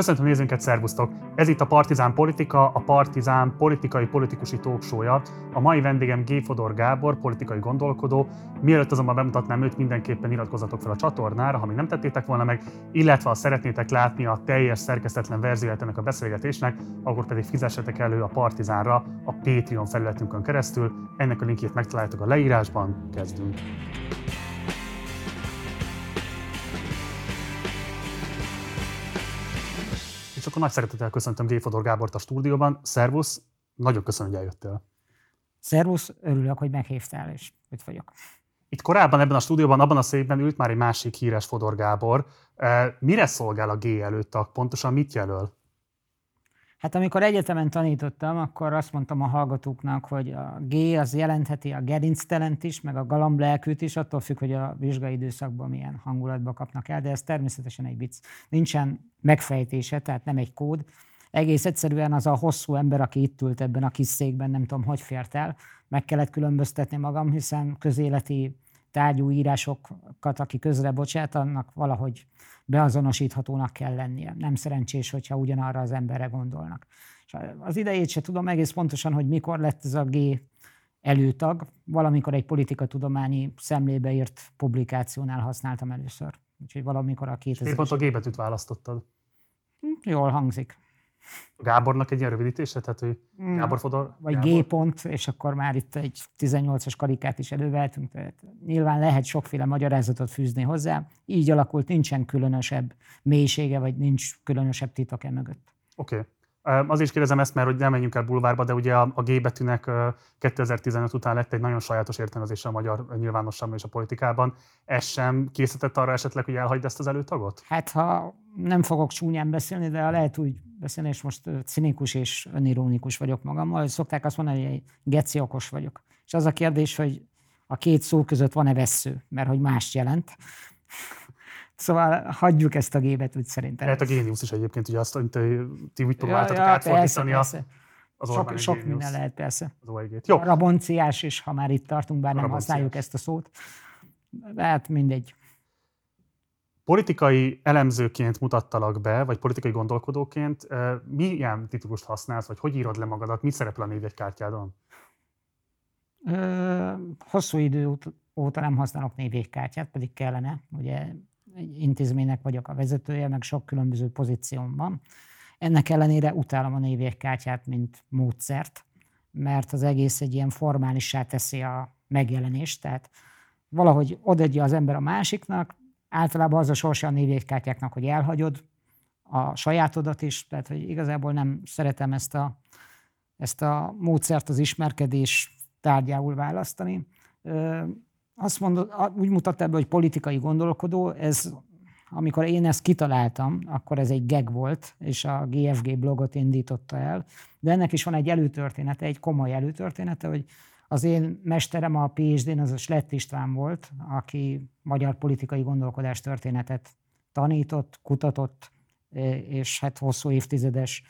Köszöntöm nézőnket, szervusztok! Ez itt a Partizán Politika, a Partizán politikai politikusi talkshow-ja. A mai vendégem G. Fodor Gábor, politikai gondolkodó. Mielőtt azonban bemutatnám őt, mindenképpen iratkozzatok fel a csatornára, ha még nem tettétek volna meg, illetve ha szeretnétek látni a teljes szerkesztetlen verzióját ennek a beszélgetésnek, akkor pedig fizessetek elő a Partizánra a Patreon felületünkön keresztül. Ennek a linkjét megtaláljátok a leírásban. Kezdünk! Akkor nagy szeretettel köszöntöm G. Fodor Gábort a stúdióban. Szervusz, nagyon köszönöm, hogy eljöttél. Szervusz, örülök, hogy meghívtál, és itt vagyok. Itt korábban ebben a stúdióban, abban a székben ült már egy másik híres Fodor Gábor. Mire szolgál a G előtt? Pontosan mit jelöl? Hát amikor egyetemen tanítottam, akkor azt mondtam a hallgatóknak, hogy a G az jelentheti a gerinctelent is, meg a galamblelkűt is, attól függ, hogy a vizsgai időszakban milyen hangulatba kapnak el, de ez természetesen egy vicc. Nincsen megfejtése, tehát nem egy kód. Egész egyszerűen az a hosszú ember, aki itt ült ebben a kis székben, nem tudom, hogy fért el, meg kellett különböztetni magam, hiszen közéleti tárgyú írásokat, aki közre bocsát, annak valahogy beazonosíthatónak kell lennie. Nem szerencsés, hogyha ugyanarra az emberre gondolnak. És az idejét se tudom egész pontosan, hogy mikor lett ez a G előtag. Valamikor egy politikatudományi szemlébe írt publikációnál használtam először. Úgyhogy valamikor a 2000 Épp pont a G betűt választottad. Hm, jól hangzik. Gábornak egy ilyen rövidítése, tehát hogy. Gábor Fodor? Vagy Gábor? G pont, és akkor már itt egy 18-as karikát is előveltünk, tehát nyilván lehet sokféle magyarázatot fűzni hozzá. Így alakult, nincsen különösebb mélysége, vagy nincs különösebb titok e mögött. Oké. Okay. Azért is kérdezem ezt, mert hogy nem menjünk el bulvárba, de ugye a, a G betűnek 2015 után lett egy nagyon sajátos értelmezése a magyar nyilvánosságban és a politikában. Ez sem készített arra esetleg, hogy elhagyd ezt az előtagot? Hát ha nem fogok csúnyán beszélni, de lehet úgy beszélni, és most cinikus és önironikus vagyok magammal, hogy szokták azt mondani, hogy geci okos vagyok. És az a kérdés, hogy a két szó között van-e vesző, mert hogy mást jelent. Szóval hagyjuk ezt a gébetűt szerintem. Lehet a géniusz is egyébként, ugye azt, hogy ti úgy próbáltatok ja, ja, átfordítani a, az sok, sok minden lehet persze. Az Jó. A rabonciás is, ha már itt tartunk, bár nem használjuk ezt a szót. Hát mindegy. Politikai elemzőként mutattalak be, vagy politikai gondolkodóként, milyen titulust használsz, vagy hogy írod le magadat, mit szerepel a névjegykártyádon? hosszú idő óta nem használok névjegykártyát, pedig kellene. Ugye egy intézménynek vagyok a vezetője, meg sok különböző pozíciómban. Ennek ellenére utálom a névjegykártyát, mint módszert, mert az egész egy ilyen formálissá teszi a megjelenést, tehát valahogy odaadja az ember a másiknak, általában az a sorsa a névjegykártyáknak, hogy elhagyod a sajátodat is, tehát hogy igazából nem szeretem ezt a, ezt a módszert az ismerkedés tárgyául választani azt mondod, úgy mutatta ebbe, hogy politikai gondolkodó, ez, amikor én ezt kitaláltam, akkor ez egy geg volt, és a GFG blogot indította el, de ennek is van egy előtörténete, egy komoly előtörténete, hogy az én mesterem a PhD-n az a Slett István volt, aki magyar politikai gondolkodás történetet tanított, kutatott, és hát hosszú évtizedes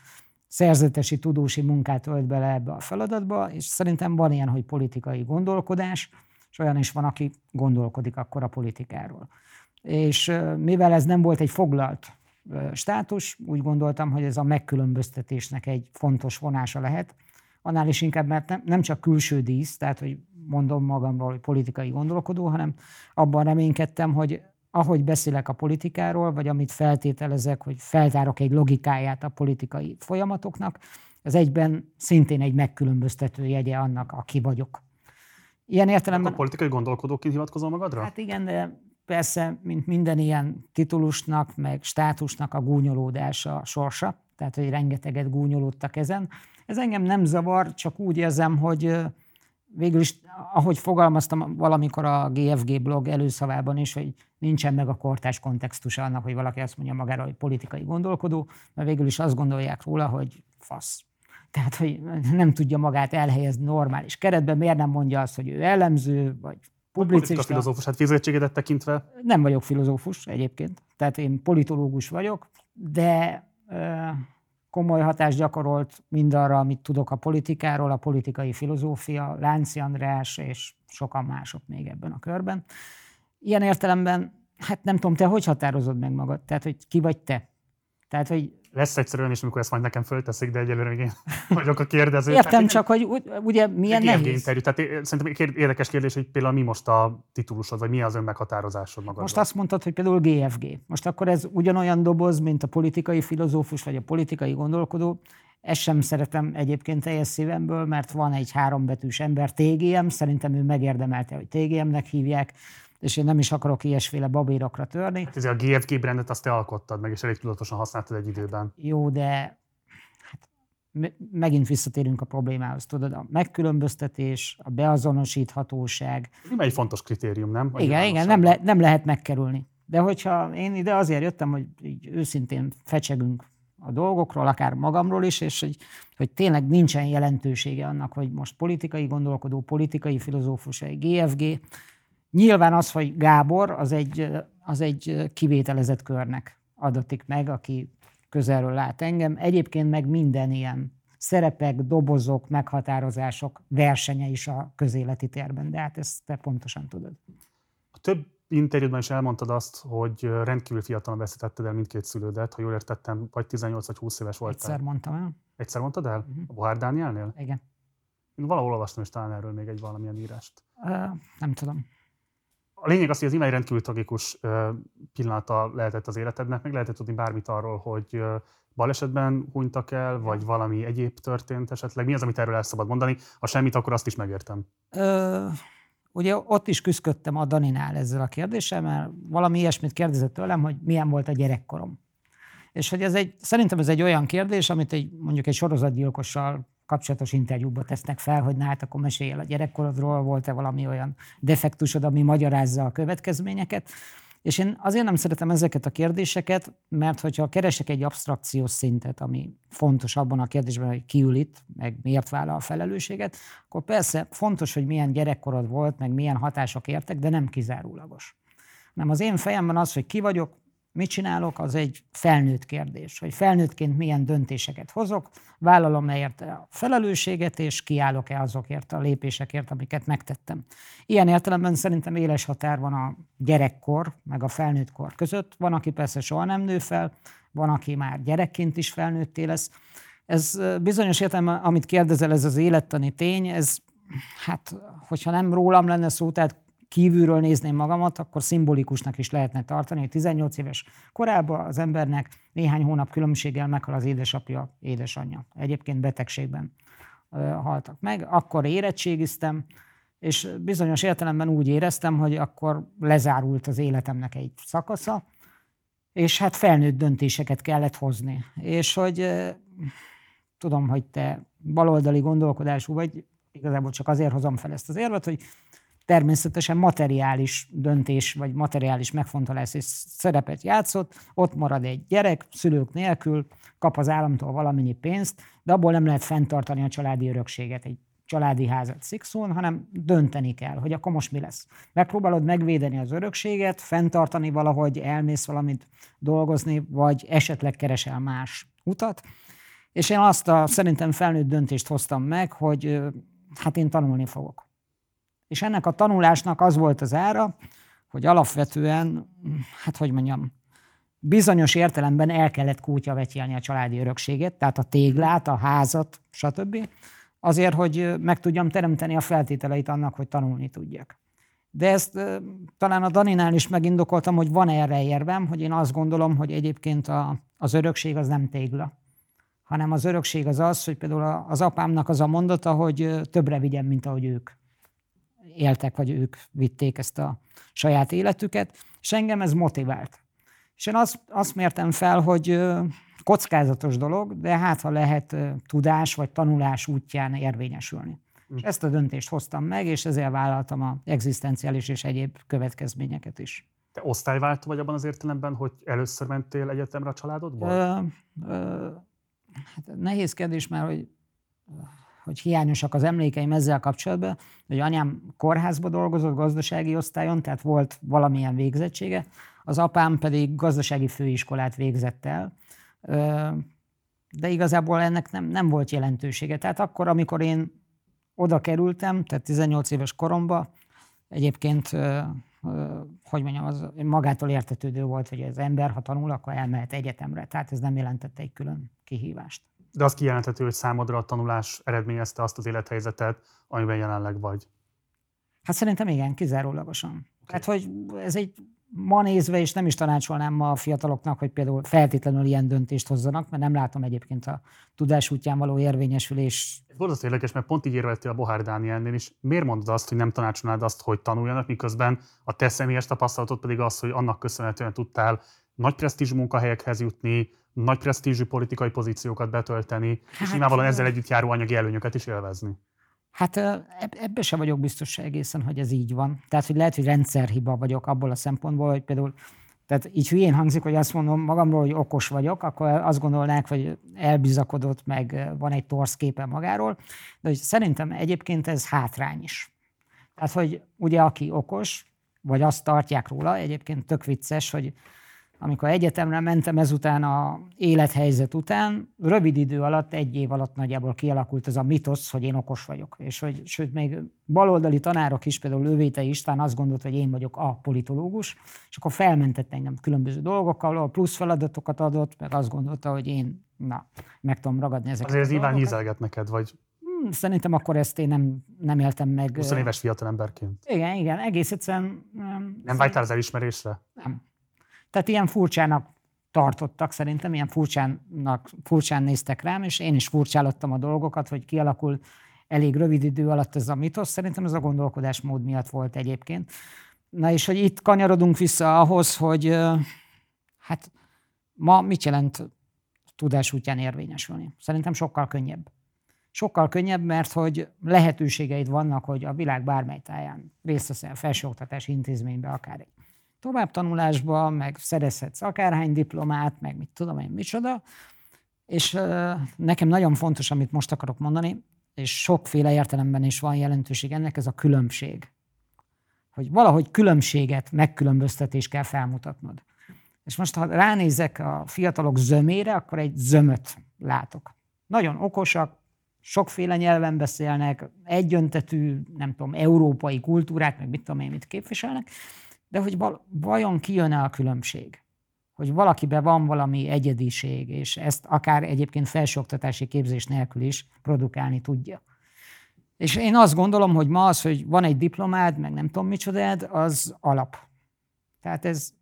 szerzetesi tudósi munkát ölt bele ebbe a feladatba, és szerintem van ilyen, hogy politikai gondolkodás, és olyan is van, aki gondolkodik akkor a politikáról. És mivel ez nem volt egy foglalt státus, úgy gondoltam, hogy ez a megkülönböztetésnek egy fontos vonása lehet, annál is inkább, mert nem csak külső dísz, tehát hogy mondom magamról, hogy politikai gondolkodó, hanem abban reménykedtem, hogy ahogy beszélek a politikáról, vagy amit feltételezek, hogy feltárok egy logikáját a politikai folyamatoknak, az egyben szintén egy megkülönböztető jegye annak, aki vagyok. Ilyen értelemben... A politikai gondolkodóként hivatkozol magadra? Hát igen, de persze, mint minden ilyen titulusnak, meg státusnak a gúnyolódás a sorsa, tehát hogy rengeteget gúnyolódtak ezen. Ez engem nem zavar, csak úgy érzem, hogy végül is, ahogy fogalmaztam valamikor a GFG blog előszavában is, hogy nincsen meg a kortás kontextusa annak, hogy valaki azt mondja magára, hogy politikai gondolkodó, mert végül is azt gondolják róla, hogy fasz. Tehát, hogy nem tudja magát elhelyezni normális keretben, miért nem mondja azt, hogy ő elemző, vagy publicista. filozófus, hát fizetségedet tekintve? Nem vagyok filozófus egyébként, tehát én politológus vagyok, de komoly hatást gyakorolt mindarra, amit tudok a politikáról, a politikai filozófia, Lánci András és sokan mások még ebben a körben. Ilyen értelemben, hát nem tudom, te hogy határozod meg magad? Tehát, hogy ki vagy te? Tehát, hogy lesz egyszerűen is, amikor ezt majd nekem fölteszik, de egyelőre még én vagyok a kérdező. Értem, tehát, csak hogy ugye milyen nehéz. Interjú. Tehát szerintem érdekes kérdés, hogy például mi most a titulusod, vagy mi az ön meghatározásod magadban. Most azt mondtad, hogy például GFG. Most akkor ez ugyanolyan doboz, mint a politikai filozófus, vagy a politikai gondolkodó. Ezt sem szeretem egyébként teljes szívemből, mert van egy hárombetűs ember, TGM, szerintem ő megérdemelte, hogy TGM-nek hívják és én nem is akarok ilyesféle babérokra törni. Hát ez a GFG brandet azt te alkottad meg, és elég tudatosan használtad egy időben. Jó, de hát megint visszatérünk a problémához. Tudod, a megkülönböztetés, a beazonosíthatóság. Nem egy fontos kritérium, nem? A igen, igen, nem, le, nem lehet megkerülni. De hogyha én ide azért jöttem, hogy így őszintén fecsegünk a dolgokról, akár magamról is, és hogy, hogy tényleg nincsen jelentősége annak, hogy most politikai gondolkodó, politikai filozófus, vagy GFG, Nyilván az, hogy Gábor, az egy, az egy kivételezett körnek adatik meg, aki közelről lát engem. Egyébként meg minden ilyen szerepek, dobozok, meghatározások versenye is a közéleti térben, de hát ezt te pontosan tudod. A több interjúban is elmondtad azt, hogy rendkívül fiatalon veszítetted el mindkét szülődet, ha jól értettem, vagy 18 vagy 20 éves voltál. Egyszer mondtam el. Egyszer mondtad el? Uh-huh. A Bohár Dánielnél? Igen. Én valahol olvastam is talán erről még egy valamilyen írást. Uh, nem tudom a lényeg az, hogy az imány rendkívül tragikus pillanata lehetett az életednek, meg lehetett tudni bármit arról, hogy balesetben hunytak el, vagy valami egyéb történt esetleg. Mi az, amit erről el szabad mondani? Ha semmit, akkor azt is megértem. Ö, ugye ott is küzdöttem a Daninál ezzel a kérdéssel, mert valami ilyesmit kérdezett tőlem, hogy milyen volt a gyerekkorom. És hogy ez egy, szerintem ez egy olyan kérdés, amit egy, mondjuk egy sorozatgyilkossal kapcsolatos interjúba tesznek fel, hogy na hát akkor mesélj el a gyerekkorodról, volt-e valami olyan defektusod, ami magyarázza a következményeket. És én azért nem szeretem ezeket a kérdéseket, mert hogyha keresek egy abstrakciós szintet, ami fontos abban a kérdésben, hogy ki ül itt, meg miért vállal a felelősséget, akkor persze fontos, hogy milyen gyerekkorod volt, meg milyen hatások értek, de nem kizárólagos. Nem az én fejemben az, hogy ki vagyok, mit csinálok, az egy felnőtt kérdés, hogy felnőttként milyen döntéseket hozok, vállalom-e érte a felelősséget, és kiállok-e azokért a lépésekért, amiket megtettem. Ilyen értelemben szerintem éles határ van a gyerekkor, meg a felnőttkor között. Van, aki persze soha nem nő fel, van, aki már gyerekként is felnőtté lesz. Ez bizonyos értelemben, amit kérdezel, ez az élettani tény, ez hát, hogyha nem rólam lenne szó, tehát kívülről nézném magamat, akkor szimbolikusnak is lehetne tartani, hogy 18 éves korában az embernek néhány hónap különbséggel meghal az édesapja, édesanyja. Egyébként betegségben haltak meg. Akkor érettségiztem, és bizonyos értelemben úgy éreztem, hogy akkor lezárult az életemnek egy szakasza, és hát felnőtt döntéseket kellett hozni. És hogy tudom, hogy te baloldali gondolkodású vagy, igazából csak azért hozom fel ezt az érvet, hogy természetesen materiális döntés, vagy materiális megfontolás és szerepet játszott, ott marad egy gyerek, szülők nélkül, kap az államtól valamennyi pénzt, de abból nem lehet fenntartani a családi örökséget, egy családi házat szikszón, hanem dönteni kell, hogy akkor most mi lesz. Megpróbálod megvédeni az örökséget, fenntartani valahogy, elmész valamit dolgozni, vagy esetleg keresel más utat. És én azt a szerintem felnőtt döntést hoztam meg, hogy hát én tanulni fogok. És ennek a tanulásnak az volt az ára, hogy alapvetően, hát hogy mondjam, bizonyos értelemben el kellett kútyavetjelni a családi örökséget, tehát a téglát, a házat, stb. Azért, hogy meg tudjam teremteni a feltételeit annak, hogy tanulni tudjak. De ezt talán a Daninál is megindokoltam, hogy van erre érvem, hogy én azt gondolom, hogy egyébként a, az örökség az nem tégla, hanem az örökség az az, hogy például az apámnak az a mondata, hogy többre vigyen, mint ahogy ők éltek, vagy ők vitték ezt a saját életüket, és engem ez motivált. És én azt, azt mértem fel, hogy kockázatos dolog, de hát ha lehet tudás vagy tanulás útján érvényesülni. Mm. És ezt a döntést hoztam meg, és ezért vállaltam a egzisztenciális és egyéb következményeket is. Te osztályváltó vagy abban az értelemben, hogy először mentél egyetemre a családodból? Ö, ö, hát nehéz kérdés, mert hogy hogy hiányosak az emlékeim ezzel kapcsolatban, hogy anyám kórházba dolgozott gazdasági osztályon, tehát volt valamilyen végzettsége, az apám pedig gazdasági főiskolát végzett el, de igazából ennek nem, nem volt jelentősége. Tehát akkor, amikor én oda kerültem, tehát 18 éves koromban, egyébként hogy mondjam, az magától értetődő volt, hogy az ember, ha tanul, akkor elmehet egyetemre. Tehát ez nem jelentette egy külön kihívást. De az kijelenthető, hogy számodra a tanulás eredményezte azt az élethelyzetet, amiben jelenleg vagy. Hát szerintem igen, kizárólagosan. Okay. Tehát, hogy ez egy ma nézve, és nem is tanácsolnám ma a fiataloknak, hogy például feltétlenül ilyen döntést hozzanak, mert nem látom egyébként a tudás útján való érvényesülés. Ez borzasztó érdekes, mert pont így érveltél a Bohár Dánielnél is. Miért mondod azt, hogy nem tanácsolnád azt, hogy tanuljanak, miközben a te személyes tapasztalatod pedig az, hogy annak köszönhetően tudtál nagy presztízs munkahelyekhez jutni, nagy presztízsű politikai pozíciókat betölteni, hát, és nyilvánvalóan ezzel együtt járó anyagi előnyöket is élvezni. Hát ebbe sem vagyok biztos egészen, hogy ez így van. Tehát, hogy lehet, hogy rendszerhiba vagyok abból a szempontból, hogy például tehát így hülyén hangzik, hogy azt mondom magamról, hogy okos vagyok, akkor azt gondolnák, hogy elbizakodott, meg van egy torsz képe magáról, de hogy szerintem egyébként ez hátrány is. Tehát, hogy ugye aki okos, vagy azt tartják róla, egyébként tök vicces, hogy amikor egyetemre mentem ezután a élethelyzet után, rövid idő alatt, egy év alatt nagyjából kialakult ez a mitosz, hogy én okos vagyok. És hogy, sőt, még baloldali tanárok is, például Lövéte István azt gondolt, hogy én vagyok a politológus, és akkor felmentett engem különböző dolgokkal, plusz feladatokat adott, meg azt gondolta, hogy én na, meg tudom ragadni ezeket Azért ez nyilván hízelget neked, vagy hmm, Szerintem akkor ezt én nem, nem éltem meg. 20 éves fiatalemberként. Igen, igen, egész egyszerűen... Nem, nem vágytál az elismerésre? Nem. Tehát ilyen furcsának tartottak szerintem, ilyen furcsának, furcsán néztek rám, és én is furcsálottam a dolgokat, hogy kialakul elég rövid idő alatt ez a mitosz. Szerintem ez a gondolkodásmód miatt volt egyébként. Na és hogy itt kanyarodunk vissza ahhoz, hogy hát ma mit jelent tudás útján érvényesülni? Szerintem sokkal könnyebb. Sokkal könnyebb, mert hogy lehetőségeid vannak, hogy a világ bármely táján részt veszel felsőoktatási intézménybe, akár egy továbbtanulásba, meg szerezhetsz akárhány diplomát, meg mit tudom én, micsoda. És nekem nagyon fontos, amit most akarok mondani, és sokféle értelemben is van jelentőség ennek, ez a különbség. Hogy valahogy különbséget, megkülönböztetés kell felmutatnod. És most, ha ránézek a fiatalok zömére, akkor egy zömöt látok. Nagyon okosak, sokféle nyelven beszélnek, egyöntetű, nem tudom, európai kultúrát, meg mit tudom én, mit képviselnek, de hogy vajon kijön-e a különbség? Hogy valakiben van valami egyediség, és ezt akár egyébként felsőoktatási képzés nélkül is produkálni tudja. És én azt gondolom, hogy ma az, hogy van egy diplomád, meg nem tudom micsodád, az alap. Tehát ez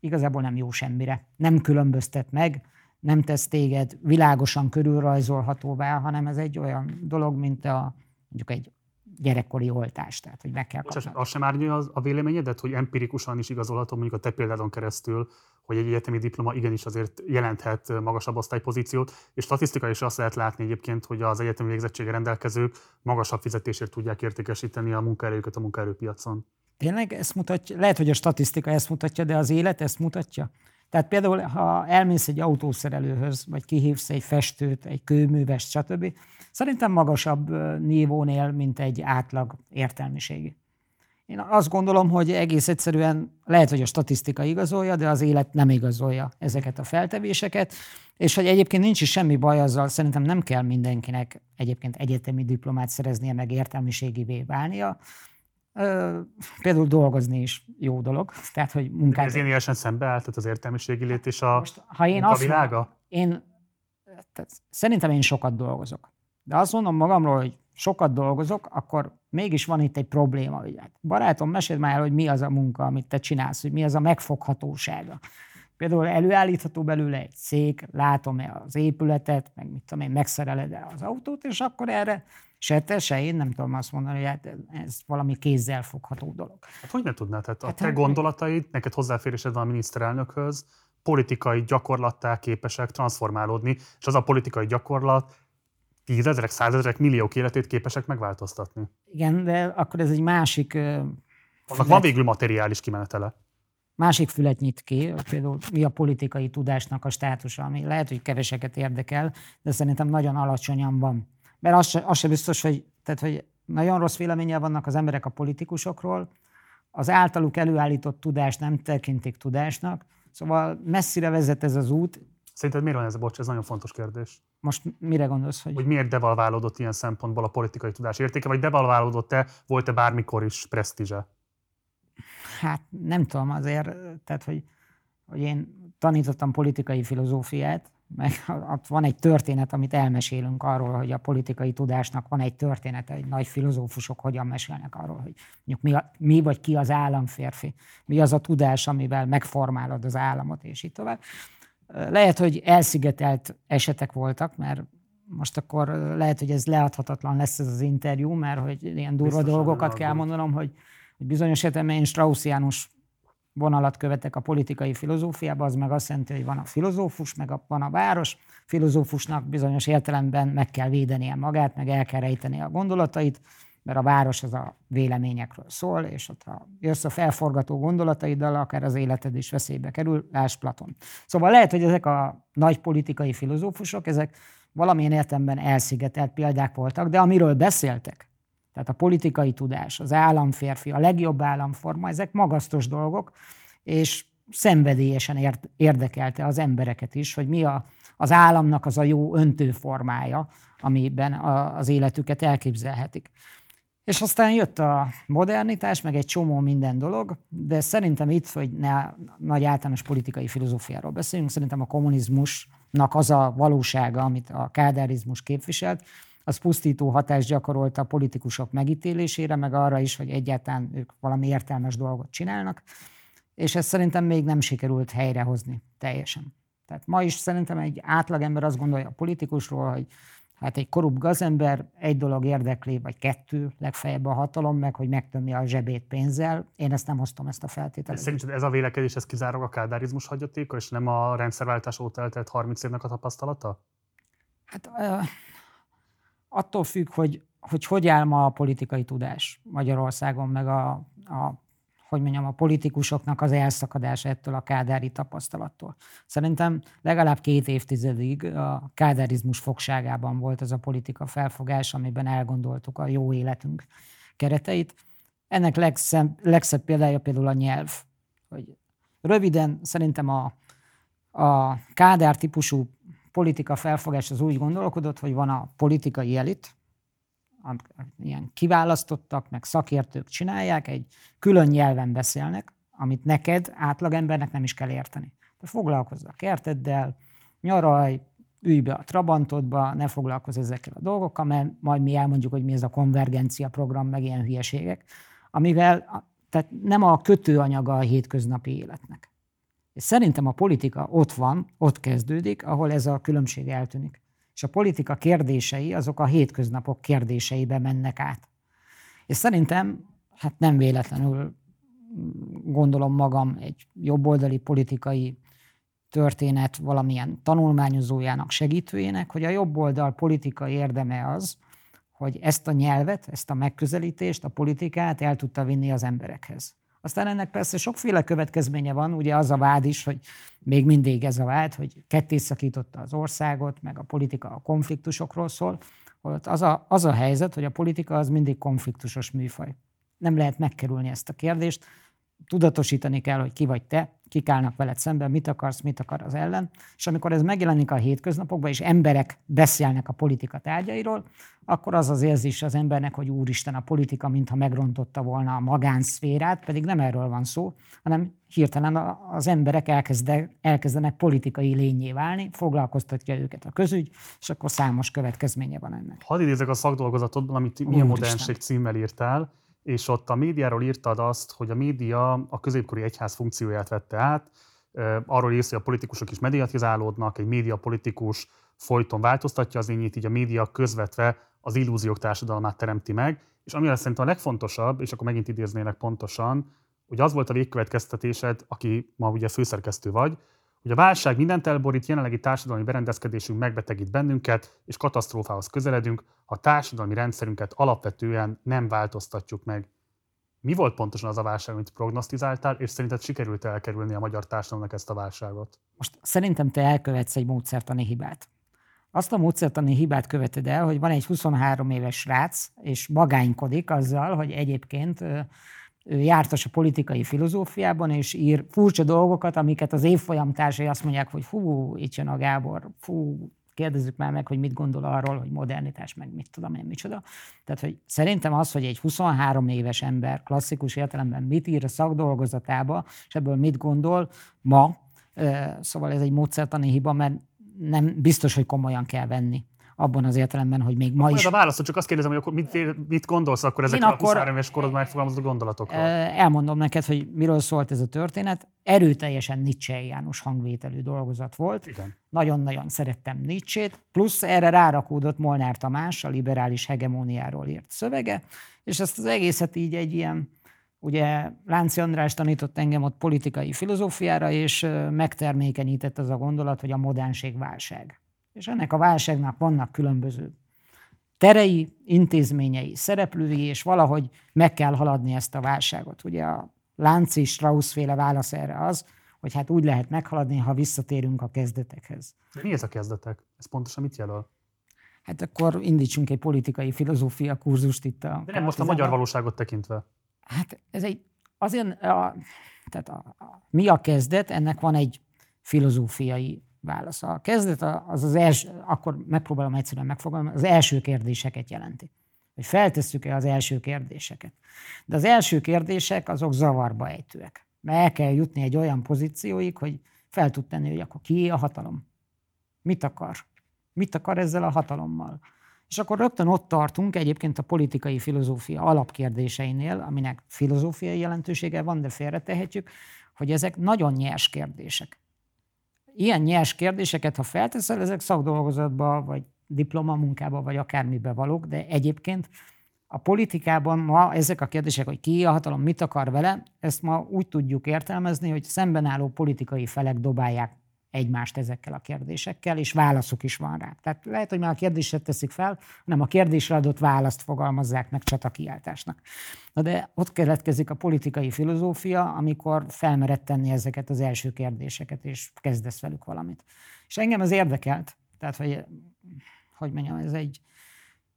igazából nem jó semmire. Nem különböztet meg, nem tesz téged világosan körülrajzolhatóvá, hanem ez egy olyan dolog, mint a, mondjuk egy gyerekkori oltást, tehát hogy meg kell kapni. Az sem árnyalja a véleményedet, hogy empirikusan is igazolható mondjuk a te példádon keresztül, hogy egy egyetemi diploma igenis azért jelenthet magasabb osztálypozíciót, és statisztikai is azt lehet látni egyébként, hogy az egyetemi végzettsége rendelkezők magasabb fizetésért tudják értékesíteni a munkaerőket a munkaerőpiacon. Tényleg ezt mutatja? Lehet, hogy a statisztika ezt mutatja, de az élet ezt mutatja? Tehát például, ha elmész egy autószerelőhöz, vagy kihívsz egy festőt, egy kőművest, stb., szerintem magasabb nívónél, mint egy átlag értelmiségi. Én azt gondolom, hogy egész egyszerűen lehet, hogy a statisztika igazolja, de az élet nem igazolja ezeket a feltevéseket, és hogy egyébként nincs is semmi baj azzal, szerintem nem kell mindenkinek egyébként egyetemi diplomát szereznie, meg értelmiségivé válnia, Például dolgozni is jó dolog, tehát hogy munkát... Ez én ilyen szembeáll, tehát az értelmiségi lét és a Most, ha én azt mondom, én, tehát szerintem én sokat dolgozok. De azt mondom magamról, hogy sokat dolgozok, akkor mégis van itt egy probléma. Ugye? Hát barátom, meséld már el, hogy mi az a munka, amit te csinálsz, hogy mi az a megfoghatósága. Például előállítható belőle egy szék, látom-e az épületet, meg mit tudom én, megszereled-e az autót, és akkor erre Se te, se én nem tudom azt mondani, hogy hát ez valami kézzel fogható dolog. Hát hogy ne tudnád? Hát a hát, te hát, gondolataid, neked hozzáférésed van a miniszterelnökhöz, politikai gyakorlattá képesek transformálódni, és az a politikai gyakorlat tízezrek, százezrek, milliók életét képesek megváltoztatni. Igen, de akkor ez egy másik... Annak van végül materiális kimenetele. Másik fület nyit ki, például mi a politikai tudásnak a státusa, ami lehet, hogy keveseket érdekel, de szerintem nagyon alacsonyan van mert az se, az se biztos, hogy, tehát, hogy nagyon rossz véleménnyel vannak az emberek a politikusokról, az általuk előállított tudást nem tekintik tudásnak, szóval messzire vezet ez az út. Szerinted miért van ez a bocs? Ez nagyon fontos kérdés. Most mire gondolsz? Hogy, hogy miért devalválódott ilyen szempontból a politikai tudás értéke, vagy devalválódott-e, volt-e bármikor is presztízse? Hát nem tudom, azért, tehát hogy, hogy én tanítottam politikai filozófiát, meg ott van egy történet, amit elmesélünk arról, hogy a politikai tudásnak van egy története, egy nagy filozófusok hogyan mesélnek arról, hogy mondjuk mi, a, mi vagy ki az államférfi, mi az a tudás, amivel megformálod az államot, és így tovább. Lehet, hogy elszigetelt esetek voltak, mert most akkor lehet, hogy ez leadhatatlan lesz ez az interjú, mert hogy ilyen durva Biztosan dolgokat kell mondanom, hogy, hogy bizonyos esetben én Straussiánus vonalat követek a politikai filozófiába, az meg azt jelenti, hogy van a filozófus, meg a, van a város. Filozófusnak bizonyos értelemben meg kell védenie magát, meg el kell rejteni a gondolatait, mert a város az a véleményekről szól, és ott ha jössz a felforgató gondolataiddal, akár az életed is veszélybe kerül, láss Platon. Szóval lehet, hogy ezek a nagy politikai filozófusok, ezek valamilyen értelemben elszigetelt példák voltak, de amiről beszéltek, tehát a politikai tudás, az államférfi, a legjobb államforma, ezek magasztos dolgok, és szenvedélyesen érdekelte az embereket is, hogy mi a, az államnak az a jó öntőformája, amiben a, az életüket elképzelhetik. És aztán jött a modernitás, meg egy csomó minden dolog, de szerintem itt, hogy ne nagy általános politikai filozófiáról beszélünk, szerintem a kommunizmusnak az a valósága, amit a kádárizmus képviselt, az pusztító hatást gyakorolt a politikusok megítélésére, meg arra is, hogy egyáltalán ők valami értelmes dolgot csinálnak, és ezt szerintem még nem sikerült helyrehozni teljesen. Tehát ma is szerintem egy átlagember azt gondolja a politikusról, hogy hát egy korrupt gazember egy dolog érdekli, vagy kettő, legfeljebb a hatalom, meg hogy megtömje a zsebét pénzzel. Én ezt nem hoztam, ezt a feltételt. Szerinted ez a vélekedés, ez kizárólag a kádárizmus hagyatéka, és nem a rendszerváltás óta eltelt 30 évnek a tapasztalata? Hát attól függ, hogy, hogy hogy áll ma a politikai tudás Magyarországon, meg a, a hogy mondjam, a politikusoknak az elszakadás ettől a kádári tapasztalattól. Szerintem legalább két évtizedig a kádárizmus fogságában volt ez a politika felfogás, amiben elgondoltuk a jó életünk kereteit. Ennek legszebb, legszebb példája például a nyelv. Hogy röviden szerintem a, a kádár típusú politika felfogás az úgy gondolkodott, hogy van a politikai elit, ilyen kiválasztottak, meg szakértők csinálják, egy külön nyelven beszélnek, amit neked, átlagembernek nem is kell érteni. De foglalkozz a kerteddel, nyaralj, ülj be a Trabantodba, ne foglalkozz ezekkel a dolgokkal, mert majd mi elmondjuk, hogy mi ez a konvergencia program, meg ilyen hülyeségek, amivel tehát nem a kötőanyaga a hétköznapi életnek. És szerintem a politika ott van, ott kezdődik, ahol ez a különbség eltűnik. És a politika kérdései, azok a hétköznapok kérdéseibe mennek át. És szerintem, hát nem véletlenül gondolom magam egy jobboldali politikai történet valamilyen tanulmányozójának, segítőjének, hogy a jobboldal politikai érdeme az, hogy ezt a nyelvet, ezt a megközelítést, a politikát el tudta vinni az emberekhez. Aztán ennek persze sokféle következménye van, ugye az a vád is, hogy még mindig ez a vád, hogy ketté szakította az országot, meg a politika a konfliktusokról szól, holott az a, az a helyzet, hogy a politika az mindig konfliktusos műfaj. Nem lehet megkerülni ezt a kérdést, tudatosítani kell, hogy ki vagy te, kik állnak veled szemben, mit akarsz, mit akar az ellen, és amikor ez megjelenik a hétköznapokban, és emberek beszélnek a politika tárgyairól, akkor az az érzés az embernek, hogy úristen, a politika mintha megrontotta volna a magánszférát, pedig nem erről van szó, hanem hirtelen az emberek elkezde, elkezdenek politikai lényé válni, foglalkoztatja őket a közügy, és akkor számos következménye van ennek. Hadd idézek a szakdolgozatodban, amit milyen modernség címmel írtál, és ott a médiáról írtad azt, hogy a média a középkori egyház funkcióját vette át, arról írsz, hogy a politikusok is mediatizálódnak, egy média politikus folyton változtatja az ényét, így a média közvetve az illúziók társadalmát teremti meg, és ami szerintem a legfontosabb, és akkor megint idéznélek pontosan, hogy az volt a végkövetkeztetésed, aki ma ugye főszerkesztő vagy, hogy a válság mindent elborít, jelenlegi társadalmi berendezkedésünk megbetegít bennünket, és katasztrófához közeledünk, ha a társadalmi rendszerünket alapvetően nem változtatjuk meg. Mi volt pontosan az a válság, amit prognosztizáltál, és szerinted sikerült elkerülni a magyar társadalomnak ezt a válságot? Most szerintem te elkövetsz egy módszertani hibát. Azt a módszertani hibát követed el, hogy van egy 23 éves srác, és magánykodik azzal, hogy egyébként ő jártas a politikai filozófiában, és ír furcsa dolgokat, amiket az évfolyam társai azt mondják, hogy fú, itt jön a Gábor, fú, kérdezzük már meg, hogy mit gondol arról, hogy modernitás, meg mit tudom én, micsoda. Tehát, hogy szerintem az, hogy egy 23 éves ember klasszikus értelemben mit ír a szakdolgozatába, és ebből mit gondol ma, szóval ez egy módszertani hiba, mert nem biztos, hogy komolyan kell venni abban az értelemben, hogy még ma is... a válasz, csak azt kérdezem, hogy akkor mit, mit gondolsz akkor ezekre a 23 éves korodban megfogalmazott gondolatokról? Elmondom neked, hogy miről szólt ez a történet. Erőteljesen Nietzschejános hangvételű dolgozat volt. Igen. Nagyon-nagyon szerettem Nietzsét, plusz erre rárakódott Molnár Tamás, a liberális hegemóniáról írt szövege, és ezt az egészet így egy ilyen Ugye Lánci András tanított engem ott politikai filozófiára, és megtermékenyített az a gondolat, hogy a modernség válság. És ennek a válságnak vannak különböző terei, intézményei, szereplői, és valahogy meg kell haladni ezt a válságot. Ugye a Lánci Strauss féle válasz erre az, hogy hát úgy lehet meghaladni, ha visszatérünk a kezdetekhez. De mi ez a kezdetek? Ez pontosan mit jelöl? Hát akkor indítsunk egy politikai filozófia kurzust itt a... De nem most a magyar valóságot tekintve. Hát ez egy, azért, a, tehát a, a, mi a kezdet, ennek van egy filozófiai válasz. A kezdet az az első, akkor megpróbálom egyszerűen megfogalmazni, az első kérdéseket jelenti. Hogy feltesszük-e az első kérdéseket. De az első kérdések azok zavarba ejtőek. Mert el kell jutni egy olyan pozícióig, hogy fel tud tenni, hogy akkor ki a hatalom. Mit akar? Mit akar ezzel a hatalommal? És akkor rögtön ott tartunk egyébként a politikai filozófia alapkérdéseinél, aminek filozófiai jelentősége van, de félretehetjük, hogy ezek nagyon nyers kérdések. Ilyen nyers kérdéseket, ha felteszel, ezek szakdolgozatba, vagy diplomamunkába, vagy akármibe valók, de egyébként a politikában ma ezek a kérdések, hogy ki a hatalom, mit akar vele, ezt ma úgy tudjuk értelmezni, hogy szemben álló politikai felek dobálják egymást ezekkel a kérdésekkel, és válaszuk is van rá. Tehát lehet, hogy már a kérdéset teszik fel, nem a kérdésre adott választ fogalmazzák meg csatakiáltásnak. Na de ott keletkezik a politikai filozófia, amikor felmered tenni ezeket az első kérdéseket, és kezdesz velük valamit. És engem ez érdekelt, tehát hogy, hogy mondjam, ez egy,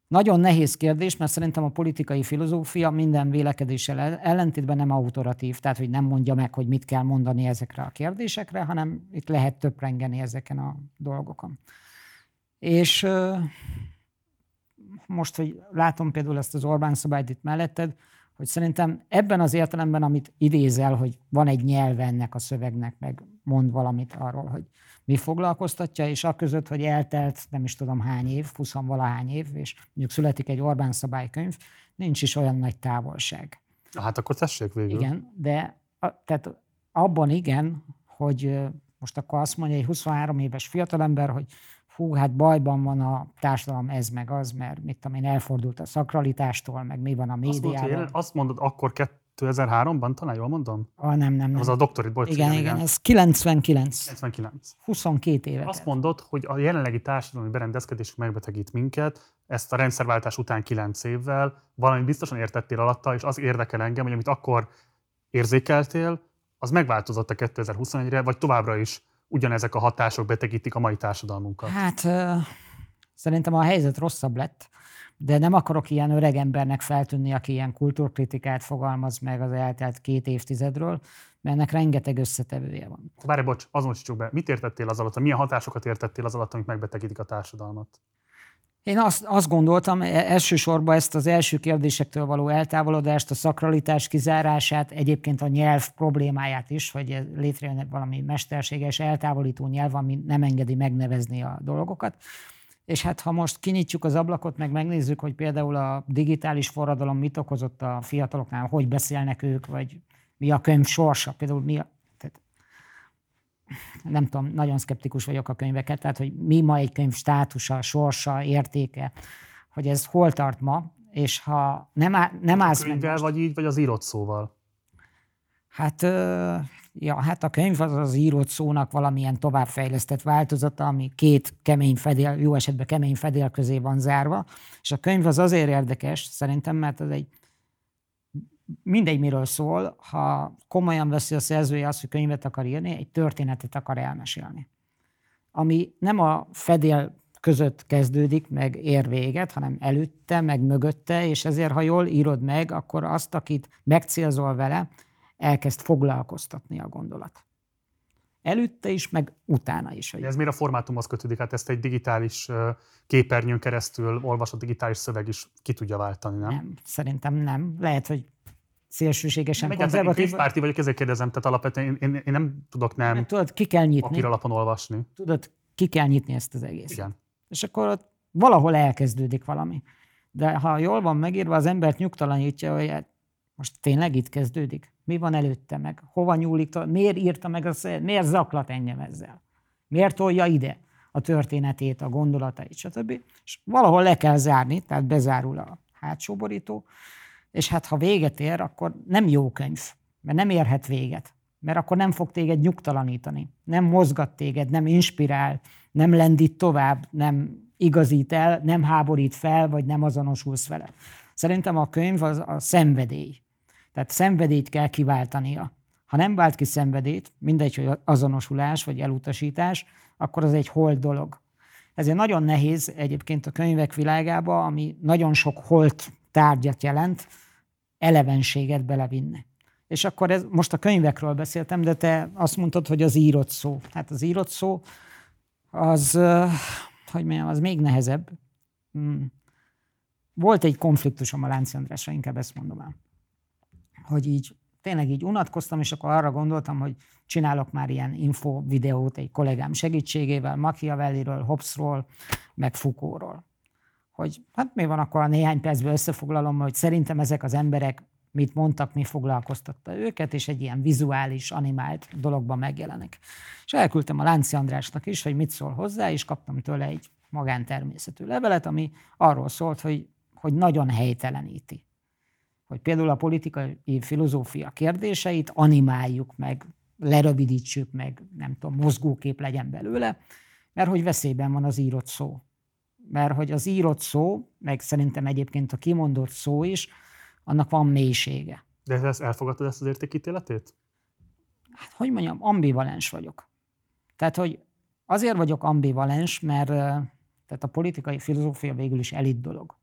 nagyon nehéz kérdés, mert szerintem a politikai filozófia minden vélekedéssel ellentétben nem autoratív, tehát hogy nem mondja meg, hogy mit kell mondani ezekre a kérdésekre, hanem itt lehet töprengeni ezeken a dolgokon. És most, hogy látom például ezt az Orbán szabályt itt melletted, hogy szerintem ebben az értelemben, amit idézel, hogy van egy nyelve ennek a szövegnek, meg mond valamit arról, hogy mi foglalkoztatja, és a között, hogy eltelt nem is tudom hány év, 20 valahány év, és mondjuk születik egy Orbán szabálykönyv, nincs is olyan nagy távolság. Hát akkor tessék végül. Igen, de a, tehát abban igen, hogy most akkor azt mondja egy 23 éves fiatalember, hogy hú, hát bajban van a társadalom ez meg az, mert mit tudom én, elfordult a szakralitástól, meg mi van a médiában. Azt, azt mondod, akkor 2003-ban, talán jól mondom? Ah, nem, nem, nem. Az a doktorit, bocs. Igen, igen, igen, ez 99. 99. 22 éve. Azt mondod, hogy a jelenlegi társadalmi berendezkedés megbetegít minket, ezt a rendszerváltás után 9 évvel, valami biztosan értettél alatta, és az érdekel engem, hogy amit akkor érzékeltél, az megváltozott a 2021-re, vagy továbbra is ugyanezek a hatások betegítik a mai társadalmunkat? Hát szerintem a helyzet rosszabb lett de nem akarok ilyen öreg embernek feltűnni, aki ilyen kultúrkritikát fogalmaz meg az eltelt két évtizedről, mert ennek rengeteg összetevője van. Várj, bocs, azonosítsuk be. Mit értettél az alatt? Milyen hatásokat értettél az alatt, amik megbetegítik a társadalmat? Én azt, azt gondoltam, e, elsősorban ezt az első kérdésektől való eltávolodást, a szakralitás kizárását, egyébként a nyelv problémáját is, hogy létrejön valami mesterséges eltávolító nyelv, ami nem engedi megnevezni a dolgokat. És hát ha most kinyitjuk az ablakot, meg megnézzük, hogy például a digitális forradalom mit okozott a fiataloknál, hogy beszélnek ők, vagy mi a könyv sorsa, például mi a, nem tudom, nagyon szkeptikus vagyok a könyveket, tehát hogy mi ma egy könyv státusa, sorsa, értéke, hogy ez hol tart ma, és ha nem, á, nem állsz meg... Most... vagy így, vagy az írott szóval? Hát Ja, hát a könyv az az írott szónak valamilyen továbbfejlesztett változata, ami két kemény fedél, jó esetben kemény fedél közé van zárva, és a könyv az azért érdekes szerintem, mert ez egy mindegy miről szól, ha komolyan veszi a szerzője azt, hogy könyvet akar írni, egy történetet akar elmesélni. Ami nem a fedél között kezdődik, meg ér véget, hanem előtte, meg mögötte, és ezért, ha jól írod meg, akkor azt, akit megcélzol vele, elkezd foglalkoztatni a gondolat. Előtte is, meg utána is. Hogy... Ez miért a formátumhoz kötődik? Hát ezt egy digitális képernyőn keresztül olvasott digitális szöveg is ki tudja váltani, nem? Nem, szerintem nem. Lehet, hogy szélsőségesen nem, konzervatív. párti vagyok, ezért kérdezem, tehát alapvetően én, én, én nem tudok nem, nem tudod, ki kell nyitni. papíralapon olvasni. Tudod, ki kell nyitni ezt az egész. Igen. És akkor ott valahol elkezdődik valami. De ha jól van megírva, az embert nyugtalanítja, hogy hát most tényleg itt kezdődik? Mi van előtte meg? Hova nyúlik? Miért írta meg az, miért zaklat engem ezzel? Miért tolja ide a történetét, a gondolatait, stb. És valahol le kell zárni, tehát bezárul a hátsó borító, és hát ha véget ér, akkor nem jó könyv, mert nem érhet véget, mert akkor nem fog téged nyugtalanítani, nem mozgat téged, nem inspirál, nem lendít tovább, nem igazít el, nem háborít fel, vagy nem azonosulsz vele. Szerintem a könyv az a szenvedély. Tehát szenvedélyt kell kiváltania. Ha nem vált ki szenvedélyt, mindegy, hogy azonosulás vagy elutasítás, akkor az egy hold dolog. Ezért nagyon nehéz egyébként a könyvek világába, ami nagyon sok holt tárgyat jelent, elevenséget belevinni. És akkor ez, most a könyvekről beszéltem, de te azt mondtad, hogy az írott szó. Hát az írott szó az, hogy mondjam, az még nehezebb. Hmm. Volt egy konfliktusom a Lánci Andrásra, inkább ezt mondom el. Hogy így tényleg így unatkoztam, és akkor arra gondoltam, hogy csinálok már ilyen info videót egy kollégám segítségével, Machiavelliről, Hobbesról, meg Foucaultról. Hogy hát mi van, akkor a néhány percben összefoglalom, hogy szerintem ezek az emberek mit mondtak, mi foglalkoztatta őket, és egy ilyen vizuális, animált dologban megjelenik. És elküldtem a Lánci Andrásnak is, hogy mit szól hozzá, és kaptam tőle egy magántermészetű levelet, ami arról szólt, hogy, hogy nagyon helyteleníti. Hogy például a politikai filozófia kérdéseit animáljuk meg, lerövidítsük meg, nem tudom, mozgókép legyen belőle, mert hogy veszélyben van az írott szó. Mert hogy az írott szó, meg szerintem egyébként a kimondott szó is, annak van mélysége. De ezt elfogadtad ezt az értékítéletét? Hát, hogy mondjam, ambivalens vagyok. Tehát, hogy azért vagyok ambivalens, mert tehát a politikai filozófia végül is elit dolog.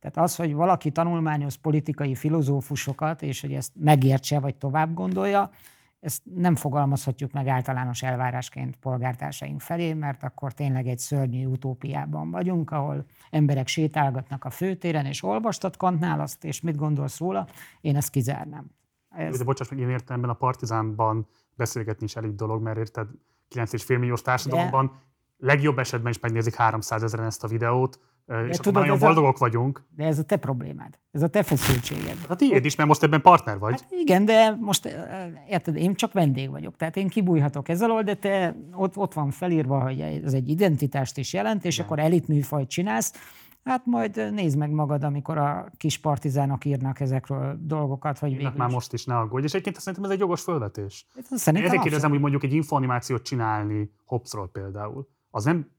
Tehát az, hogy valaki tanulmányoz politikai filozófusokat, és hogy ezt megértse, vagy tovább gondolja, ezt nem fogalmazhatjuk meg általános elvárásként polgártársaink felé, mert akkor tényleg egy szörnyű utópiában vagyunk, ahol emberek sétálgatnak a főtéren, és olvastad Kantnál azt, és mit gondolsz róla, én ezt kizárnám. Ez... De bocsáss meg, én értelemben a Partizánban beszélgetni is elég dolog, mert érted, 9,5 milliós társadalomban de... legjobb esetben is megnézik 300 ezeren ezt a videót, de és tudod, nagyon boldogok a, vagyunk. De ez a te problémád, ez a te feszültséged. Hát tiéd is, mert most ebben partner vagy. Hát igen, de most érted, én csak vendég vagyok, tehát én kibújhatok ez alól, de te ott, ott van felírva, hogy ez egy identitást is jelent, és igen. akkor elitműfajt csinálsz, Hát majd nézd meg magad, amikor a kis partizánok írnak ezekről dolgokat, hogy végül már most is ne aggódj. És egyébként szerintem ez egy jogos fölvetés. Szerintem Ezért kérdezem, hogy mondjuk egy infoanimációt csinálni Hobbesról például. Az nem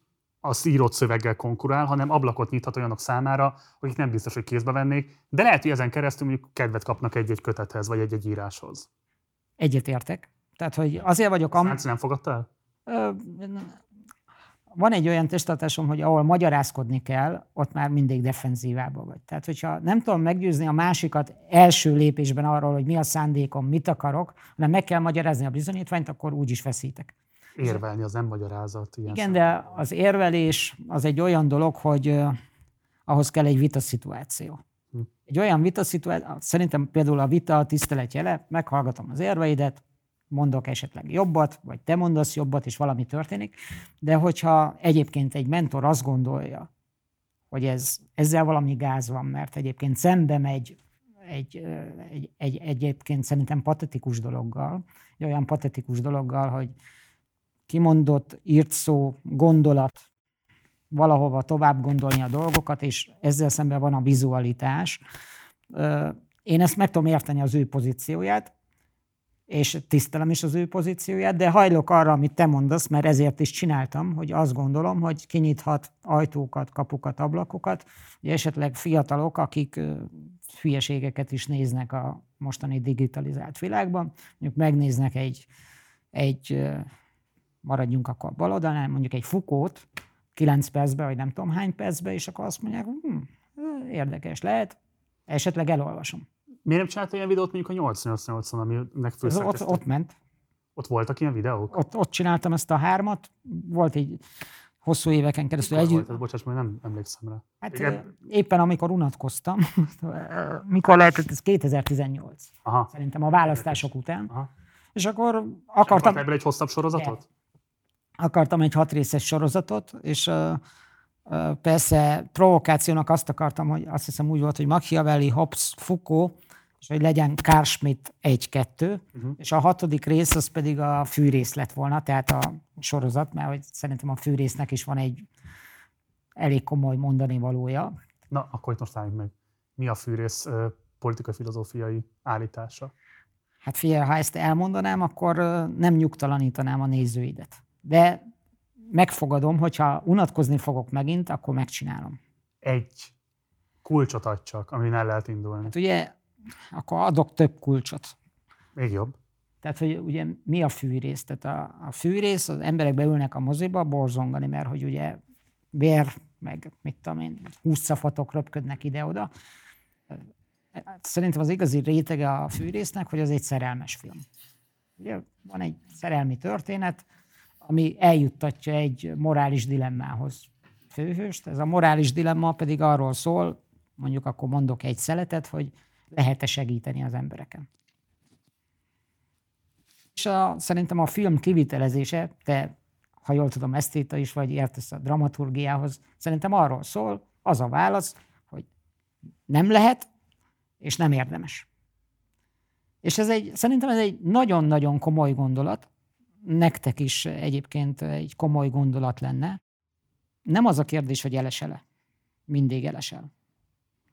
az írott szöveggel konkurál, hanem ablakot nyithat olyanok számára, akik nem biztos, hogy kézbe vennék, de lehet, hogy ezen keresztül mondjuk kedvet kapnak egy-egy kötethez, vagy egy-egy íráshoz. Egyetértek. Tehát, hogy azért vagyok... Am... Szánci nem fogadta el? van egy olyan testatásom, hogy ahol magyarázkodni kell, ott már mindig defenzívába vagy. Tehát, hogyha nem tudom meggyőzni a másikat első lépésben arról, hogy mi a szándékom, mit akarok, hanem meg kell magyarázni a bizonyítványt, akkor úgy is veszítek. Érvelni az nem magyarázat. Ilyen Igen, de az érvelés az egy olyan dolog, hogy ahhoz kell egy vita szituáció. Hm. Egy olyan vita szituáció, szerintem például a vita a tisztelet jele, meghallgatom az érveidet, mondok esetleg jobbat, vagy te mondasz jobbat, és valami történik, de hogyha egyébként egy mentor azt gondolja, hogy ez, ezzel valami gáz van, mert egyébként szembe megy egy, egy, egy, egyébként szerintem patetikus dologgal, egy olyan patetikus dologgal, hogy kimondott, írt szó, gondolat, valahova tovább gondolni a dolgokat, és ezzel szemben van a vizualitás. Én ezt meg tudom érteni az ő pozícióját, és tisztelem is az ő pozícióját, de hajlok arra, amit te mondasz, mert ezért is csináltam, hogy azt gondolom, hogy kinyithat ajtókat, kapukat, ablakokat, hogy esetleg fiatalok, akik hülyeségeket is néznek a mostani digitalizált világban, mondjuk megnéznek egy, egy maradjunk akkor bal oldalán, mondjuk egy fukót, 9 percbe, vagy nem tudom hány percbe, és akkor azt mondják, hm, érdekes lehet, esetleg elolvasom. Miért nem csinálta ilyen videót mondjuk a 888-on, aminek főszerkesztő? Ott, ott ment. Ott voltak ilyen videók? Ott, ott csináltam ezt a hármat, volt egy hosszú éveken keresztül Mikor együtt. Volt, bocsáss, mert nem emlékszem rá. Hát Igen. éppen amikor unatkoztam, mikor lehetett, ez 2018, Aha. szerintem a választások után, Aha. és akkor Akartam akartam, ebből egy hosszabb sorozatot? Akartam egy hat részes sorozatot, és persze provokációnak azt akartam, hogy azt hiszem úgy volt, hogy Machiavelli, Hobbes, Foucault, és hogy legyen Carl Schmitt 1-2, Uh-huh. és a hatodik rész az pedig a fűrész lett volna, tehát a sorozat, mert hogy szerintem a fűrésznek is van egy elég komoly mondani valója. Na, akkor itt most álljunk meg. Mi a fűrész politikai filozófiai állítása? Hát figyelj, ha ezt elmondanám, akkor nem nyugtalanítanám a nézőidet. De megfogadom, hogyha unatkozni fogok megint, akkor megcsinálom. Egy kulcsot adj csak, amin el lehet indulni. Hát ugye, akkor adok több kulcsot. Még jobb. Tehát, hogy ugye mi a fűrész? Tehát a, a fűrész, az emberek beülnek a moziba borzongani, mert hogy ugye vér, meg mit tudom én, húszafatok röpködnek ide-oda. Szerintem az igazi rétege a fűrésznek, hogy az egy szerelmes film. Ugye van egy szerelmi történet, ami eljuttatja egy morális dilemmához főhőst. Ez a morális dilemma pedig arról szól, mondjuk akkor mondok egy szeletet, hogy lehet-e segíteni az embereken. És a, szerintem a film kivitelezése, te, ha jól tudom, esztéta is vagy, értesz a dramaturgiához, szerintem arról szól, az a válasz, hogy nem lehet, és nem érdemes. És ez egy, szerintem ez egy nagyon-nagyon komoly gondolat, nektek is egyébként egy komoly gondolat lenne. Nem az a kérdés, hogy elesele. Mindig elesel.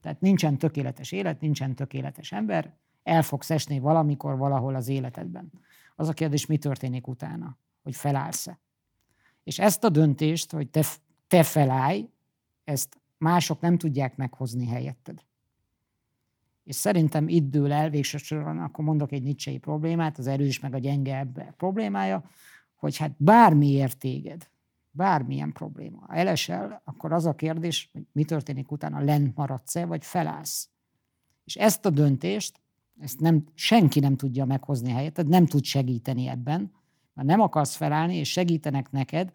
Tehát nincsen tökéletes élet, nincsen tökéletes ember, el fogsz esni valamikor, valahol az életedben. Az a kérdés, mi történik utána, hogy felállsz-e. És ezt a döntést, hogy te, te felállj, ezt mások nem tudják meghozni helyetted. És szerintem itt dől el végső soron, akkor mondok egy nicsei problémát, az erős meg a gyenge ebbe problémája, hogy hát bármiért téged, bármilyen probléma, ha elesel, akkor az a kérdés, hogy mi történik utána, lent maradsz-e, vagy felállsz. És ezt a döntést, ezt nem, senki nem tudja meghozni helyetted, nem tud segíteni ebben, mert nem akarsz felállni, és segítenek neked,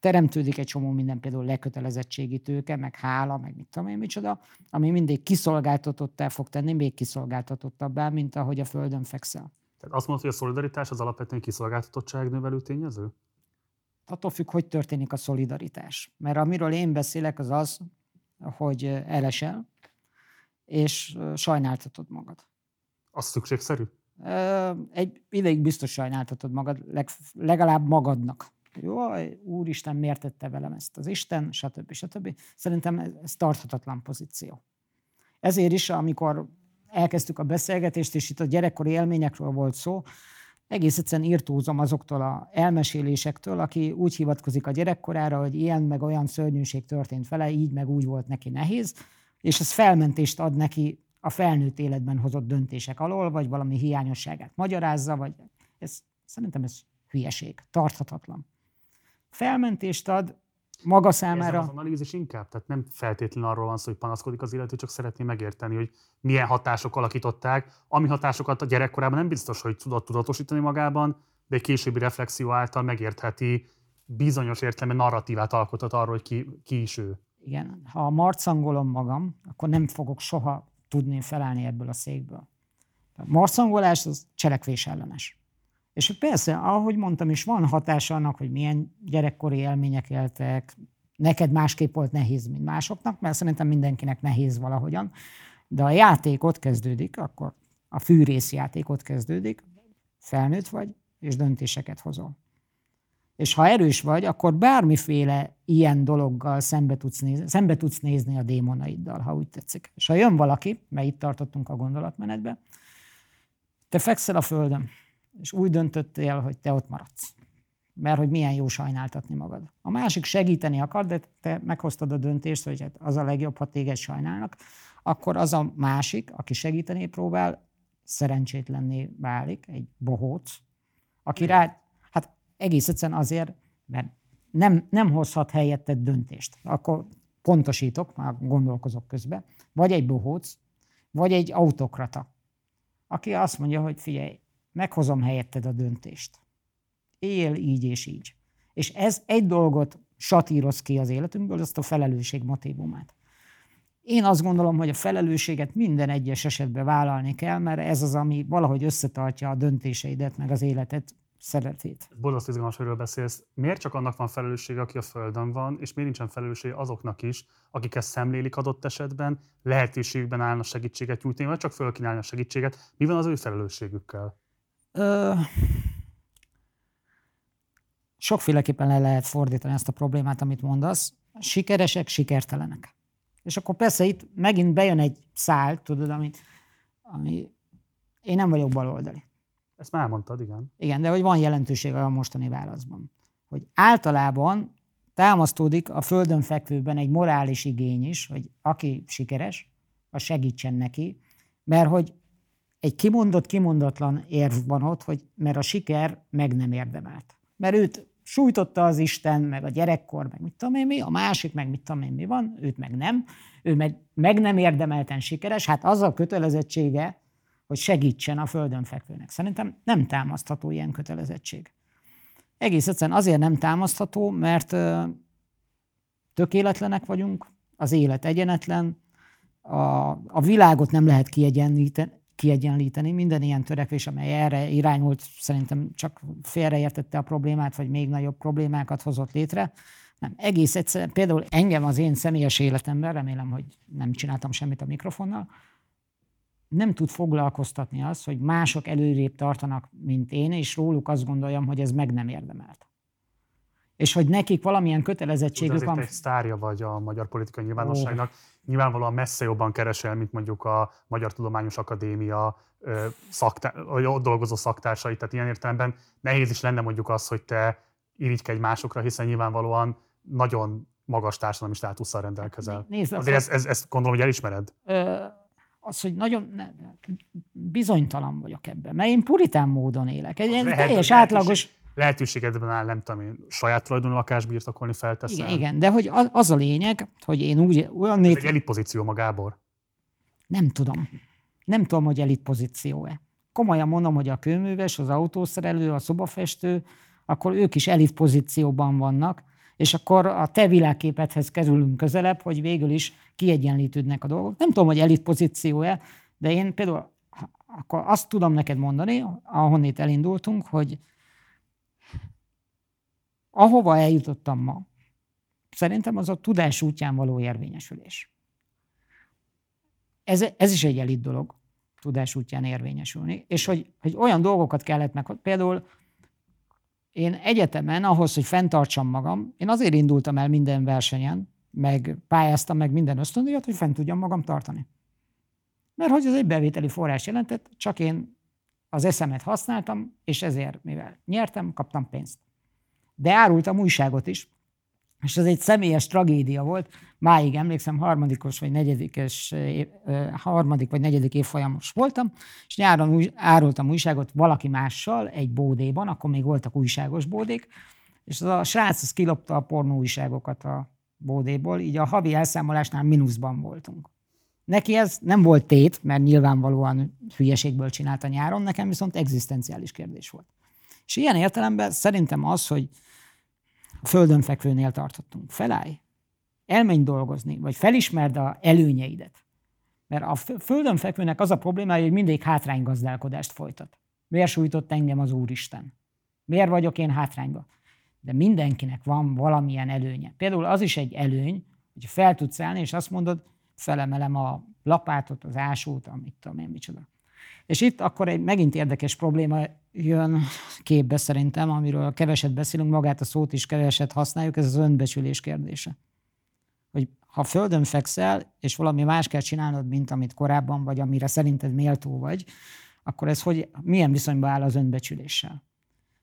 teremtődik egy csomó minden, például lekötelezettségi tőke, meg hála, meg mit tudom én micsoda, ami mindig kiszolgáltatottá fog tenni, még kiszolgáltatottabbá, mint ahogy a földön fekszel. Tehát azt mondod, hogy a szolidaritás az alapvetően kiszolgáltatottság növelő tényező? Attól függ, hogy történik a szolidaritás. Mert amiről én beszélek, az az, hogy elesel, és sajnáltatod magad. Az szükségszerű? Egy ideig biztos sajnáltatod magad, leg, legalább magadnak. Jó, úristen, miért tette velem ezt az Isten, stb. stb. Szerintem ez tarthatatlan pozíció. Ezért is, amikor elkezdtük a beszélgetést, és itt a gyerekkori élményekről volt szó, egész egyszerűen írtózom azoktól a elmesélésektől, aki úgy hivatkozik a gyerekkorára, hogy ilyen meg olyan szörnyűség történt vele, így meg úgy volt neki nehéz, és ez felmentést ad neki a felnőtt életben hozott döntések alól, vagy valami hiányosságát magyarázza, vagy ez, szerintem ez hülyeség, tarthatatlan. Felmentést ad maga Ez számára. az analízis inkább? Tehát nem feltétlenül arról van szó, hogy panaszkodik az illető, csak szeretné megérteni, hogy milyen hatások alakították, ami hatásokat a gyerekkorában nem biztos, hogy tudott tudatosítani magában, de egy későbbi reflexió által megértheti, bizonyos értelemben narratívát alkotott arról, hogy ki, ki is ő. Igen, ha marcangolom magam, akkor nem fogok soha tudni felállni ebből a székből. A marcangolás az cselekvés ellenes. És persze, ahogy mondtam is, van hatása annak, hogy milyen gyerekkori élmények éltek, neked másképp volt nehéz, mint másoknak, mert szerintem mindenkinek nehéz valahogyan, de a játék ott kezdődik, akkor a fűrész játék ott kezdődik, felnőtt vagy, és döntéseket hozol. És ha erős vagy, akkor bármiféle ilyen dologgal szembe tudsz nézni, szembe tudsz nézni a démonaiddal, ha úgy tetszik. És ha jön valaki, mert itt tartottunk a gondolatmenetbe, te fekszel a földön, és úgy döntöttél, hogy te ott maradsz. Mert hogy milyen jó sajnáltatni magad. A másik segíteni akar, de te meghoztad a döntést, hogy hát az a legjobb, ha téged sajnálnak, akkor az a másik, aki segíteni próbál, szerencsétlenné válik, egy bohóc, aki rá, hát egész egyszerűen azért, mert nem, nem hozhat helyetted döntést. Akkor pontosítok, már gondolkozok közben, vagy egy bohóc, vagy egy autokrata, aki azt mondja, hogy figyelj, meghozom helyetted a döntést. Él így és így. És ez egy dolgot satíroz ki az életünkből, azt a felelősség motivumát. Én azt gondolom, hogy a felelősséget minden egyes esetben vállalni kell, mert ez az, ami valahogy összetartja a döntéseidet, meg az életet szeretét. Borzasztó izgalmas, amiről beszélsz. Miért csak annak van felelőssége, aki a Földön van, és miért nincsen felelőssége azoknak is, akik ezt szemlélik adott esetben, lehetőségükben állna segítséget nyújtani, vagy csak fölkínálni a segítséget. Mi van az ő felelősségükkel? Ö... Sokféleképpen le lehet fordítani ezt a problémát, amit mondasz. Sikeresek, sikertelenek. És akkor persze itt megint bejön egy szál, tudod, ami, ami én nem vagyok baloldali. Ezt már mondtad, igen. Igen, de hogy van jelentősége a mostani válaszban. Hogy általában támasztódik a földön fekvőben egy morális igény is, hogy aki sikeres, az segítsen neki, mert hogy egy kimondott, kimondatlan érv van ott, hogy mert a siker meg nem érdemelt. Mert őt sújtotta az Isten, meg a gyerekkor, meg mit tudom én mi, a másik, meg mit tudom én mi van, őt meg nem, ő meg, meg nem érdemelten sikeres, hát az a kötelezettsége, hogy segítsen a földön fekvőnek. Szerintem nem támasztható ilyen kötelezettség. Egész egyszerűen azért nem támasztható, mert tökéletlenek vagyunk, az élet egyenetlen, a, a világot nem lehet kiegyenlíteni, kiegyenlíteni. Minden ilyen törekvés, amely erre irányult, szerintem csak félreértette a problémát, vagy még nagyobb problémákat hozott létre. Nem, egész egyszerűen, például engem az én személyes életemben, remélem, hogy nem csináltam semmit a mikrofonnal, nem tud foglalkoztatni az, hogy mások előrébb tartanak, mint én, és róluk azt gondoljam, hogy ez meg nem érdemelt. És hogy nekik valamilyen kötelezettségük van. egy sztárja vagy a magyar politikai nyilvánosságnak. Oh. Nyilvánvalóan messze jobban keresel, mint mondjuk a Magyar Tudományos Akadémia szaktár, vagy ott dolgozó szaktársai. Tehát ilyen értelemben nehéz is lenne mondjuk az, hogy te irigykedj másokra, hiszen nyilvánvalóan nagyon magas társadalmi státusszal rendelkezel. Nézd, Azért ezt, ezt, ezt gondolom, hogy elismered. Ö, az, hogy nagyon ne, bizonytalan vagyok ebben, mert én puritán módon élek. Egy teljes átlagos... Lehetőségedben áll, nem tudom én, saját tulajdonú lakást birtokolni felteszem. Igen, igen, de hogy az, az a lényeg, hogy én úgy olyan... Ez egy elit pozíció magából. Nem tudom. Nem tudom, hogy elit pozíció-e. Komolyan mondom, hogy a kőműves, az autószerelő, a szobafestő, akkor ők is elit pozícióban vannak, és akkor a te világképethez kerülünk közelebb, hogy végül is kiegyenlítődnek a dolgok. Nem tudom, hogy elit pozíció-e, de én például akkor azt tudom neked mondani, ahonnét elindultunk, hogy ahova eljutottam ma, szerintem az a tudás útján való érvényesülés. Ez, ez is egy elit dolog, tudás útján érvényesülni, és hogy, hogy olyan dolgokat kellett meg, például én egyetemen ahhoz, hogy fenntartsam magam, én azért indultam el minden versenyen, meg pályáztam meg minden ösztöndíjat, hogy fent tudjam magam tartani. Mert hogy az egy bevételi forrás jelentett, csak én az eszemet használtam, és ezért, mivel nyertem, kaptam pénzt. De árultam újságot is, és ez egy személyes tragédia volt. Máig emlékszem, harmadikos vagy negyedikes, harmadik vagy negyedik évfolyamos voltam, és nyáron új, árultam újságot valaki mással egy bódéban, akkor még voltak újságos bódék, és az a srác az kilopta a pornó újságokat a bódéból, így a havi elszámolásnál mínuszban voltunk. Neki ez nem volt tét, mert nyilvánvalóan hülyeségből csinálta nyáron, nekem viszont egzisztenciális kérdés volt. És ilyen értelemben szerintem az, hogy földön fekvőnél tartottunk. Felállj, elmenj dolgozni, vagy felismerd a előnyeidet. Mert a földön fekvőnek az a problémája, hogy mindig hátránygazdálkodást folytat. Miért sújtott engem az Úristen? Miért vagyok én hátrányban? De mindenkinek van valamilyen előnye. Például az is egy előny, hogy fel tudsz állni, és azt mondod, felemelem a lapátot, az ásót, amit tudom én, micsoda. És itt akkor egy megint érdekes probléma jön képbe szerintem, amiről keveset beszélünk, magát a szót is keveset használjuk, ez az önbecsülés kérdése. Hogy ha földön fekszel, és valami más kell csinálnod, mint amit korábban vagy, amire szerinted méltó vagy, akkor ez hogy, milyen viszonyban áll az önbecsüléssel?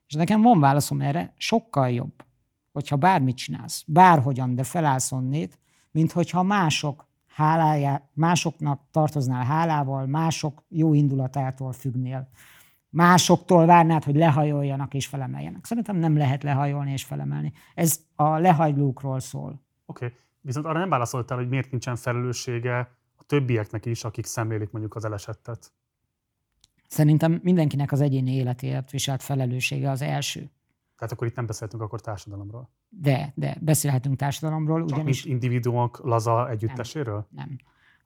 És nekem van válaszom erre, sokkal jobb, hogyha bármit csinálsz, bárhogyan, de felállsz onnét, mint hogyha mások hálájá, másoknak tartoznál hálával, mások jó indulatától függnél. Másoktól várnád, hogy lehajoljanak és felemeljenek. Szerintem nem lehet lehajolni és felemelni. Ez a lehajlókról szól. Oké, okay. viszont arra nem válaszoltál, hogy miért nincsen felelőssége a többieknek is, akik szemlélik mondjuk az elesettet. Szerintem mindenkinek az egyéni életéért viselt felelőssége az első. Tehát akkor itt nem beszéltünk akkor társadalomról. De, de beszélhetünk társadalomról. Csak ugyanis... individuumok laza együtteséről? Nem, nem.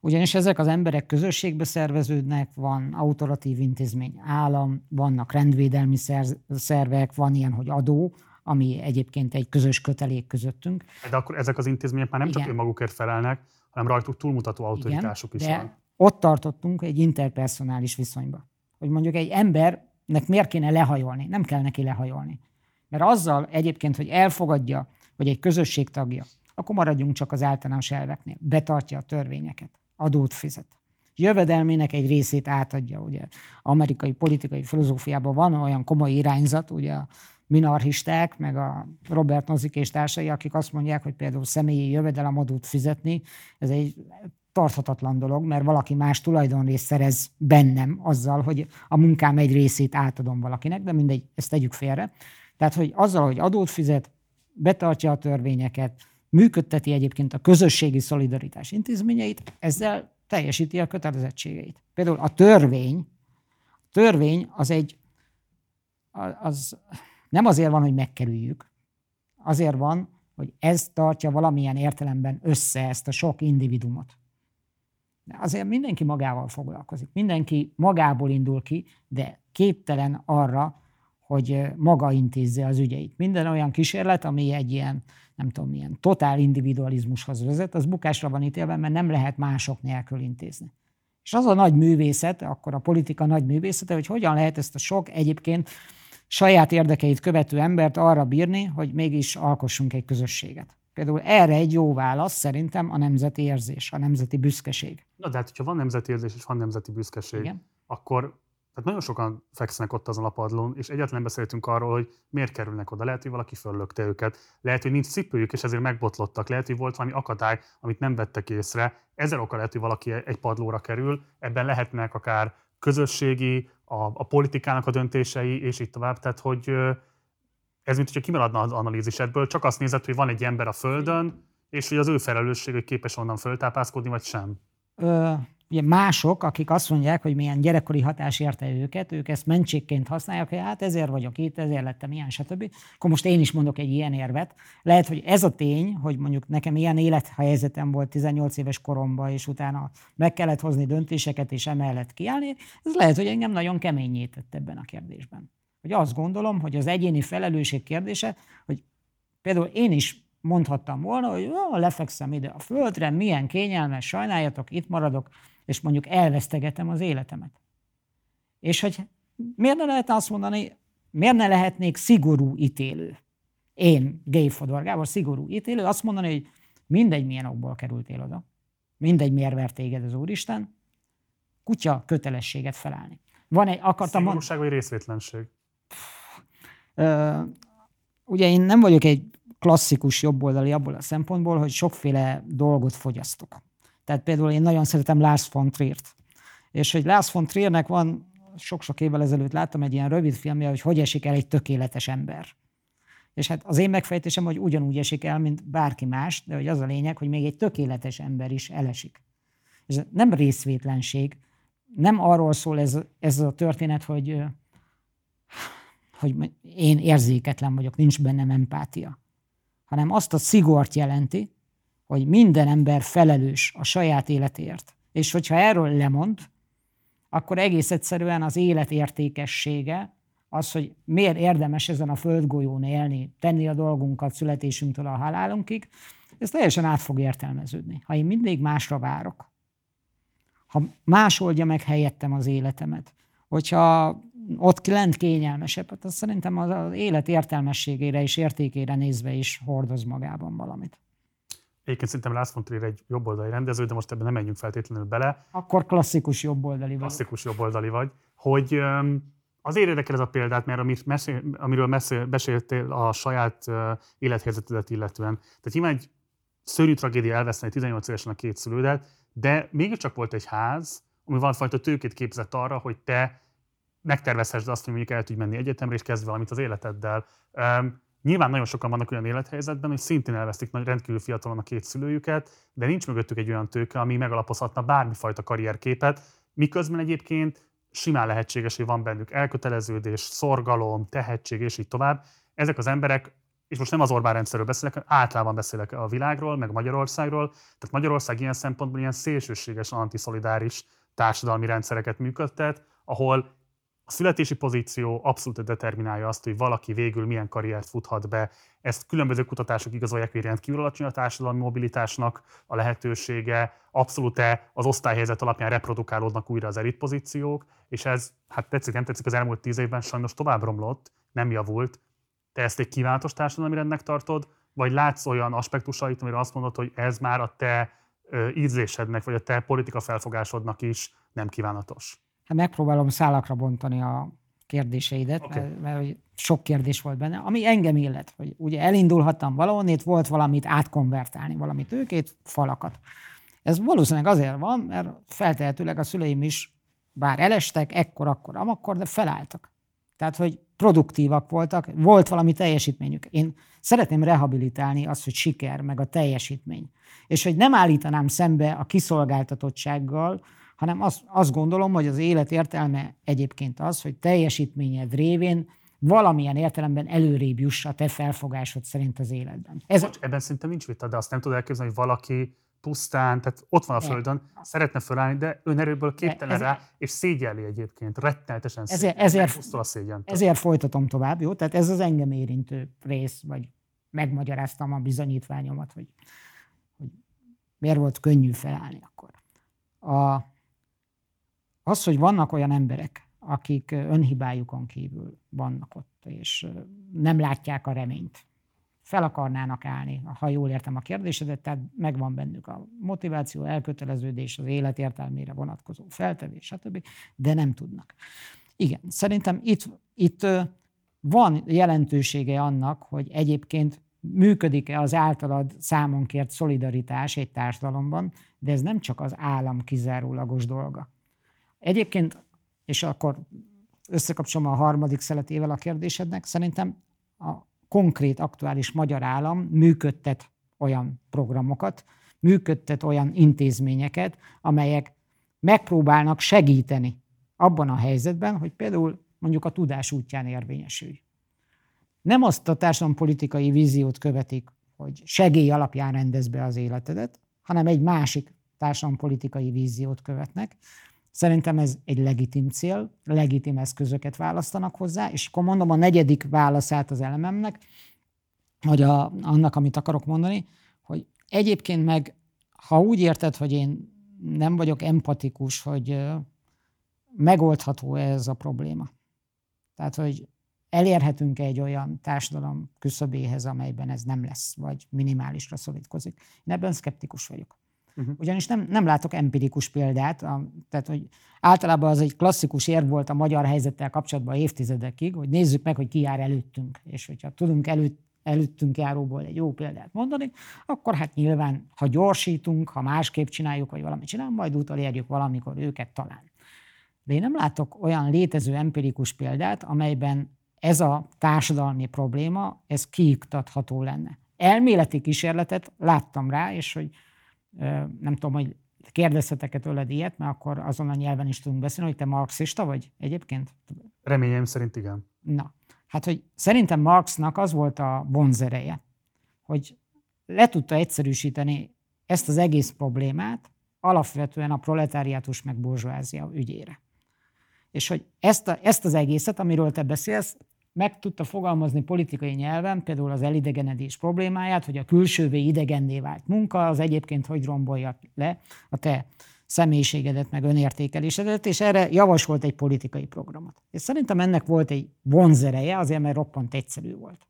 Ugyanis ezek az emberek közösségbe szerveződnek, van autoratív intézmény, állam, vannak rendvédelmi szervek, van ilyen, hogy adó, ami egyébként egy közös kötelék közöttünk. De akkor ezek az intézmények már nem Igen. csak önmagukért felelnek, hanem rajtuk túlmutató autoritásuk Igen, is de van. ott tartottunk egy interpersonális viszonyba. Hogy mondjuk egy embernek miért kéne lehajolni? Nem kell neki lehajolni. Mert azzal egyébként, hogy elfogadja, hogy egy közösség tagja, akkor maradjunk csak az általános elveknél. Betartja a törvényeket, adót fizet. Jövedelmének egy részét átadja. Ugye amerikai politikai filozófiában van olyan komoly irányzat, ugye a minarchisták, meg a Robert Nozick és társai, akik azt mondják, hogy például személyi jövedelemadót fizetni, ez egy tarthatatlan dolog, mert valaki más tulajdonrészt szerez bennem azzal, hogy a munkám egy részét átadom valakinek, de mindegy, ezt tegyük félre. Tehát, hogy azzal, hogy adót fizet, betartja a törvényeket, működteti egyébként a közösségi szolidaritás intézményeit, ezzel teljesíti a kötelezettségeit. Például a törvény, a törvény az egy, az nem azért van, hogy megkerüljük, azért van, hogy ez tartja valamilyen értelemben össze ezt a sok individumot. De azért mindenki magával foglalkozik, mindenki magából indul ki, de képtelen arra, hogy maga intézze az ügyeit. Minden olyan kísérlet, ami egy ilyen, nem tudom, milyen totál individualizmushoz vezet, az bukásra van ítélve, mert nem lehet mások nélkül intézni. És az a nagy művészet, akkor a politika nagy művészete, hogy hogyan lehet ezt a sok egyébként saját érdekeit követő embert arra bírni, hogy mégis alkossunk egy közösséget. Például erre egy jó válasz szerintem a nemzeti érzés, a nemzeti büszkeség. Na de hát, hogyha van nemzeti érzés és van nemzeti büszkeség, Igen. akkor tehát nagyon sokan fekszenek ott azon a padlón, és egyáltalán beszéltünk arról, hogy miért kerülnek oda. Lehet, hogy valaki föllökte őket, lehet, hogy nincs cipőjük, és ezért megbotlottak, lehet, hogy volt valami akadály, amit nem vettek észre. Ezer oka lehet, hogy valaki egy padlóra kerül, ebben lehetnek akár közösségi, a, a politikának a döntései, és így tovább. Tehát, hogy ez mint hogyha kimaradna az analízisedből, csak azt nézed, hogy van egy ember a Földön, és hogy az ő felelősség, hogy képes onnan föltápászkodni, vagy sem. Ö, ugye mások, akik azt mondják, hogy milyen gyerekkori hatás érte őket, ők ezt mentségként használják, hogy hát ezért vagyok itt, ezért lettem ilyen, stb. Akkor most én is mondok egy ilyen érvet. Lehet, hogy ez a tény, hogy mondjuk nekem ilyen élethelyzetem volt 18 éves koromban, és utána meg kellett hozni döntéseket, és emellett kiállni, ez lehet, hogy engem nagyon keményé tett ebben a kérdésben. Hogy azt gondolom, hogy az egyéni felelősség kérdése, hogy például én is mondhattam volna, hogy ó, lefekszem ide a földre, milyen kényelmes, sajnáljatok, itt maradok, és mondjuk elvesztegetem az életemet. És hogy miért ne lehetne azt mondani, miért ne lehetnék szigorú ítélő? Én, Gay Fodor Gábor, szigorú ítélő, azt mondani, hogy mindegy, milyen okból kerültél oda, mindegy, miért vert téged az Úristen, kutya kötelességet felállni. Van egy, akartam Szigorúság vagy részvétlenség? ugye én nem vagyok egy klasszikus jobboldali abból a szempontból, hogy sokféle dolgot fogyasztok. Tehát például én nagyon szeretem Lars von Triert. És hogy Lars von Triernek van, sok-sok évvel ezelőtt láttam egy ilyen rövid filmje, hogy hogy esik el egy tökéletes ember. És hát az én megfejtésem, hogy ugyanúgy esik el, mint bárki más, de hogy az a lényeg, hogy még egy tökéletes ember is elesik. És nem részvétlenség, nem arról szól ez, ez a történet, hogy, hogy én érzéketlen vagyok, nincs bennem empátia, hanem azt a szigort jelenti, hogy minden ember felelős a saját életért. És hogyha erről lemond, akkor egész egyszerűen az élet értékessége, az, hogy miért érdemes ezen a földgolyón élni, tenni a dolgunkat születésünktől a halálunkig, ez teljesen át fog értelmeződni. Ha én mindig másra várok, ha más oldja meg helyettem az életemet, hogyha ott lent kényelmesebb, hát az szerintem az élet értelmességére és értékére nézve is hordoz magában valamit. Egyébként szerintem Lász von Trier egy jobboldali rendező, de most ebben nem menjünk feltétlenül bele. Akkor klasszikus jobboldali vagy. Klasszikus jobboldali vagy. Hogy azért érdekel ez a példát, mert amit mesél, amiről mesél, beszéltél a saját élethelyzetedet illetően. Tehát nyilván egy szörnyű tragédia elveszteni 18 évesen a két szülődet, de mégiscsak volt egy ház, ami valamifajta tőkét képzett arra, hogy te megtervezhessd azt, hogy mondjuk el tudj menni egyetemre, és kezd valamit az életeddel. Nyilván nagyon sokan vannak olyan élethelyzetben, hogy szintén elvesztik rendkívül fiatalon a két szülőjüket, de nincs mögöttük egy olyan tőke, ami megalapozhatna bármifajta karrierképet, miközben egyébként simán lehetséges, hogy van bennük elköteleződés, szorgalom, tehetség, és így tovább. ezek az emberek, és most nem az Orbán rendszerről beszélek, általában beszélek a világról, meg Magyarországról, tehát Magyarország ilyen szempontból ilyen szélsőséges, antiszolidáris társadalmi rendszereket működtet, ahol a születési pozíció abszolút determinálja azt, hogy valaki végül milyen karriert futhat be. Ezt különböző kutatások igazolják, hogy rendkívül alacsony a társadalmi mobilitásnak a lehetősége, abszolút az osztályhelyzet alapján reprodukálódnak újra az elit pozíciók, és ez, hát tetszik, nem tetszik, az elmúlt tíz évben sajnos tovább romlott, nem javult. Te ezt egy kívánatos társadalmi rendnek tartod, vagy látsz olyan aspektusait, amire azt mondod, hogy ez már a te ízlésednek, vagy a te politika felfogásodnak is nem kívánatos? Hát megpróbálom szálakra bontani a kérdéseidet, okay. mert, mert sok kérdés volt benne, ami engem illet, hogy ugye elindulhattam valahonnét, volt valamit átkonvertálni, valamit tőkét, falakat. Ez valószínűleg azért van, mert feltehetőleg a szüleim is, bár elestek, ekkor, akkor, amakkor, de felálltak. Tehát, hogy produktívak voltak, volt valami teljesítményük. Én szeretném rehabilitálni azt, hogy siker, meg a teljesítmény. És hogy nem állítanám szembe a kiszolgáltatottsággal, hanem azt, azt gondolom, hogy az élet értelme egyébként az, hogy teljesítményed révén valamilyen értelemben előrébb juss a te felfogásod szerint az életben. Ez Bocs, ebben szerintem nincs vita, de azt nem tudod elképzelni, hogy valaki pusztán, tehát ott van a Földön, e. szeretne fölállni, de önerőből képtelen rá, és szégyelli egyébként, rettenetesen ezért, ezért, a szégyen. Ezért folytatom tovább, jó? Tehát ez az engem érintő rész, vagy megmagyaráztam a bizonyítványomat, hogy, hogy miért volt könnyű felállni akkor. A, az, hogy vannak olyan emberek, akik önhibájukon kívül vannak ott, és nem látják a reményt, fel akarnának állni, ha jól értem a kérdésedet, tehát megvan bennük a motiváció, elköteleződés, az élet értelmére vonatkozó feltevés, stb., de nem tudnak. Igen, szerintem itt, itt van jelentősége annak, hogy egyébként működik-e az általad számon kért szolidaritás egy társadalomban, de ez nem csak az állam kizárólagos dolga. Egyébként, és akkor összekapcsolom a harmadik szeletével a kérdésednek, szerintem a konkrét, aktuális magyar állam működtet olyan programokat, működtet olyan intézményeket, amelyek megpróbálnak segíteni abban a helyzetben, hogy például mondjuk a tudás útján érvényesülj. Nem azt a társadalompolitikai víziót követik, hogy segély alapján rendez be az életedet, hanem egy másik társadalompolitikai víziót követnek, Szerintem ez egy legitim cél, legitim eszközöket választanak hozzá, és akkor mondom a negyedik válaszát az elememnek, vagy a, annak, amit akarok mondani, hogy egyébként meg, ha úgy érted, hogy én nem vagyok empatikus, hogy megoldható ez a probléma. Tehát, hogy elérhetünk egy olyan társadalom küszöbéhez, amelyben ez nem lesz, vagy minimálisra szorítkozik. Én ebben szkeptikus vagyok. Uh-huh. Ugyanis nem, nem látok empirikus példát, a, tehát hogy általában az egy klasszikus érv volt a magyar helyzettel kapcsolatban évtizedekig, hogy nézzük meg, hogy ki jár előttünk, és hogyha tudunk előtt, előttünk járóból egy jó példát mondani, akkor hát nyilván, ha gyorsítunk, ha másképp csináljuk, vagy valamit csinálunk, majd utolérjük valamikor őket talán. De én nem látok olyan létező empirikus példát, amelyben ez a társadalmi probléma, ez kiiktatható lenne. Elméleti kísérletet láttam rá, és hogy nem tudom, hogy kérdezhetek-e tőled ilyet, mert akkor azon a nyelven is tudunk beszélni, hogy te marxista vagy egyébként? Reményem szerint igen. Na, hát hogy szerintem Marxnak az volt a bonzereje, hogy le tudta egyszerűsíteni ezt az egész problémát alapvetően a proletáriátus meg burzsóázia ügyére. És hogy ezt, a, ezt az egészet, amiről te beszélsz, meg tudta fogalmazni politikai nyelven, például az elidegenedés problémáját, hogy a külsővé idegenné vált munka, az egyébként hogy rombolja le a te személyiségedet, meg önértékelésedet, és erre javasolt egy politikai programot. És szerintem ennek volt egy vonzereje, azért mert roppant egyszerű volt.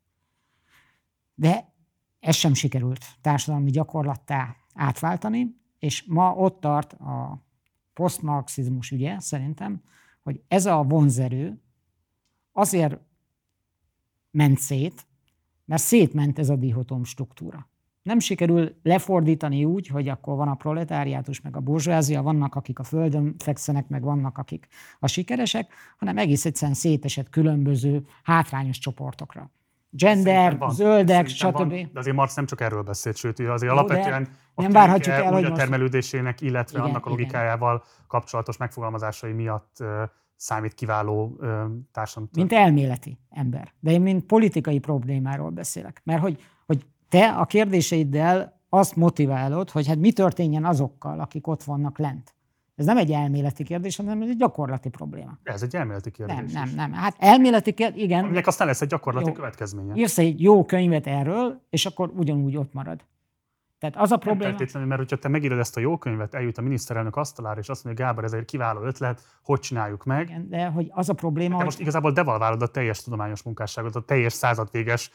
De ez sem sikerült társadalmi gyakorlattá átváltani, és ma ott tart a posztmarxizmus ügye, szerintem, hogy ez a vonzerő azért ment szét, mert szétment ez a dihotom struktúra. Nem sikerül lefordítani úgy, hogy akkor van a proletáriátus, meg a burzsázia, vannak, akik a földön fekszenek, meg vannak, akik a sikeresek, hanem egész egyszerűen szétesett különböző hátrányos csoportokra. Gender, van, zöldek, stb. Van, de azért Marx nem csak erről beszélt, sőt, azért Jó, alapvetően a nem várhatjuk el, hogy a termelődésének, illetve igen, annak a logikájával igen. kapcsolatos megfogalmazásai miatt számít kiváló társadalom. Mint elméleti ember. De én mint politikai problémáról beszélek. Mert hogy, hogy te a kérdéseiddel azt motiválod, hogy hát mi történjen azokkal, akik ott vannak lent. Ez nem egy elméleti kérdés, hanem ez egy gyakorlati probléma. Ez egy elméleti kérdés. Nem, nem, nem. Hát elméleti kérdés, igen. Aminek aztán lesz egy gyakorlati jó. következménye. Írsz egy jó könyvet erről, és akkor ugyanúgy ott marad. Tehát az a probléma... Nem feltétlenül, mert hogyha te megírod ezt a jó könyvet, eljut a miniszterelnök asztalára, és azt mondja, Gábor, ez egy kiváló ötlet, hogy csináljuk meg. Igen, de hogy az a probléma... De hogy... most igazából devalválod a teljes tudományos munkásságot, a teljes századvéges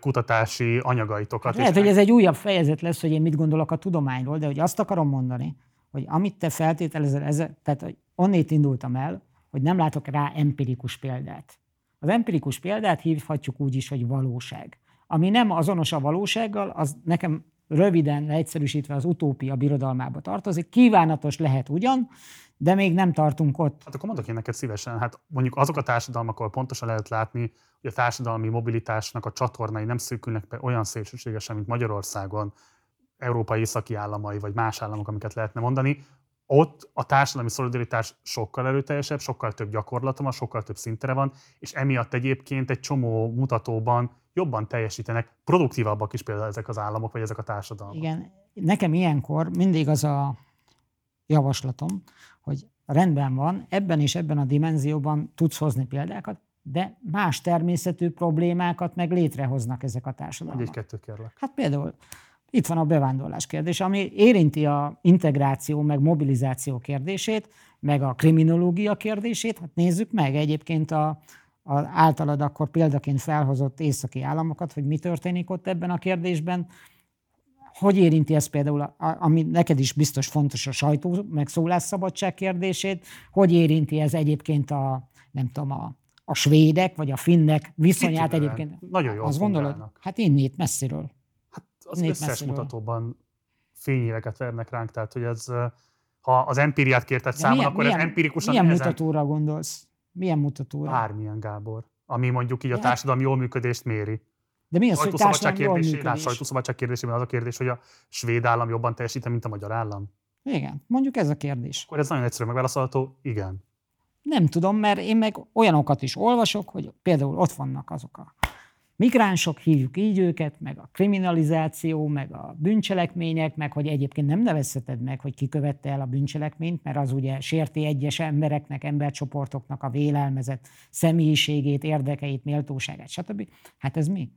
kutatási anyagaitokat. Lehet, hogy ez egy újabb fejezet lesz, hogy én mit gondolok a tudományról, de hogy azt akarom mondani, hogy amit te feltételezel, ez, tehát hogy onnét indultam el, hogy nem látok rá empirikus példát. Az empirikus példát hívhatjuk úgy is, hogy valóság. Ami nem azonos a valósággal, az nekem röviden, egyszerűsítve az utópia birodalmába tartozik. Kívánatos lehet ugyan, de még nem tartunk ott. Hát akkor mondok én neked szívesen, hát mondjuk azok a társadalmak, ahol pontosan lehet látni, hogy a társadalmi mobilitásnak a csatornai nem szűkülnek be olyan szélsőségesen, mint Magyarországon, európai északi államai, vagy más államok, amiket lehetne mondani, ott a társadalmi szolidaritás sokkal erőteljesebb, sokkal több gyakorlata van, sokkal több szintere van, és emiatt egyébként egy csomó mutatóban jobban teljesítenek, produktívabbak is például ezek az államok, vagy ezek a társadalmak. Igen, nekem ilyenkor mindig az a javaslatom, hogy rendben van, ebben és ebben a dimenzióban tudsz hozni példákat, de más természetű problémákat meg létrehoznak ezek a társadalmak. Egy-kettő kérlek. Hát például itt van a bevándorlás kérdés, ami érinti a integráció, meg mobilizáció kérdését, meg a kriminológia kérdését. Hát nézzük meg egyébként a, a általad akkor példaként felhozott északi államokat, hogy mi történik ott ebben a kérdésben. Hogy érinti ez például, ami neked is biztos fontos a sajtó, meg szólásszabadság kérdését, hogy érinti ez egyébként a, nem tudom, a, a svédek vagy a finnek viszonyát egyébként? Nagyon jól Azt gondolod? Hát innét messziről az összes messziről. mutatóban fényéveket vernek ránk, tehát hogy ez, ha az empíriát kérted számon, akkor milyen, ez empirikusan Milyen ezen... mutatóra gondolsz? Milyen mutatóra? Bármilyen, Gábor. Ami mondjuk így a társadalmi jól működést méri. De mi az, hogy társadalmi jól működés? Sajtószabadság kérdésében az a kérdés, hogy a svéd állam jobban teljesít, mint a magyar állam? Igen, mondjuk ez a kérdés. Akkor ez nagyon egyszerű megválaszolható, igen. Nem tudom, mert én meg olyanokat is olvasok, hogy például ott vannak azok a migránsok, hívjuk így őket, meg a kriminalizáció, meg a bűncselekmények, meg hogy egyébként nem nevezheted meg, hogy ki követte el a bűncselekményt, mert az ugye sérti egyes embereknek, embercsoportoknak a vélelmezett személyiségét, érdekeit, méltóságát, stb. Hát ez mi?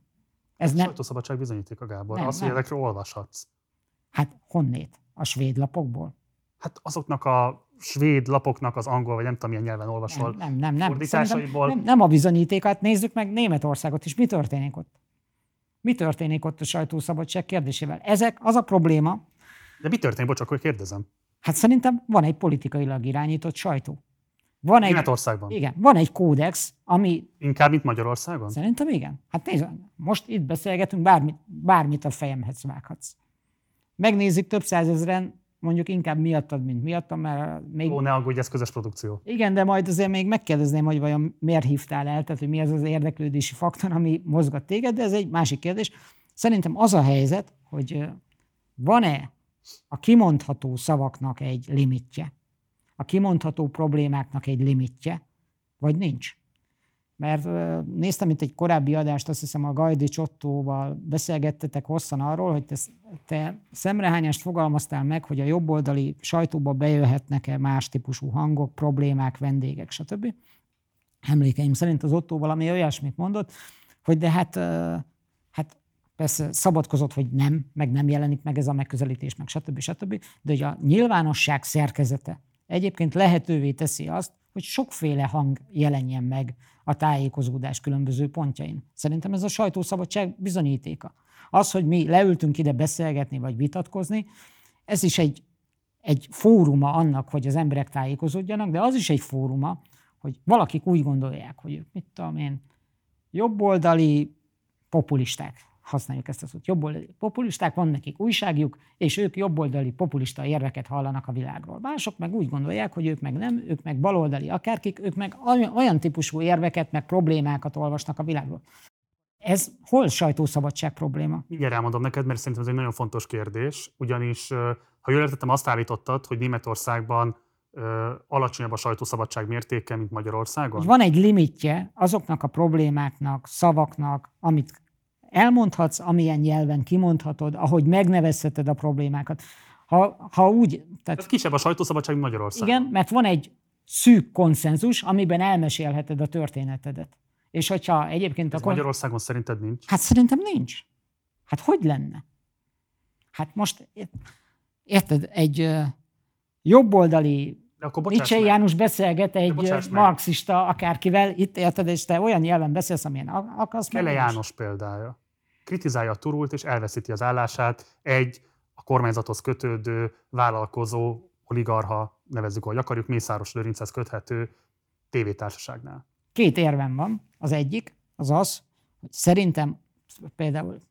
Ez nem... Sajtószabadság bizonyíték a Gábor. Nem, Azt, hogy ezekről olvashatsz. Hát honnét? A svéd lapokból? Hát azoknak a svéd lapoknak az angol, vagy nem tudom, milyen nyelven olvasol nem, nem, nem, nem. nem, nem a bizonyítékát, nézzük meg Németországot is. Mi történik ott? Mi történik ott a sajtószabadság kérdésével? Ezek az a probléma. De mi történik? Bocs, akkor kérdezem. Hát szerintem van egy politikailag irányított sajtó. Van egy, Németországban? Igen, van egy kódex, ami... Inkább, mint Magyarországon? Szerintem igen. Hát nézd, most itt beszélgetünk, bármit, bármit a fejemhez vághatsz. Megnézik több százezren mondjuk inkább miattad, mint miattam, mert még... Ó, ne aggódj, ez közös produkció. Igen, de majd azért még megkérdezném, hogy vajon miért hívtál el, tehát hogy mi az az érdeklődési faktor, ami mozgat téged, de ez egy másik kérdés. Szerintem az a helyzet, hogy van-e a kimondható szavaknak egy limitje, a kimondható problémáknak egy limitje, vagy nincs. Mert néztem itt egy korábbi adást, azt hiszem a Gajdi Csottóval beszélgettetek hosszan arról, hogy te, te szemrehányást fogalmaztál meg, hogy a jobboldali sajtóba bejöhetnek-e más típusú hangok, problémák, vendégek, stb. Emlékeim szerint az Ottó valami olyasmit mondott, hogy de hát, hát persze szabadkozott, hogy nem, meg nem jelenik meg ez a megközelítés, meg stb. stb. De hogy a nyilvánosság szerkezete egyébként lehetővé teszi azt, hogy sokféle hang jelenjen meg a tájékozódás különböző pontjain. Szerintem ez a sajtószabadság bizonyítéka. Az, hogy mi leültünk ide beszélgetni vagy vitatkozni, ez is egy, egy fóruma annak, hogy az emberek tájékozódjanak, de az is egy fóruma, hogy valakik úgy gondolják, hogy ők, mit tudom én, jobboldali populisták használjuk ezt a szót, jobboldali populisták, van nekik újságjuk, és ők jobboldali populista érveket hallanak a világról. Mások meg úgy gondolják, hogy ők meg nem, ők meg baloldali akárkik, ők meg olyan típusú érveket, meg problémákat olvasnak a világról. Ez hol sajtószabadság probléma? Igen, elmondom neked, mert szerintem ez egy nagyon fontos kérdés, ugyanis, ha jól értettem, azt állítottad, hogy Németországban alacsonyabb a sajtószabadság mértéke, mint Magyarországon? Van egy limitje azoknak a problémáknak, szavaknak, amit elmondhatsz, amilyen nyelven kimondhatod, ahogy megnevezheted a problémákat. Ha, ha úgy... Tehát, Ez kisebb a sajtószabadság, Magyarországon. Igen, mert van egy szűk konszenzus, amiben elmesélheted a történetedet. És hogyha egyébként... Ez akkor... Magyarországon szerinted nincs? Hát szerintem nincs. Hát hogy lenne? Hát most, érted, egy jobboldali Nietzsche János beszélget egy marxista akárkivel, itt érted, és te olyan nyelven beszélsz, amilyen akarsz. Kele János példája. Kritizálja a turult, és elveszíti az állását egy a kormányzathoz kötődő, vállalkozó, oligarha, nevezzük, hogy akarjuk, Mészáros Lőrinchez köthető tévétársaságnál. Két érvem van. Az egyik az az, hogy szerintem például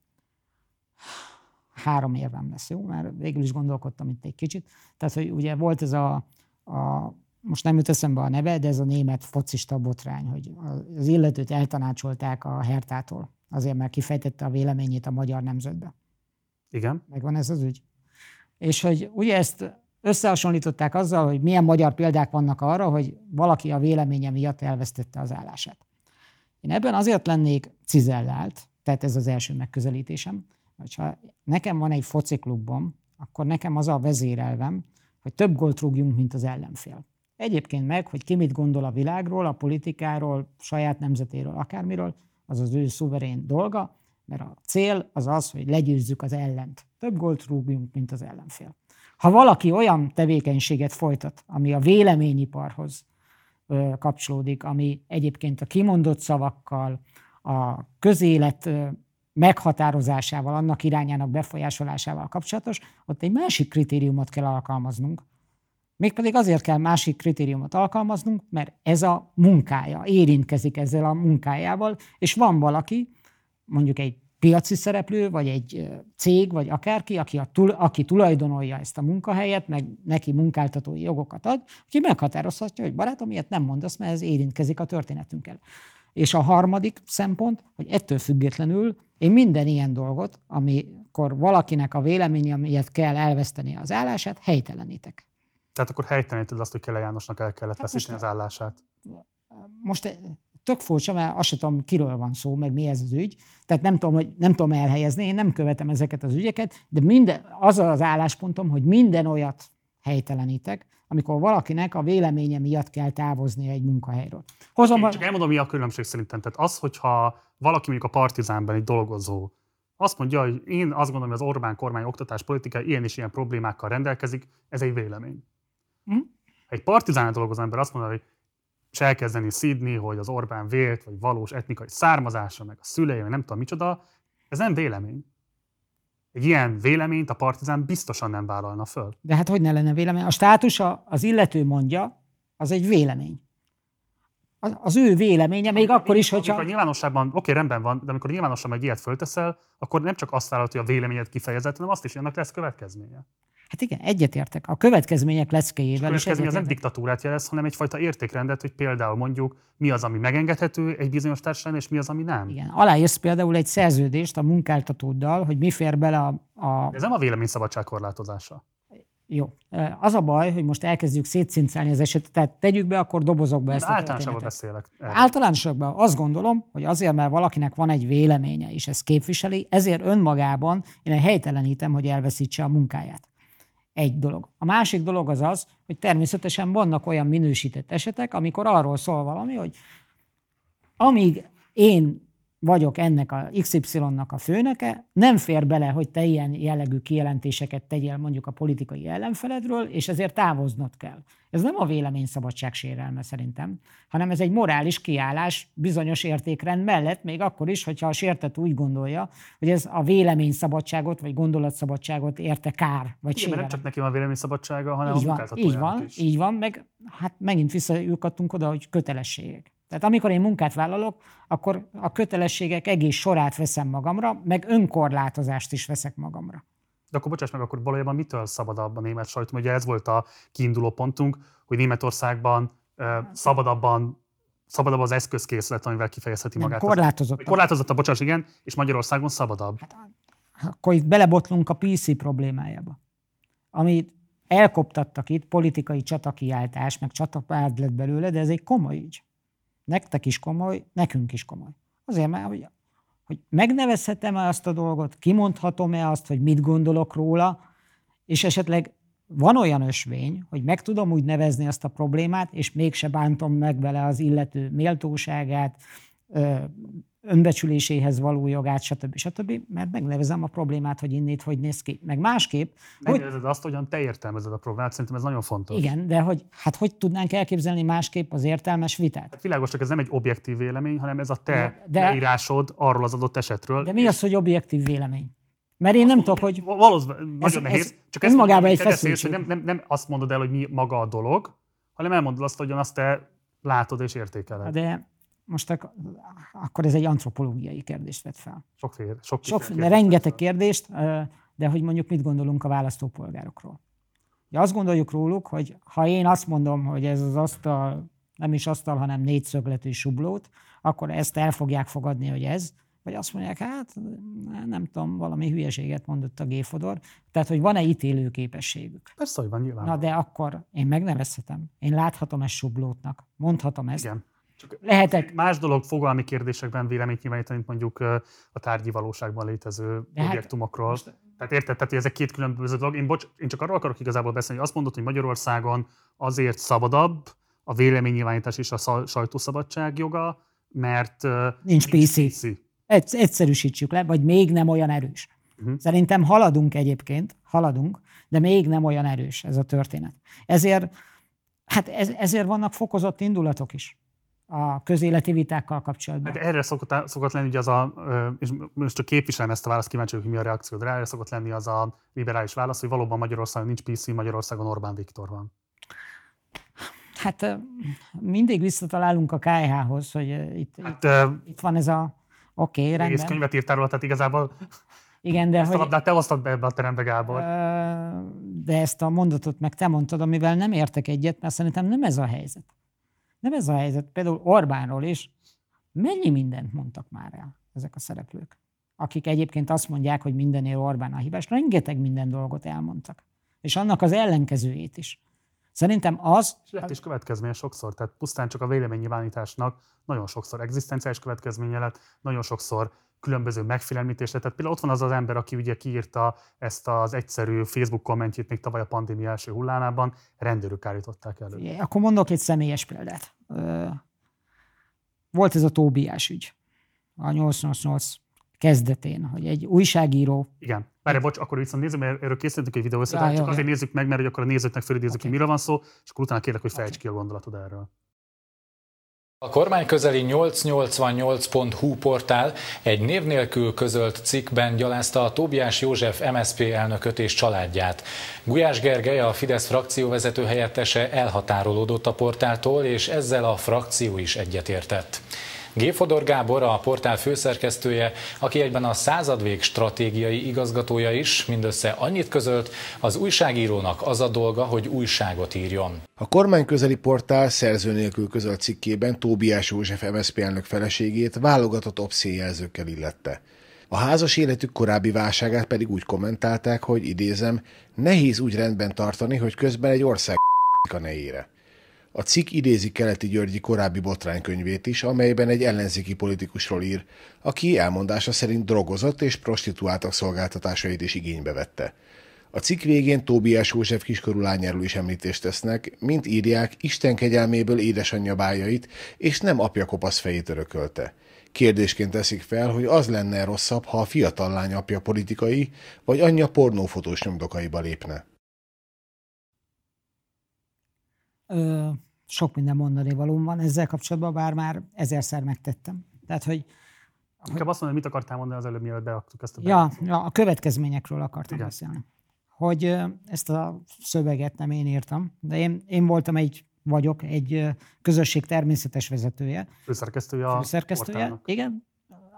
három érvem lesz, jó? Mert végül is gondolkodtam itt egy kicsit. Tehát, hogy ugye volt ez a, a most nem jut eszembe a neve, de ez a német focista botrány, hogy az illetőt eltanácsolták a Hertától, azért, mert kifejtette a véleményét a magyar nemzetbe. Igen. Megvan ez az ügy. És hogy ugye ezt összehasonlították azzal, hogy milyen magyar példák vannak arra, hogy valaki a véleménye miatt elvesztette az állását. Én ebben azért lennék cizellált, tehát ez az első megközelítésem, hogyha nekem van egy fociklubom, akkor nekem az a vezérelvem, hogy több gólt rúgjunk, mint az ellenfél. Egyébként meg, hogy ki mit gondol a világról, a politikáról, saját nemzetéről, akármiről, az az ő szuverén dolga, mert a cél az az, hogy legyőzzük az ellent. Több gólt rúgjunk, mint az ellenfél. Ha valaki olyan tevékenységet folytat, ami a véleményiparhoz kapcsolódik, ami egyébként a kimondott szavakkal, a közélet meghatározásával, annak irányának befolyásolásával kapcsolatos, ott egy másik kritériumot kell alkalmaznunk. Mégpedig azért kell másik kritériumot alkalmaznunk, mert ez a munkája, érintkezik ezzel a munkájával, és van valaki, mondjuk egy piaci szereplő, vagy egy cég, vagy akárki, aki, a, aki tulajdonolja ezt a munkahelyet, meg neki munkáltatói jogokat ad, aki meghatározhatja, hogy barátom, ilyet nem mondasz, mert ez érintkezik a történetünkkel. És a harmadik szempont, hogy ettől függetlenül én minden ilyen dolgot, amikor valakinek a véleménye miatt kell elveszteni az állását, helytelenítek. Tehát akkor helyteleníted azt, hogy Kele Jánosnak el kellett hát veszíteni az állását? Most tök furcsa, mert azt sem tudom, kiről van szó, meg mi ez az ügy. Tehát nem tudom, hogy nem tudom elhelyezni, én nem követem ezeket az ügyeket, de minden, az az álláspontom, hogy minden olyat helytelenítek, amikor valakinek a véleménye miatt kell távozni egy munkahelyről. Hozom Én csak elmondom, mi a különbség szerintem. Tehát az, hogyha valaki mondjuk a partizánban egy dolgozó, azt mondja, hogy én azt gondolom, hogy az Orbán kormány oktatás politika ilyen és ilyen problémákkal rendelkezik, ez egy vélemény. Hm? Egy partizán dolgozó ember azt mondja, hogy és elkezdeni szídni, hogy az Orbán vélt, vagy valós etnikai származása, meg a szülei, meg nem tudom micsoda, ez nem vélemény. Egy ilyen véleményt a partizán biztosan nem vállalna föl. De hát hogy ne lenne vélemény? A státusa, az illető mondja, az egy vélemény. Az, az ő véleménye, még amikor, akkor is, hogyha... Amikor nyilvánosságban, oké, rendben van, de amikor nyilvánosságban egy ilyet fölteszel, akkor nem csak azt vállalod, hogy a véleményed kifejezett, hanem azt is, hogy ennek lesz következménye. Hát igen, egyetértek. A következmények leckéjével. A következmény az nem diktatúrát jelez, hanem egyfajta értékrendet, hogy például mondjuk mi az, ami megengedhető egy bizonyos társadalom, és mi az, ami nem. Igen. Aláírsz például egy szerződést a munkáltatóddal, hogy mi fér bele a. a... De ez nem a véleményszabadság korlátozása. Jó. Az a baj, hogy most elkezdjük szétszincálni az esetet, tehát tegyük be akkor dobozokba ezt Általánosabban beszélek. Általánosabban azt gondolom, hogy azért, mert valakinek van egy véleménye, és ezt képviseli, ezért önmagában én helytelenítem, hogy elveszítse a munkáját. Egy dolog. A másik dolog az az, hogy természetesen vannak olyan minősített esetek, amikor arról szól valami, hogy amíg én vagyok ennek a XY-nak a főnöke, nem fér bele, hogy te ilyen jellegű kijelentéseket tegyél mondjuk a politikai ellenfeledről, és ezért távoznod kell. Ez nem a véleményszabadság sérelme szerintem, hanem ez egy morális kiállás bizonyos értékrend mellett, még akkor is, hogyha a sértet úgy gondolja, hogy ez a véleményszabadságot vagy gondolatszabadságot érte kár, vagy Igen, nem csak neki van a véleményszabadsága, hanem így van, a így van, is. így van, meg hát megint visszajukadtunk oda, hogy kötelességek. Tehát amikor én munkát vállalok, akkor a kötelességek egész sorát veszem magamra, meg önkorlátozást is veszek magamra. De akkor bocsáss meg, akkor valójában mitől szabadabb a német sajtó? Ugye ez volt a kiinduló pontunk, hogy Németországban uh, szabadabban szabadabb az eszközkészlet, amivel kifejezheti magát. Korlátozott. Korlátozott a bocsáss, igen, és Magyarországon szabadabb. Hát, akkor itt belebotlunk a PC problémájába. Ami elkoptattak itt politikai csatakiáltás, meg csatapád lett belőle, de ez egy komoly ügy. Nektek is komoly, nekünk is komoly. Azért, mert hogy, hogy megnevezhetem-e azt a dolgot, kimondhatom-e azt, hogy mit gondolok róla, és esetleg van olyan ösvény, hogy meg tudom úgy nevezni azt a problémát, és mégse bántom meg vele az illető méltóságát, önbecsüléséhez való jogát, stb. stb. Mert megnevezem a problémát, hogy innét hogy néz ki. Meg másképp... Megnevezed hogy... azt, hogyan te értelmezed a problémát, szerintem ez nagyon fontos. Igen, de hogy, hát hogy tudnánk elképzelni másképp az értelmes vitát? Hát világos, csak ez nem egy objektív vélemény, hanem ez a te de, leírásod arról az adott esetről. De mi az, hogy objektív vélemény? Mert én nem tudok, hogy... Valószínűleg nagyon ez, nehéz. Ez csak ezt magában egy feszültség. Nem, nem, nem azt mondod el, hogy mi maga a dolog, hanem elmondod azt, hogy azt te látod és értékeled. De most ak- akkor ez egy antropológiai kérdést vet fel. Sokféle, sok, sok de rengeteg kérdést, de hogy mondjuk mit gondolunk a választópolgárokról. Ja, azt gondoljuk róluk, hogy ha én azt mondom, hogy ez az asztal, nem is asztal, hanem négyszögletű sublót, akkor ezt el fogják fogadni, hogy ez, vagy azt mondják, hát nem tudom, valami hülyeséget mondott a Géfodor. Tehát, hogy van-e ítélő képességük. Persze, hogy van nyilván. Na de akkor én megnevezhetem. Én láthatom ezt sublótnak. Mondhatom ezt. Igen. Csak Lehetek. Más dolog fogalmi kérdésekben véleményt nyilvánítani, mint mondjuk a tárgyi valóságban létező De hát objektumokról. Most... Tehát érted, tehát ezek két különböző dolog. Én, bocs, én csak arról akarok igazából beszélni, hogy azt mondod, hogy Magyarországon azért szabadabb a véleménynyilvánítás és a sajtószabadság joga, mert nincs, nincs PC. PC. Egyszerűsítsük le, vagy még nem olyan erős. Uh-huh. Szerintem haladunk egyébként, haladunk, de még nem olyan erős ez a történet. Ezért, hát ez, ezért vannak fokozott indulatok is a közéleti vitákkal kapcsolatban. Hát erre szokott, szokott lenni ugye az a, és most csak képviselem ezt a választ, kíváncsi hogy mi a reakciód rá, erre szokott lenni az a liberális válasz, hogy valóban Magyarországon nincs PC, Magyarországon Orbán Viktor van. Hát mindig visszatalálunk a KH-hoz, hogy itt, hát, itt, uh, itt van ez a Oké, okay, rendben. Egész könyvet írtál róla, tehát igazából igen, de ezt hogy, a labdát te hoztad be ebbe a terembe, Gábor. De ezt a mondatot meg te mondtad, amivel nem értek egyet, mert szerintem nem ez a helyzet. Nem ez a helyzet. Például Orbánról is mennyi mindent mondtak már el ezek a szereplők, akik egyébként azt mondják, hogy mindenél Orbán a hibás. Rengeteg minden dolgot elmondtak. És annak az ellenkezőjét is. Szerintem az... És lett is következménye sokszor, tehát pusztán csak a véleménynyilvánításnak nagyon sokszor egzisztenciális következménye lett, nagyon sokszor különböző megfélemlítésre. Tehát például ott van az az ember, aki ugye kiírta ezt az egyszerű Facebook kommentjét még tavaly a pandémia első hullámában, rendőrök állították elő. Akkor mondok egy személyes példát. Volt ez a Tóbiás ügy, a 888 kezdetén, hogy egy újságíró... Igen. Várj, bocs, akkor viszont nézzük, mert erről készítettünk egy videó összetett, csak jó, azért jó. nézzük meg, mert hogy akkor a nézőknek fölidézzük, okay. hogy miről van szó, és akkor utána kérlek, hogy fejtsd okay. ki a gondolatod erről. A kormány közeli 888.hu portál egy név nélkül közölt cikkben gyalázta a Tóbiás József MSZP elnököt és családját. Gulyás Gergely, a Fidesz frakcióvezető helyettese elhatárolódott a portáltól, és ezzel a frakció is egyetértett. G. Fodor Gábor, a portál főszerkesztője, aki egyben a századvég stratégiai igazgatója is, mindössze annyit közölt, az újságírónak az a dolga, hogy újságot írjon. A kormány közeli portál szerző nélkül közölt cikkében Tóbiás József MSZP elnök feleségét válogatott obszénjelzőkkel illette. A házas életük korábbi válságát pedig úgy kommentálták, hogy idézem, nehéz úgy rendben tartani, hogy közben egy ország a nejére. A cikk idézi Keleti Györgyi korábbi botránykönyvét is, amelyben egy ellenzéki politikusról ír, aki elmondása szerint drogozott és prostituáltak szolgáltatásait is igénybe vette. A cikk végén Tóbiás József kiskorú lányáról is említést tesznek, mint írják, Isten kegyelméből édesanyja bájait, és nem apja kopasz fejét örökölte. Kérdésként teszik fel, hogy az lenne rosszabb, ha a fiatal lány apja politikai, vagy anyja pornófotós nyomdokaiba lépne. Ö, sok minden mondani valóm van ezzel kapcsolatban, bár már ezerszer megtettem. Tehát, hogy Inkább azt mondom, hogy mit akartál mondani az előbb, mielőtt beaktuk ezt a ja, ja, a következményekről akartam Igen. beszélni. Hogy ezt a szöveget nem én írtam, de én, én voltam egy, vagyok egy közösség természetes vezetője. Főszerkesztője a Főszerkesztője, igen.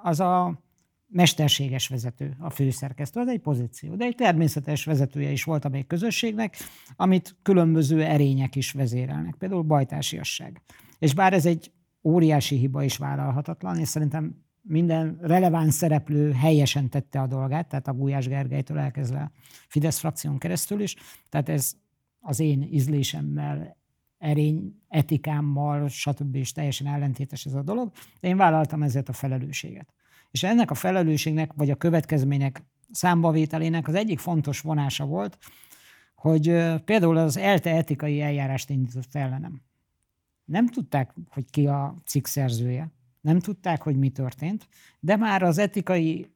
Az a mesterséges vezető, a főszerkesztő, az egy pozíció, de egy természetes vezetője is volt a még közösségnek, amit különböző erények is vezérelnek, például bajtársiasság. És bár ez egy óriási hiba is vállalhatatlan, és szerintem minden releváns szereplő helyesen tette a dolgát, tehát a Gulyás Gergelytől elkezdve Fidesz frakción keresztül is, tehát ez az én ízlésemmel, erény etikámmal, stb. is teljesen ellentétes ez a dolog, de én vállaltam ezért a felelősséget. És ennek a felelősségnek, vagy a következmények számbavételének az egyik fontos vonása volt, hogy például az ELTE etikai eljárást indított ellenem. Nem tudták, hogy ki a cikk szerzője, nem tudták, hogy mi történt, de már az etikai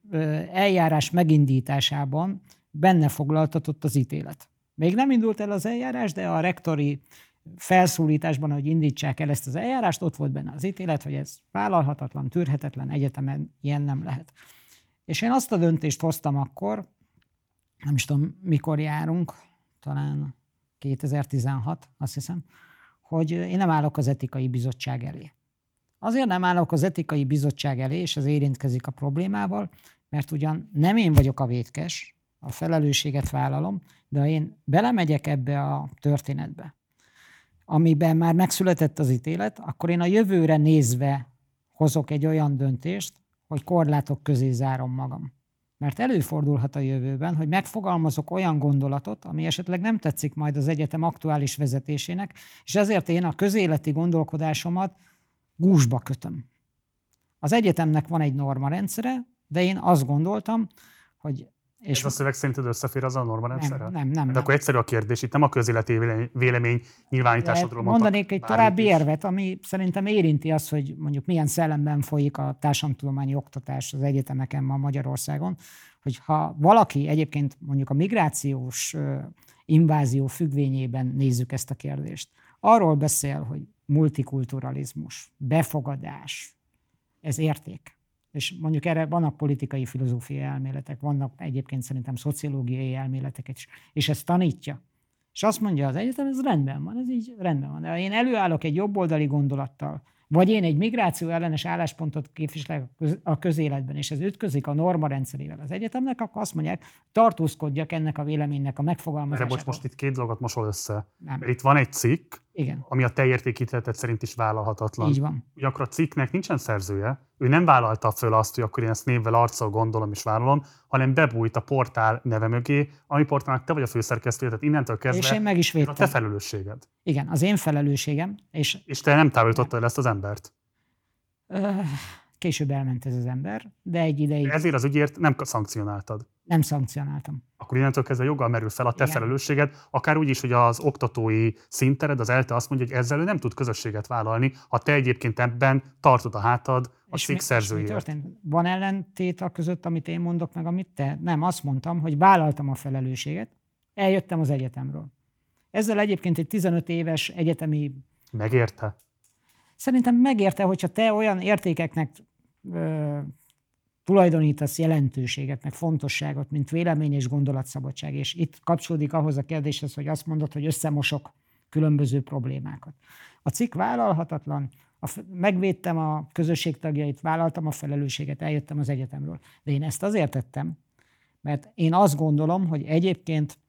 eljárás megindításában benne foglaltatott az ítélet. Még nem indult el az eljárás, de a rektori felszólításban, hogy indítsák el ezt az eljárást, ott volt benne az ítélet, hogy ez vállalhatatlan, tűrhetetlen, egyetemen ilyen nem lehet. És én azt a döntést hoztam akkor, nem is tudom, mikor járunk, talán 2016, azt hiszem, hogy én nem állok az etikai bizottság elé. Azért nem állok az etikai bizottság elé, és ez érintkezik a problémával, mert ugyan nem én vagyok a vétkes, a felelősséget vállalom, de ha én belemegyek ebbe a történetbe, amiben már megszületett az ítélet, akkor én a jövőre nézve hozok egy olyan döntést, hogy korlátok közé zárom magam. Mert előfordulhat a jövőben, hogy megfogalmazok olyan gondolatot, ami esetleg nem tetszik majd az egyetem aktuális vezetésének, és ezért én a közéleti gondolkodásomat gúzsba kötöm. Az egyetemnek van egy norma rendszere, de én azt gondoltam, hogy és Ez a szöveg szerinted összefér az a norma rendszerrel? Nem, nem, nem. De akkor egyszerű a kérdés, itt nem a közéleti vélemény nyilvánításodról mondtak. Mondanék egy további érvet, ami szerintem érinti azt, hogy mondjuk milyen szellemben folyik a társadalomtudományi oktatás az egyetemeken ma Magyarországon, hogy ha valaki egyébként mondjuk a migrációs invázió függvényében nézzük ezt a kérdést, arról beszél, hogy multikulturalizmus, befogadás, ez érték és mondjuk erre vannak politikai filozófiai elméletek, vannak egyébként szerintem szociológiai elméletek is, és ezt tanítja. És azt mondja az egyetem, ez rendben van, ez így rendben van. De ha én előállok egy jobboldali gondolattal, vagy én egy migráció ellenes álláspontot képviselek a közéletben, és ez ütközik a norma rendszerével az egyetemnek, akkor azt mondják, tartózkodjak ennek a véleménynek a megfogalmazásával. De bocs, most itt két dolgot mosol össze. Nem. Itt van egy cikk, Igen. ami a te értékítéleted szerint is vállalhatatlan. Így van. Ugyanakkor a cikknek nincsen szerzője, ő nem vállalta föl azt, hogy akkor én ezt névvel, arccal gondolom és vállalom, hanem bebújt a portál neve mögé, ami portálnak te vagy a főszerkesztő, tehát innentől kezdve és én meg is védtem. a te felelősséged. Igen, az én felelősségem. És, és te nem távolítottad el ezt az embert? Később elment ez az ember, de egy ideig... Ezért az ügyért nem szankcionáltad. Nem szankcionáltam. Akkor innentől kezdve joggal merül fel a te Igen. felelősséged, akár úgy is, hogy az oktatói szintered, az ELTE azt mondja, hogy ezzel ő nem tud közösséget vállalni, ha te egyébként ebben tartod a hátad a cikk szerzőjéért. Van ellentét a között, amit én mondok, meg amit te? Nem, azt mondtam, hogy vállaltam a felelősséget, eljöttem az egyetemről. Ezzel egyébként egy 15 éves egyetemi... Megérte? Szerintem megérte, hogyha te olyan értékeknek ö, tulajdonítasz jelentőséget, meg fontosságot, mint vélemény és gondolatszabadság. És itt kapcsolódik ahhoz a kérdéshez, hogy azt mondod, hogy összemosok különböző problémákat. A cikk vállalhatatlan, a, megvédtem a közösség tagjait, vállaltam a felelősséget, eljöttem az egyetemről. De én ezt azért tettem, mert én azt gondolom, hogy egyébként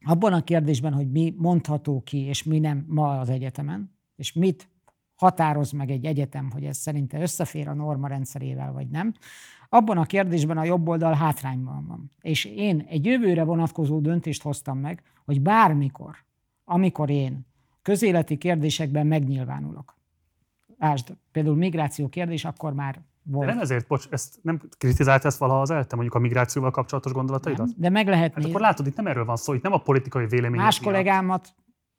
abban a kérdésben, hogy mi mondható ki, és mi nem ma az egyetemen, és mit határoz meg egy egyetem, hogy ez szerinte összefér a norma rendszerével, vagy nem, abban a kérdésben a jobb oldal hátrányban van. És én egy jövőre vonatkozó döntést hoztam meg, hogy bármikor, amikor én közéleti kérdésekben megnyilvánulok, Lásd, például migráció kérdés, akkor már volt. De nem ezért, bocs, ezt nem kritizált ezt valaha az ELTE, mondjuk a migrációval kapcsolatos gondolataidat? Nem, de meg lehet hát akkor látod, itt nem erről van szó, itt nem a politikai vélemény. Más kollégámat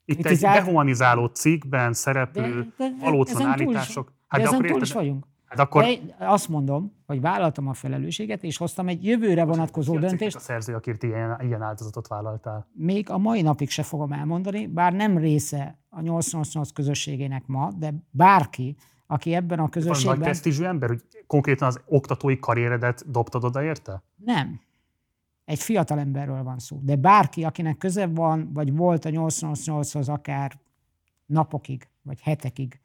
itt kritizált... egy dehumanizáló cikkben szereplő de, de, de valótlan állítások. Is, hát de, de ezen túl is vagyunk. Hát akkor... De azt mondom, hogy vállaltam a felelősséget, és hoztam egy jövőre vonatkozó Most döntést. a szerző, akiért ilyen, ilyen áldozatot vállaltál? Még a mai napig se fogom elmondani, bár nem része a 888 közösségének ma, de bárki, aki ebben a közösségben... Van nagy presztízsű ember, hogy konkrétan az oktatói karrieredet dobtad oda érte? Nem. Egy fiatal emberről van szó. De bárki, akinek köze van, vagy volt a 888-hoz akár napokig, vagy hetekig,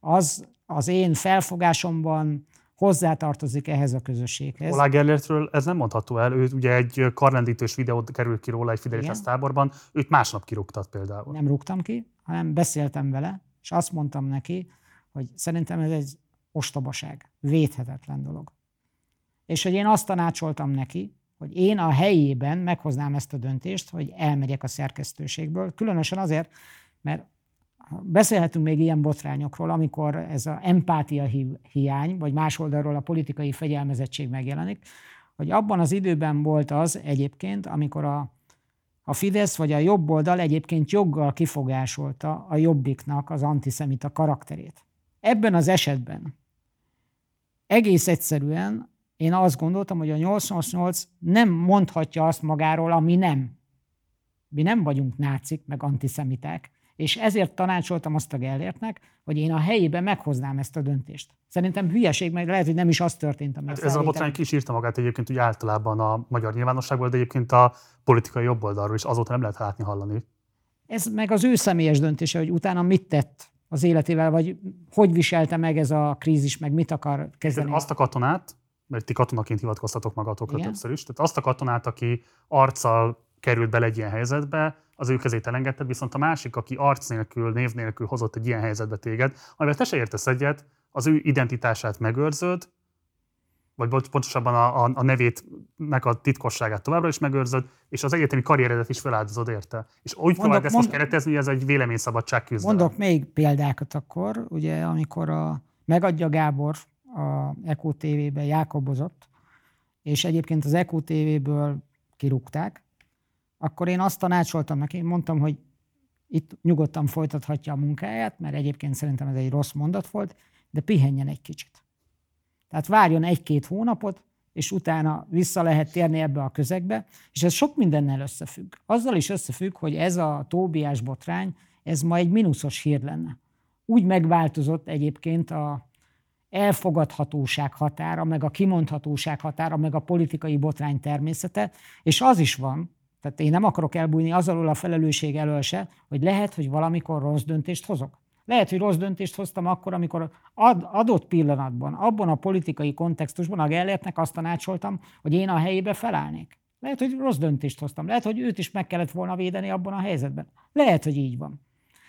az az én felfogásomban hozzátartozik ehhez a közösséghez. Olá Gellertről ez nem mondható el, ő ugye egy karlendítős videót került ki róla egy Fidelitas táborban, őt másnap kirúgtat például. Nem rúgtam ki, hanem beszéltem vele, és azt mondtam neki, hogy szerintem ez egy ostobaság, védhetetlen dolog. És hogy én azt tanácsoltam neki, hogy én a helyében meghoznám ezt a döntést, hogy elmegyek a szerkesztőségből. Különösen azért, mert beszélhetünk még ilyen botrányokról, amikor ez az empátia hiány, vagy más oldalról a politikai fegyelmezettség megjelenik, hogy abban az időben volt az egyébként, amikor a, a Fidesz vagy a jobb oldal egyébként joggal kifogásolta a jobbiknak az antiszemita karakterét. Ebben az esetben egész egyszerűen én azt gondoltam, hogy a 888 nem mondhatja azt magáról, ami nem. Mi nem vagyunk nácik, meg antiszemiták, és ezért tanácsoltam azt a Gellértnek, hogy én a helyében meghoznám ezt a döntést. Szerintem hülyeség, mert lehet, hogy nem is az történt, ami hát Ez a botrány ki is írta magát egyébként úgy általában a magyar nyilvánosságból, de egyébként a politikai jobboldalról is azóta nem lehet látni, hallani. Ez meg az ő személyes döntése, hogy utána mit tett az életével, vagy hogy viselte meg ez a krízis, meg mit akar kezdeni. Azt a katonát, mert ti katonaként hivatkoztatok magatokra Igen. többször is, tehát azt a katonát, aki arccal került bele egy ilyen helyzetbe, az ő kezét elengedted, viszont a másik, aki arc nélkül, név nélkül hozott egy ilyen helyzetbe téged, amivel te se értesz egyet, az ő identitását megőrzöd, vagy pontosabban a, a, a nevétnek a titkosságát továbbra is megőrzöd, és az egyetemi karrieredet is feláldozod érte. És úgy próbáld ezt most keretezni, hogy ez egy véleményszabadság küzdelem. Mondok még példákat akkor, ugye amikor a Megadja Gábor a Eko TV-be Jákobozott, és egyébként az Eko TV-ből kirúgták, akkor én azt tanácsoltam neki, mondtam, hogy itt nyugodtan folytathatja a munkáját, mert egyébként szerintem ez egy rossz mondat volt, de pihenjen egy kicsit. Tehát várjon egy-két hónapot, és utána vissza lehet térni ebbe a közegbe, és ez sok mindennel összefügg. Azzal is összefügg, hogy ez a Tóbiás botrány, ez ma egy mínuszos hír lenne. Úgy megváltozott egyébként a elfogadhatóság határa, meg a kimondhatóság határa, meg a politikai botrány természete, és az is van, tehát én nem akarok elbújni azalól a felelősség elől se, hogy lehet, hogy valamikor rossz döntést hozok. Lehet, hogy rossz döntést hoztam akkor, amikor ad, adott pillanatban, abban a politikai kontextusban a Gellertnek azt tanácsoltam, hogy én a helyébe felállnék. Lehet, hogy rossz döntést hoztam. Lehet, hogy őt is meg kellett volna védeni abban a helyzetben. Lehet, hogy így van.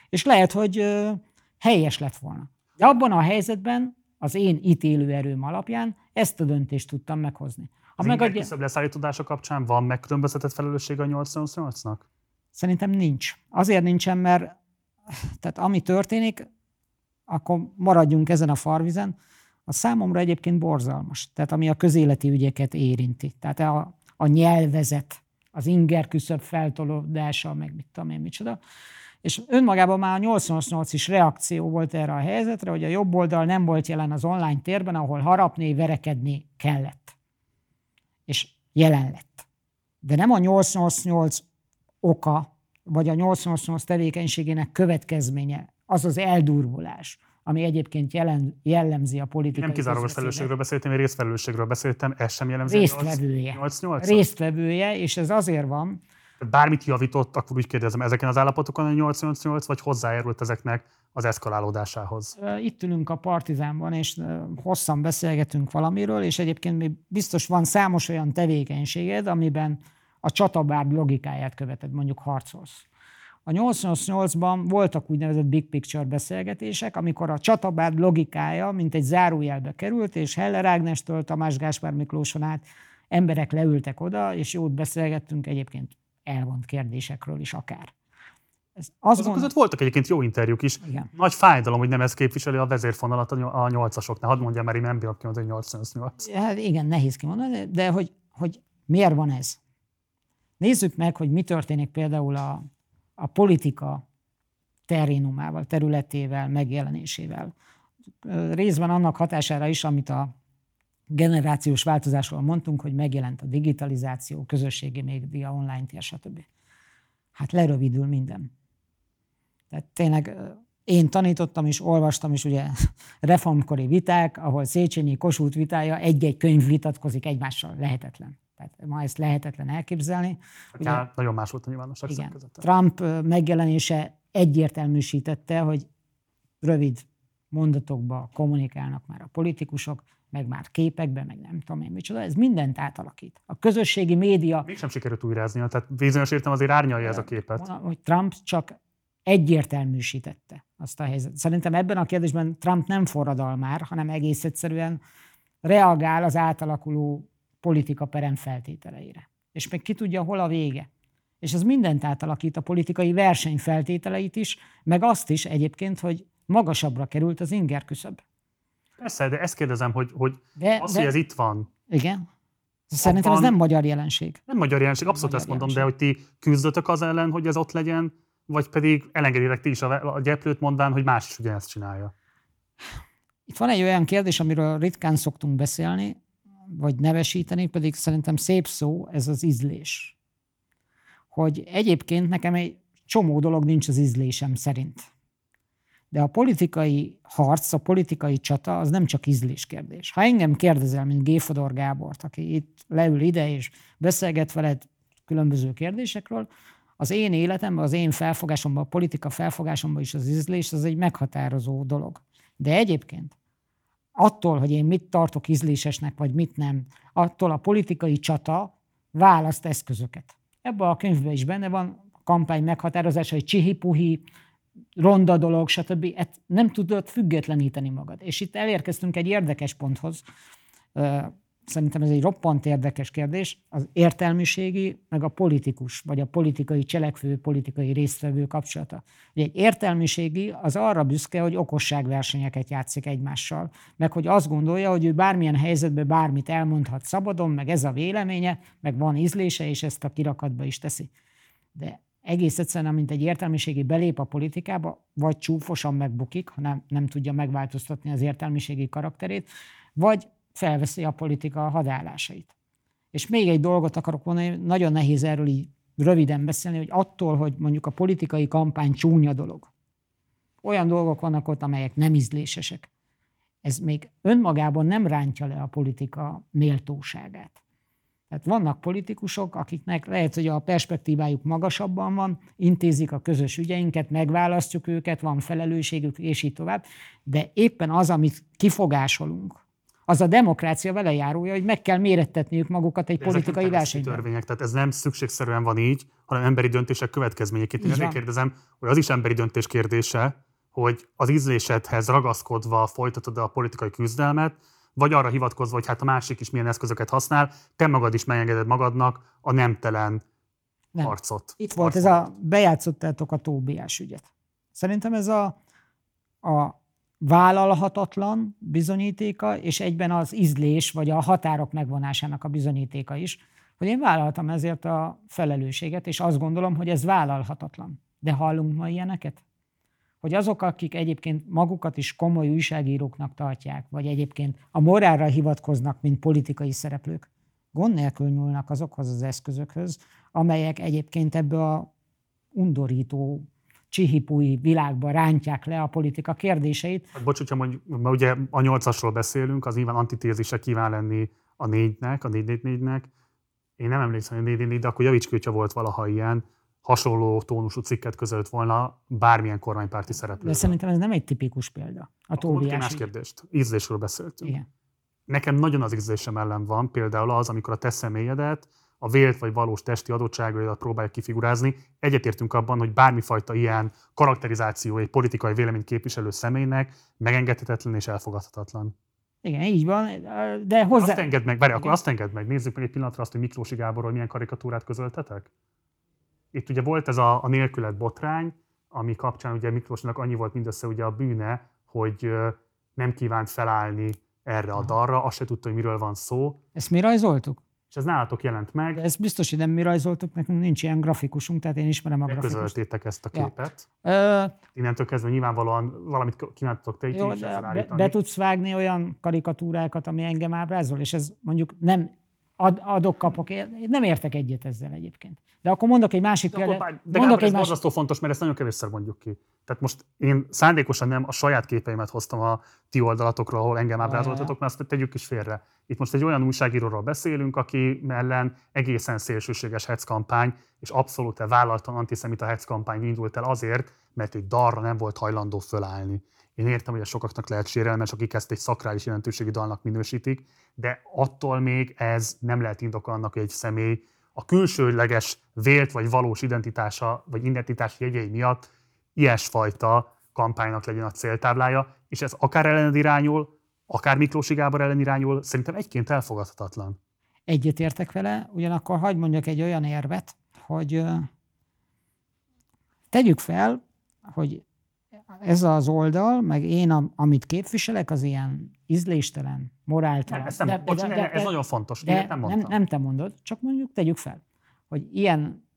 És lehet, hogy ö, helyes lett volna. De abban a helyzetben az én ítélő erőm alapján ezt a döntést tudtam meghozni. Ha az megadja... küszöbb leszállítódása kapcsán van megkülönböztetett felelőssége a 888-nak? Szerintem nincs. Azért nincsen, mert tehát ami történik, akkor maradjunk ezen a farvizen, a számomra egyébként borzalmas. Tehát ami a közéleti ügyeket érinti. Tehát a, a nyelvezet, az inger küszöbb feltolódása, meg mit tudom én, micsoda. És önmagában már a 88 is reakció volt erre a helyzetre, hogy a jobb oldal nem volt jelen az online térben, ahol harapni, verekedni kellett. És jelen lett. De nem a 888 oka, vagy a 888 tevékenységének következménye, az az eldurvulás, ami egyébként jelen, jellemzi a politikai Nem kizárólagos felelősségről beszéltem, én részfelelősségről beszéltem, ez sem jellemzi résztvevője. 88 Résztvevője, és ez azért van, bármit javított, akkor úgy kérdezem, ezeken az állapotokon a 888, vagy hozzájárult ezeknek az eszkalálódásához? Itt ülünk a Partizánban, és hosszan beszélgetünk valamiről, és egyébként még biztos van számos olyan tevékenységed, amiben a csatabárd logikáját követed, mondjuk harcolsz. A 888-ban voltak úgynevezett big picture beszélgetések, amikor a csatabárd logikája, mint egy zárójelbe került, és Heller Ágnestől Tamás Gáspár Miklóson át emberek leültek oda, és jót beszélgettünk egyébként elvont kérdésekről is akár. Ez azt Azok között voltak egyébként jó interjúk is. Igen. Nagy fájdalom, hogy nem ez képviseli a vezérfonalat a nyolcasoknál. Hadd mondjam, mert én nem bírok ki, hogy 808. Hát igen, nehéz kimondani, de hogy, hogy miért van ez? Nézzük meg, hogy mi történik például a, a politika terénumával, területével, megjelenésével. Részben annak hatására is, amit a generációs változásról mondtunk, hogy megjelent a digitalizáció, közösségi média, online tér, stb. Hát lerövidül minden. Tehát tényleg én tanítottam és olvastam is ugye reformkori viták, ahol Széchenyi Kossuth vitája egy-egy könyv vitatkozik egymással. Lehetetlen. Tehát ma ezt lehetetlen elképzelni. Hát ugye, nagyon más volt a nyilvánosság igen, Trump megjelenése egyértelműsítette, hogy rövid mondatokba kommunikálnak már a politikusok, meg már képekben, meg nem tudom én micsoda, ez mindent átalakít. A közösségi média... Mégsem sikerült újrázni, tehát bizonyos értem azért árnyalja ez a képet. Hogy Trump csak egyértelműsítette azt a helyzetet. Szerintem ebben a kérdésben Trump nem forradalmár, hanem egész egyszerűen reagál az átalakuló politika perem feltételeire. És meg ki tudja, hol a vége. És ez mindent átalakít a politikai verseny feltételeit is, meg azt is egyébként, hogy magasabbra került az inger küszöb. Persze, de ezt kérdezem, hogy, hogy de, az, de, hogy ez itt van. Igen. Szerintem abban, ez nem magyar jelenség. Nem magyar jelenség, abszolút magyar ezt mondom, jelenség. de hogy ti küzdötök az ellen, hogy ez ott legyen, vagy pedig elengeditek ti is a, a gyeplőt mondván, hogy más is ugyanezt csinálja. Itt van egy olyan kérdés, amiről ritkán szoktunk beszélni, vagy nevesíteni, pedig szerintem szép szó, ez az ízlés. Hogy egyébként nekem egy csomó dolog nincs az ízlésem szerint. De a politikai harc, a politikai csata az nem csak ízlés kérdés. Ha engem kérdezel, mint Géfodor Gábort, aki itt leül ide és beszélget veled különböző kérdésekről, az én életemben, az én felfogásomban, a politika felfogásomban is az ízlés, az egy meghatározó dolog. De egyébként attól, hogy én mit tartok ízlésesnek, vagy mit nem, attól a politikai csata választ eszközöket. Ebben a könyvben is benne van a kampány meghatározása, hogy csihi-puhi, ronda dolog, stb. Et nem tudod függetleníteni magad. És itt elérkeztünk egy érdekes ponthoz, szerintem ez egy roppant érdekes kérdés, az értelmiségi, meg a politikus, vagy a politikai cselekvő, politikai résztvevő kapcsolata. Ugye egy értelmiségi az arra büszke, hogy okosságversenyeket játszik egymással, meg hogy azt gondolja, hogy ő bármilyen helyzetben bármit elmondhat szabadon, meg ez a véleménye, meg van ízlése, és ezt a kirakatba is teszi. De egész egyszerűen, mint egy értelmiségi belép a politikába, vagy csúfosan megbukik, ha nem, nem tudja megváltoztatni az értelmiségi karakterét, vagy felveszi a politika hadállásait. És még egy dolgot akarok mondani, nagyon nehéz erről így röviden beszélni, hogy attól, hogy mondjuk a politikai kampány csúnya dolog, olyan dolgok vannak ott, amelyek nem ízlésesek. Ez még önmagában nem rántja le a politika méltóságát. Tehát vannak politikusok, akiknek lehet, hogy a perspektívájuk magasabban van, intézik a közös ügyeinket, megválasztjuk őket, van felelősségük, és így tovább, de éppen az, amit kifogásolunk, az a demokrácia vele járója, hogy meg kell mérettetniük magukat egy De politikai versenyben. törvények, tehát ez nem szükségszerűen van így, hanem emberi döntések következményeként. Én ezért kérdezem, hogy az is emberi döntés kérdése, hogy az ízlésedhez ragaszkodva folytatod a politikai küzdelmet, vagy arra hivatkozva, hogy hát a másik is milyen eszközöket használ, te magad is megengeded magadnak a nemtelen nem. harcot. Itt volt harcot. ez a bejátszottátok a Tóbiás ügyet. Szerintem ez a, a vállalhatatlan bizonyítéka, és egyben az ízlés, vagy a határok megvonásának a bizonyítéka is, hogy én vállaltam ezért a felelősséget, és azt gondolom, hogy ez vállalhatatlan. De hallunk ma ilyeneket? Hogy azok, akik egyébként magukat is komoly újságíróknak tartják, vagy egyébként a morálra hivatkoznak, mint politikai szereplők, gond nélkül nyúlnak azokhoz az eszközökhöz, amelyek egyébként ebbe a undorító csihipúi világba rántják le a politika kérdéseit. Hát, bocs, hogyha mondjuk, mert ugye a nyolcasról beszélünk, az nyilván antitézise kíván lenni a négynek, a négy nek Én nem emlékszem, hogy a négy de akkor javíts ki, hogyha volt valaha ilyen hasonló tónusú cikket közölt volna bármilyen kormánypárti szereplő. De szerintem ez nem egy tipikus példa. A Tóbiás. más kérdést. Ízlésről beszéltünk. Igen. Nekem nagyon az ízlésem ellen van, például az, amikor a te személyedet a vélt vagy valós testi adottságaidat próbálja kifigurázni. Egyetértünk abban, hogy bármifajta ilyen karakterizáció egy politikai vélemény képviselő személynek megengedhetetlen és elfogadhatatlan. Igen, így van, de hozzá... Azt engedd meg, várj, akkor azt engedd meg, nézzük meg egy pillanatra azt, hogy Miklósi Gáborról milyen karikatúrát közöltetek. Itt ugye volt ez a, a nélkület botrány, ami kapcsán ugye Miklósnak annyi volt mindössze ugye a bűne, hogy nem kívánt felállni erre a dalra, azt se tudta, hogy miről van szó. Ezt mi rajzoltuk? és ez nálatok jelent meg. De ez biztos, hogy nem mi rajzoltuk, nekünk nincs ilyen grafikusunk, tehát én ismerem a grafikust. Közöltétek ezt a képet. Ja. Uh, Innentől kezdve nyilvánvalóan valamit kívántok te jó, is be, be, tudsz vágni olyan karikatúrákat, ami engem ábrázol, és ez mondjuk nem ad, adok, kapok. Nem értek egyet ezzel egyébként. De akkor mondok egy másik példát. De, de mondok egy ez másik... fontos, mert ezt nagyon kevésszer mondjuk ki. Tehát most én szándékosan nem a saját képeimet hoztam a ti oldalatokról, ahol engem ábrázoltatok, mert azt tegyük is félre. Itt most egy olyan újságíróról beszélünk, aki mellen egészen szélsőséges hetz kampány, és abszolút vállaltan antiszemita hetz kampány indult el azért, mert egy darra nem volt hajlandó fölállni. Én értem, hogy ez sokaknak lehet sérelmes, akik ezt egy szakrális jelentőségi dalnak minősítik, de attól még ez nem lehet indok annak, hogy egy személy a külsőleges vélt vagy valós identitása vagy identitás jegyei miatt ilyesfajta kampánynak legyen a céltáblája, és ez akár ellen irányul, akár Miklósi Gábor ellen irányul, szerintem egyként elfogadhatatlan. egyetértek vele, ugyanakkor hagyd mondjak egy olyan érvet, hogy tegyük fel, hogy ez az oldal, meg én, amit képviselek, az ilyen ízléstelen, moráltalan. Nem, ez, nem, de, bocs, de, de, ez de, nagyon fontos, de nem mondtam. Nem, nem te mondod, csak mondjuk tegyük fel, hogy ilyen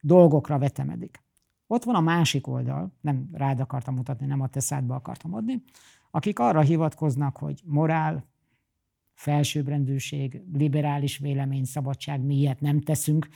dolgokra vetemedik. Ott van a másik oldal, nem rád akartam mutatni, nem a te szádba akartam adni, akik arra hivatkoznak, hogy morál, felsőbbrendűség, liberális vélemény, szabadság, mi ilyet nem teszünk.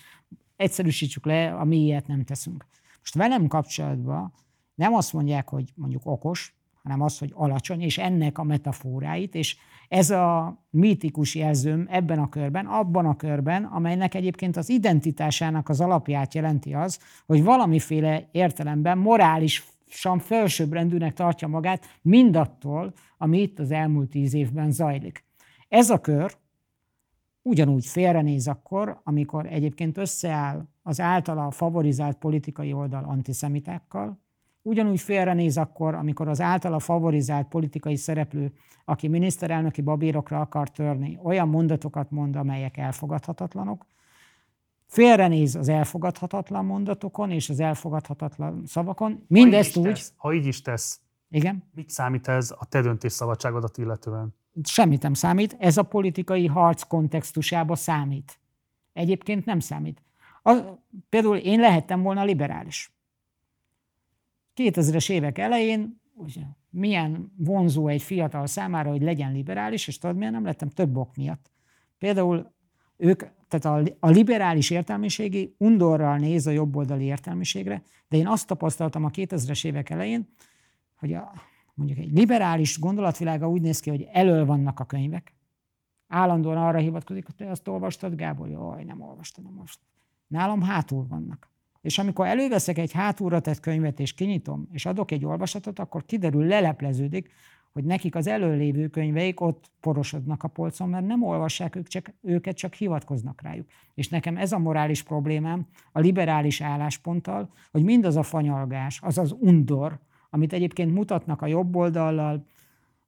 Egyszerűsítsük le, a mi ilyet nem teszünk. Most velem kapcsolatban nem azt mondják, hogy mondjuk okos, hanem az, hogy alacsony, és ennek a metaforáit, és ez a mítikus jelzőm ebben a körben, abban a körben, amelynek egyébként az identitásának az alapját jelenti az, hogy valamiféle értelemben morálisan felsőbbrendűnek tartja magát mindattól, ami itt az elmúlt tíz évben zajlik. Ez a kör ugyanúgy félrenéz akkor, amikor egyébként összeáll az általa favorizált politikai oldal antiszemitákkal, ugyanúgy félrenéz akkor, amikor az általa favorizált politikai szereplő, aki miniszterelnöki babírokra akar törni, olyan mondatokat mond, amelyek elfogadhatatlanok, félrenéz az elfogadhatatlan mondatokon és az elfogadhatatlan szavakon. Mindezt úgy... Tesz, ha így is tesz, igen? mit számít ez a te döntésszabadságodat illetően? Semmit nem számít. Ez a politikai harc kontextusába számít. Egyébként nem számít. A, például én lehettem volna liberális. 2000-es évek elején ugye, milyen vonzó egy fiatal számára, hogy legyen liberális, és tudod, miért nem lettem? Több ok miatt. Például ők, tehát a, a liberális értelmiségi undorral néz a jobboldali értelmiségre, de én azt tapasztaltam a 2000-es évek elején, hogy a, mondjuk egy liberális gondolatvilága úgy néz ki, hogy elől vannak a könyvek, állandóan arra hivatkozik, hogy te azt olvastad, Gábor? Jaj, nem olvastad, olvastad. Nálam hátul vannak. És amikor előveszek egy hátulra tett könyvet, és kinyitom, és adok egy olvasatot, akkor kiderül, lelepleződik, hogy nekik az előlévő könyveik ott porosodnak a polcon, mert nem olvassák ők csak, őket, csak hivatkoznak rájuk. És nekem ez a morális problémám a liberális állásponttal, hogy mindaz a fanyalgás, az az undor, amit egyébként mutatnak a jobb oldallal,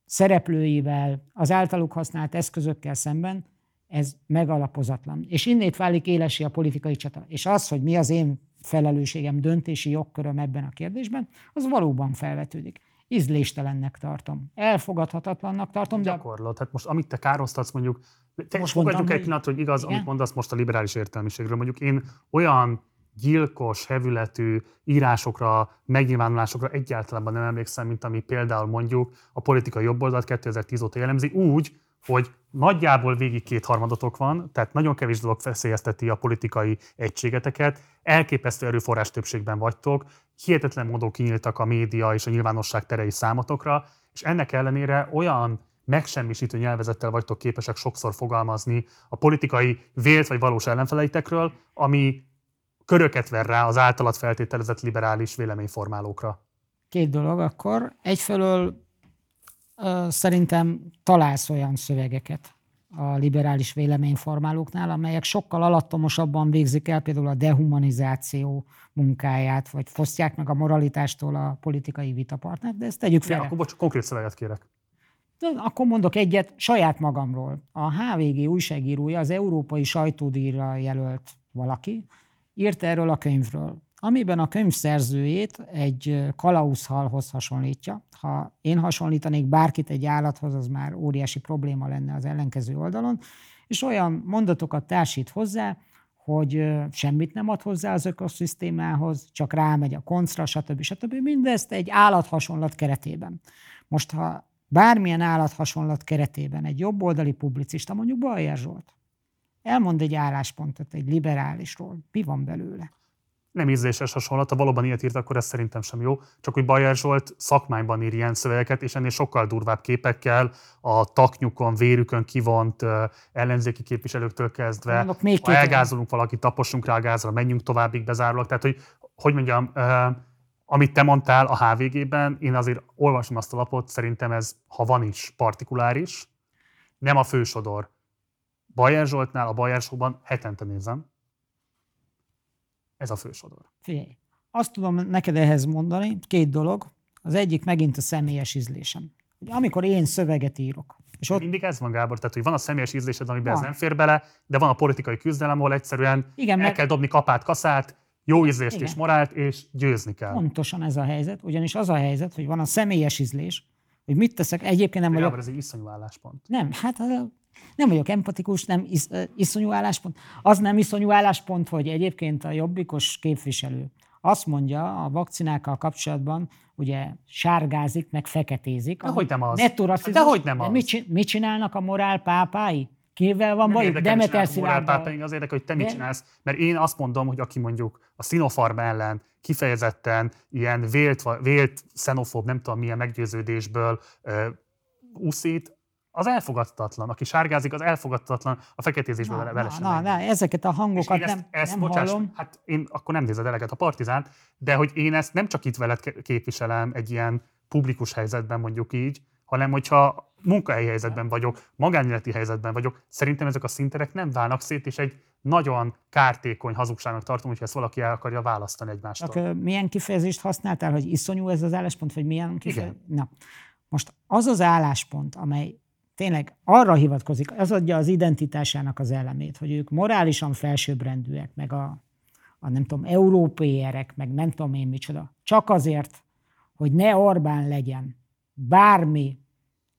szereplőivel, az általuk használt eszközökkel szemben, ez megalapozatlan. És innét válik élesi a politikai csata. És az, hogy mi az én felelősségem, döntési jogköröm ebben a kérdésben, az valóban felvetődik. Ízléstelennek tartom. Elfogadhatatlannak tartom. De gyakorlott. Hát most amit te károsztatsz, mondjuk, te most fogadjuk egy pillanat, hogy igaz, igen? amit mondasz most a liberális értelmiségről. Mondjuk én olyan gyilkos, hevületű írásokra, megnyilvánulásokra egyáltalán nem emlékszem, mint ami például mondjuk a politikai jobboldalt 2010 óta jellemzi, úgy, hogy nagyjából végig kétharmadotok van, tehát nagyon kevés dolog feszélyezteti a politikai egységeteket, elképesztő erőforrás többségben vagytok, hihetetlen módon kinyíltak a média és a nyilvánosság terei számotokra, és ennek ellenére olyan megsemmisítő nyelvezettel vagytok képesek sokszor fogalmazni a politikai vélt vagy valós ellenfeleitekről, ami köröket ver rá az általad feltételezett liberális véleményformálókra. Két dolog akkor. Egyfelől szerintem találsz olyan szövegeket a liberális véleményformálóknál, amelyek sokkal alattomosabban végzik el például a dehumanizáció munkáját, vagy fosztják meg a moralitástól a politikai vitapartnert, de ezt tegyük fel. Ja, akkor bocs, konkrét szöveget kérek. De akkor mondok egyet saját magamról. A HVG újságírója, az Európai Sajtódíjra jelölt valaki, írt erről a könyvről amiben a könyv szerzőjét egy kalauzhalhoz hasonlítja. Ha én hasonlítanék bárkit egy állathoz, az már óriási probléma lenne az ellenkező oldalon, és olyan mondatokat társít hozzá, hogy semmit nem ad hozzá az ökoszisztémához, csak rámegy a koncra, stb. stb. Mindezt egy állathasonlat keretében. Most, ha bármilyen állathasonlat keretében egy jobboldali publicista, mondjuk Bajer Zsolt, elmond egy álláspontot egy liberálisról, mi van belőle? Nem ízléses hasonlat, ha valóban ilyet írt, akkor ez szerintem sem jó. Csak hogy Bajer Zsolt szakmányban ír ilyen szövegeket, és ennél sokkal durvább képekkel, a taknyukon, vérükön kivont ellenzéki képviselőktől kezdve, Mondok, még ha elgázolunk valakit, tapossunk rá a gázra, menjünk továbbig bezárólag. Tehát, hogy, hogy mondjam, amit te mondtál a HVG-ben, én azért olvasom azt a lapot, szerintem ez, ha van is, partikuláris, nem a fősodor. Bajer Zsoltnál, a Bajer hetente nézem, ez a fősodor. Figyelj, azt tudom neked ehhez mondani, két dolog. Az egyik megint a személyes ízlésem. Hogy amikor én szöveget írok, És ott... Mindig ez van, Gábor, tehát hogy van a személyes ízlésed, amiben van. ez nem fér bele, de van a politikai küzdelem, ahol egyszerűen Igen, el mert... kell dobni kapát, kaszát, jó ízlést Igen. és morált, és győzni kell. Pontosan ez a helyzet, ugyanis az a helyzet, hogy van a személyes ízlés, hogy mit teszek, egyébként nem vagyok... Gábor, ez egy iszonyú álláspont. Nem, hát nem vagyok empatikus, nem is, iszonyú álláspont. Az nem iszonyú álláspont, hogy egyébként a jobbikos képviselő azt mondja a vakcinákkal kapcsolatban, ugye sárgázik, meg feketézik. De hogy nem az? De hogy nem az? Mit, mit csinálnak a morál pápái? Kivel van bajuk? Demeter Szilárd. Az érdekel, hogy te mit csinálsz, mert én azt mondom, hogy aki mondjuk a Sinopharm ellen kifejezetten ilyen vélt, vélt xenofób, nem tudom milyen meggyőződésből uh, úszít, az elfogadhatatlan. Aki sárgázik, az elfogadhatatlan, a feketézésből na, vele sem. Na, na, ezeket a hangokat ezt, nem, ezt, nem bocsáss, hallom. Hát én akkor nem nézed eleget a partizánt, de hogy én ezt nem csak itt veled képviselem egy ilyen publikus helyzetben mondjuk így, hanem hogyha munkahelyi helyzetben vagyok, magánéleti helyzetben vagyok, szerintem ezek a szinterek nem válnak szét, és egy nagyon kártékony hazugságnak tartom, hogyha ezt valaki el akarja választani egymástól. Csak, milyen kifejezést használtál, hogy iszonyú ez az álláspont, vagy milyen kifejezés? Na, most az az álláspont, amely tényleg arra hivatkozik, az adja az identitásának az elemét, hogy ők morálisan felsőbbrendűek, meg a, a nem tudom, európéerek, meg nem tudom én micsoda. Csak azért, hogy ne Orbán legyen bármi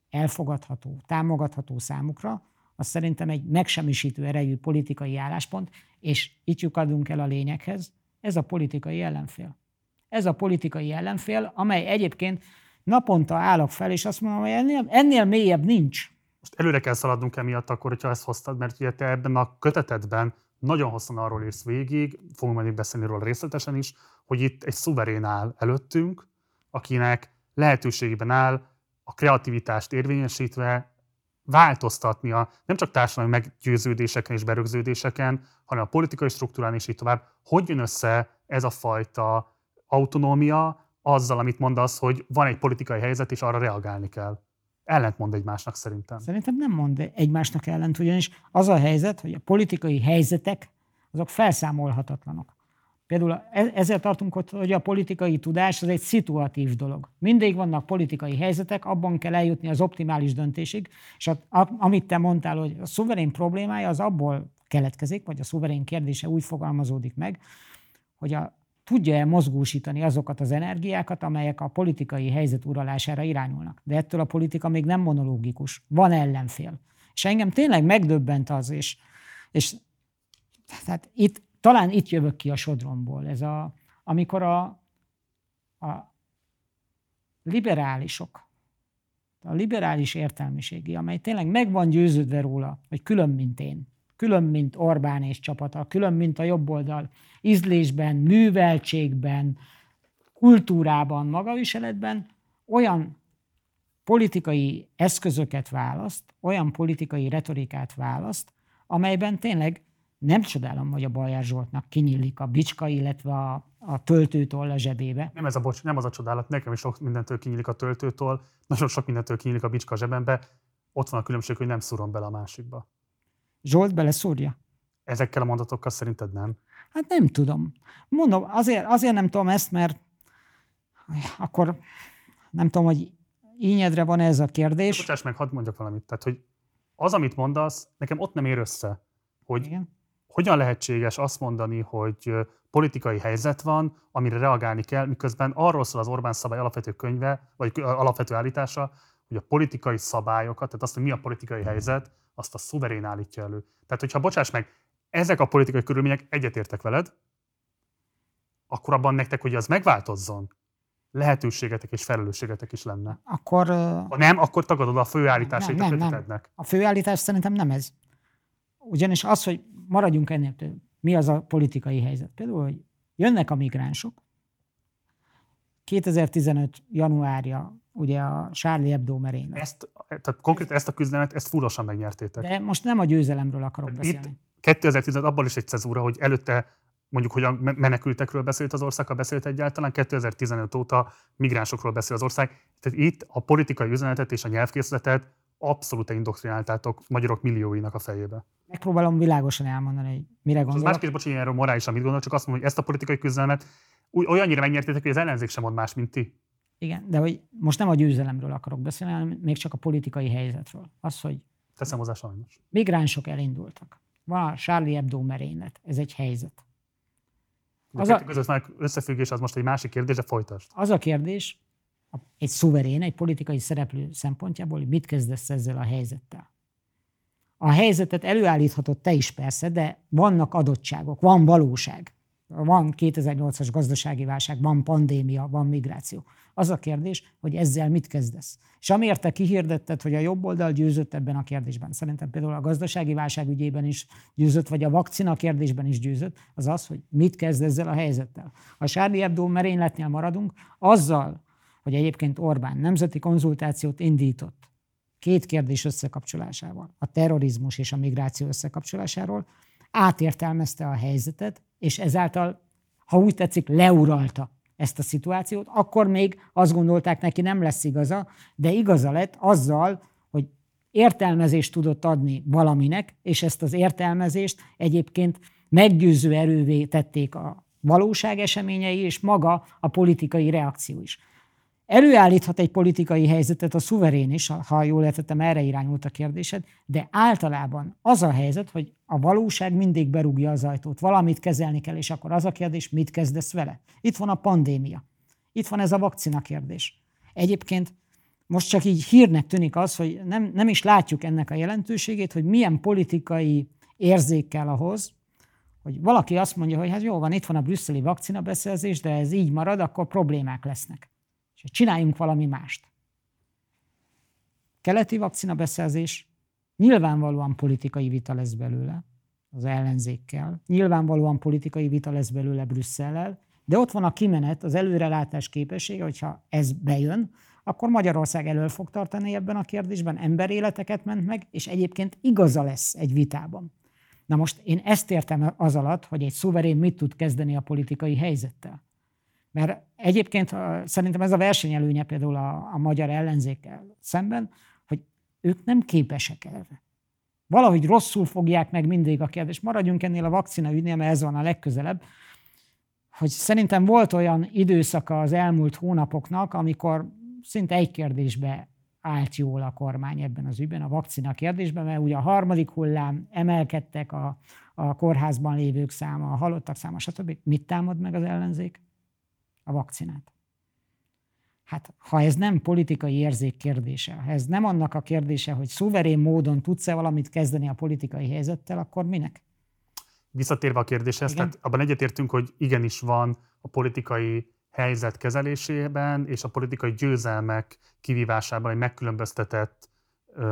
elfogadható, támogatható számukra, az szerintem egy megsemmisítő erejű politikai álláspont, és itt lyukadunk el a lényeghez, ez a politikai ellenfél. Ez a politikai ellenfél, amely egyébként naponta állok fel, és azt mondom, hogy ennél, ennél mélyebb nincs. Most előre kell szaladnunk emiatt akkor, hogyha ezt hoztad, mert ugye te ebben a kötetedben nagyon hosszan arról írsz végig, fogunk majd beszélni róla részletesen is, hogy itt egy szuverén áll előttünk, akinek lehetőségében áll a kreativitást érvényesítve változtatnia nem csak társadalmi meggyőződéseken és berögződéseken, hanem a politikai struktúrán és így tovább. Hogy jön össze ez a fajta autonómia azzal, amit mondasz, hogy van egy politikai helyzet, és arra reagálni kell? Ellentmond egymásnak szerintem. Szerintem nem mond egymásnak ellent, ugyanis az a helyzet, hogy a politikai helyzetek azok felszámolhatatlanok. Például e- ezzel tartunk ott, hogy a politikai tudás az egy szituatív dolog. Mindig vannak politikai helyzetek, abban kell eljutni az optimális döntésig, és a, a, amit te mondtál, hogy a szuverén problémája az abból keletkezik, vagy a szuverén kérdése úgy fogalmazódik meg, hogy a, tudja-e mozgósítani azokat az energiákat, amelyek a politikai helyzet uralására irányulnak. De ettől a politika még nem monológikus, van ellenfél. És engem tényleg megdöbbent az, és, és tehát itt talán itt jövök ki a sodromból. Ez a, amikor a, a liberálisok, a liberális értelmiségi, amely tényleg meg van győződve róla, hogy külön, mint én, külön, mint Orbán és csapata, külön, mint a jobb oldal, ízlésben, műveltségben, kultúrában, magaviseletben olyan politikai eszközöket választ, olyan politikai retorikát választ, amelyben tényleg nem csodálom, hogy a Bajer Zsoltnak kinyílik a bicska, illetve a, a töltőtól a zsebébe. Nem, ez a bocs, nem az a csodálat, nekem is sok mindentől kinyílik a töltőtől, nagyon sok mindentől kinyílik a bicska zsebembe, ott van a különbség, hogy nem szúrom bele a másikba. Zsolt beleszúrja? Ezekkel a mondatokkal szerinted nem? Hát nem tudom. Mondom, azért, azért nem tudom ezt, mert akkor nem tudom, hogy ínyedre van ez a kérdés. Bocsáss meg, hadd mondjak valamit. Tehát, hogy az, amit mondasz, nekem ott nem ér össze, hogy Igen hogyan lehetséges azt mondani, hogy politikai helyzet van, amire reagálni kell, miközben arról szól az Orbán szabály alapvető könyve, vagy alapvető állítása, hogy a politikai szabályokat, tehát azt, hogy mi a politikai helyzet, azt a szuverén állítja elő. Tehát, hogyha bocsáss meg, ezek a politikai körülmények egyetértek veled, akkor abban nektek, hogy az megváltozzon, lehetőségetek és felelősségetek is lenne. Akkor... Ha nem, akkor tagadod a főállításait nem, nem, a Nem. A főállítás szerintem nem ez. Ugyanis az, hogy maradjunk ennél több. Mi az a politikai helyzet? Például, hogy jönnek a migránsok, 2015. januárja, ugye a Charlie Hebdo merénylet. Ezt, tehát konkrét ezt a küzdelmet, ezt fullosan megnyertétek. De most nem a győzelemről akarok Itt beszélni. 2015 abban is egy cezúra, hogy előtte mondjuk hogyan menekültekről beszélt az ország, ha beszélt egyáltalán, 2015 óta migránsokról beszél az ország. Tehát itt a politikai üzenetet és a nyelvkészletet abszolút indoktrináltátok magyarok millióinak a fejébe. Megpróbálom világosan elmondani, hogy mire gondolok. Más kérdés, hogy erről morálisan mit gondol, csak azt mondom, hogy ezt a politikai küzdelmet olyannyira megnyertétek, hogy az ellenzék sem mond más, mint ti. Igen, de hogy most nem a győzelemről akarok beszélni, hanem még csak a politikai helyzetről. Az, hogy Teszem hozzá sajnos. migránsok elindultak. Van a Charlie Hebdo merénylet. Ez egy helyzet. Az a a- összefüggés, az most egy másik kérdés, de folytasd. Az a kérdés, egy szuverén, egy politikai szereplő szempontjából, hogy mit kezdesz ezzel a helyzettel. A helyzetet előállíthatod te is persze, de vannak adottságok, van valóság. Van 2008-as gazdasági válság, van pandémia, van migráció. Az a kérdés, hogy ezzel mit kezdesz. És amiért te kihirdetted, hogy a jobb oldal győzött ebben a kérdésben, szerintem például a gazdasági válság ügyében is győzött, vagy a vakcina kérdésben is győzött, az az, hogy mit kezd ezzel a helyzettel. Ha Charlie Hebdo merényletnél maradunk, azzal, hogy egyébként Orbán nemzeti konzultációt indított két kérdés összekapcsolásával, a terrorizmus és a migráció összekapcsolásáról, átértelmezte a helyzetet, és ezáltal, ha úgy tetszik, leuralta ezt a szituációt, akkor még azt gondolták neki nem lesz igaza, de igaza lett azzal, hogy értelmezést tudott adni valaminek, és ezt az értelmezést egyébként meggyőző erővé tették a valóság eseményei, és maga a politikai reakció is. Előállíthat egy politikai helyzetet a szuverén is, ha jól értettem, erre irányult a kérdésed, de általában az a helyzet, hogy a valóság mindig berúgja az ajtót, valamit kezelni kell, és akkor az a kérdés, mit kezdesz vele? Itt van a pandémia. Itt van ez a vakcina kérdés. Egyébként most csak így hírnek tűnik az, hogy nem, nem is látjuk ennek a jelentőségét, hogy milyen politikai érzék kell ahhoz, hogy valaki azt mondja, hogy hát jó van, itt van a brüsszeli vakcina beszerzés, de ez így marad, akkor problémák lesznek. Csináljunk valami mást. Keleti vakcina beszerzés, nyilvánvalóan politikai vita lesz belőle az ellenzékkel, nyilvánvalóan politikai vita lesz belőle Brüsszellel, de ott van a kimenet, az előrelátás képessége, hogyha ez bejön, akkor Magyarország elől fog tartani ebben a kérdésben, emberéleteket ment meg, és egyébként igaza lesz egy vitában. Na most én ezt értem az alatt, hogy egy szuverén mit tud kezdeni a politikai helyzettel. Mert egyébként szerintem ez a versenyelőnye például a, a magyar ellenzékkel szemben, hogy ők nem képesek erre. Valahogy rosszul fogják meg mindig a kérdést. Maradjunk ennél a vakcina ügynél, mert ez van a legközelebb. Hogy szerintem volt olyan időszaka az elmúlt hónapoknak, amikor szinte egy kérdésbe állt jól a kormány ebben az ügyben, a vakcina kérdésben, mert ugye a harmadik hullám emelkedtek a, a kórházban lévők száma, a halottak száma, stb. Mit támad meg az ellenzék? A vakcinát. Hát, ha ez nem politikai érzék kérdése, ha ez nem annak a kérdése, hogy szuverén módon tudsz-e valamit kezdeni a politikai helyzettel, akkor minek? Visszatérve a kérdéshez, Igen. tehát abban egyetértünk, hogy igenis van a politikai helyzet kezelésében és a politikai győzelmek kivívásában egy megkülönböztetett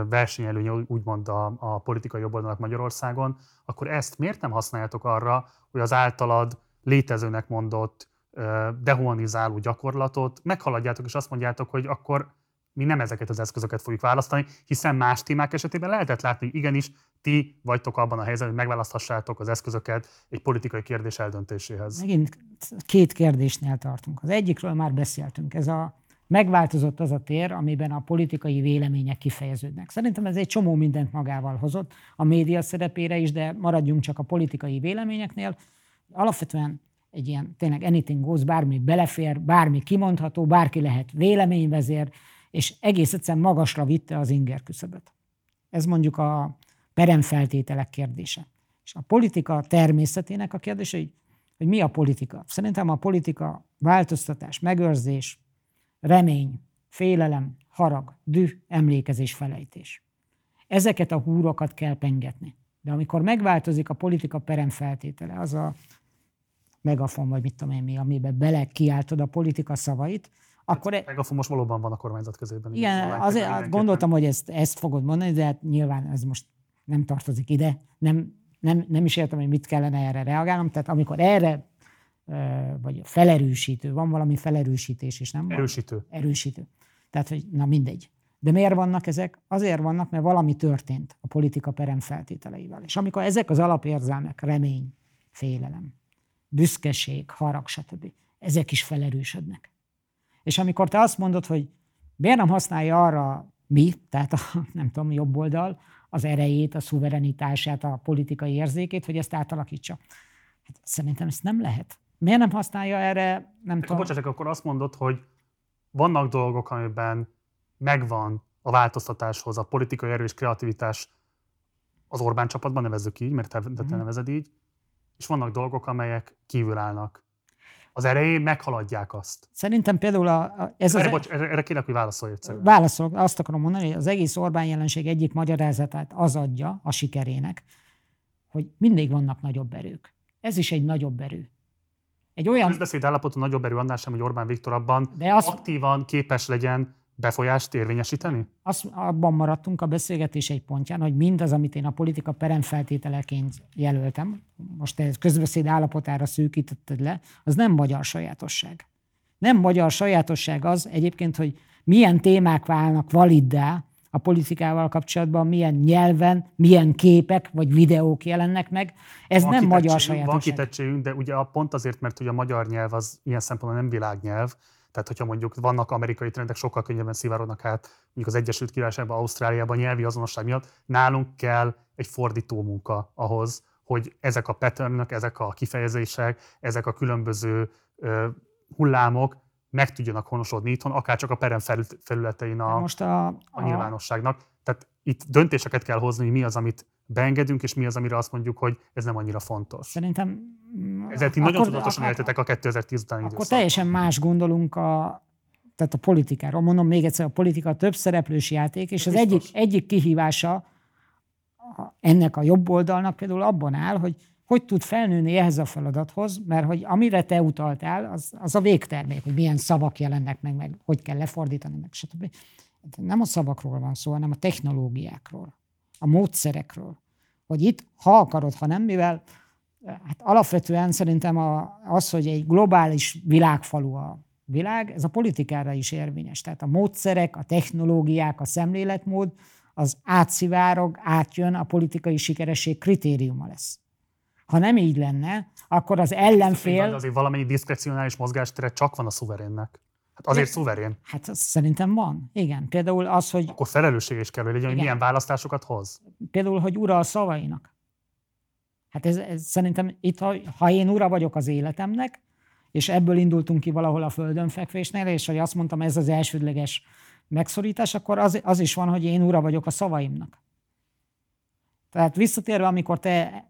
versenyelőnye, úgymond a, a politikai jobboldalnak Magyarországon, akkor ezt miért nem használjátok arra, hogy az általad létezőnek mondott dehumanizáló gyakorlatot meghaladjátok, és azt mondjátok, hogy akkor mi nem ezeket az eszközöket fogjuk választani, hiszen más témák esetében lehetett látni, hogy igenis ti vagytok abban a helyzetben, hogy megválaszthassátok az eszközöket egy politikai kérdés eldöntéséhez. Megint két kérdésnél tartunk. Az egyikről már beszéltünk. Ez a megváltozott az a tér, amiben a politikai vélemények kifejeződnek. Szerintem ez egy csomó mindent magával hozott, a média szerepére is, de maradjunk csak a politikai véleményeknél. Alapvetően egy ilyen tényleg anything goes, bármi belefér, bármi kimondható, bárki lehet véleményvezér, és egész egyszerűen magasra vitte az inger küszöböt. Ez mondjuk a peremfeltételek kérdése. És a politika természetének a kérdése, hogy, hogy mi a politika. Szerintem a politika változtatás, megőrzés, remény, félelem, harag, düh, emlékezés, felejtés. Ezeket a húrokat kell pengetni. De amikor megváltozik a politika peremfeltétele, az a megafon, vagy mit tudom én mi, amiben bele kiáltod a politika szavait, akkor e- Megafon most valóban van a kormányzat kezében. igen, Talán azért mindenképpen. gondoltam, hogy ezt, ezt fogod mondani, de hát nyilván ez most nem tartozik ide. Nem, nem, nem is értem, hogy mit kellene erre reagálnom. Tehát amikor erre, vagy felerősítő, van valami felerősítés is, nem? van? Erősítő. Erősítő. Tehát, hogy na mindegy. De miért vannak ezek? Azért vannak, mert valami történt a politika perem feltételeivel. És amikor ezek az alapérzelmek, remény, félelem, büszkeség, harag, stb. ezek is felerősödnek. És amikor te azt mondod, hogy miért nem használja arra mi, tehát a, nem tudom, jobb oldal, az erejét, a szuverenitását, a politikai érzékét, hogy ezt átalakítsa. Hát szerintem ezt nem lehet. Miért nem használja erre, nem tudom. bocsássak, akkor azt mondod, hogy vannak dolgok, amiben megvan a változtatáshoz a politikai erő és kreativitás az Orbán csapatban, nevezzük így, mert te, te mhm. nevezed így, és vannak dolgok, amelyek kívül állnak. Az erején meghaladják azt. Szerintem például a, ez erre, az... Bocs, erre, erre kérlek, hogy válaszolj egyszerűen. Válaszolok, azt akarom mondani, hogy az egész Orbán jelenség egyik magyarázatát az adja a sikerének, hogy mindig vannak nagyobb erők. Ez is egy nagyobb erő. Egy olyan... Közbeszéd állapotú nagyobb erő annál sem, hogy Orbán Viktor abban De az... aktívan képes legyen befolyást érvényesíteni? Azt, abban maradtunk a beszélgetés egy pontján, hogy mindaz, amit én a politika peremfeltételeként jelöltem, most ez közbeszéd állapotára szűkítetted le, az nem magyar sajátosság. Nem magyar sajátosság az egyébként, hogy milyen témák válnak validdá a politikával kapcsolatban, milyen nyelven, milyen képek vagy videók jelennek meg. Ez van nem magyar sajátosság. Van kitettségünk, de ugye a pont azért, mert hogy a magyar nyelv az ilyen szempontból nem világnyelv, tehát, hogyha mondjuk vannak amerikai trendek, sokkal könnyebben szivárognak át, mondjuk az Egyesült Királyságban, Ausztráliában nyelvi azonosság miatt, nálunk kell egy fordító munka ahhoz, hogy ezek a patternök, ezek a kifejezések, ezek a különböző ö, hullámok meg tudjanak honosodni itthon, akár csak a perem felületein a, most a, a... a nyilvánosságnak. Tehát itt döntéseket kell hozni, hogy mi az, amit beengedünk, és mi az, amire azt mondjuk, hogy ez nem annyira fontos. Szerintem... Ezért nagyon akkor, tudatosan éltetek a 2010 utáni Akkor időszak. teljesen más gondolunk a, tehát a politikáról. Mondom még egyszer, a politika több szereplős játék, és az egyik, egyik kihívása ennek a jobb oldalnak például abban áll, hogy hogy tud felnőni ehhez a feladathoz, mert hogy amire te utaltál, az, az a végtermék, hogy milyen szavak jelennek meg, meg hogy kell lefordítani, meg stb. Nem a szavakról van szó, hanem a technológiákról, a módszerekről. Hogy itt, ha akarod, ha nem, mivel hát alapvetően szerintem a, az, hogy egy globális világfalu a világ, ez a politikára is érvényes. Tehát a módszerek, a technológiák, a szemléletmód, az átszivárog, átjön, a politikai sikeresség kritériuma lesz. Ha nem így lenne, akkor az ellenfél... De azért valamennyi diszkrecionális mozgástere csak van a szuverénnek. Hát azért De, szuverén. Hát az szerintem van. Igen. Például az, hogy... Akkor felelősség is kell, hogy legyen, hogy milyen választásokat hoz. Például, hogy ura a szavainak. Hát ez, ez szerintem itt, ha, ha én ura vagyok az életemnek, és ebből indultunk ki valahol a földön fekvésnél, és hogy azt mondtam, ez az elsődleges megszorítás, akkor az, az is van, hogy én ura vagyok a szavaimnak. Tehát visszatérve, amikor te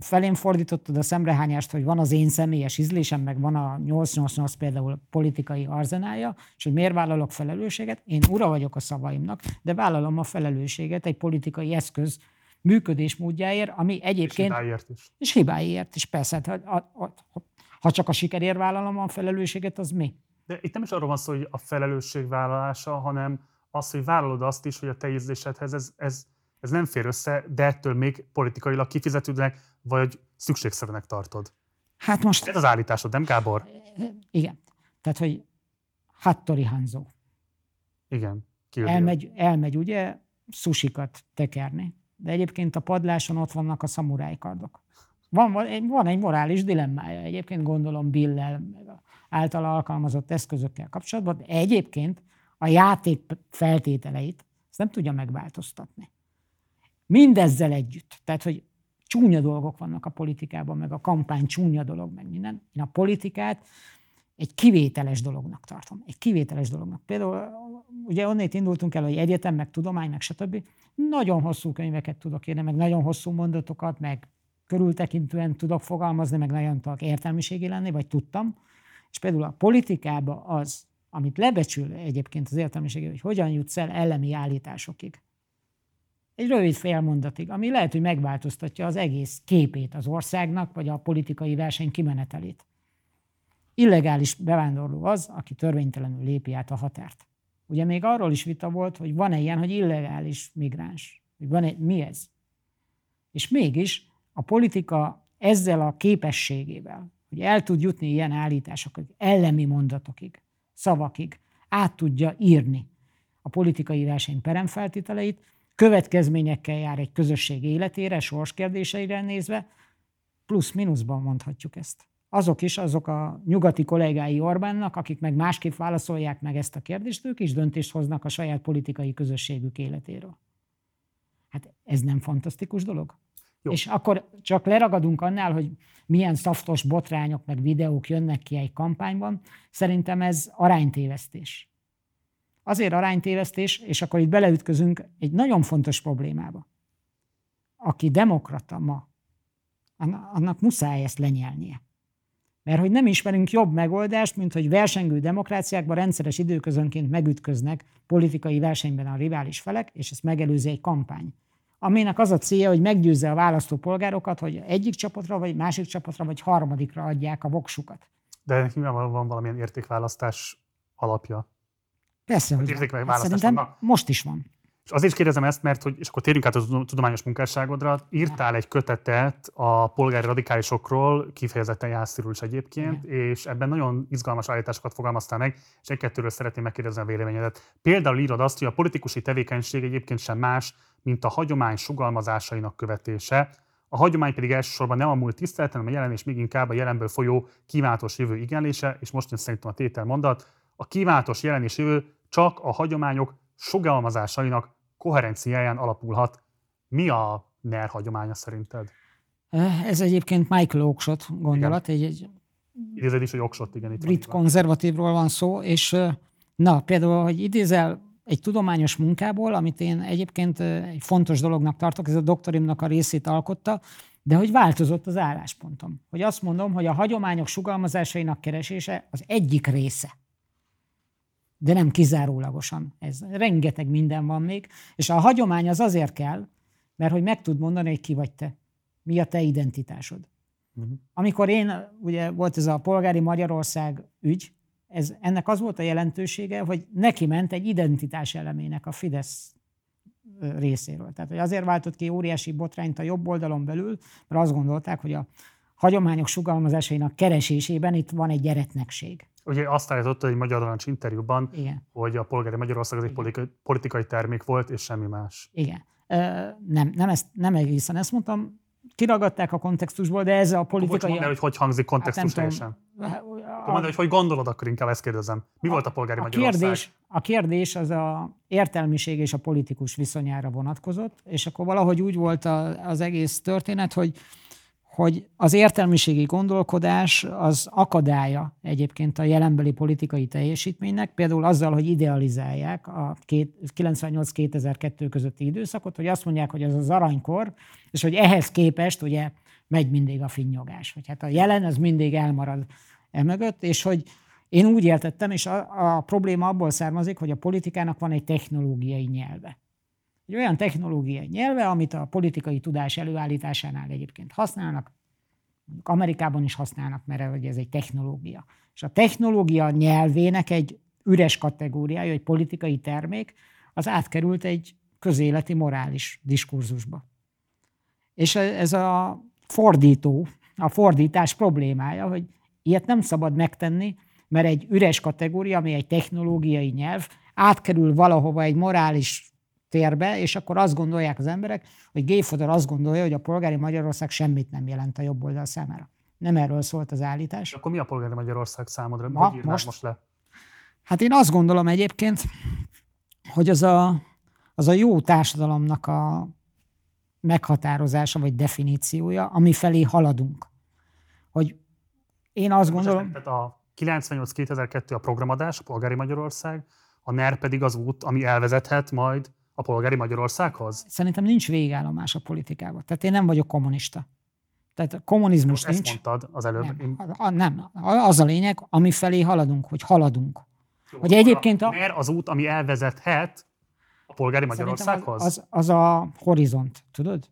felém fordítottad a szemrehányást, hogy van az én személyes ízlésem, meg van a 888 például politikai arzenája, és hogy miért vállalok felelősséget. Én ura vagyok a szavaimnak, de vállalom a felelősséget egy politikai eszköz működésmódjáért, ami egyébként... És hibáért is. És hibáért is, persze. Hát, ha, ha, ha csak a sikerért vállalom a felelősséget, az mi? De itt nem is arról van szó, hogy a felelősség vállalása, hanem az, hogy vállalod azt is, hogy a te ízlésedhez ez, ez, ez nem fér össze, de ettől még politikailag kifizetődnek, vagy szükségszerűnek tartod. Hát most... Ez az állításod, nem Gábor? Igen. Tehát, hogy Hattori Hanzo. Igen. Elmegy, elmegy ugye sushikat tekerni. De egyébként a padláson ott vannak a szamurájkardok. Van, van egy morális dilemmája egyébként, gondolom Billel, által alkalmazott eszközökkel kapcsolatban, de egyébként a játék feltételeit ezt nem tudja megváltoztatni. Mindezzel együtt. Tehát, hogy csúnya dolgok vannak a politikában, meg a kampány csúnya dolog, meg minden. Én a politikát egy kivételes dolognak tartom. Egy kivételes dolognak. Például ugye onnét indultunk el, hogy egyetem, meg tudomány, meg stb. Nagyon hosszú könyveket tudok írni, meg nagyon hosszú mondatokat, meg körültekintően tudok fogalmazni, meg nagyon tudok értelmiségi lenni, vagy tudtam. És például a politikába az, amit lebecsül egyébként az értelmiségi, hogy hogyan jutsz el elemi állításokig. Egy rövid félmondatig, ami lehet, hogy megváltoztatja az egész képét az országnak, vagy a politikai verseny kimenetelét. Illegális bevándorló az, aki törvénytelenül lépi át a határt. Ugye még arról is vita volt, hogy van-e ilyen, hogy illegális migráns. Hogy van-e, mi ez? És mégis a politika ezzel a képességével, hogy el tud jutni ilyen állításokig, ellemi mondatokig, szavakig, át tudja írni a politikai verseny peremfeltételeit, következményekkel jár egy közösség életére, sorskérdéseire nézve, plusz-minuszban mondhatjuk ezt. Azok is, azok a nyugati kollégái Orbánnak, akik meg másképp válaszolják meg ezt a kérdést, ők is döntést hoznak a saját politikai közösségük életéről. Hát ez nem fantasztikus dolog? Jó. És akkor csak leragadunk annál, hogy milyen szaftos botrányok meg videók jönnek ki egy kampányban. Szerintem ez aránytévesztés. Azért aránytévesztés, és akkor itt beleütközünk egy nagyon fontos problémába. Aki demokrata ma, annak muszáj ezt lenyelnie. Mert hogy nem ismerünk jobb megoldást, mint hogy versengő demokráciákban rendszeres időközönként megütköznek politikai versenyben a rivális felek, és ezt megelőzi egy kampány. Aminek az a célja, hogy meggyőzze a választópolgárokat, hogy egyik csapatra, vagy másik csapatra, vagy harmadikra adják a voksukat. De ennek nyilvánvalóan van valamilyen értékválasztás alapja. Persze, hogy Szerintem vannak. most is van. És azért is kérdezem ezt, mert hogy, és akkor térjünk át a tudományos munkásságodra, írtál egy kötetet a polgári radikálisokról, kifejezetten Jászirul is egyébként, Igen. és ebben nagyon izgalmas állításokat fogalmaztál meg, és egy-kettőről szeretném megkérdezni a véleményedet. Például írod azt, hogy a politikusi tevékenység egyébként sem más, mint a hagyomány sugalmazásainak követése, a hagyomány pedig elsősorban nem a múlt tiszteleten, hanem a jelen és még inkább a jelenből folyó kívánatos jövő igenlése, és most jön szerintem a tétel mondat, a kívánatos jelen és jövő csak a hagyományok sugalmazásainak koherenciáján alapulhat. Mi a NER hagyománya szerinted? Ez egyébként Michael Oakshott gondolat. Igen. Egy, egy is, hogy Oakshott, igen. Itt brit van, konzervatívról van szó, és na, például, hogy idézel egy tudományos munkából, amit én egyébként egy fontos dolognak tartok, ez a doktorimnak a részét alkotta, de hogy változott az álláspontom. Hogy azt mondom, hogy a hagyományok sugalmazásainak keresése az egyik része de nem kizárólagosan. Ez rengeteg minden van még, és a hagyomány az azért kell, mert hogy meg tud mondani, hogy ki vagy te. Mi a te identitásod. Uh-huh. Amikor én, ugye volt ez a polgári Magyarország ügy, ez, ennek az volt a jelentősége, hogy neki ment egy identitás elemének a Fidesz részéről. Tehát, hogy azért váltott ki óriási botrányt a jobb oldalon belül, mert azt gondolták, hogy a hagyományok sugalmazásainak keresésében itt van egy gyeretnekség. Ugye azt állította egy Magyar Narancs interjúban, Igen. hogy a polgári Magyarország az egy politikai, politikai termék volt, és semmi más. Igen. Ö, nem, nem, ezt, nem egészen ezt mondtam, kiragadták a kontextusból, de ez a politikai... Hogy hogy hogy hangzik kontextus hát teljesen? Mondd, hogy hogy gondolod, akkor inkább ezt kérdezem. Mi a, volt a polgári a Magyarország? Kérdés, a kérdés az a értelmiség és a politikus viszonyára vonatkozott, és akkor valahogy úgy volt a, az egész történet, hogy hogy az értelmiségi gondolkodás az akadálya egyébként a jelenbeli politikai teljesítménynek, például azzal, hogy idealizálják a 98-2002 közötti időszakot, hogy azt mondják, hogy ez az aranykor, és hogy ehhez képest ugye megy mindig a finnyogás. Hogy hát a jelen az mindig elmarad emögött, és hogy én úgy értettem, és a, a probléma abból származik, hogy a politikának van egy technológiai nyelve. Egy olyan technológiai nyelve, amit a politikai tudás előállításánál egyébként használnak, Amerikában is használnak, mert ez egy technológia. És a technológia nyelvének egy üres kategóriája, egy politikai termék, az átkerült egy közéleti morális diskurzusba. És ez a fordító, a fordítás problémája, hogy ilyet nem szabad megtenni, mert egy üres kategória, ami egy technológiai nyelv, átkerül valahova egy morális térbe, és akkor azt gondolják az emberek, hogy Gay Fodor azt gondolja, hogy a polgári Magyarország semmit nem jelent a jobb oldal számára. Nem erről szólt az állítás. Akkor mi a polgári Magyarország számodra? Ma, hogy most, most le? Hát én azt gondolom egyébként, hogy az a, az a jó társadalomnak a meghatározása vagy definíciója, ami felé haladunk. Hogy én azt most gondolom... Tehát a 98-2002 a programadás, a polgári Magyarország, a NER pedig az út, ami elvezethet majd a polgári Magyarországhoz? Szerintem nincs végállomás a politikában. Tehát én nem vagyok kommunista. Tehát a kommunizmus Ezt nincs. Ezt mondtad az előbb. Nem, én... a, nem, az a lényeg, ami felé haladunk, hogy haladunk. Jó, hogy egyébként a... Mert az út, ami elvezethet a polgári Magyarországhoz? Az, az a horizont, tudod?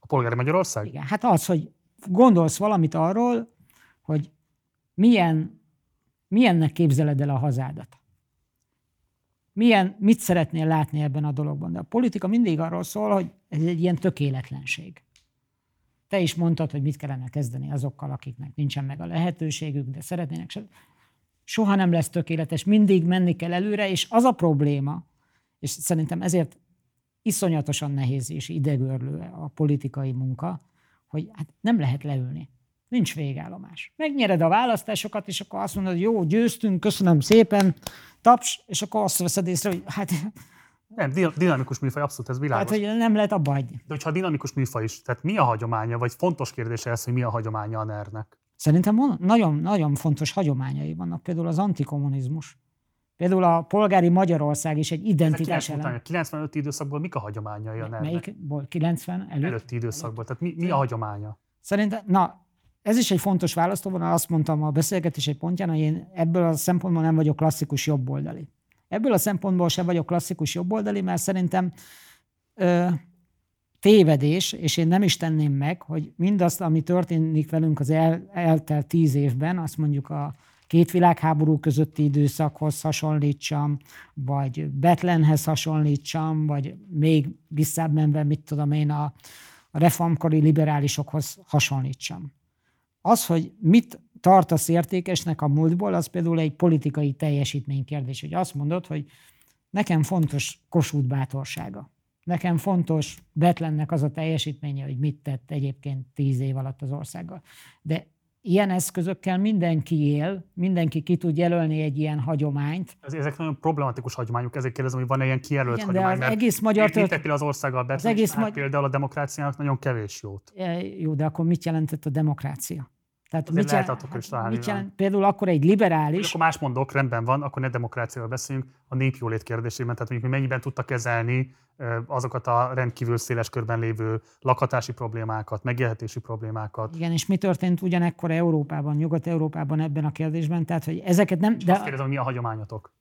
A polgári Magyarország? Igen, hát az, hogy gondolsz valamit arról, hogy milyen, milyennek képzeled el a hazádat milyen, mit szeretnél látni ebben a dologban. De a politika mindig arról szól, hogy ez egy ilyen tökéletlenség. Te is mondtad, hogy mit kellene kezdeni azokkal, akiknek nincsen meg a lehetőségük, de szeretnének se. Soha nem lesz tökéletes, mindig menni kell előre, és az a probléma, és szerintem ezért iszonyatosan nehéz és idegörlő a politikai munka, hogy hát nem lehet leülni. Nincs végállomás. Megnyered a választásokat, és akkor azt mondod, hogy jó, győztünk, köszönöm szépen, taps, és akkor azt veszed észre, hogy hát... Nem, dinamikus műfaj, abszolút ez világos. Hát, hogy nem lehet abba hagyni. De hogyha dinamikus műfaj is, tehát mi a hagyománya, vagy fontos kérdése ez, hogy mi a hagyománya a NER-nek? Szerintem nagyon, nagyon fontos hagyományai vannak, például az antikommunizmus. Például a polgári Magyarország is egy identitás elem. A 95 időszakból mik a hagyományai a Melyikból? 90 előtt? Előtti időszakból. Tehát mi, mi a hagyománya? Szerintem, na, ez is egy fontos választóvonal, azt mondtam a beszélgetés egy pontján, hogy én ebből a szempontból nem vagyok klasszikus jobboldali. Ebből a szempontból sem vagyok klasszikus jobboldali, mert szerintem ö, tévedés, és én nem is tenném meg, hogy mindazt, ami történik velünk az el, eltelt tíz évben, azt mondjuk a két világháború közötti időszakhoz hasonlítsam, vagy Betlenhez hasonlítsam, vagy még visszább menve, mit tudom én, a, a reformkori liberálisokhoz hasonlítsam. Az, hogy mit tartasz értékesnek a múltból, az például egy politikai teljesítménykérdés, hogy azt mondod, hogy nekem fontos Kossuth bátorsága. Nekem fontos Betlennek az a teljesítménye, hogy mit tett egyébként tíz év alatt az országgal. De ilyen eszközökkel mindenki él, mindenki ki tud jelölni egy ilyen hagyományt. Ez, ezek nagyon problematikus hagyományok, ezért kérdezem, hogy van-e ilyen kijelölt Igen, hagyomány, de az egész magyar tört... az országgal Betlen, az egész magy... például a demokráciának nagyon kevés jót. E, jó, de akkor mit jelentett a demokrácia? Tehát mit, jelent, is mit jelent, például akkor egy liberális... Akkor más mondok, rendben van, akkor ne demokráciáról beszéljünk, a népjólét kérdésében, tehát mondjuk mi mennyiben tudta kezelni azokat a rendkívül széles körben lévő lakhatási problémákat, megélhetési problémákat. Igen, és mi történt ugyanekkor Európában, Nyugat-Európában ebben a kérdésben? Tehát, hogy ezeket nem... de... azt kérdezem, mi a hagyományotok?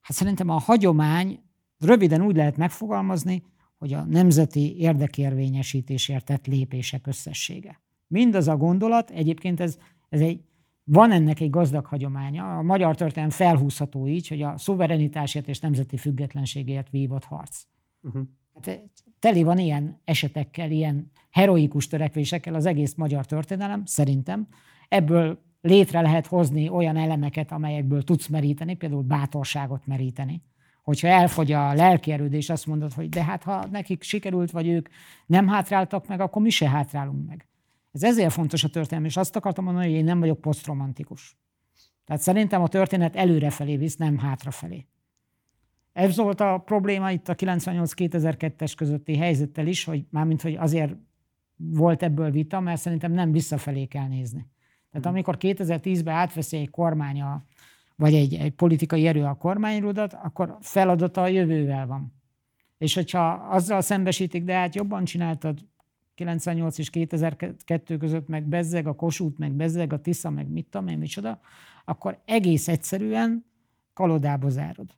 Hát szerintem a hagyomány röviden úgy lehet megfogalmazni, hogy a nemzeti érdekérvényesítésért tett lépések összessége. Mindaz a gondolat, egyébként ez, ez egy, van ennek egy gazdag hagyománya. A magyar történelem felhúzható így, hogy a szuverenitásért és nemzeti függetlenségért vívott harc. Uh-huh. Hát, teli van ilyen esetekkel, ilyen heroikus törekvésekkel az egész magyar történelem, szerintem. Ebből létre lehet hozni olyan elemeket, amelyekből tudsz meríteni, például bátorságot meríteni. Hogyha elfogy a lelkierődés, azt mondod, hogy de hát ha nekik sikerült, vagy ők nem hátráltak meg, akkor mi se hátrálunk meg. Ez ezért fontos a történelem, és azt akartam mondani, hogy én nem vagyok posztromantikus. Tehát szerintem a történet előrefelé visz, nem hátrafelé. Ez volt a probléma itt a 98-2002-es közötti helyzettel is, hogy mármint, hogy azért volt ebből vita, mert szerintem nem visszafelé kell nézni. Tehát amikor 2010-ben átveszi egy kormány, a, vagy egy, egy politikai erő a kormányrudat, akkor feladata a jövővel van. És hogyha azzal szembesítik, de hát jobban csináltad, 98 és 2002 között meg bezzeg a Kossuth, meg bezzeg a Tisza, meg mit tudom én, micsoda, akkor egész egyszerűen kalodába zárod.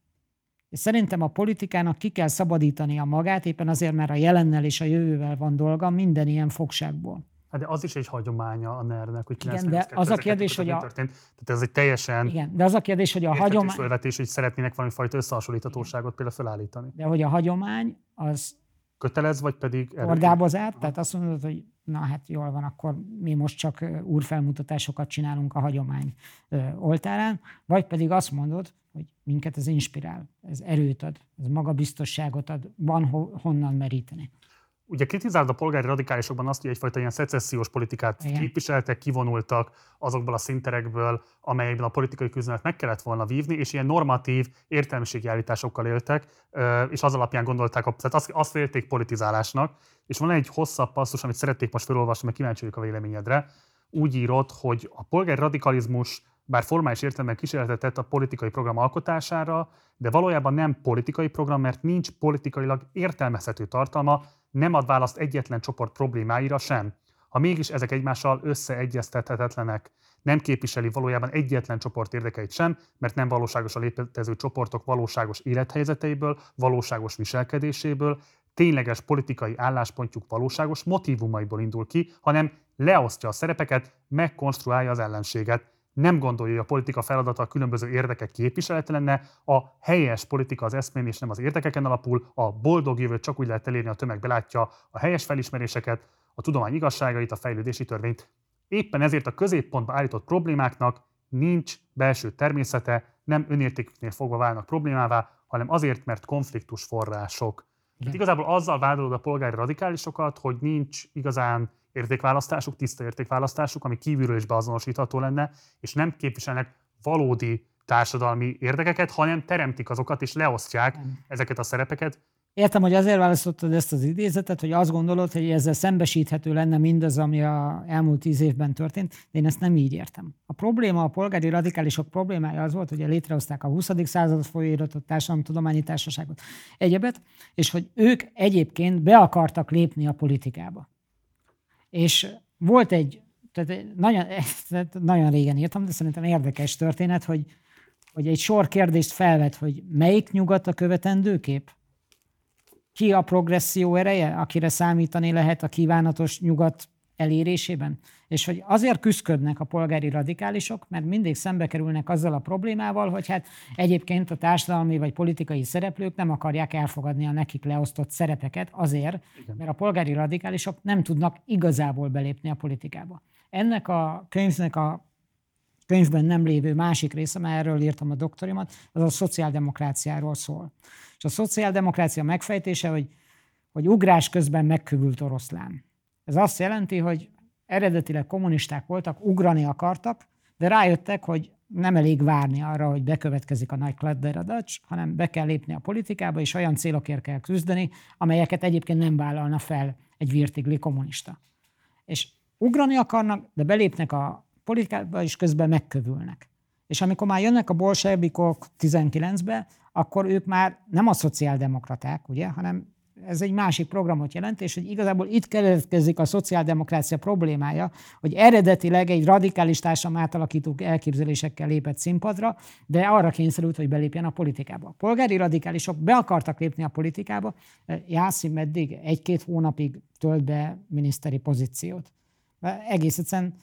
És szerintem a politikának ki kell szabadítani a magát, éppen azért, mert a jelennel és a jövővel van dolga minden ilyen fogságból. Hát de az is egy hagyománya a NER-nek, hogy Igen, de az a kérdés, hogy a... Történt. Tehát ez egy teljesen Igen, de az a kérdés, hogy a hagyomány... Fölvetés, hogy szeretnének valami fajta összehasonlíthatóságot például felállítani. De hogy a hagyomány az kötelez, vagy pedig... Kordába zárt, tehát azt mondod, hogy na hát jól van, akkor mi most csak úrfelmutatásokat csinálunk a hagyomány oltárán, vagy pedig azt mondod, hogy minket ez inspirál, ez erőt ad, ez magabiztosságot ad, van honnan meríteni. Ugye kritizálod a polgári radikálisokban azt, hogy egyfajta ilyen szecessziós politikát Igen. képviseltek, kivonultak azokból a szinterekből, amelyekben a politikai küzdelmet meg kellett volna vívni, és ilyen normatív értelmiségi állításokkal éltek, és az alapján gondolták, tehát azt, azt élték politizálásnak. És van egy hosszabb passzus, amit szerették most felolvasni, mert kíváncsi vagyok a véleményedre. Úgy írott, hogy a polgári radikalizmus bár formális értelemben kísérletet tett a politikai program alkotására, de valójában nem politikai program, mert nincs politikailag értelmezhető tartalma, nem ad választ egyetlen csoport problémáira sem. Ha mégis ezek egymással összeegyeztethetetlenek, nem képviseli valójában egyetlen csoport érdekeit sem, mert nem valóságos a létező csoportok valóságos élethelyzeteiből, valóságos viselkedéséből, tényleges politikai álláspontjuk valóságos motivumaiból indul ki, hanem leosztja a szerepeket, megkonstruálja az ellenséget nem gondolja, hogy a politika feladata a különböző érdekek képviselete lenne, a helyes politika az eszmén és nem az érdekeken alapul, a boldog jövőt csak úgy lehet elérni, a tömeg belátja a helyes felismeréseket, a tudomány igazságait, a fejlődési törvényt. Éppen ezért a középpontba állított problémáknak nincs belső természete, nem önértéküknél fogva válnak problémává, hanem azért, mert konfliktus források. Tehát igazából azzal vádolod a polgári radikálisokat, hogy nincs igazán értékválasztásuk, tiszta értékválasztásuk, ami kívülről is beazonosítható lenne, és nem képviselnek valódi társadalmi érdekeket, hanem teremtik azokat és leosztják ezeket a szerepeket. Értem, hogy azért választottad ezt az idézetet, hogy azt gondolod, hogy ezzel szembesíthető lenne mindaz, ami a elmúlt tíz évben történt, de én ezt nem így értem. A probléma, a polgári radikálisok problémája az volt, hogy létrehozták a 20. század folyóiratot, társadalomtudományi társaságot, egyebet, és hogy ők egyébként be akartak lépni a politikába. És volt egy, tehát nagyon, nagyon régen írtam, de szerintem érdekes történet, hogy, hogy egy sor kérdést felvet, hogy melyik nyugat a követendő kép? Ki a progresszió ereje, akire számítani lehet a kívánatos nyugat elérésében? És hogy azért küzdködnek a polgári radikálisok, mert mindig szembe kerülnek azzal a problémával, hogy hát egyébként a társadalmi vagy politikai szereplők nem akarják elfogadni a nekik leosztott szerepeket azért, mert a polgári radikálisok nem tudnak igazából belépni a politikába. Ennek a könyvnek a könyvben nem lévő másik része, mert erről írtam a doktorimat, az a szociáldemokráciáról szól. És a szociáldemokrácia megfejtése, hogy, hogy ugrás közben megkövült oroszlán. Ez azt jelenti, hogy eredetileg kommunisták voltak, ugrani akartak, de rájöttek, hogy nem elég várni arra, hogy bekövetkezik a nagy kladderadatcs, hanem be kell lépni a politikába, és olyan célokért kell küzdeni, amelyeket egyébként nem vállalna fel egy virtigli kommunista. És ugrani akarnak, de belépnek a politikába, és közben megkövülnek. És amikor már jönnek a bolsevikok 19-be, akkor ők már nem a szociáldemokraták, ugye, hanem ez egy másik programot jelent, és hogy igazából itt keletkezik a szociáldemokrácia problémája, hogy eredetileg egy radikális társadalom átalakító elképzelésekkel lépett színpadra, de arra kényszerült, hogy belépjen a politikába. A polgári radikálisok be akartak lépni a politikába, Jászi meddig egy-két hónapig tölt be miniszteri pozíciót. Egész egyszerűen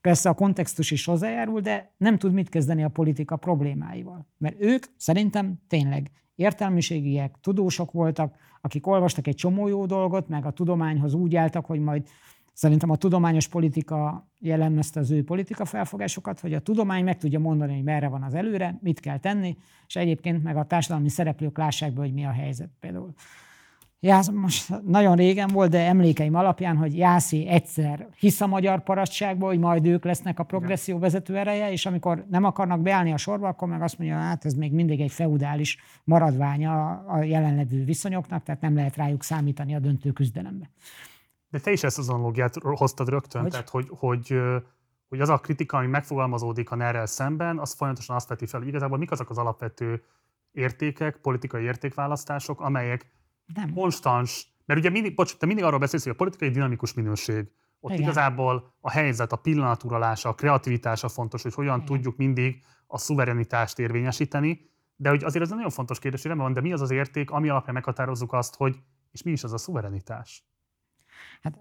Persze a kontextus is hozzájárul, de nem tud mit kezdeni a politika problémáival. Mert ők szerintem tényleg értelmiségiek, tudósok voltak, akik olvastak egy csomó jó dolgot, meg a tudományhoz úgy álltak, hogy majd szerintem a tudományos politika jellemezte az ő politika felfogásokat, hogy a tudomány meg tudja mondani, hogy merre van az előre, mit kell tenni, és egyébként meg a társadalmi szereplők lássák be, hogy mi a helyzet például. Jász, most nagyon régen volt, de emlékeim alapján, hogy Jászi egyszer hisz a magyar parasztságba, hogy majd ők lesznek a progresszió vezető ereje, és amikor nem akarnak beállni a sorba, akkor meg azt mondja, hát ez még mindig egy feudális maradványa a jelenlevő viszonyoknak, tehát nem lehet rájuk számítani a döntő küzdelembe. De te is ezt az analógiát hoztad rögtön, hogy? tehát hogy, hogy, hogy az a kritika, ami megfogalmazódik a ner szemben, az folyamatosan azt veti fel, hogy igazából mik azok az alapvető értékek, politikai értékválasztások, amelyek nem. konstans, mert ugye mindig, bocs, te mindig arról beszélsz, hogy a politikai dinamikus minőség, ott Igen. igazából a helyzet, a pillanaturalása, a kreativitása fontos, hogy hogyan Igen. tudjuk mindig a szuverenitást érvényesíteni, de hogy azért ez egy nagyon fontos kérdés, hogy van, de mi az az érték, ami alapján meghatározzuk azt, hogy és mi is az a szuverenitás? Hát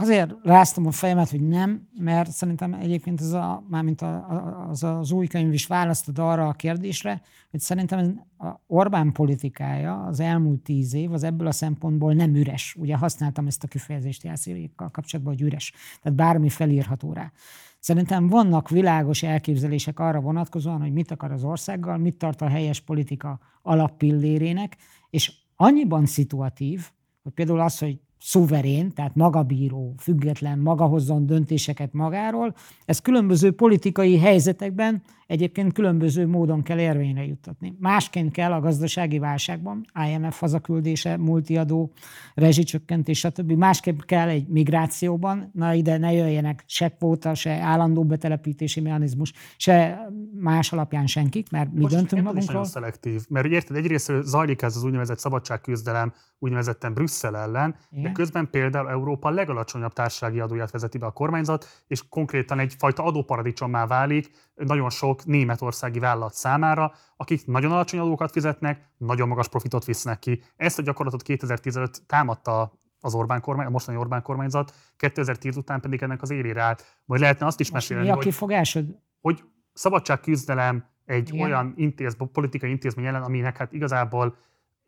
Azért ráztam a fejemet, hogy nem, mert szerintem egyébként ez a, mármint a, az, az új könyv is választod arra a kérdésre, hogy szerintem a Orbán politikája az elmúlt tíz év az ebből a szempontból nem üres. Ugye használtam ezt a kifejezést jelszévékkal kapcsolatban, hogy üres. Tehát bármi felírható rá. Szerintem vannak világos elképzelések arra vonatkozóan, hogy mit akar az országgal, mit tart a helyes politika alappillérének, és annyiban szituatív, hogy például az, hogy szuverén, tehát magabíró, független, maga hozzon döntéseket magáról. Ez különböző politikai helyzetekben egyébként különböző módon kell érvényre juttatni. Másként kell a gazdasági válságban, IMF hazaküldése, multiadó, rezsicsökkentés, stb. Másképp kell egy migrációban, na ide ne jöjjenek se kvóta, se állandó betelepítési mechanizmus, se más alapján senkik, mert mi Most döntünk magunkról. Most szelektív, mert érted, egyrészt zajlik ez az úgynevezett szabadságküzdelem úgynevezetten Brüsszel ellen, Igen. de közben például Európa legalacsonyabb társasági adóját vezeti be a kormányzat, és konkrétan egyfajta adóparadicsommá válik nagyon sok németországi vállalat számára, akik nagyon alacsony adókat fizetnek, nagyon magas profitot visznek ki. Ezt a gyakorlatot 2015 támadta az Orbán kormány, a mostani Orbán kormányzat, 2010 után pedig ennek az élére állt. Vagy lehetne azt is mesélni, mi a kifogásod? hogy, hogy szabadságküzdelem egy Igen. olyan intéz, politikai intézmény ellen, aminek hát igazából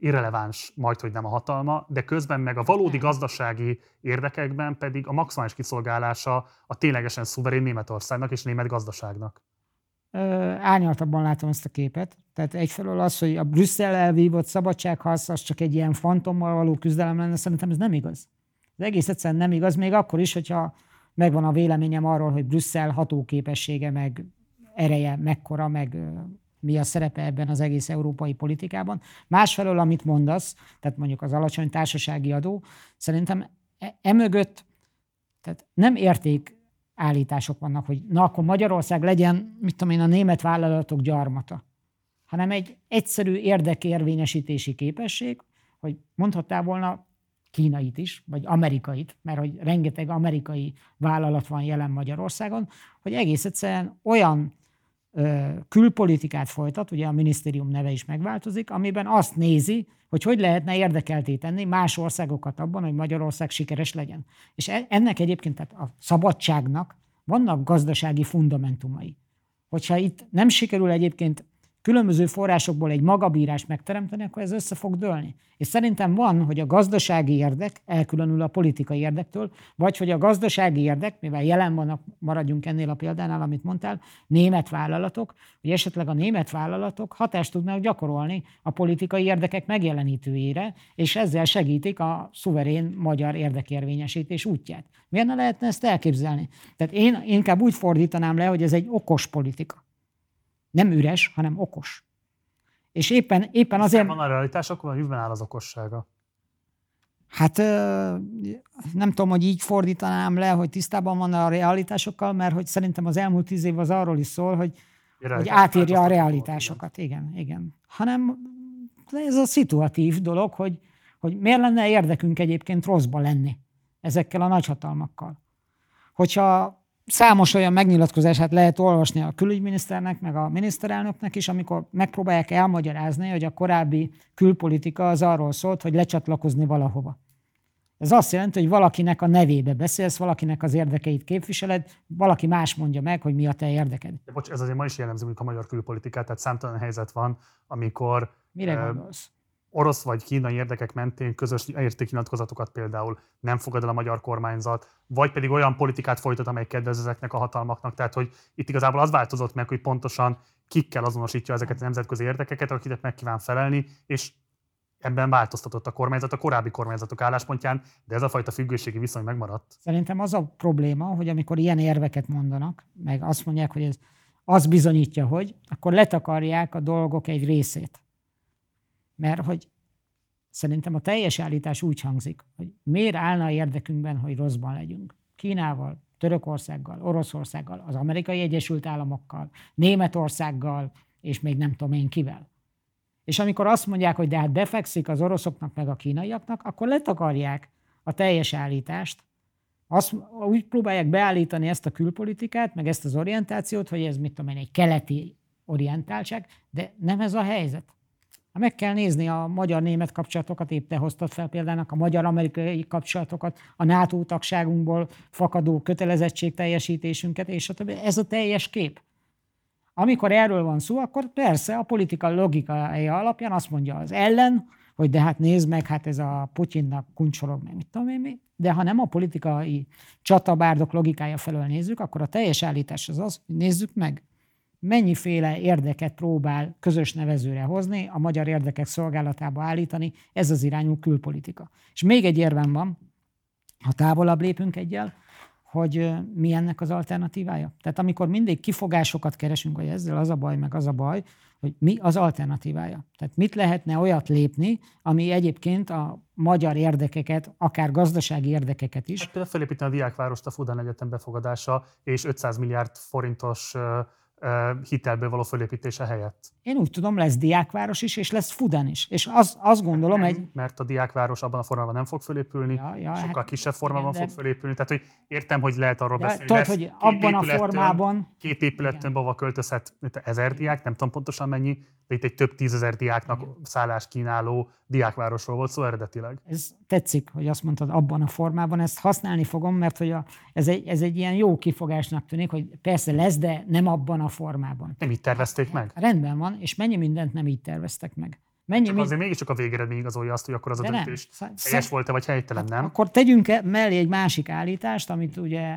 irreleváns majd, hogy nem a hatalma, de közben meg a valódi gazdasági érdekekben pedig a maximális kiszolgálása a ténylegesen szuverén Németországnak és német gazdaságnak. Árnyaltabban látom ezt a képet. Tehát egyfelől az, hogy a Brüsszel elvívott szabadságharc az csak egy ilyen fantommal való küzdelem lenne, szerintem ez nem igaz. Ez egész egyszerűen nem igaz, még akkor is, hogyha megvan a véleményem arról, hogy Brüsszel hatóképessége, meg ereje mekkora, meg mi a szerepe ebben az egész európai politikában. Másfelől, amit mondasz, tehát mondjuk az alacsony társasági adó, szerintem e- emögött tehát nem érték állítások vannak, hogy na akkor Magyarország legyen, mit tudom én, a német vállalatok gyarmata, hanem egy egyszerű érdekérvényesítési képesség, hogy mondhattál volna kínait is, vagy amerikait, mert hogy rengeteg amerikai vállalat van jelen Magyarországon, hogy egész egyszerűen olyan külpolitikát folytat, ugye a minisztérium neve is megváltozik, amiben azt nézi, hogy hogy lehetne érdekelté tenni más országokat abban, hogy Magyarország sikeres legyen. És e, ennek egyébként, tehát a szabadságnak vannak gazdasági fundamentumai. Hogyha itt nem sikerül egyébként különböző forrásokból egy magabírást megteremteni, akkor ez össze fog dőlni. És szerintem van, hogy a gazdasági érdek elkülönül a politikai érdektől, vagy hogy a gazdasági érdek, mivel jelen vannak, maradjunk ennél a példánál, amit mondtál, német vállalatok, hogy esetleg a német vállalatok hatást tudnak gyakorolni a politikai érdekek megjelenítőjére, és ezzel segítik a szuverén magyar érdekérvényesítés útját. Miért ne lehetne ezt elképzelni? Tehát én inkább úgy fordítanám le, hogy ez egy okos politika. Nem üres, hanem okos. És éppen, éppen azért... van a realitás, akkor a áll az okossága. Hát nem tudom, hogy így fordítanám le, hogy tisztában van a realitásokkal, mert hogy szerintem az elmúlt tíz év az arról is szól, hogy, hogy átírja a realitásokat. Igen, igen. Hanem ez a szituatív dolog, hogy, hogy miért lenne érdekünk egyébként rosszba lenni ezekkel a nagyhatalmakkal. Hogyha számos olyan megnyilatkozását lehet olvasni a külügyminiszternek, meg a miniszterelnöknek is, amikor megpróbálják elmagyarázni, hogy a korábbi külpolitika az arról szólt, hogy lecsatlakozni valahova. Ez azt jelenti, hogy valakinek a nevébe beszélsz, valakinek az érdekeit képviseled, valaki más mondja meg, hogy mi a te érdeked. De bocs, ez azért ma is jellemző, a magyar külpolitikát, tehát számtalan helyzet van, amikor... Mire gondolsz? Orosz vagy kínai érdekek mentén közös értékinyilatkozatokat például nem fogad el a magyar kormányzat, vagy pedig olyan politikát folytat, amely kedvez ezeknek a hatalmaknak. Tehát, hogy itt igazából az változott meg, hogy pontosan kikkel azonosítja ezeket a nemzetközi érdekeket, akiket meg kíván felelni, és ebben változtatott a kormányzat a korábbi kormányzatok álláspontján, de ez a fajta függőségi viszony megmaradt. Szerintem az a probléma, hogy amikor ilyen érveket mondanak, meg azt mondják, hogy ez az bizonyítja, hogy, akkor letakarják a dolgok egy részét. Mert hogy szerintem a teljes állítás úgy hangzik, hogy miért állna érdekünkben, hogy rosszban legyünk. Kínával, Törökországgal, Oroszországgal, az Amerikai Egyesült Államokkal, Németországgal, és még nem tudom én kivel. És amikor azt mondják, hogy de hát befekszik az oroszoknak meg a kínaiaknak, akkor letakarják a teljes állítást, azt, úgy próbálják beállítani ezt a külpolitikát, meg ezt az orientációt, hogy ez mit tudom én, egy keleti orientáltság, de nem ez a helyzet. Meg kell nézni a magyar-német kapcsolatokat, épp te hoztad fel példának a magyar-amerikai kapcsolatokat, a NATO tagságunkból fakadó kötelezettségteljesítésünket, és a többi. Ez a teljes kép. Amikor erről van szó, akkor persze a politika logikája alapján azt mondja az ellen, hogy de hát nézd meg, hát ez a Putyinnak kuncsorog meg, mit tudom én mi. De ha nem a politikai csatabárdok logikája felől nézzük, akkor a teljes állítás az az, hogy nézzük meg, mennyiféle érdeket próbál közös nevezőre hozni, a magyar érdekek szolgálatába állítani, ez az irányú külpolitika. És még egy érvem van, ha távolabb lépünk egyel, hogy mi ennek az alternatívája. Tehát amikor mindig kifogásokat keresünk, hogy ezzel az a baj, meg az a baj, hogy mi az alternatívája. Tehát mit lehetne olyat lépni, ami egyébként a magyar érdekeket, akár gazdasági érdekeket is. Hát például felépíteni a diákvárost a Fudán Egyetem befogadása és 500 milliárd forintos hitelből való fölépítése helyett. Én úgy tudom, lesz diákváros is, és lesz Fudan is. És az, azt gondolom, egy... Mert a diákváros abban a formában nem fog fölépülni, ja, ja, sokkal hát, kisebb formában igen, de... fog fölépülni. Tehát, hogy értem, hogy lehet arról ja, beszélni. Tudod, hogy abban a formában... Két épületön bava költözhet ezer diák, nem tudom pontosan mennyi, de itt egy több tízezer diáknak szállást kínáló diákvárosról volt szó eredetileg. Ez tetszik, hogy azt mondtad abban a formában, ezt használni fogom, mert hogy a, ez, egy, ez egy ilyen jó kifogásnak tűnik, hogy persze lesz, de nem abban a formában. Nem így tervezték meg? Rendben van, és mennyi mindent nem így terveztek meg. Mennyi, csak azért mégiscsak a végeredmény igazolja azt, hogy akkor az a döntés helyes volt-e, vagy helytelen, nem? Akkor tegyünk e- mellé egy másik állítást, amit ugye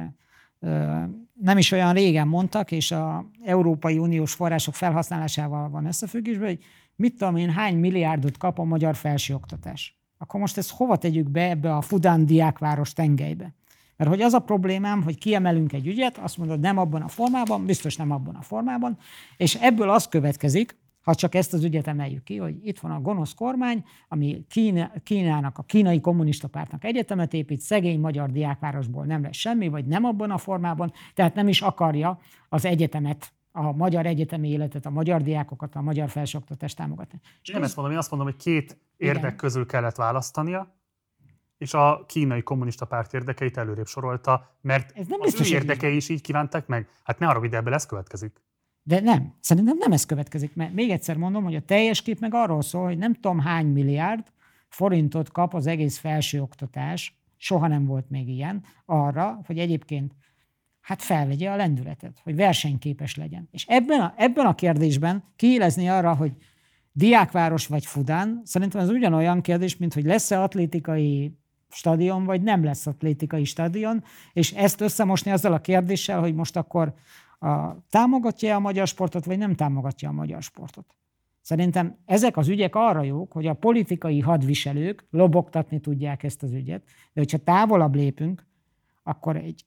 nem is olyan régen mondtak, és a Európai Uniós források felhasználásával van összefüggésben, hogy mit tudom én, hány milliárdot kap a magyar felsőoktatás. Akkor most ezt hova tegyük be ebbe a Fudán diákváros tengelybe? Mert hogy az a problémám, hogy kiemelünk egy ügyet, azt mondod, nem abban a formában, biztos nem abban a formában, és ebből az következik, ha csak ezt az ügyet emeljük ki, hogy itt van a gonosz kormány, ami Kína, Kínának, a kínai kommunista pártnak egyetemet épít, szegény magyar diákvárosból nem lesz semmi, vagy nem abban a formában, tehát nem is akarja az egyetemet a magyar egyetemi életet, a magyar diákokat, a magyar felsőoktatást támogatni. És nem ezt mondom, én azt mondom, hogy két érdek igen. közül kellett választania, és a kínai kommunista párt érdekeit előrébb sorolta, mert ez nem az ő érdekei is így kívánták meg. Hát ne arra, de ebből ez következik. De nem, szerintem nem ez következik, mert még egyszer mondom, hogy a teljes kép meg arról szól, hogy nem tudom hány milliárd forintot kap az egész felsőoktatás, soha nem volt még ilyen, arra, hogy egyébként hát felvegye a lendületet, hogy versenyképes legyen. És ebben a, ebben a kérdésben kiélezni arra, hogy diákváros vagy Fudán, szerintem ez ugyanolyan kérdés, mint hogy lesz-e atlétikai stadion, vagy nem lesz atlétikai stadion, és ezt összemosni azzal a kérdéssel, hogy most akkor a, támogatja a magyar sportot, vagy nem támogatja a magyar sportot. Szerintem ezek az ügyek arra jók, hogy a politikai hadviselők lobogtatni tudják ezt az ügyet, de hogyha távolabb lépünk, akkor egy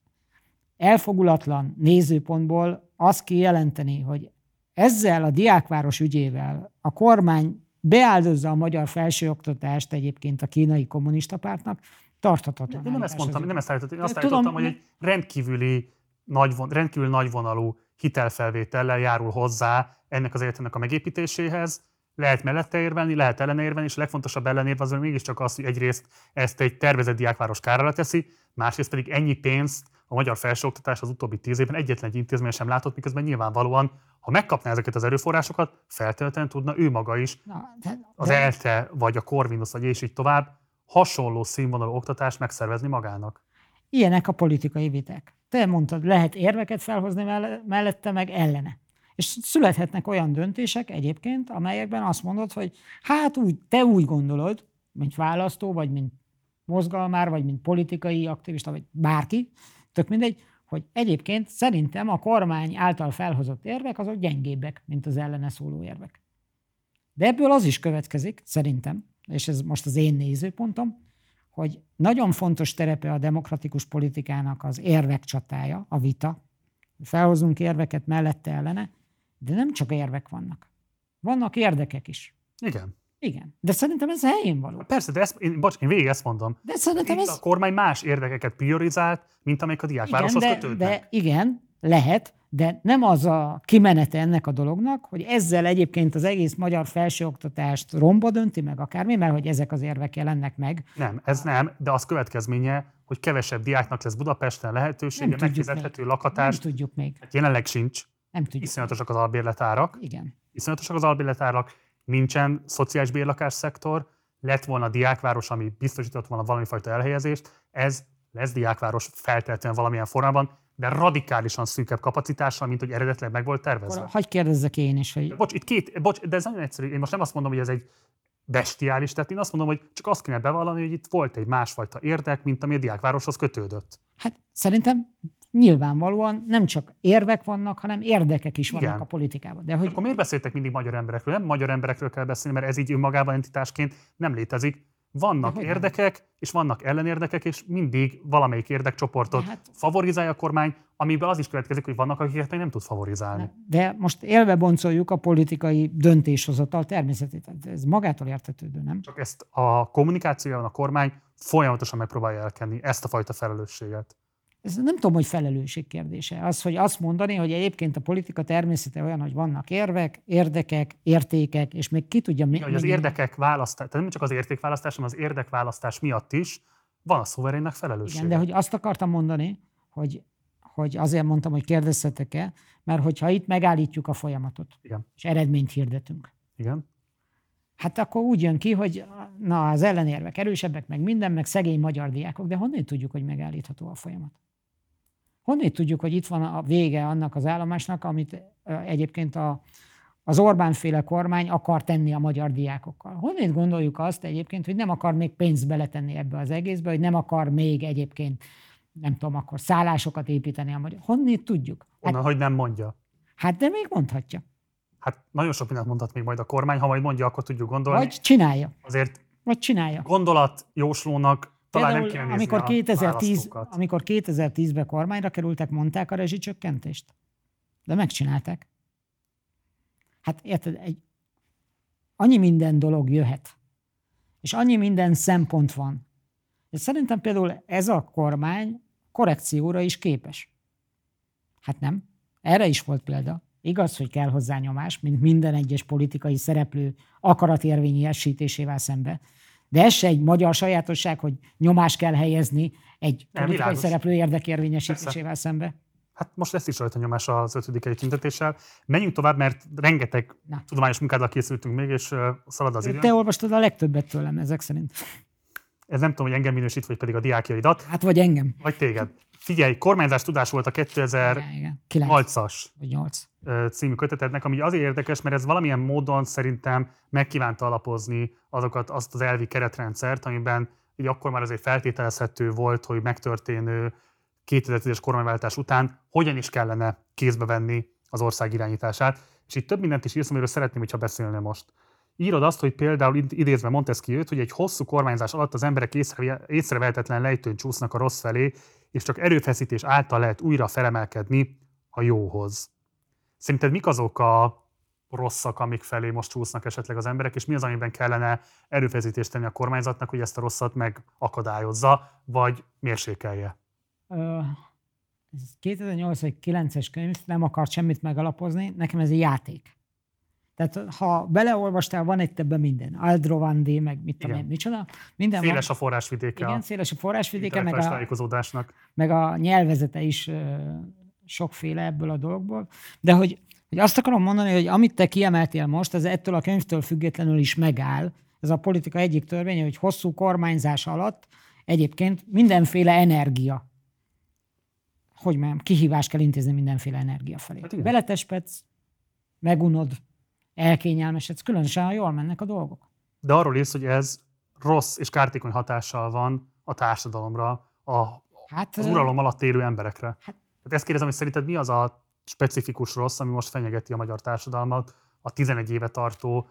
elfogulatlan nézőpontból azt kijelenteni, hogy ezzel a diákváros ügyével a kormány beáldozza a magyar felsőoktatást egyébként a kínai kommunista pártnak, tarthatatlan. Én nem ezt mondtam, nem ezt állítottam, én azt tudom, állítottam, hogy egy rendkívüli nagy, rendkívül nagyvonalú hitelfelvétellel járul hozzá ennek az egyetemnek a megépítéséhez, lehet mellette érvelni, lehet ellene érvelni, és a legfontosabb ellenérve az mégiscsak az, hogy egyrészt ezt egy tervezett diákváros kárára teszi, másrészt pedig ennyi pénzt a magyar felsőoktatás az utóbbi tíz évben egyetlen egy intézmény sem látott, miközben nyilvánvalóan, ha megkapná ezeket az erőforrásokat, feltétlenül tudna ő maga is, Na, de, az. ELTE, vagy a Corvinus, vagy és így tovább, hasonló színvonalú oktatást megszervezni magának. Ilyenek a politikai viták. Te mondtad, lehet érveket felhozni mellette, meg ellene. És születhetnek olyan döntések egyébként, amelyekben azt mondod, hogy hát úgy, te úgy gondolod, mint választó, vagy mint mozgalmár, vagy mint politikai aktivista, vagy bárki, tök mindegy, hogy egyébként szerintem a kormány által felhozott érvek azok gyengébbek, mint az ellene szóló érvek. De ebből az is következik, szerintem, és ez most az én nézőpontom, hogy nagyon fontos terepe a demokratikus politikának az érvek csatája, a vita. Felhozunk érveket mellette ellene, de nem csak érvek vannak. Vannak érdekek is. Igen. Igen. De szerintem ez helyén való. Persze, de ezt, én, bocs, én végig ezt mondom. De szerintem Itt ez... a kormány más érdekeket priorizált, mint amelyik a diákvároshoz igen, de, kötődnek. De igen, lehet, de nem az a kimenete ennek a dolognak, hogy ezzel egyébként az egész magyar felsőoktatást romba dönti meg akármi, mert hogy ezek az érvek jelennek meg. Nem, ez nem, de az következménye, hogy kevesebb diáknak lesz Budapesten lehetősége, megfizethető lakhatás. Nem tudjuk még. Hát jelenleg sincs. Nem tudjuk. Iszonyatosak az albérletárak. Igen. Iszonyatosak az albérletárak, nincsen szociális bérlakás szektor, lett volna diákváros, ami biztosított volna valami fajta elhelyezést, ez lesz diákváros feltétlenül valamilyen formában, de radikálisan szűkebb kapacitással, mint hogy eredetileg meg volt tervezve. Hagyj kérdezzek én is, hogy... Bocs, itt két, bocs, de ez nagyon egyszerű. Én most nem azt mondom, hogy ez egy bestiális, tehát én azt mondom, hogy csak azt kéne bevallani, hogy itt volt egy másfajta érdek, mint ami a diákvároshoz kötődött. Hát szerintem nyilvánvalóan nem csak érvek vannak, hanem érdekek is vannak Igen. a politikában. De hogy... Akkor miért beszéltek mindig magyar emberekről? Nem magyar emberekről kell beszélni, mert ez így önmagában entitásként nem létezik. Vannak érdekek, nem? és vannak ellenérdekek, és mindig valamelyik érdekcsoportot hát, favorizálja a kormány, amiből az is következik, hogy vannak, akiket még nem tud favorizálni. De most élve boncoljuk a politikai döntéshozatal természetét. Ez magától értetődő, nem? Csak ezt a kommunikációban a kormány folyamatosan megpróbálja elkenni ezt a fajta felelősséget ez nem tudom, hogy felelősség kérdése. Az, hogy azt mondani, hogy egyébként a politika természete olyan, hogy vannak érvek, érdekek, értékek, és még ki tudja... Mi, hogy az érdekek választás, tehát nem csak az értékválasztás, hanem az érdekválasztás miatt is van a szuverénnek felelősség. Igen, de hogy azt akartam mondani, hogy, hogy azért mondtam, hogy kérdezzetek-e, mert hogyha itt megállítjuk a folyamatot, Igen. és eredményt hirdetünk, Igen. Hát akkor úgy jön ki, hogy na, az ellenérvek erősebbek, meg minden, meg szegény magyar diákok, de honnan tudjuk, hogy megállítható a folyamat? Honnan tudjuk, hogy itt van a vége annak az állomásnak, amit egyébként a, az Orbán féle kormány akar tenni a magyar diákokkal? Honnan gondoljuk azt egyébként, hogy nem akar még pénzt beletenni ebbe az egészbe, hogy nem akar még egyébként, nem tudom, akkor szállásokat építeni a magyar. Honnan tudjuk? Hát, Onnan, hogy nem mondja. Hát de még mondhatja. Hát nagyon sok mindent mondhat még majd a kormány, ha majd mondja, akkor tudjuk gondolni. Vagy csinálja. Azért Vagy csinálja. Gondolat jóslónak talán nem kéne amikor, a 2010, választókat. amikor 2010-ben kormányra kerültek, mondták a rezsicsökkentést? De megcsinálták. Hát érted, egy, annyi minden dolog jöhet, és annyi minden szempont van. És szerintem például ez a kormány korrekcióra is képes. Hát nem. Erre is volt példa. Igaz, hogy kell hozzá nyomás, mint minden egyes politikai szereplő akaratérvényesítésével szembe. De ez se egy magyar sajátosság, hogy nyomás kell helyezni egy politikai szereplő érdekérvényesítésével szembe. Hát most lesz is rajta nyomás az ötödik tüntetéssel. Menjünk tovább, mert rengeteg Na. tudományos munkáddal készültünk még, és szalad az idő. Te olvastad a legtöbbet tőlem ezek szerint. Ez nem tudom, hogy engem minősít, vagy pedig a diákjaidat, Hát vagy engem. vagy téged. Figyelj, kormányzás tudás volt a Igen, 2008-as igen. Kilenc vagy nyolc. ö, című kötetednek, ami azért érdekes, mert ez valamilyen módon szerintem megkívánta alapozni azokat, azt az elvi keretrendszert, amiben így akkor már azért feltételezhető volt, hogy megtörténő 2010-es kormányváltás után hogyan is kellene kézbe venni az ország irányítását. És itt több mindent is írsz, amiről szeretném, hogyha beszélne most. Írod azt, hogy például id- idézve Montesquieu-t, hogy egy hosszú kormányzás alatt az emberek észre, észrevehetetlen lejtőn csúsznak a rossz felé, és csak erőfeszítés által lehet újra felemelkedni a jóhoz. Szerinted mik azok a rosszak, amik felé most csúsznak esetleg az emberek, és mi az, amiben kellene erőfeszítést tenni a kormányzatnak, hogy ezt a rosszat megakadályozza, vagy mérsékelje? Ö, ez 2008 vagy 9-es könyv, nem akart semmit megalapozni, nekem ez egy játék. Tehát ha beleolvastál, van egy ebben minden. Aldrovandi, meg mit tudom én, micsoda. Minden Széles a van. forrásvidéke Igen, a széles a forrásvidéke, meg a, tájékozódásnak. meg a nyelvezete is sokféle ebből a dologból. De hogy, hogy azt akarom mondani, hogy amit te kiemeltél most, ez ettől a könyvtől függetlenül is megáll. Ez a politika egyik törvénye, hogy hosszú kormányzás alatt egyébként mindenféle energia, hogy mondjam, kihívást kell intézni mindenféle energia felé. Hát. Beletespedsz, megunod, elkényelmesedsz, különösen, ha jól mennek a dolgok. De arról írsz, hogy ez rossz és kártékony hatással van a társadalomra, a, Hát, az uralom alatt élő emberekre. Hát- Tehát ezt kérdezem, hogy szerinted mi az a specifikus rossz, ami most fenyegeti a magyar társadalmat a 11 éve tartó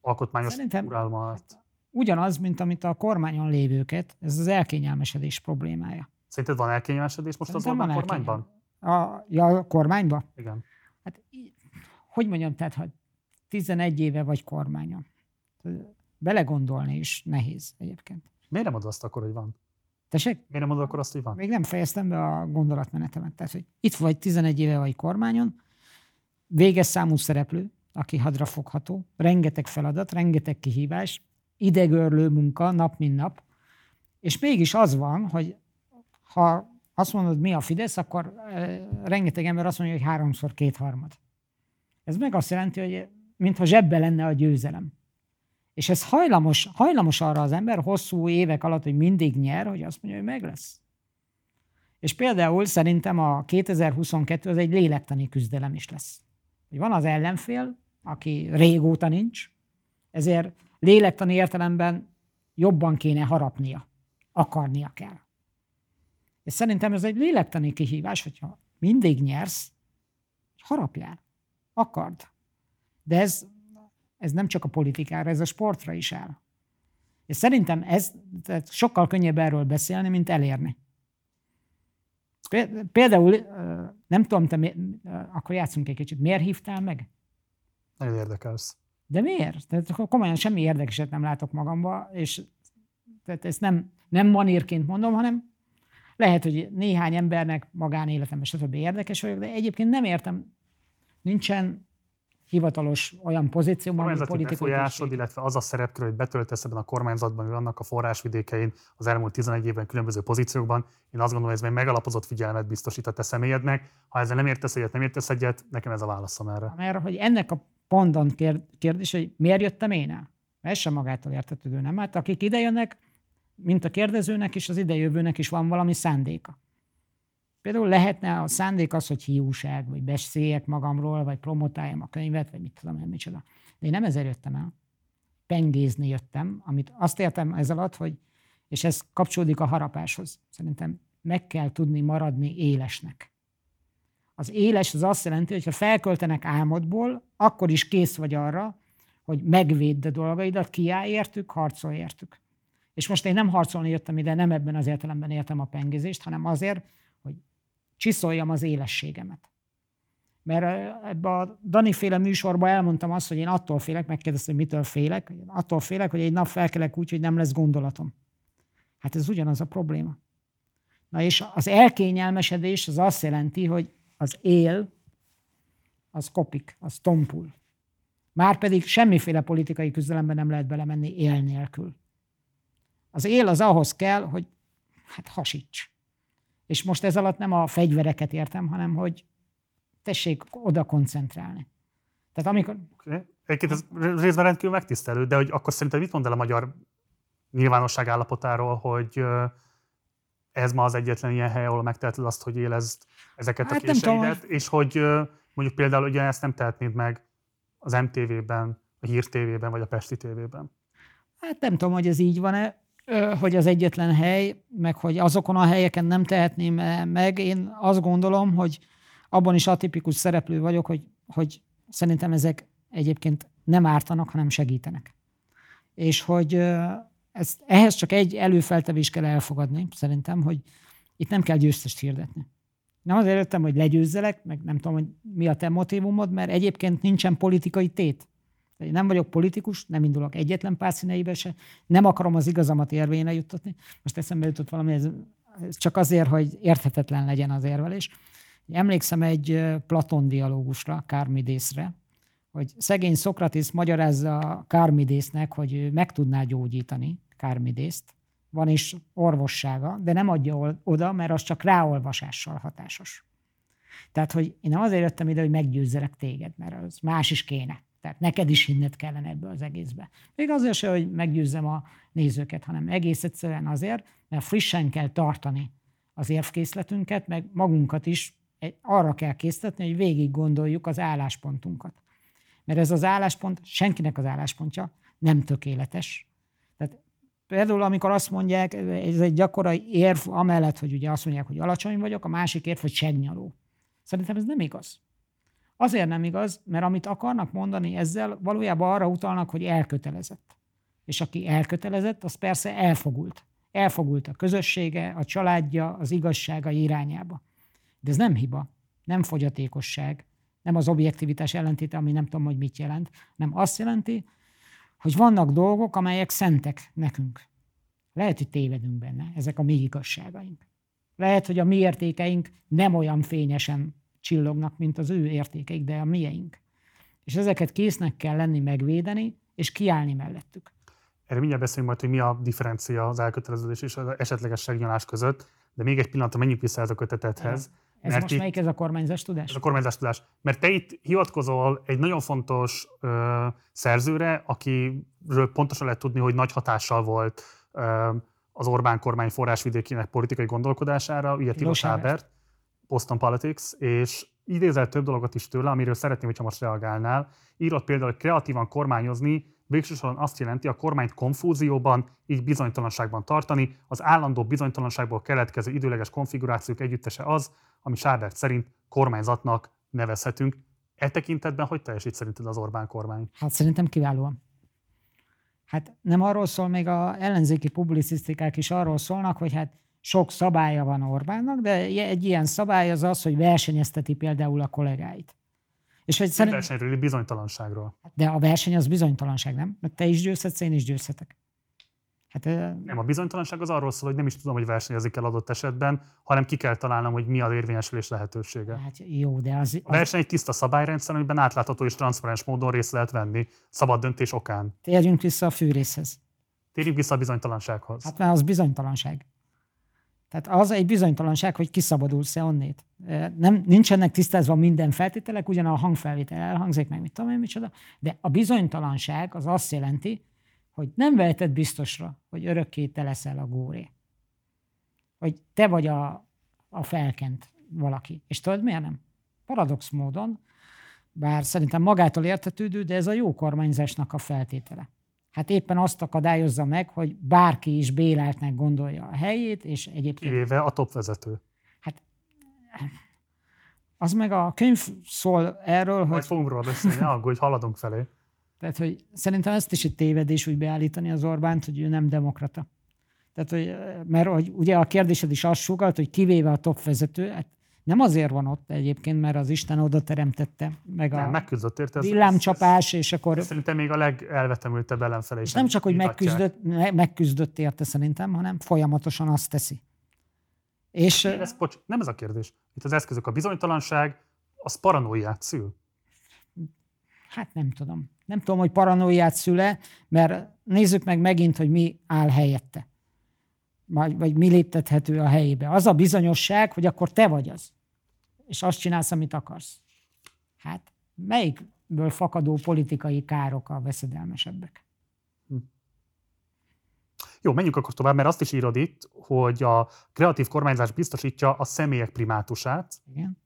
alkotmányos Szerintem- uralma alatt? ugyanaz, mint amit a kormányon lévőket, ez az elkényelmesedés problémája. Szerinted van elkényelmesedés most az Szerintem Orbán van kormányban? A, ja, a kormányba? Igen. Hát, hogy mondjam, tehát, ha 11 éve vagy kormányon. Belegondolni is nehéz egyébként. Miért nem mondod azt akkor, hogy van? Tessék, Miért nem mondod akkor azt, hogy van? még nem fejeztem be a gondolatmenetemet. Tehát, hogy itt vagy 11 éve vagy kormányon, véges számú szereplő, aki hadra fogható, rengeteg feladat, rengeteg kihívás, idegörlő munka nap, mint nap, és mégis az van, hogy ha azt mondod, mi a Fidesz, akkor e, rengeteg ember azt mondja, hogy háromszor kétharmad. Ez meg azt jelenti, hogy mintha zsebbe lenne a győzelem. És ez hajlamos, hajlamos arra az ember hosszú évek alatt, hogy mindig nyer, hogy azt mondja, hogy meg lesz. És például szerintem a 2022 az egy lélektani küzdelem is lesz. Hogy van az ellenfél, aki régóta nincs, ezért lélektani értelemben jobban kéne harapnia, akarnia kell. És szerintem ez egy lélektani kihívás, hogyha mindig nyersz, harapjál, akard. De ez, ez nem csak a politikára, ez a sportra is áll. És szerintem ez tehát sokkal könnyebb erről beszélni, mint elérni. Pé- Például, nem tudom, te akkor játszunk egy kicsit. Miért hívtál meg? Nagyon érdekelsz. De miért? Tehát komolyan semmi érdekeset nem látok magamba, és tehát ezt nem, nem manírként mondom, hanem lehet, hogy néhány embernek magánéletemben stb. érdekes vagyok, de egyébként nem értem, nincsen hivatalos olyan pozícióban, ami politikai befolyásod, illetve az a szerepkör, hogy betöltesz ebben a kormányzatban, hogy vannak a forrásvidékein az elmúlt 11 évben különböző pozíciókban. Én azt gondolom, hogy ez még megalapozott figyelmet biztosít a te személyednek. Ha ezzel nem értesz egyet, nem értesz egyet, nekem ez a válaszom erre. Mert hogy ennek a kér- kérdés, hogy miért jöttem én el? Ez sem magától értetődő, nem? Hát akik idejönnek, mint a kérdezőnek is, az idejövőnek is van valami szándéka. Például lehetne a szándék az, hogy hiúság, vagy beszéljek magamról, vagy promotáljam a könyvet, vagy mit tudom én, micsoda. De én nem ezért jöttem el. Pengézni jöttem, amit azt értem ez alatt, hogy, és ez kapcsolódik a harapáshoz. Szerintem meg kell tudni maradni élesnek. Az éles az azt jelenti, hogy ha felköltenek álmodból, akkor is kész vagy arra, hogy megvédd a dolgaidat, kiállj értük, értük. És most én nem harcolni jöttem ide, nem ebben az értelemben értem a pengézést, hanem azért, csiszoljam az élességemet. Mert ebbe a Dani féle műsorban elmondtam azt, hogy én attól félek, megkérdeztem, hogy mitől félek. Én attól félek, hogy egy nap felkelek úgy, hogy nem lesz gondolatom. Hát ez ugyanaz a probléma. Na és az elkényelmesedés az azt jelenti, hogy az él, az kopik, az tompul. Márpedig semmiféle politikai küzdelemben nem lehet belemenni él nélkül. Az él az ahhoz kell, hogy hát hasíts. És most ez alatt nem a fegyvereket értem, hanem hogy tessék oda koncentrálni. Tehát amikor... Okay. Egyébként ez részben rendkívül megtisztelő, de hogy akkor szerintem mit mond el a magyar nyilvánosság állapotáról, hogy ez ma az egyetlen ilyen hely, ahol megteheted azt, hogy élezd ezeket hát a késeidet, és hogy mondjuk például ugye ezt nem tehetnéd meg az MTV-ben, a Hír TV-ben, vagy a Pesti TV-ben. Hát nem tudom, hogy ez így van-e, hogy az egyetlen hely, meg hogy azokon a helyeken nem tehetném meg. Én azt gondolom, hogy abban is atipikus szereplő vagyok, hogy, hogy szerintem ezek egyébként nem ártanak, hanem segítenek. És hogy ez, ehhez csak egy előfeltevés kell elfogadni, szerintem, hogy itt nem kell győztest hirdetni. Nem azért jöttem, hogy legyőzzelek, meg nem tudom, hogy mi a te motivumod, mert egyébként nincsen politikai tét. Én nem vagyok politikus, nem indulok egyetlen párt se, nem akarom az igazamat érvényre juttatni. Most eszembe jutott valami, ez, csak azért, hogy érthetetlen legyen az érvelés. Emlékszem egy Platon dialógusra, Kármidészre, hogy szegény Szokratész magyarázza Kármidésznek, hogy ő meg tudná gyógyítani Kármidészt, van is orvossága, de nem adja oda, mert az csak ráolvasással hatásos. Tehát, hogy én azért jöttem ide, hogy meggyőzzelek téged, mert az más is kéne. Tehát neked is hinned kellene ebből az egészbe. Még azért se, hogy meggyőzzem a nézőket, hanem egész egyszerűen azért, mert frissen kell tartani az érvkészletünket, meg magunkat is arra kell készíteni, hogy végig gondoljuk az álláspontunkat. Mert ez az álláspont, senkinek az álláspontja nem tökéletes. Tehát például, amikor azt mondják, ez egy gyakori érv amellett, hogy ugye azt mondják, hogy alacsony vagyok, a másik érv, hogy segnyaló. Szerintem ez nem igaz. Azért nem igaz, mert amit akarnak mondani ezzel, valójában arra utalnak, hogy elkötelezett. És aki elkötelezett, az persze elfogult. Elfogult a közössége, a családja, az igazsága irányába. De ez nem hiba, nem fogyatékosság, nem az objektivitás ellentéte, ami nem tudom, hogy mit jelent, nem azt jelenti, hogy vannak dolgok, amelyek szentek nekünk. Lehet, hogy tévedünk benne, ezek a mi igazságaink. Lehet, hogy a mi értékeink nem olyan fényesen csillognak, mint az ő értékeik, de a mieink. És ezeket késznek kell lenni megvédeni, és kiállni mellettük. Erre mindjárt beszélünk majd, hogy mi a differencia az elköteleződés és az esetleges segnyalás között, de még egy pillanatra menjünk vissza ez a kötetethez. Ez mert most itt, melyik ez a kormányzás tudás? Ez a kormányzás tudás. Mert te itt hivatkozol egy nagyon fontos ö, szerzőre, akiről pontosan lehet tudni, hogy nagy hatással volt ö, az Orbán kormány forrásvidékének politikai gondolkodására, ugye Tilos Ábert, Boston Politics, és idézel több dolgot is tőle, amiről szeretném, hogyha most reagálnál. Írott például, hogy kreatívan kormányozni végsősorban azt jelenti a kormányt konfúzióban, így bizonytalanságban tartani. Az állandó bizonytalanságból keletkező időleges konfigurációk együttese az, ami Sábert szerint kormányzatnak nevezhetünk. E tekintetben hogy teljesít szerinted az Orbán kormány? Hát szerintem kiválóan. Hát nem arról szól, még a ellenzéki publicisztikák is arról szólnak, hogy hát sok szabálya van Orbánnak, de egy ilyen szabály az az, hogy versenyezteti például a kollégáit. És hogy szerint... Versenyről, bizonytalanságról. De a verseny az bizonytalanság, nem? Mert te is győzhetsz, én is győzhetek. Hát, nem, a bizonytalanság az arról szól, hogy nem is tudom, hogy versenyezik el adott esetben, hanem ki kell találnom, hogy mi az érvényesülés lehetősége. Hát jó, de az... A verseny egy tiszta szabályrendszer, amiben átlátható és transzparens módon részt lehet venni, szabad döntés okán. Térjünk vissza a fűrészhez. Térjünk vissza a bizonytalansághoz. Hát mert az bizonytalanság. Tehát az egy bizonytalanság, hogy kiszabadulsz-e onnét. Nem, nincsenek tisztázva minden feltételek, ugyan a hangfelvétel elhangzik, meg mit tudom én micsoda, de a bizonytalanság az azt jelenti, hogy nem veheted biztosra, hogy örökké te leszel a góré. Hogy te vagy a, a felkent valaki. És tudod miért nem? Paradox módon, bár szerintem magától értetődő, de ez a jó kormányzásnak a feltétele hát éppen azt akadályozza meg, hogy bárki is Bélátnak gondolja a helyét, és egyébként... Kivéve a topvezető. Hát az meg a könyv szól erről, Majd hogy... Majd fogunk róla beszélni, hogy haladunk felé. Tehát, hogy szerintem ezt is egy tévedés úgy beállítani az Orbánt, hogy ő nem demokrata. Tehát, hogy, mert hogy ugye a kérdésed is azt sugalt, hogy kivéve a top vezető, hát nem azért van ott egyébként, mert az Isten oda teremtette, meg Nem, a megküzdött érte. ez- villámcsapás, és akkor ez Szerintem még a legelvetemültebb ellenfele is. és nem csak, hogy megküzdött, me- megküzdött érte szerintem, hanem folyamatosan azt teszi. És Ez, bocs, nem ez a kérdés. Itt az eszközök, a bizonytalanság, az paranoiát szül. hát nem tudom. Nem tudom, hogy paranoiát szüle, mert nézzük meg megint, hogy mi áll helyette. Vagy, vagy mi léptethető a helyébe. Az a bizonyosság, hogy akkor te vagy az. És azt csinálsz, amit akarsz. Hát melyikből fakadó politikai károk a veszedelmesebbek? Jó, menjünk akkor tovább, mert azt is írod itt, hogy a kreatív kormányzás biztosítja a személyek primátusát, Igen.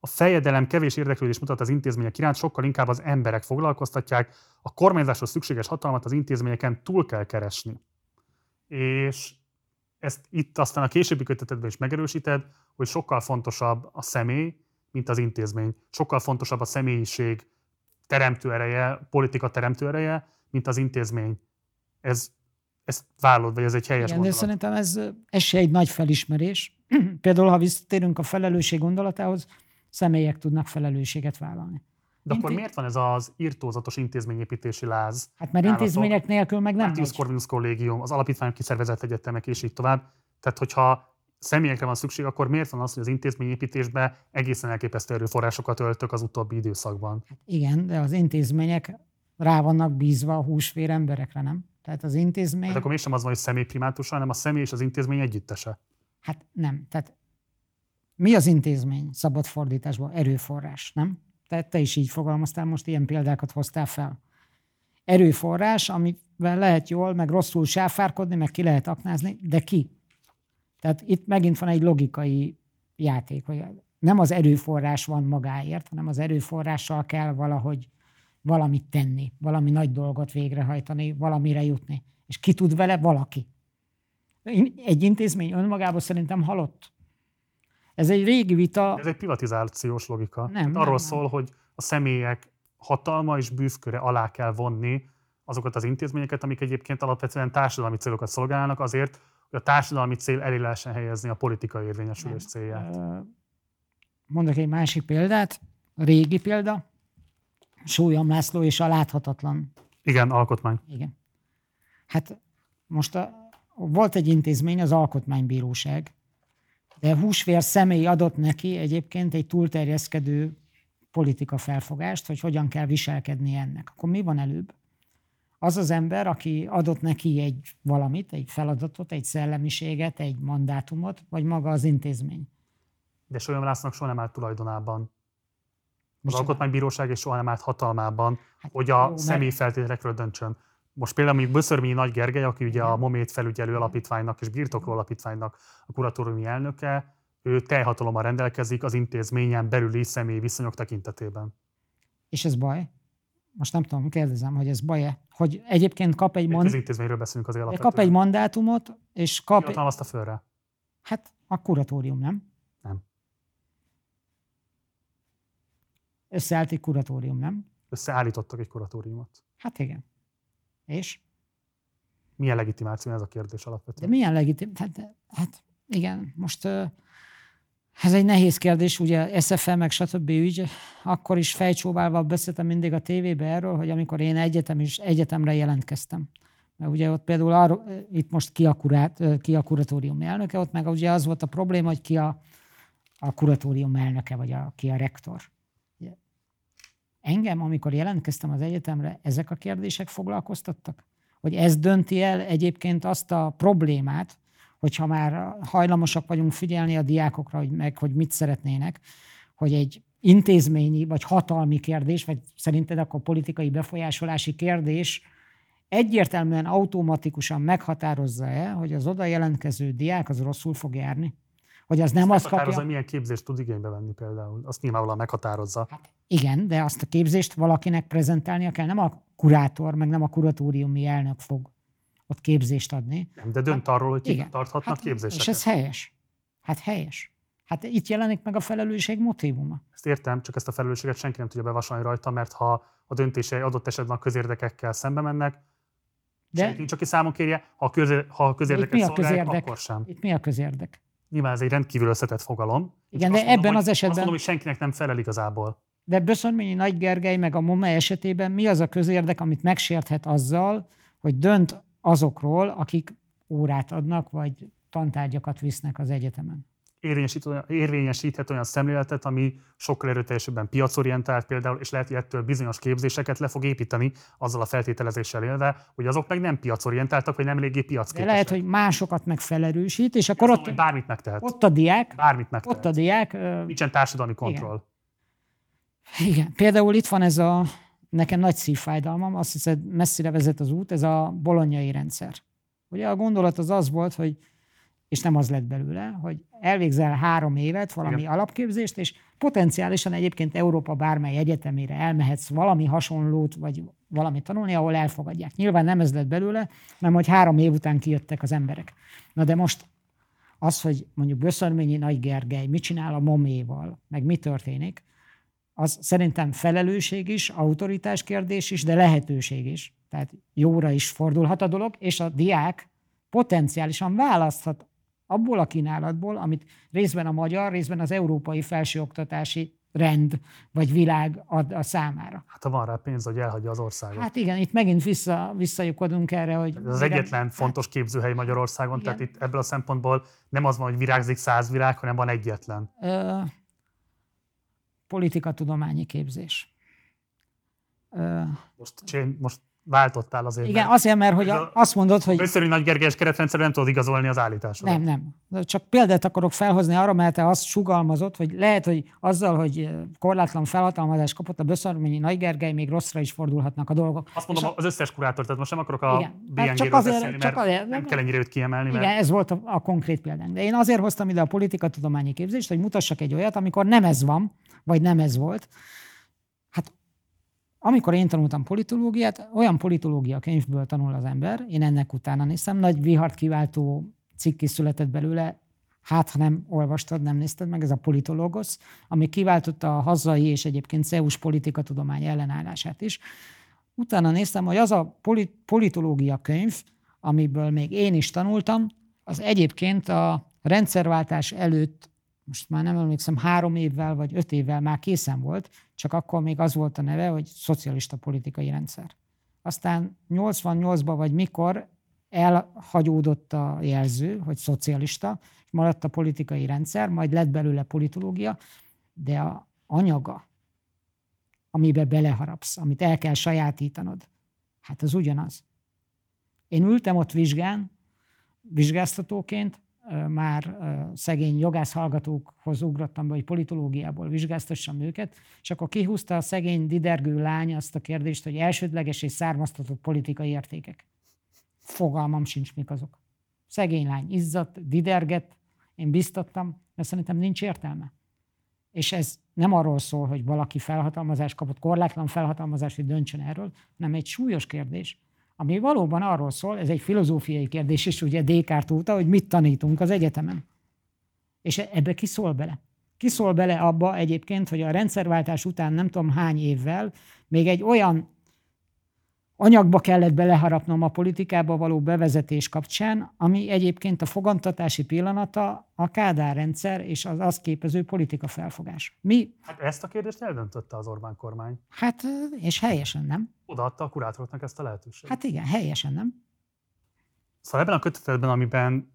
a fejedelem kevés érdeklődés mutat az intézmények iránt, sokkal inkább az emberek foglalkoztatják, a kormányzáshoz szükséges hatalmat az intézményeken túl kell keresni. És ezt itt aztán a későbbi kötetedben is megerősíted, hogy sokkal fontosabb a személy, mint az intézmény. Sokkal fontosabb a személyiség teremtő ereje, politika teremtő ereje, mint az intézmény. Ez, ezt vállod, vagy ez egy helyes Igen, de szerintem ez, ez se egy nagy felismerés. Például, ha visszatérünk a felelősség gondolatához, személyek tudnak felelősséget vállalni. De akkor miért van ez az irtózatos intézményépítési láz? Hát mert intézmények nélkül meg nem Martius megy. Corvinus Kollégium, az alapítványok kiszervezett egyetemek, és így tovább. Tehát, hogyha személyekre van szükség, akkor miért van az, hogy az intézményépítésbe egészen elképesztő erőforrásokat öltök az utóbbi időszakban? Igen, de az intézmények rá vannak bízva a húsvér emberekre, nem? Tehát az intézmény, Tehát akkor mégsem az van, hogy személy primátusa, hanem a személy és az intézmény együttese. hát nem. Tehát mi az intézmény szabad fordításban? Erőforrás, nem? Tehát te is így fogalmaztál, most ilyen példákat hoztál fel. Erőforrás, amivel lehet jól, meg rosszul sáfárkodni, meg ki lehet aknázni, de ki? Tehát itt megint van egy logikai játék, hogy nem az erőforrás van magáért, hanem az erőforrással kell valahogy valamit tenni, valami nagy dolgot végrehajtani, valamire jutni. És ki tud vele? Valaki. Egy intézmény önmagában szerintem halott. Ez egy régi vita. Ez egy privatizációs logika. Nem, Tehát nem, arról nem. szól, hogy a személyek hatalma és bűvköre alá kell vonni azokat az intézményeket, amik egyébként alapvetően társadalmi célokat szolgálnak azért, hogy a társadalmi cél elé lehessen helyezni a politikai érvényesülés célját. Ö, Mondok egy másik példát, a régi példa, Sólyom László és a láthatatlan Igen, alkotmány. Igen. Hát most a, volt egy intézmény, az Alkotmánybíróság, de húsvér személy adott neki egyébként egy túlterjeszkedő politika felfogást, hogy hogyan kell viselkedni ennek. Akkor mi van előbb? Az az ember, aki adott neki egy valamit, egy feladatot, egy szellemiséget, egy mandátumot, vagy maga az intézmény. De Solyom Lászlónak soha nem állt tulajdonában. Az Micsoda? Alkotmánybíróság és soha nem állt hatalmában, Hát hogy jó, a mert- személy feltételekről döntsön. Most például mondjuk Böszörményi Nagy Gergely, aki ugye a Momét felügyelő alapítványnak és birtokló alapítványnak a kuratóriumi elnöke, ő teljhatalommal rendelkezik az intézményen belüli személyi viszonyok tekintetében. És ez baj? Most nem tudom, kérdezem, hogy ez baj-e? Hogy egyébként kap egy, mond, közintézményről beszélünk alapvetően. kap egy mandátumot, és kap... Ki hatalmazta fölre? Hát a kuratórium, nem? Nem. Összeállt egy kuratórium, nem? Összeállítottak egy kuratóriumot. Hát igen. És? Milyen legitimáció ez a kérdés De alapvetően? milyen legitim? Hát, hát igen, most ez egy nehéz kérdés, ugye SFL meg stb. ügy. Akkor is fejcsóválva beszéltem mindig a tévébe erről, hogy amikor én egyetem is, egyetemre jelentkeztem. Mert ugye ott például arról, itt most ki a, kurát, ki a kuratórium elnöke, ott meg ugye az volt a probléma, hogy ki a, a kuratórium elnöke, vagy a, ki a rektor. Engem, amikor jelentkeztem az egyetemre, ezek a kérdések foglalkoztattak? Hogy ez dönti el egyébként azt a problémát, hogyha már hajlamosak vagyunk figyelni a diákokra, hogy meg, hogy mit szeretnének, hogy egy intézményi vagy hatalmi kérdés, vagy szerinted akkor politikai befolyásolási kérdés egyértelműen automatikusan meghatározza-e, hogy az oda jelentkező diák az rosszul fog járni? Hogy az nem azt Meghatározza, kapja... hogy milyen képzést tud igénybe venni például. Azt nyilvánvalóan meghatározza. Hát igen, de azt a képzést valakinek prezentálnia kell, nem a kurátor, meg nem a kuratóriumi elnök fog ott képzést adni. Nem, de dönt arról, hogy Igen. tarthatnak Hát, képzéseket. És ez helyes. Hát helyes. Hát itt jelenik meg a felelősség motivuma. Ezt értem, csak ezt a felelősséget senki nem tudja bevasalni rajta, mert ha a döntései adott esetben a közérdekekkel szembe mennek, De Sőt, nincs, aki számon kérje, ha a, közé, ha a közérdeket szolgálják, közérdek? akkor sem. Itt mi a közérdek? Nyilván ez egy rendkívül összetett fogalom. Igen, de ebben mondom, az esetben... Azt mondom, hogy senkinek nem felel igazából. De Böszörményi Nagy Gergely meg a MOME esetében mi az a közérdek, amit megsérthet azzal, hogy dönt azokról, akik órát adnak, vagy tantárgyakat visznek az egyetemen? Érvényesíthet olyan szemléletet, ami sokkal erőteljesebben piacorientált például, és lehet, hogy ettől bizonyos képzéseket le fog építeni azzal a feltételezéssel élve, hogy azok meg nem piacorientáltak, vagy nem eléggé piacképesek. De lehet, hogy másokat meg felerősít, és akkor ott, bármit megtehet. ott a diák, bármit megtehet. ott a diák. Nincsen társadalmi kontroll. Igen. igen. Például itt van ez a, nekem nagy szívfájdalmam, azt hiszem messzire vezet az út, ez a bolonyai rendszer. Ugye a gondolat az az volt, hogy és nem az lett belőle, hogy elvégzel három évet valami Igen. alapképzést, és potenciálisan egyébként Európa bármely egyetemére elmehetsz valami hasonlót, vagy valami tanulni, ahol elfogadják. Nyilván nem ez lett belőle, hanem hogy három év után kijöttek az emberek. Na de most az, hogy mondjuk Böszörményi Nagy Gergely mit csinál a moméval, meg mi történik, az szerintem felelősség is, autoritás kérdés is, de lehetőség is. Tehát jóra is fordulhat a dolog, és a diák potenciálisan választhat abból a kínálatból, amit részben a magyar, részben az európai felsőoktatási rend vagy világ ad a számára. Hát ha van rá pénz, hogy elhagyja az országot. Hát igen, itt megint vissza, visszajukodunk erre, hogy... Ez az egyetlen hát, fontos képzőhely Magyarországon, igen. tehát itt ebből a szempontból nem az van, hogy virágzik száz virág, hanem van egyetlen. Ö, politikatudományi képzés. Ö, most, most váltottál azért. Igen, mert azért, mert hogy a, azt mondod, hogy... Összörű nagy gergelyes keretrendszer nem tudod igazolni az állításodat. Nem, nem. Csak példát akarok felhozni arra, mert te azt sugalmazott, hogy lehet, hogy azzal, hogy korlátlan felhatalmazást kapott a Böszörményi Nagy Gergely, még rosszra is fordulhatnak a dolgok. Azt mondom, a... az összes kurátor, tehát most nem akarok a hát csak azért, beszélni, csak azért, nem kell ennyire őt kiemelni. Igen, mert... ez volt a, a konkrét példánk. De én azért hoztam ide a politikatudományi képzést, hogy mutassak egy olyat, amikor nem ez van, vagy nem ez volt, amikor én tanultam politológiát, olyan politológia könyvből tanul az ember, én ennek utána néztem, nagy vihart kiváltó cikk is született belőle, hát ha nem olvastad, nem nézted meg, ez a politológosz, ami kiváltotta a hazai és egyébként CEUS politikatudomány ellenállását is. Utána néztem, hogy az a politológia könyv, amiből még én is tanultam, az egyébként a rendszerváltás előtt most már nem emlékszem, három évvel vagy öt évvel már készen volt, csak akkor még az volt a neve, hogy szocialista politikai rendszer. Aztán 88-ban vagy mikor elhagyódott a jelző, hogy szocialista, és maradt a politikai rendszer, majd lett belőle politológia, de a anyaga, amibe beleharapsz, amit el kell sajátítanod, hát az ugyanaz. Én ültem ott vizsgán, vizsgáztatóként, már szegény jogász hallgatókhoz ugrottam be, hogy politológiából vizsgáztassam őket, és akkor kihúzta a szegény didergő lány azt a kérdést, hogy elsődleges és származtatott politikai értékek. Fogalmam sincs, mik azok. Szegény lány izzadt, diderget, én biztattam, de szerintem nincs értelme. És ez nem arról szól, hogy valaki felhatalmazást kapott, korlátlan felhatalmazást, hogy döntsön erről, hanem egy súlyos kérdés, ami valóban arról szól, ez egy filozófiai kérdés is, ugye Descartes óta, hogy mit tanítunk az egyetemen. És ebbe ki szól bele? Ki szól bele abba egyébként, hogy a rendszerváltás után nem tudom hány évvel még egy olyan anyagba kellett beleharapnom a politikába való bevezetés kapcsán, ami egyébként a fogantatási pillanata a Kádár rendszer és az azt képező politika felfogás. Mi? Hát ezt a kérdést eldöntötte az Orbán kormány. Hát, és helyesen nem. Odaadta a kurátoroknak ezt a lehetőséget. Hát igen, helyesen nem. Szóval ebben a kötetetben, amiben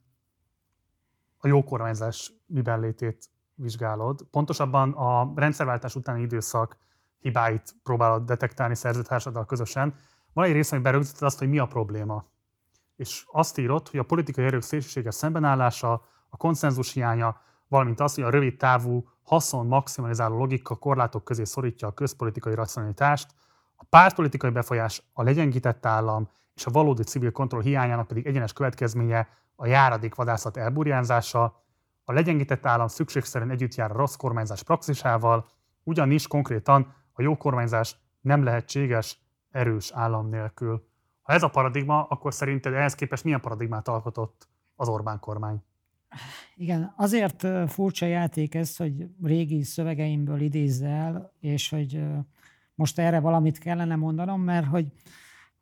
a jó kormányzás miben létét vizsgálod, pontosabban a rendszerváltás utáni időszak hibáit próbálod detektálni szerzőtársaddal közösen, van egy része, ami berögzíted azt, hogy mi a probléma. És azt írott, hogy a politikai erők szélsőséges szembenállása, a konszenzus hiánya, valamint az, hogy a rövid távú haszon maximalizáló logika korlátok közé szorítja a közpolitikai racionalitást, a pártpolitikai befolyás, a legyengített állam és a valódi civil kontroll hiányának pedig egyenes következménye a járadék vadászat elburjánzása, a legyengített állam szükségszerűen együtt jár a rossz kormányzás praxisával, ugyanis konkrétan a jó kormányzás nem lehetséges erős állam nélkül. Ha ez a paradigma, akkor szerinted ehhez képest milyen paradigmát alkotott az Orbán kormány? Igen, azért furcsa játék ez, hogy régi szövegeimből idézzel, és hogy most erre valamit kellene mondanom, mert hogy,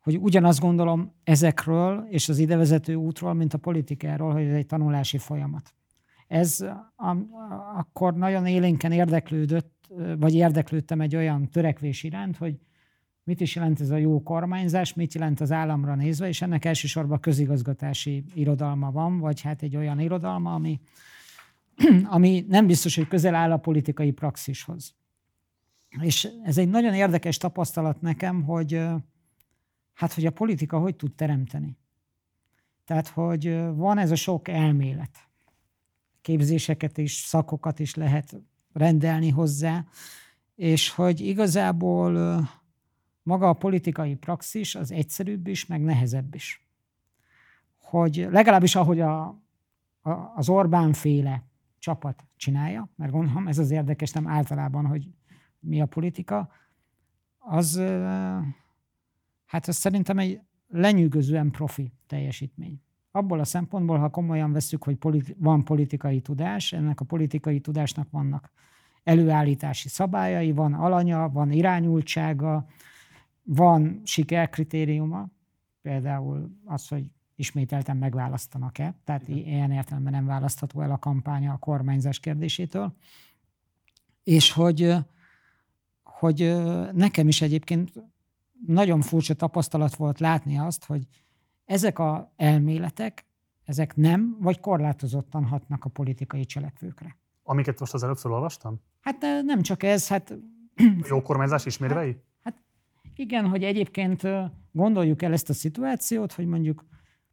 hogy ugyanazt gondolom ezekről és az idevezető útról, mint a politikáról, hogy ez egy tanulási folyamat. Ez a, akkor nagyon élénken érdeklődött, vagy érdeklődtem egy olyan törekvés iránt, hogy mit is jelent ez a jó kormányzás, mit jelent az államra nézve, és ennek elsősorban közigazgatási irodalma van, vagy hát egy olyan irodalma, ami, ami nem biztos, hogy közel áll a politikai praxishoz. És ez egy nagyon érdekes tapasztalat nekem, hogy hát, hogy a politika hogy tud teremteni. Tehát, hogy van ez a sok elmélet. Képzéseket is, szakokat is lehet rendelni hozzá, és hogy igazából maga a politikai praxis az egyszerűbb is, meg nehezebb is. Hogy legalábbis ahogy a, a, az Orbán féle csapat csinálja, mert gondolom ez az érdekes, nem általában, hogy mi a politika, az hát az szerintem egy lenyűgözően profi teljesítmény. Abból a szempontból, ha komolyan veszük, hogy politi- van politikai tudás, ennek a politikai tudásnak vannak előállítási szabályai, van alanya, van irányultsága, van sikerkritériuma, például az, hogy ismételten megválasztanak-e, tehát ilyen értelemben nem választható el a kampánya a kormányzás kérdésétől, és hogy, hogy nekem is egyébként nagyon furcsa tapasztalat volt látni azt, hogy ezek a elméletek, ezek nem, vagy korlátozottan hatnak a politikai cselekvőkre. Amiket most az előbb felolvastam? Hát nem csak ez, hát... Jó kormányzás ismérvei? Hát, hát igen, hogy egyébként gondoljuk el ezt a szituációt, hogy mondjuk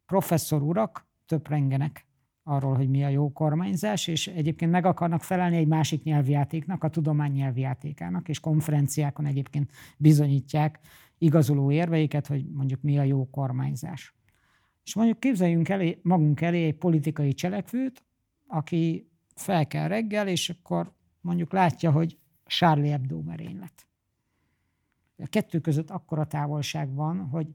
professzor urak töprengenek arról, hogy mi a jó kormányzás, és egyébként meg akarnak felelni egy másik nyelvjátéknak, a tudomány nyelvjátékának, és konferenciákon egyébként bizonyítják igazoló érveiket, hogy mondjuk mi a jó kormányzás. És mondjuk képzeljünk elé, magunk elé egy politikai cselekvőt, aki fel kell reggel, és akkor mondjuk látja, hogy Charlie Hebdo merénylet. A kettő között akkora távolság van, hogy,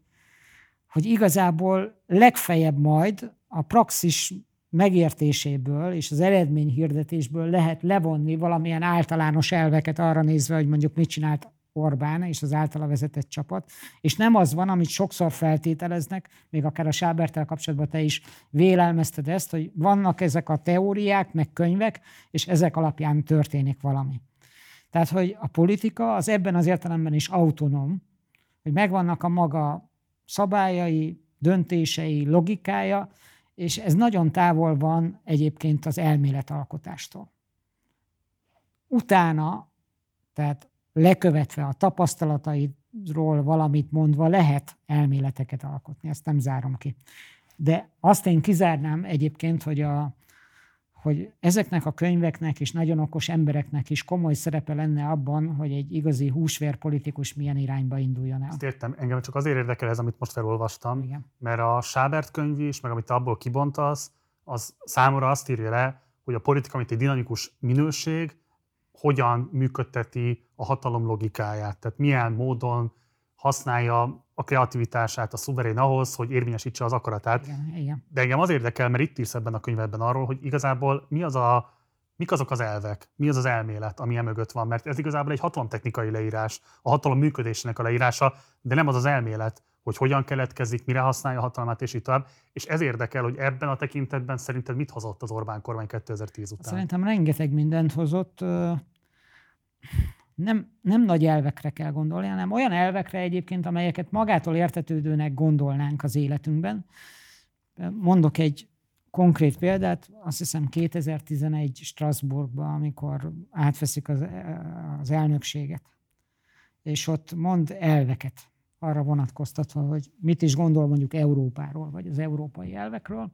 hogy igazából legfeljebb majd a praxis megértéséből és az eredmény hirdetésből lehet levonni valamilyen általános elveket arra nézve, hogy mondjuk mit csinált Orbán és az általa vezetett csapat, és nem az van, amit sokszor feltételeznek, még akár a Sábertel kapcsolatban te is vélelmezted ezt, hogy vannak ezek a teóriák, meg könyvek, és ezek alapján történik valami. Tehát, hogy a politika az ebben az értelemben is autonóm, hogy megvannak a maga szabályai, döntései, logikája, és ez nagyon távol van egyébként az elméletalkotástól. Utána, tehát lekövetve a tapasztalataidról valamit mondva lehet elméleteket alkotni, ezt nem zárom ki. De azt én kizárnám egyébként, hogy, a, hogy ezeknek a könyveknek és nagyon okos embereknek is komoly szerepe lenne abban, hogy egy igazi húsvérpolitikus milyen irányba induljon el. Ezt értem, engem csak azért érdekel ez, amit most felolvastam, Igen. mert a Sábert könyv is, meg amit abból kibontasz, az számomra azt írja le, hogy a politika, mint egy dinamikus minőség, hogyan működteti a hatalom logikáját, tehát milyen módon használja a kreativitását a szuverén ahhoz, hogy érvényesítse az akaratát. Igen, igen. De engem az érdekel, mert itt írsz ebben a könyvedben arról, hogy igazából mi az a, mik azok az elvek, mi az az elmélet, ami emögött van, mert ez igazából egy hatalomtechnikai leírás, a hatalom működésének a leírása, de nem az az elmélet, hogy hogyan keletkezik, mire használja a hatalmát, és így tovább. És ez érdekel, hogy ebben a tekintetben szerinted mit hozott az Orbán kormány 2010 után? Szerintem rengeteg mindent hozott. Nem, nem nagy elvekre kell gondolni, hanem olyan elvekre egyébként, amelyeket magától értetődőnek gondolnánk az életünkben. Mondok egy konkrét példát, azt hiszem 2011 Strasbourgban, amikor átveszik az, az elnökséget, és ott mond elveket arra vonatkoztatva, hogy mit is gondol mondjuk Európáról, vagy az európai elvekről,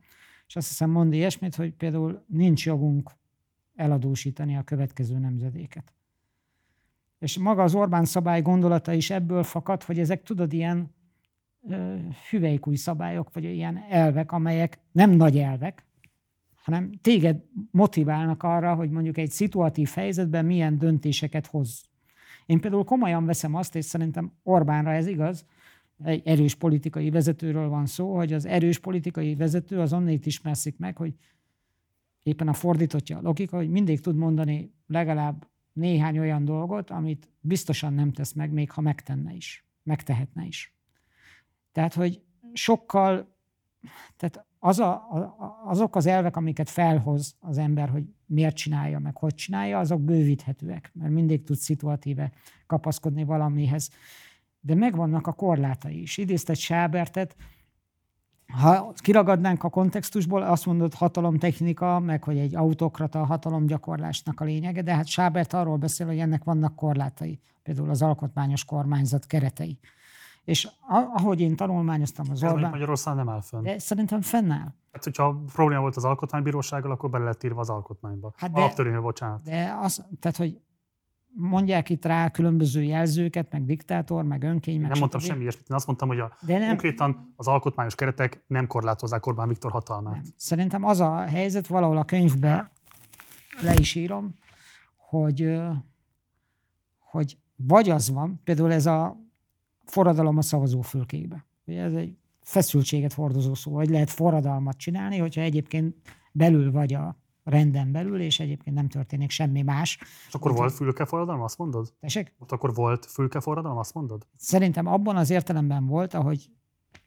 és azt hiszem mond ilyesmit, hogy például nincs jogunk eladósítani a következő nemzedéket. És maga az Orbán szabály gondolata is ebből fakad, hogy ezek tudod ilyen ö, hüvelykúj szabályok, vagy ilyen elvek, amelyek nem nagy elvek, hanem téged motiválnak arra, hogy mondjuk egy szituatív helyzetben milyen döntéseket hoz. Én például komolyan veszem azt, és szerintem Orbánra ez igaz, egy erős politikai vezetőről van szó, hogy az erős politikai vezető az onnét ismerszik meg, hogy éppen a fordítottja a logika, hogy mindig tud mondani legalább néhány olyan dolgot, amit biztosan nem tesz meg, még ha megtenne is, megtehetne is. Tehát, hogy sokkal, tehát az a, azok az elvek, amiket felhoz az ember, hogy miért csinálja, meg hogy csinálja, azok bővíthetőek, mert mindig tud szituatíve kapaszkodni valamihez. De megvannak a korlátai is. Idézted Sábertet, ha kiragadnánk a kontextusból, azt mondod hatalomtechnika, meg hogy egy autokrata hatalomgyakorlásnak a lényege, de hát Sábert arról beszél, hogy ennek vannak korlátai, például az alkotmányos kormányzat keretei. És ahogy én tanulmányoztam az Orbán... Magyarországon nem áll fönn. De szerintem fennáll. Hát, hogyha probléma volt az alkotmánybírósággal, akkor bele lett írva az alkotmányba. Hát de, Alaptörvénybe, bocsánat. De az, tehát, hogy mondják itt rá különböző jelzőket, meg diktátor, meg önkény, meg Nem mondtam semmi ilyesmit, én azt mondtam, hogy a, De nem, konkrétan az alkotmányos keretek nem korlátozzák Orbán Viktor hatalmát. Nem. Szerintem az a helyzet, valahol a könyvbe le is írom, hogy, hogy vagy az van, például ez a forradalom a szavazófülkébe. Ez egy feszültséget hordozó szó, hogy lehet forradalmat csinálni, hogyha egyébként belül vagy a renden belül, és egyébként nem történik semmi más. És akkor Úgy, volt fülke forradalom, azt mondod? Tessék? Ott akkor volt fülke forradalom, azt mondod? Szerintem abban az értelemben volt, ahogy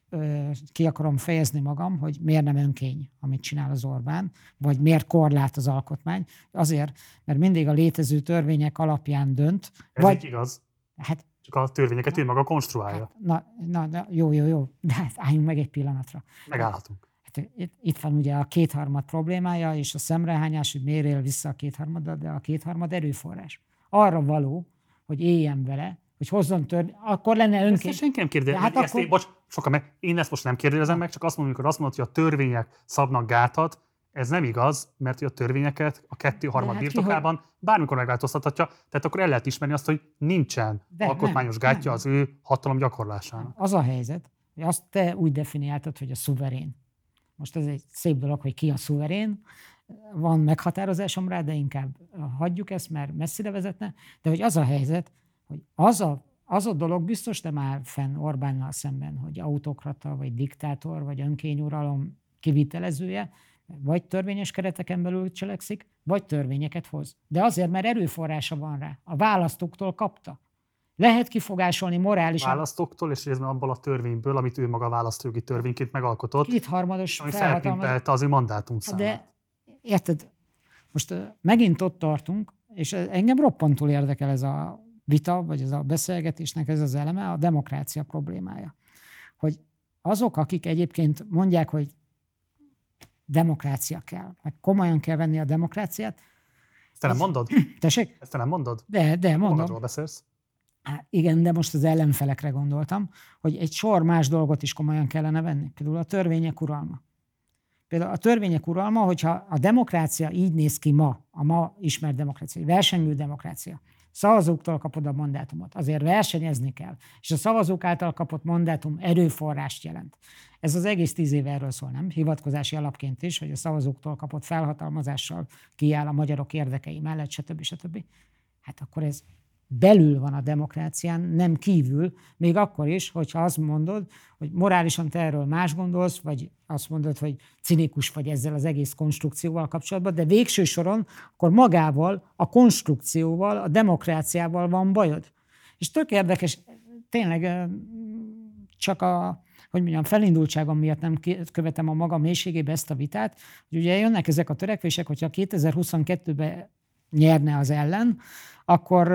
ö, ki akarom fejezni magam, hogy miért nem önkény, amit csinál az Orbán, vagy miért korlát az alkotmány. Azért, mert mindig a létező törvények alapján dönt. Ez vagy, igaz. Hát csak a törvényeket ő maga konstruálja. Hát, na, na, na, jó, jó, jó, de hát álljunk meg egy pillanatra. Megállhatunk. Hát, itt, itt van ugye a kétharmad problémája, és a szemrehányás, hogy miért él vissza a kétharmad, de a kétharmad erőforrás. Arra való, hogy éljen vele, hogy hozzon törvény, akkor lenne önként. Ezt senki nem kérdezi. Hát ezt akkor... én, bocs, sokan meg, én ezt most nem kérdezem meg, csak azt mondom, amikor azt mondod, hogy a törvények szabnak gátat, ez nem igaz, mert a törvényeket a kettő harmad hát birtokában ki, hogy... bármikor megváltoztathatja, tehát akkor el lehet ismerni azt, hogy nincsen De alkotmányos nem, gátja nem. az ő hatalom gyakorlásának. Az a helyzet, hogy azt te úgy definiáltad, hogy a szuverén. Most ez egy szép dolog, hogy ki a szuverén, van meghatározásom rá, de inkább hagyjuk ezt, mert messzire vezetne, de hogy az a helyzet, hogy az a, az a dolog biztos nem áll fenn Orbánnal szemben, hogy autokrata, vagy diktátor, vagy önkényuralom kivitelezője, vagy törvényes kereteken belül cselekszik, vagy törvényeket hoz. De azért, mert erőforrása van rá. A választóktól kapta. Lehet kifogásolni morálisan. Választóktól, és részben abból a törvényből, amit ő maga választójogi törvényként megalkotott. Kétharmados ami felpimpelte az ő mandátum számát. De érted, most megint ott tartunk, és engem roppantul érdekel ez a vita, vagy ez a beszélgetésnek ez az eleme, a demokrácia problémája. Hogy azok, akik egyébként mondják, hogy demokrácia kell. Meg komolyan kell venni a demokráciát. Ezt te nem mondod? Tessék? Ezt te nem mondod? De, de mondom. Magadról beszélsz? Igen, de most az ellenfelekre gondoltam, hogy egy sor más dolgot is komolyan kellene venni. Például a törvények uralma. Például a törvények uralma, hogyha a demokrácia így néz ki ma, a ma ismert demokrácia, egy versengő demokrácia, szavazóktól kapod a mandátumot, azért versenyezni kell, és a szavazók által kapott mandátum erőforrást jelent. Ez az egész tíz éve erről szól, nem? Hivatkozási alapként is, hogy a szavazóktól kapott felhatalmazással kiáll a magyarok érdekei mellett, stb. stb. Hát akkor ez belül van a demokrácián, nem kívül, még akkor is, hogyha azt mondod, hogy morálisan te erről más gondolsz, vagy azt mondod, hogy cinikus vagy ezzel az egész konstrukcióval kapcsolatban, de végső soron akkor magával, a konstrukcióval, a demokráciával van bajod. És tök érdekes, tényleg csak a, hogy mondjam, felindultságom miatt nem követem a maga mélységébe ezt a vitát, hogy ugye jönnek ezek a törekvések, hogyha 2022-ben nyerne az ellen, akkor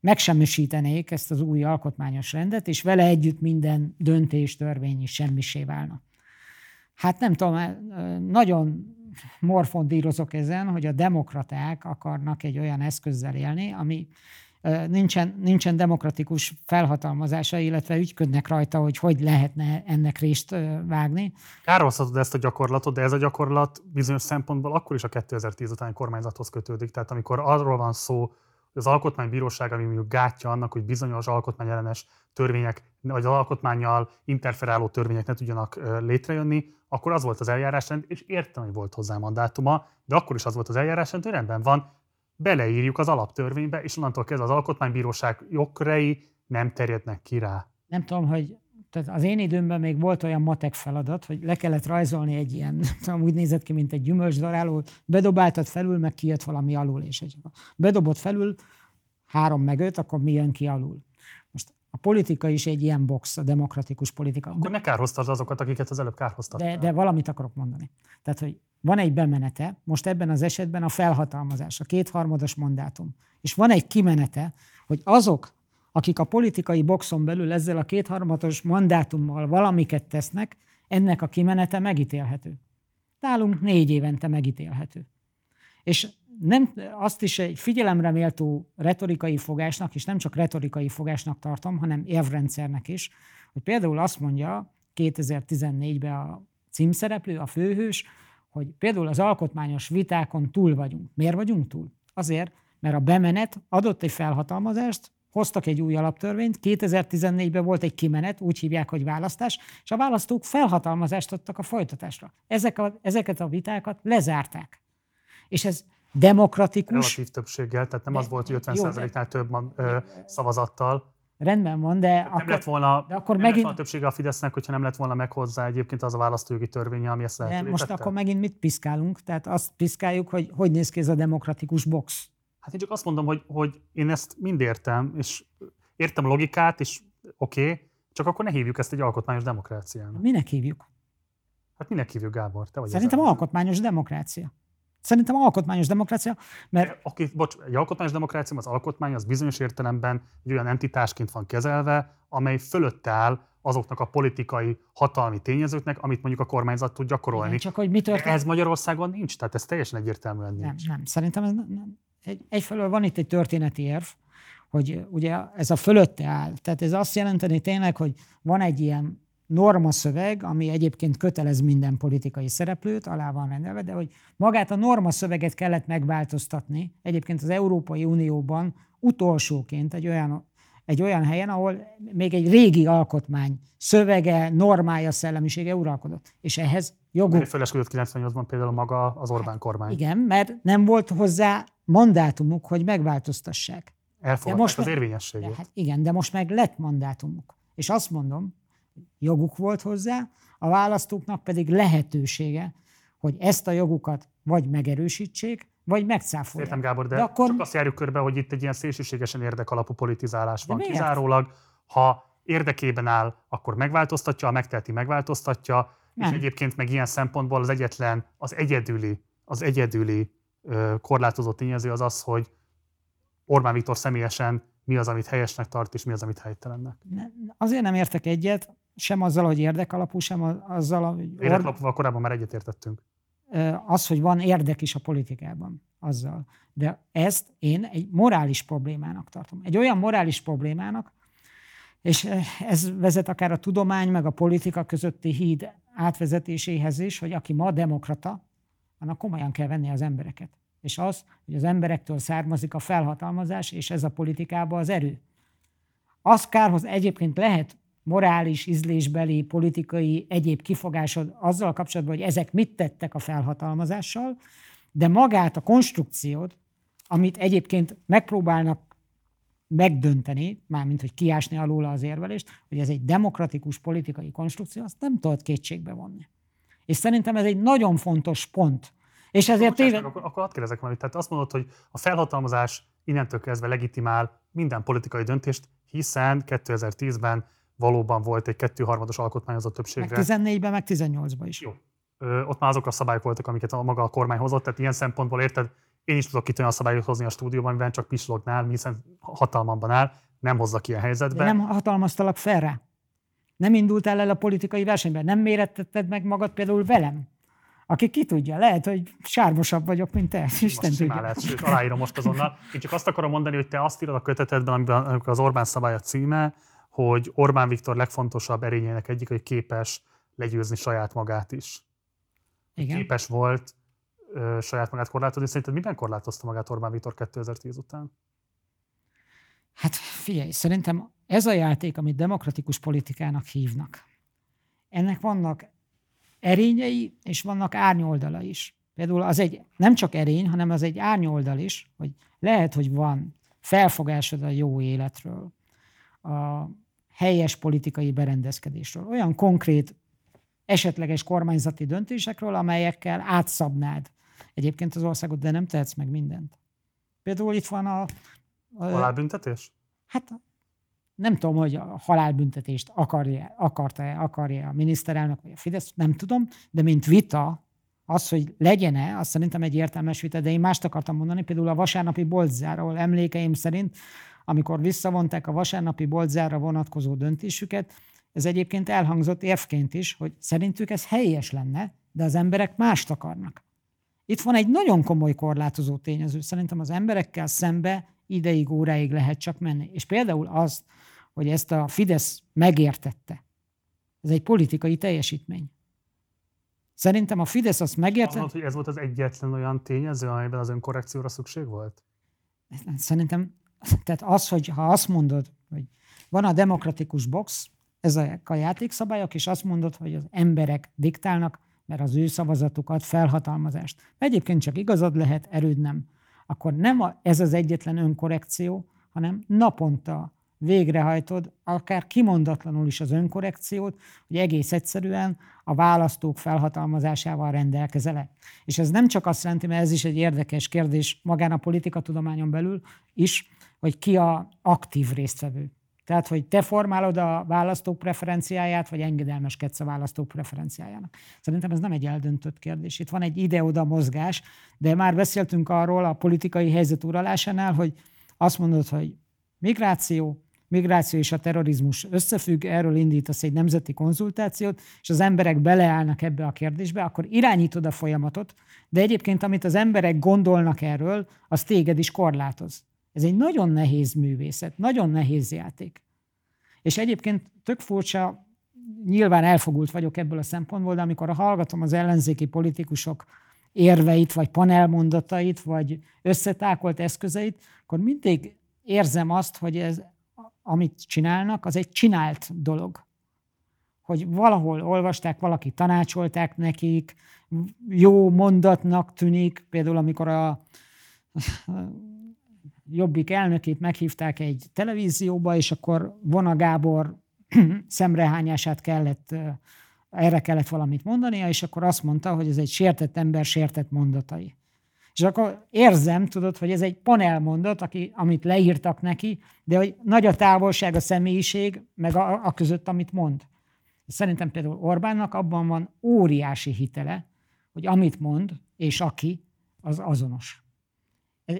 megsemmisítenék ezt az új alkotmányos rendet, és vele együtt minden döntés, törvény is semmisé válna. Hát nem tudom, nagyon morfondírozok ezen, hogy a demokraták akarnak egy olyan eszközzel élni, ami nincsen, nincsen demokratikus felhatalmazása, illetve ügyködnek rajta, hogy hogy lehetne ennek részt vágni. Kározhatod ezt a gyakorlatot, de ez a gyakorlat bizonyos szempontból akkor is a 2010 utáni kormányzathoz kötődik. Tehát amikor arról van szó, az alkotmánybíróság, ami mondjuk gátja annak, hogy bizonyos alkotmányellenes törvények, vagy az alkotmányjal interferáló törvények ne tudjanak létrejönni, akkor az volt az eljárásrend, és értem, hogy volt hozzá mandátuma, de akkor is az volt az eljárásrend, hogy rendben van, beleírjuk az alaptörvénybe, és onnantól kezdve az alkotmánybíróság jogkörei nem terjednek ki rá. Nem tudom, hogy tehát az én időmben még volt olyan matek feladat, hogy le kellett rajzolni egy ilyen, tudom, úgy nézett ki, mint egy gyümölcsdaráló, bedobáltad felül, meg kijött valami alul, és egy bedobott felül három meg öt, akkor mi jön ki alul. Most a politika is egy ilyen box, a demokratikus politika. Akkor ne kárhoztasd azokat, akiket az előbb kárhoztattál. De, de valamit akarok mondani. Tehát, hogy van egy bemenete, most ebben az esetben a felhatalmazás, a kétharmados mandátum. És van egy kimenete, hogy azok, akik a politikai boxon belül ezzel a kétharmados mandátummal valamiket tesznek, ennek a kimenete megítélhető. Nálunk négy évente megítélhető. És nem, azt is egy figyelemre méltó retorikai fogásnak, és nem csak retorikai fogásnak tartom, hanem érvrendszernek is, hogy például azt mondja 2014-ben a címszereplő, a főhős, hogy például az alkotmányos vitákon túl vagyunk. Miért vagyunk túl? Azért, mert a bemenet adott egy felhatalmazást, hoztak egy új alaptörvényt, 2014-ben volt egy kimenet, úgy hívják, hogy választás, és a választók felhatalmazást adtak a folytatásra. Ezek a, ezeket a vitákat lezárták. És ez demokratikus. Relatív többséggel, tehát nem de, az volt, hogy 50%-nál több man, ö, szavazattal. Rendben van, de nem akkor, lett volna, de akkor nem megint... lett volna többsége a Fidesznek, hogyha nem lett volna meg hozzá egyébként az a választójogi törvény, ami ezt lehetővé Most tette. akkor megint mit piszkálunk? Tehát azt piszkáljuk, hogy hogy néz ki ez a demokratikus box. Hát én csak azt mondom, hogy, hogy én ezt mind értem, és értem a logikát, és oké, okay, csak akkor ne hívjuk ezt egy alkotmányos demokráciának. Minek hívjuk? Hát minek hívjuk, Gábor? Te vagy Szerintem az alkotmányos demokrácia. Szerintem alkotmányos demokrácia, mert... Oké, bocs, egy alkotmányos demokrácia, az alkotmány az bizonyos értelemben egy olyan entitásként van kezelve, amely fölött áll azoknak a politikai hatalmi tényezőknek, amit mondjuk a kormányzat tud gyakorolni. Igen, csak hogy mi történt... Ez Magyarországon nincs, tehát ez teljesen egyértelműen nincs. Nem, nem. Szerintem ez nem. Egy, egyfelől van itt egy történeti érv, hogy ugye ez a fölötte áll. Tehát ez azt jelenteni tényleg, hogy van egy ilyen normaszöveg, ami egyébként kötelez minden politikai szereplőt, alá van rendelve, de hogy magát a normaszöveget kellett megváltoztatni. Egyébként az Európai Unióban utolsóként egy olyan, egy olyan helyen, ahol még egy régi alkotmány szövege, normája, szellemisége uralkodott. És ehhez joguk. Fölesküdött 98-ban például maga az Orbán kormány. Igen, mert nem volt hozzá mandátumuk, hogy megváltoztassák. Elfogadták most az érvényességét. Hát igen, de most meg lett mandátumuk. És azt mondom, joguk volt hozzá, a választóknak pedig lehetősége, hogy ezt a jogukat vagy megerősítsék, vagy megcáfolják. Értem, Gábor, de, de akkor... csak azt járjuk körbe, hogy itt egy ilyen szélsőségesen érdekalapú politizálás van. Kizárólag, ha érdekében áll, akkor megváltoztatja, ha megteheti, megváltoztatja, Nem. és egyébként meg ilyen szempontból az egyetlen, az egyedüli, az egyedüli korlátozó tényező az az, hogy Orbán Viktor személyesen mi az, amit helyesnek tart, és mi az, amit helytelennek. Azért nem értek egyet, sem azzal, hogy érdekalapú, sem azzal, hogy... Érdekalapúval korábban már egyetértettünk. Az, hogy van érdek is a politikában, azzal. De ezt én egy morális problémának tartom. Egy olyan morális problémának, és ez vezet akár a tudomány meg a politika közötti híd átvezetéséhez is, hogy aki ma demokrata, annak komolyan kell venni az embereket. És az, hogy az emberektől származik a felhatalmazás, és ez a politikában az erő. Az kárhoz egyébként lehet morális, ízlésbeli, politikai, egyéb kifogásod azzal kapcsolatban, hogy ezek mit tettek a felhatalmazással, de magát a konstrukciót, amit egyébként megpróbálnak megdönteni, mármint hogy kiásni alóla az érvelést, hogy ez egy demokratikus politikai konstrukció, azt nem tudod kétségbe vonni. És szerintem ez egy nagyon fontos pont. És ezért téve... Akkor, akkor hadd kérdezek valamit. Tehát azt mondod, hogy a felhatalmazás innentől kezdve legitimál minden politikai döntést, hiszen 2010-ben valóban volt egy kettőharmados alkotmányozott többségre. Meg 14-ben, meg 18-ban is. Jó. Ö, ott már azok a szabályok voltak, amiket a maga a kormány hozott, tehát ilyen szempontból érted, én is tudok itt olyan szabályot hozni a stúdióban, amiben csak pislognál, hiszen hatalmamban áll, nem hozza ilyen helyzetbe. De nem hatalmaztalak fel rá. Nem indultál el a politikai versenyben, nem mérettetted meg magad például velem. Aki ki tudja, lehet, hogy sármosabb vagyok, mint te. Isten tudja. Lehet, sőt, aláírom most azonnal. Én csak azt akarom mondani, hogy te azt írod a kötetedben, amiben az Orbán szabálya címe, hogy Orbán Viktor legfontosabb erényének egyik, hogy képes legyőzni saját magát is. Igen. Képes volt ö, saját magát korlátozni. Szerinted miben korlátozta magát Orbán Viktor 2010 után? Hát figyelj, szerintem ez a játék, amit demokratikus politikának hívnak, ennek vannak erényei, és vannak árnyoldala is. Például az egy nem csak erény, hanem az egy árnyoldal is, hogy lehet, hogy van felfogásod a jó életről, a helyes politikai berendezkedésről, olyan konkrét, esetleges kormányzati döntésekről, amelyekkel átszabnád egyébként az országot, de nem tehetsz meg mindent. Például itt van a... a Halálbüntetés? Hát nem tudom, hogy a halálbüntetést akarja, akarta akarja a miniszterelnök vagy a Fidesz, nem tudom, de mint vita, az, hogy legyen-e, azt szerintem egy értelmes vita, de én mást akartam mondani, például a vasárnapi boltzáról emlékeim szerint, amikor visszavonták a vasárnapi boltzára vonatkozó döntésüket, ez egyébként elhangzott érvként is, hogy szerintük ez helyes lenne, de az emberek mást akarnak. Itt van egy nagyon komoly korlátozó tényező. Szerintem az emberekkel szembe ideig, óráig lehet csak menni. És például az, hogy ezt a Fidesz megértette, ez egy politikai teljesítmény. Szerintem a Fidesz azt megértette... Mondod, hogy ez volt az egyetlen olyan tényező, amelyben az önkorrekcióra szükség volt? Szerintem, tehát az, hogy ha azt mondod, hogy van a demokratikus box, ezek a játékszabályok, és azt mondod, hogy az emberek diktálnak, mert az ő szavazatukat, felhatalmazást. Egyébként csak igazad lehet, erőd nem. Akkor nem a, ez az egyetlen önkorrekció, hanem naponta végrehajtod, akár kimondatlanul is az önkorrekciót, hogy egész egyszerűen a választók felhatalmazásával rendelkezele. És ez nem csak azt jelenti, mert ez is egy érdekes kérdés magán a politikatudományon belül is, hogy ki a aktív résztvevő. Tehát, hogy te formálod a választók preferenciáját, vagy engedelmeskedsz a választók preferenciájának. Szerintem ez nem egy eldöntött kérdés. Itt van egy ide-oda mozgás, de már beszéltünk arról a politikai helyzet uralásánál, hogy azt mondod, hogy migráció, migráció és a terrorizmus összefügg, erről indítasz egy nemzeti konzultációt, és az emberek beleállnak ebbe a kérdésbe, akkor irányítod a folyamatot, de egyébként amit az emberek gondolnak erről, az téged is korlátoz. Ez egy nagyon nehéz művészet, nagyon nehéz játék. És egyébként tök furcsa, nyilván elfogult vagyok ebből a szempontból, de amikor hallgatom az ellenzéki politikusok érveit, vagy panelmondatait, vagy összetákolt eszközeit, akkor mindig érzem azt, hogy ez, amit csinálnak, az egy csinált dolog. Hogy valahol olvasták, valaki tanácsolták nekik, jó mondatnak tűnik, például amikor a Jobbik elnökét meghívták egy televízióba, és akkor Vona Gábor szemrehányását kellett, erre kellett valamit mondania, és akkor azt mondta, hogy ez egy sértett ember sértett mondatai. És akkor érzem, tudod, hogy ez egy panelmondat, aki, amit leírtak neki, de hogy nagy a távolság a személyiség, meg a, a között, amit mond. Szerintem például Orbánnak abban van óriási hitele, hogy amit mond, és aki, az azonos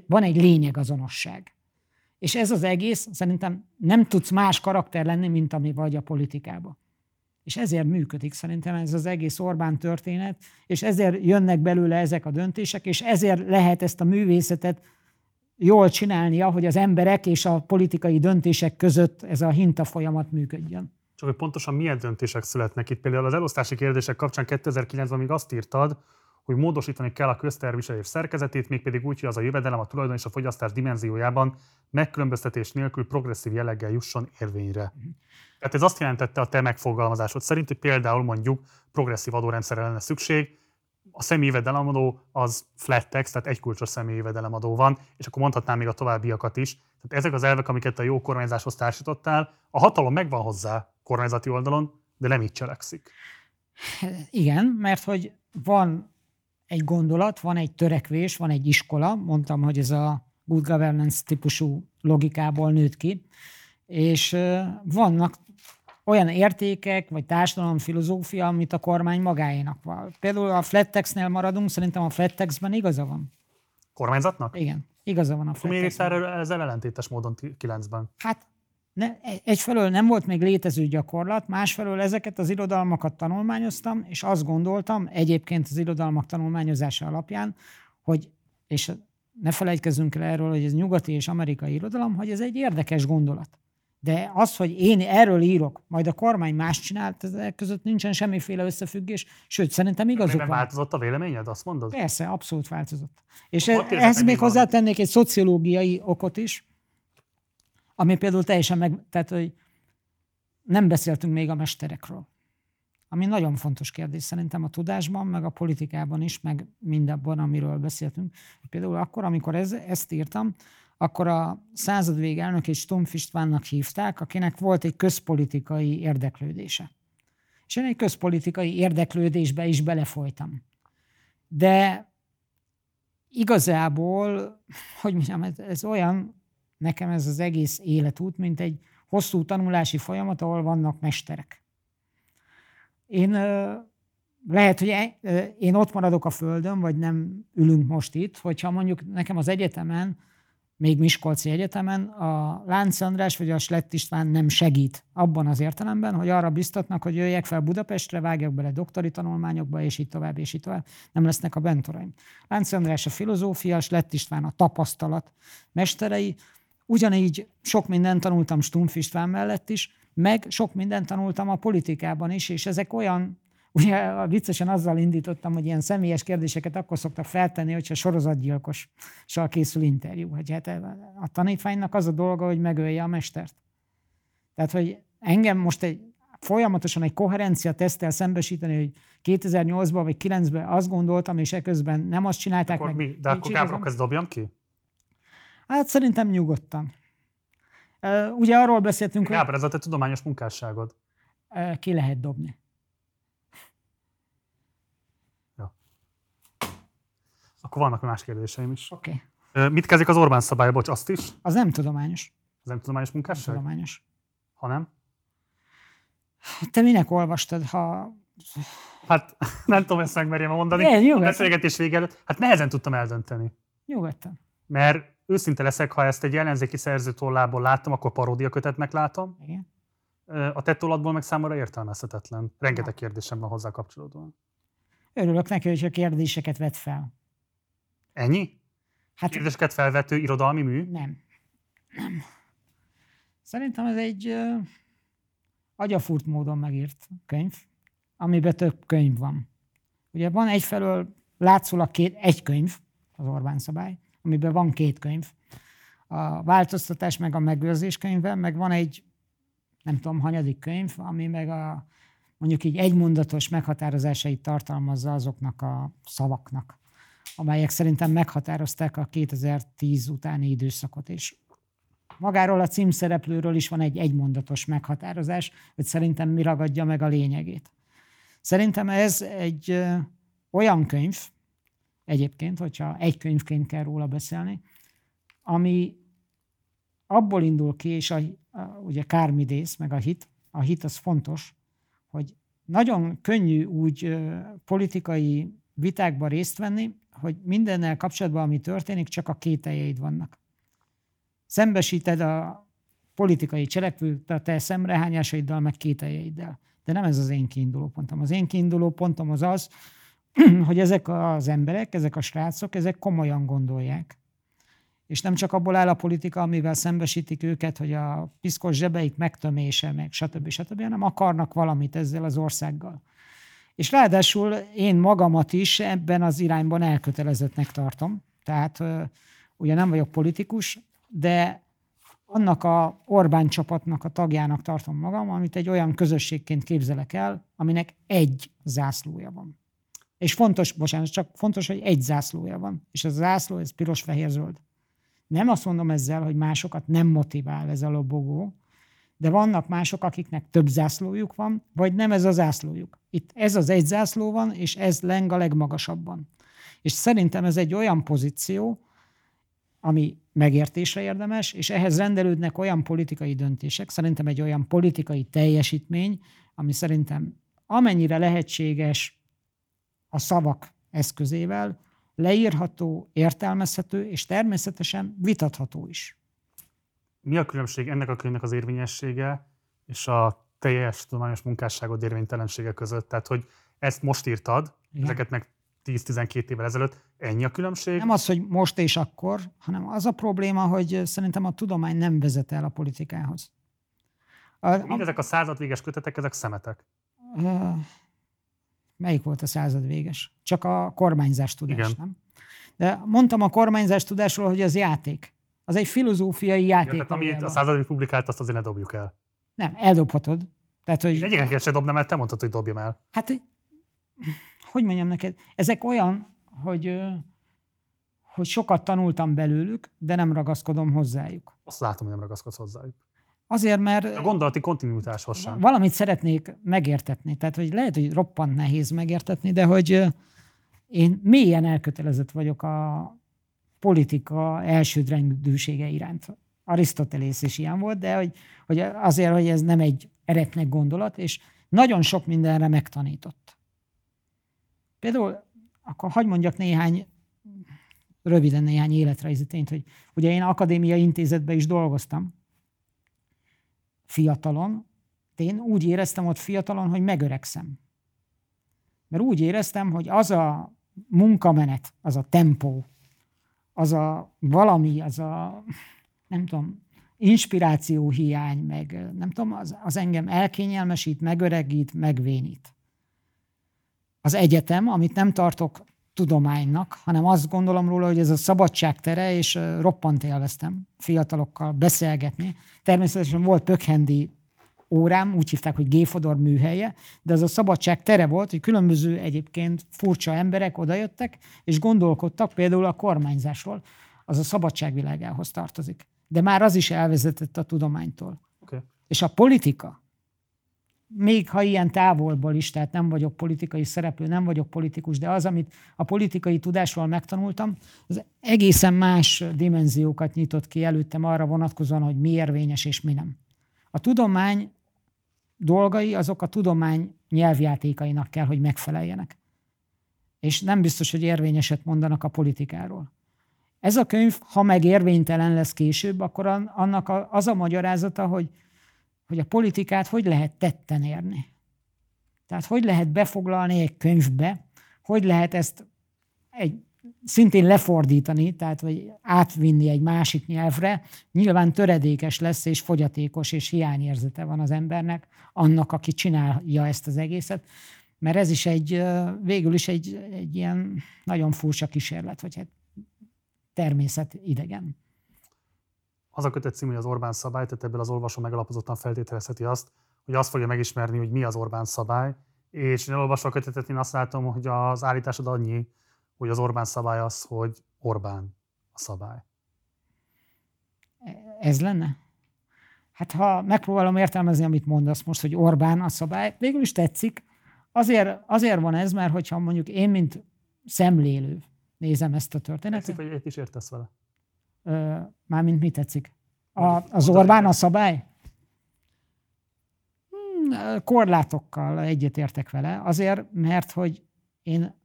van egy lényegazonosság. És ez az egész, szerintem nem tudsz más karakter lenni, mint ami vagy a politikában. És ezért működik szerintem ez az egész Orbán történet, és ezért jönnek belőle ezek a döntések, és ezért lehet ezt a művészetet jól csinálnia, hogy az emberek és a politikai döntések között ez a hinta folyamat működjön. Csak hogy pontosan milyen döntések születnek itt. Például az elosztási kérdések kapcsán 2009-ben még azt írtad, hogy módosítani kell a közterviselés szerkezetét, mégpedig úgy, hogy az a jövedelem a tulajdon és a fogyasztás dimenziójában megkülönböztetés nélkül progresszív jelleggel jusson érvényre. Tehát ez azt jelentette a te megfogalmazásod szerint, hogy például mondjuk progresszív adórendszerre lenne szükség, a személyi jövedelemadó az flat tax, tehát egy kulcsos személyi jövedelemadó van, és akkor mondhatnám még a továbbiakat is. Tehát ezek az elvek, amiket a jó kormányzáshoz társítottál, a hatalom megvan hozzá kormányzati oldalon, de nem így cselekszik. Igen, mert hogy van egy gondolat, van egy törekvés, van egy iskola, mondtam, hogy ez a good governance típusú logikából nőtt ki, és vannak olyan értékek, vagy filozófia, amit a kormány magáénak van. Például a flat tax-nél maradunk, szerintem a flat tax-ben igaza van. Kormányzatnak? Igen, igaza van a flat tax Miért ezzel ellentétes módon 9-ben? Hát ne, egyfelől nem volt még létező gyakorlat, másfelől ezeket az irodalmakat tanulmányoztam, és azt gondoltam, egyébként az irodalmak tanulmányozása alapján, hogy, és ne felejtkezzünk el erről, hogy ez nyugati és amerikai irodalom, hogy ez egy érdekes gondolat. De az, hogy én erről írok, majd a kormány más csinált, ezek között nincsen semmiféle összefüggés, sőt, szerintem igazuk van. változott a véleményed, azt mondod? Persze, abszolút változott. És ehhez még hozzátennék egy szociológiai okot is, ami például teljesen meg, tehát hogy nem beszéltünk még a mesterekről. Ami nagyon fontos kérdés szerintem a tudásban, meg a politikában is, meg mindabban, amiről beszéltünk. Például akkor, amikor ez, ezt írtam, akkor a századvég elnök és Stumpf Istvánnak hívták, akinek volt egy közpolitikai érdeklődése. És én egy közpolitikai érdeklődésbe is belefolytam. De igazából, hogy mondjam, ez, ez olyan, nekem ez az egész életút, mint egy hosszú tanulási folyamat, ahol vannak mesterek. Én lehet, hogy e, én ott maradok a földön, vagy nem ülünk most itt, hogyha mondjuk nekem az egyetemen még Miskolci Egyetemen a Lánc András vagy a Slett István nem segít abban az értelemben, hogy arra biztatnak, hogy jöjjek fel Budapestre, vágjak bele doktori tanulmányokba, és így tovább, és így tovább. Nem lesznek a bentoraim. Lánc András a filozófia, Slett István a tapasztalat mesterei. Ugyanígy sok mindent tanultam Stumpf István mellett is, meg sok mindent tanultam a politikában is, és ezek olyan Ugye viccesen azzal indítottam, hogy ilyen személyes kérdéseket akkor szoktak feltenni, hogyha sorozatgyilkossal készül interjú. Hogy hát a tanítványnak az a dolga, hogy megölje a mestert. Tehát, hogy engem most egy, folyamatosan egy koherencia tesztel szembesíteni, hogy 2008-ban vagy 2009-ben azt gondoltam, és eközben nem azt csinálták akkor meg. Mi? De akkor Gábrok ezt dobjam ki? Hát szerintem nyugodtan. Ugye arról beszéltünk, Gábor, ez a te tudományos munkásságod. Ki lehet dobni. Akkor vannak más kérdéseim is. Oké. Okay. Mit kezdik az Orbán szabály, bocs, azt is? Az nem tudományos. Az nem tudományos munkásság? Nem tudományos. Ha nem? Te minek olvastad, ha... Hát nem tudom ezt megmerjem mondani. Ne, a beszélgetés vége előtt. Hát nehezen tudtam eldönteni. Nyugodtan. Mert őszinte leszek, ha ezt egy ellenzéki szerző tollából láttam, akkor paródia kötetnek látom. Igen. A tettolatból meg számomra értelmezhetetlen. Rengeteg kérdésem van hozzá kapcsolódóan. Örülök neki, hogy a kérdéseket vet fel. Ennyi? Hát, Kérdéseket felvető irodalmi mű? Nem. Nem. Szerintem ez egy uh, agyafurt módon megírt könyv, amiben több könyv van. Ugye van egyfelől látszólag két, egy könyv, az Orbán szabály, amiben van két könyv. A változtatás meg a megőrzés könyve, meg van egy, nem tudom, hanyadik könyv, ami meg a mondjuk így egymondatos meghatározásait tartalmazza azoknak a szavaknak, amelyek szerintem meghatározták a 2010 utáni időszakot is. Magáról a címszereplőről is van egy egymondatos meghatározás, hogy szerintem mi ragadja meg a lényegét. Szerintem ez egy olyan könyv, egyébként, hogyha egy könyvként kell róla beszélni, ami abból indul ki, és a, a, ugye kármidész, meg a hit, a hit az fontos, hogy nagyon könnyű úgy politikai vitákban részt venni, hogy mindennel kapcsolatban, ami történik, csak a kételjeid vannak. Szembesíted a politikai cselekvőt a te szemrehányásaiddal, meg kételjeiddel. De nem ez az én kiinduló pontom. Az én kiinduló pontom az az, hogy ezek az emberek, ezek a srácok, ezek komolyan gondolják. És nem csak abból áll a politika, amivel szembesítik őket, hogy a piszkos zsebeik megtömése, meg stb. stb., hanem akarnak valamit ezzel az országgal. És ráadásul én magamat is ebben az irányban elkötelezettnek tartom. Tehát ugye nem vagyok politikus, de annak a Orbán csapatnak a tagjának tartom magam, amit egy olyan közösségként képzelek el, aminek egy zászlója van. És fontos, bocsánat, csak fontos, hogy egy zászlója van. És a zászló, ez piros-fehér-zöld. Nem azt mondom ezzel, hogy másokat nem motivál ez a lobogó, de vannak mások, akiknek több zászlójuk van, vagy nem ez a zászlójuk. Itt ez az egy zászló van, és ez leng a legmagasabban. És szerintem ez egy olyan pozíció, ami megértésre érdemes, és ehhez rendelődnek olyan politikai döntések, szerintem egy olyan politikai teljesítmény, ami szerintem amennyire lehetséges a szavak eszközével, leírható, értelmezhető, és természetesen vitatható is mi a különbség ennek a könyvnek az érvényessége és a teljes tudományos munkásságod érvénytelensége között? Tehát, hogy ezt most írtad, Igen. ezeket meg 10-12 évvel ezelőtt, ennyi a különbség? Nem az, hogy most és akkor, hanem az a probléma, hogy szerintem a tudomány nem vezet el a politikához. A, a, ezek a századvéges kötetek, ezek szemetek? Uh, melyik volt a századvéges? Csak a kormányzás tudás, Igen. nem? De mondtam a kormányzás tudásról, hogy az játék az egy filozófiai játék. Ja, tehát amit a századik publikált, azt azért ne dobjuk el. Nem, eldobhatod. Tehát, hogy... Egyiket se dobnám el, te mondtad, hogy dobjam el. Hát, hogy mondjam neked, ezek olyan, hogy, hogy sokat tanultam belőlük, de nem ragaszkodom hozzájuk. Azt látom, hogy nem ragaszkodsz hozzájuk. Azért, mert... A gondolati kontinuitáshoz sem. Valamit szeretnék megértetni. Tehát, hogy lehet, hogy roppant nehéz megértetni, de hogy én mélyen elkötelezett vagyok a, politika elsődrendűsége iránt. Arisztotelész is ilyen volt, de hogy, hogy azért, hogy ez nem egy eretnek gondolat, és nagyon sok mindenre megtanított. Például, akkor hagyd mondjak néhány, röviden néhány életrajzi tényt, hogy ugye én akadémiai intézetben is dolgoztam, fiatalon, de én úgy éreztem ott fiatalon, hogy megöregszem. Mert úgy éreztem, hogy az a munkamenet, az a tempó, az a valami, az a, nem tudom, inspiráció hiány, meg nem tudom, az, az engem elkényelmesít, megöregít, megvénít. Az egyetem, amit nem tartok tudománynak, hanem azt gondolom róla, hogy ez a szabadság tere, és roppant élveztem fiatalokkal beszélgetni. Természetesen volt pökhendi órám, úgy hívták, hogy Géfodor műhelye, de ez a szabadság tere volt, hogy különböző egyébként furcsa emberek odajöttek, és gondolkodtak például a kormányzásról. Az a szabadságvilágához tartozik. De már az is elvezetett a tudománytól. Okay. És a politika, még ha ilyen távolból is, tehát nem vagyok politikai szereplő, nem vagyok politikus, de az, amit a politikai tudásról megtanultam, az egészen más dimenziókat nyitott ki előttem arra vonatkozóan, hogy mi érvényes és mi nem. A tudomány dolgai azok a tudomány nyelvjátékainak kell, hogy megfeleljenek. És nem biztos, hogy érvényeset mondanak a politikáról. Ez a könyv, ha meg érvénytelen lesz később, akkor annak az a magyarázata, hogy, hogy a politikát hogy lehet tetten érni. Tehát hogy lehet befoglalni egy könyvbe, hogy lehet ezt egy szintén lefordítani, tehát vagy átvinni egy másik nyelvre, nyilván töredékes lesz, és fogyatékos, és hiányérzete van az embernek, annak, aki csinálja ezt az egészet, mert ez is egy, végül is egy, egy ilyen nagyon furcsa kísérlet, vagy hát természet idegen. Az a kötet cím, hogy az Orbán szabály, tehát ebből az olvasó megalapozottan feltételezheti azt, hogy azt fogja megismerni, hogy mi az Orbán szabály, és én elolvasva a kötetet, én azt látom, hogy az állításod annyi, hogy az Orbán szabály az, hogy Orbán a szabály. Ez lenne? Hát ha megpróbálom értelmezni, amit mondasz most, hogy Orbán a szabály, végül is tetszik. Azért, azért van ez, mert hogyha mondjuk én, mint szemlélő nézem ezt a történetet. Tetszik, hogy is értesz vele? mármint mi tetszik? A, az Orbán a szabály? Hmm, korlátokkal egyetértek vele, azért, mert hogy én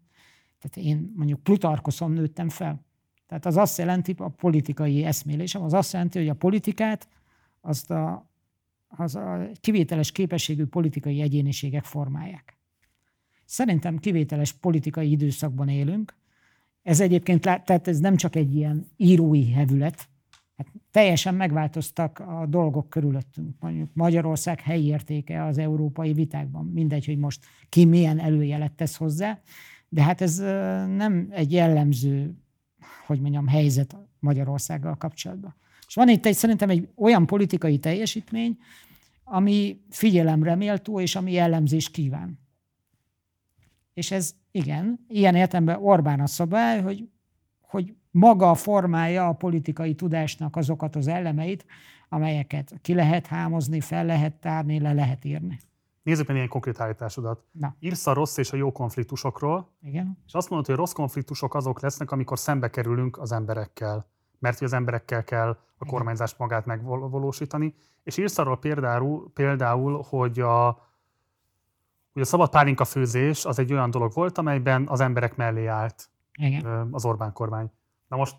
tehát én mondjuk Plutarkoszon nőttem fel. Tehát az azt jelenti, a politikai eszmélésem, az azt jelenti, hogy a politikát azt a, az a kivételes képességű politikai egyéniségek formálják. Szerintem kivételes politikai időszakban élünk. Ez egyébként, tehát ez nem csak egy ilyen írói hevület, hát teljesen megváltoztak a dolgok körülöttünk. Mondjuk Magyarország helyi értéke az európai vitákban. Mindegy, hogy most ki milyen előjelet tesz hozzá, de hát ez nem egy jellemző, hogy mondjam, helyzet Magyarországgal kapcsolatban. És van itt egy, szerintem egy olyan politikai teljesítmény, ami figyelemre méltó, és ami jellemzés kíván. És ez igen, ilyen értelemben Orbán a szabály, hogy, hogy maga formája a politikai tudásnak azokat az elemeit, amelyeket ki lehet hámozni, fel lehet tárni, le lehet írni. Nézzük meg ilyen konkrét állításodat. Na. Írsz a rossz és a jó konfliktusokról, Igen. és azt mondod, hogy a rossz konfliktusok azok lesznek, amikor szembe kerülünk az emberekkel, mert hogy az emberekkel kell a kormányzást magát megvalósítani. És írsz arról például, például hogy a, hogy a szabad pálinka főzés az egy olyan dolog volt, amelyben az emberek mellé állt Igen. az Orbán kormány. Na most,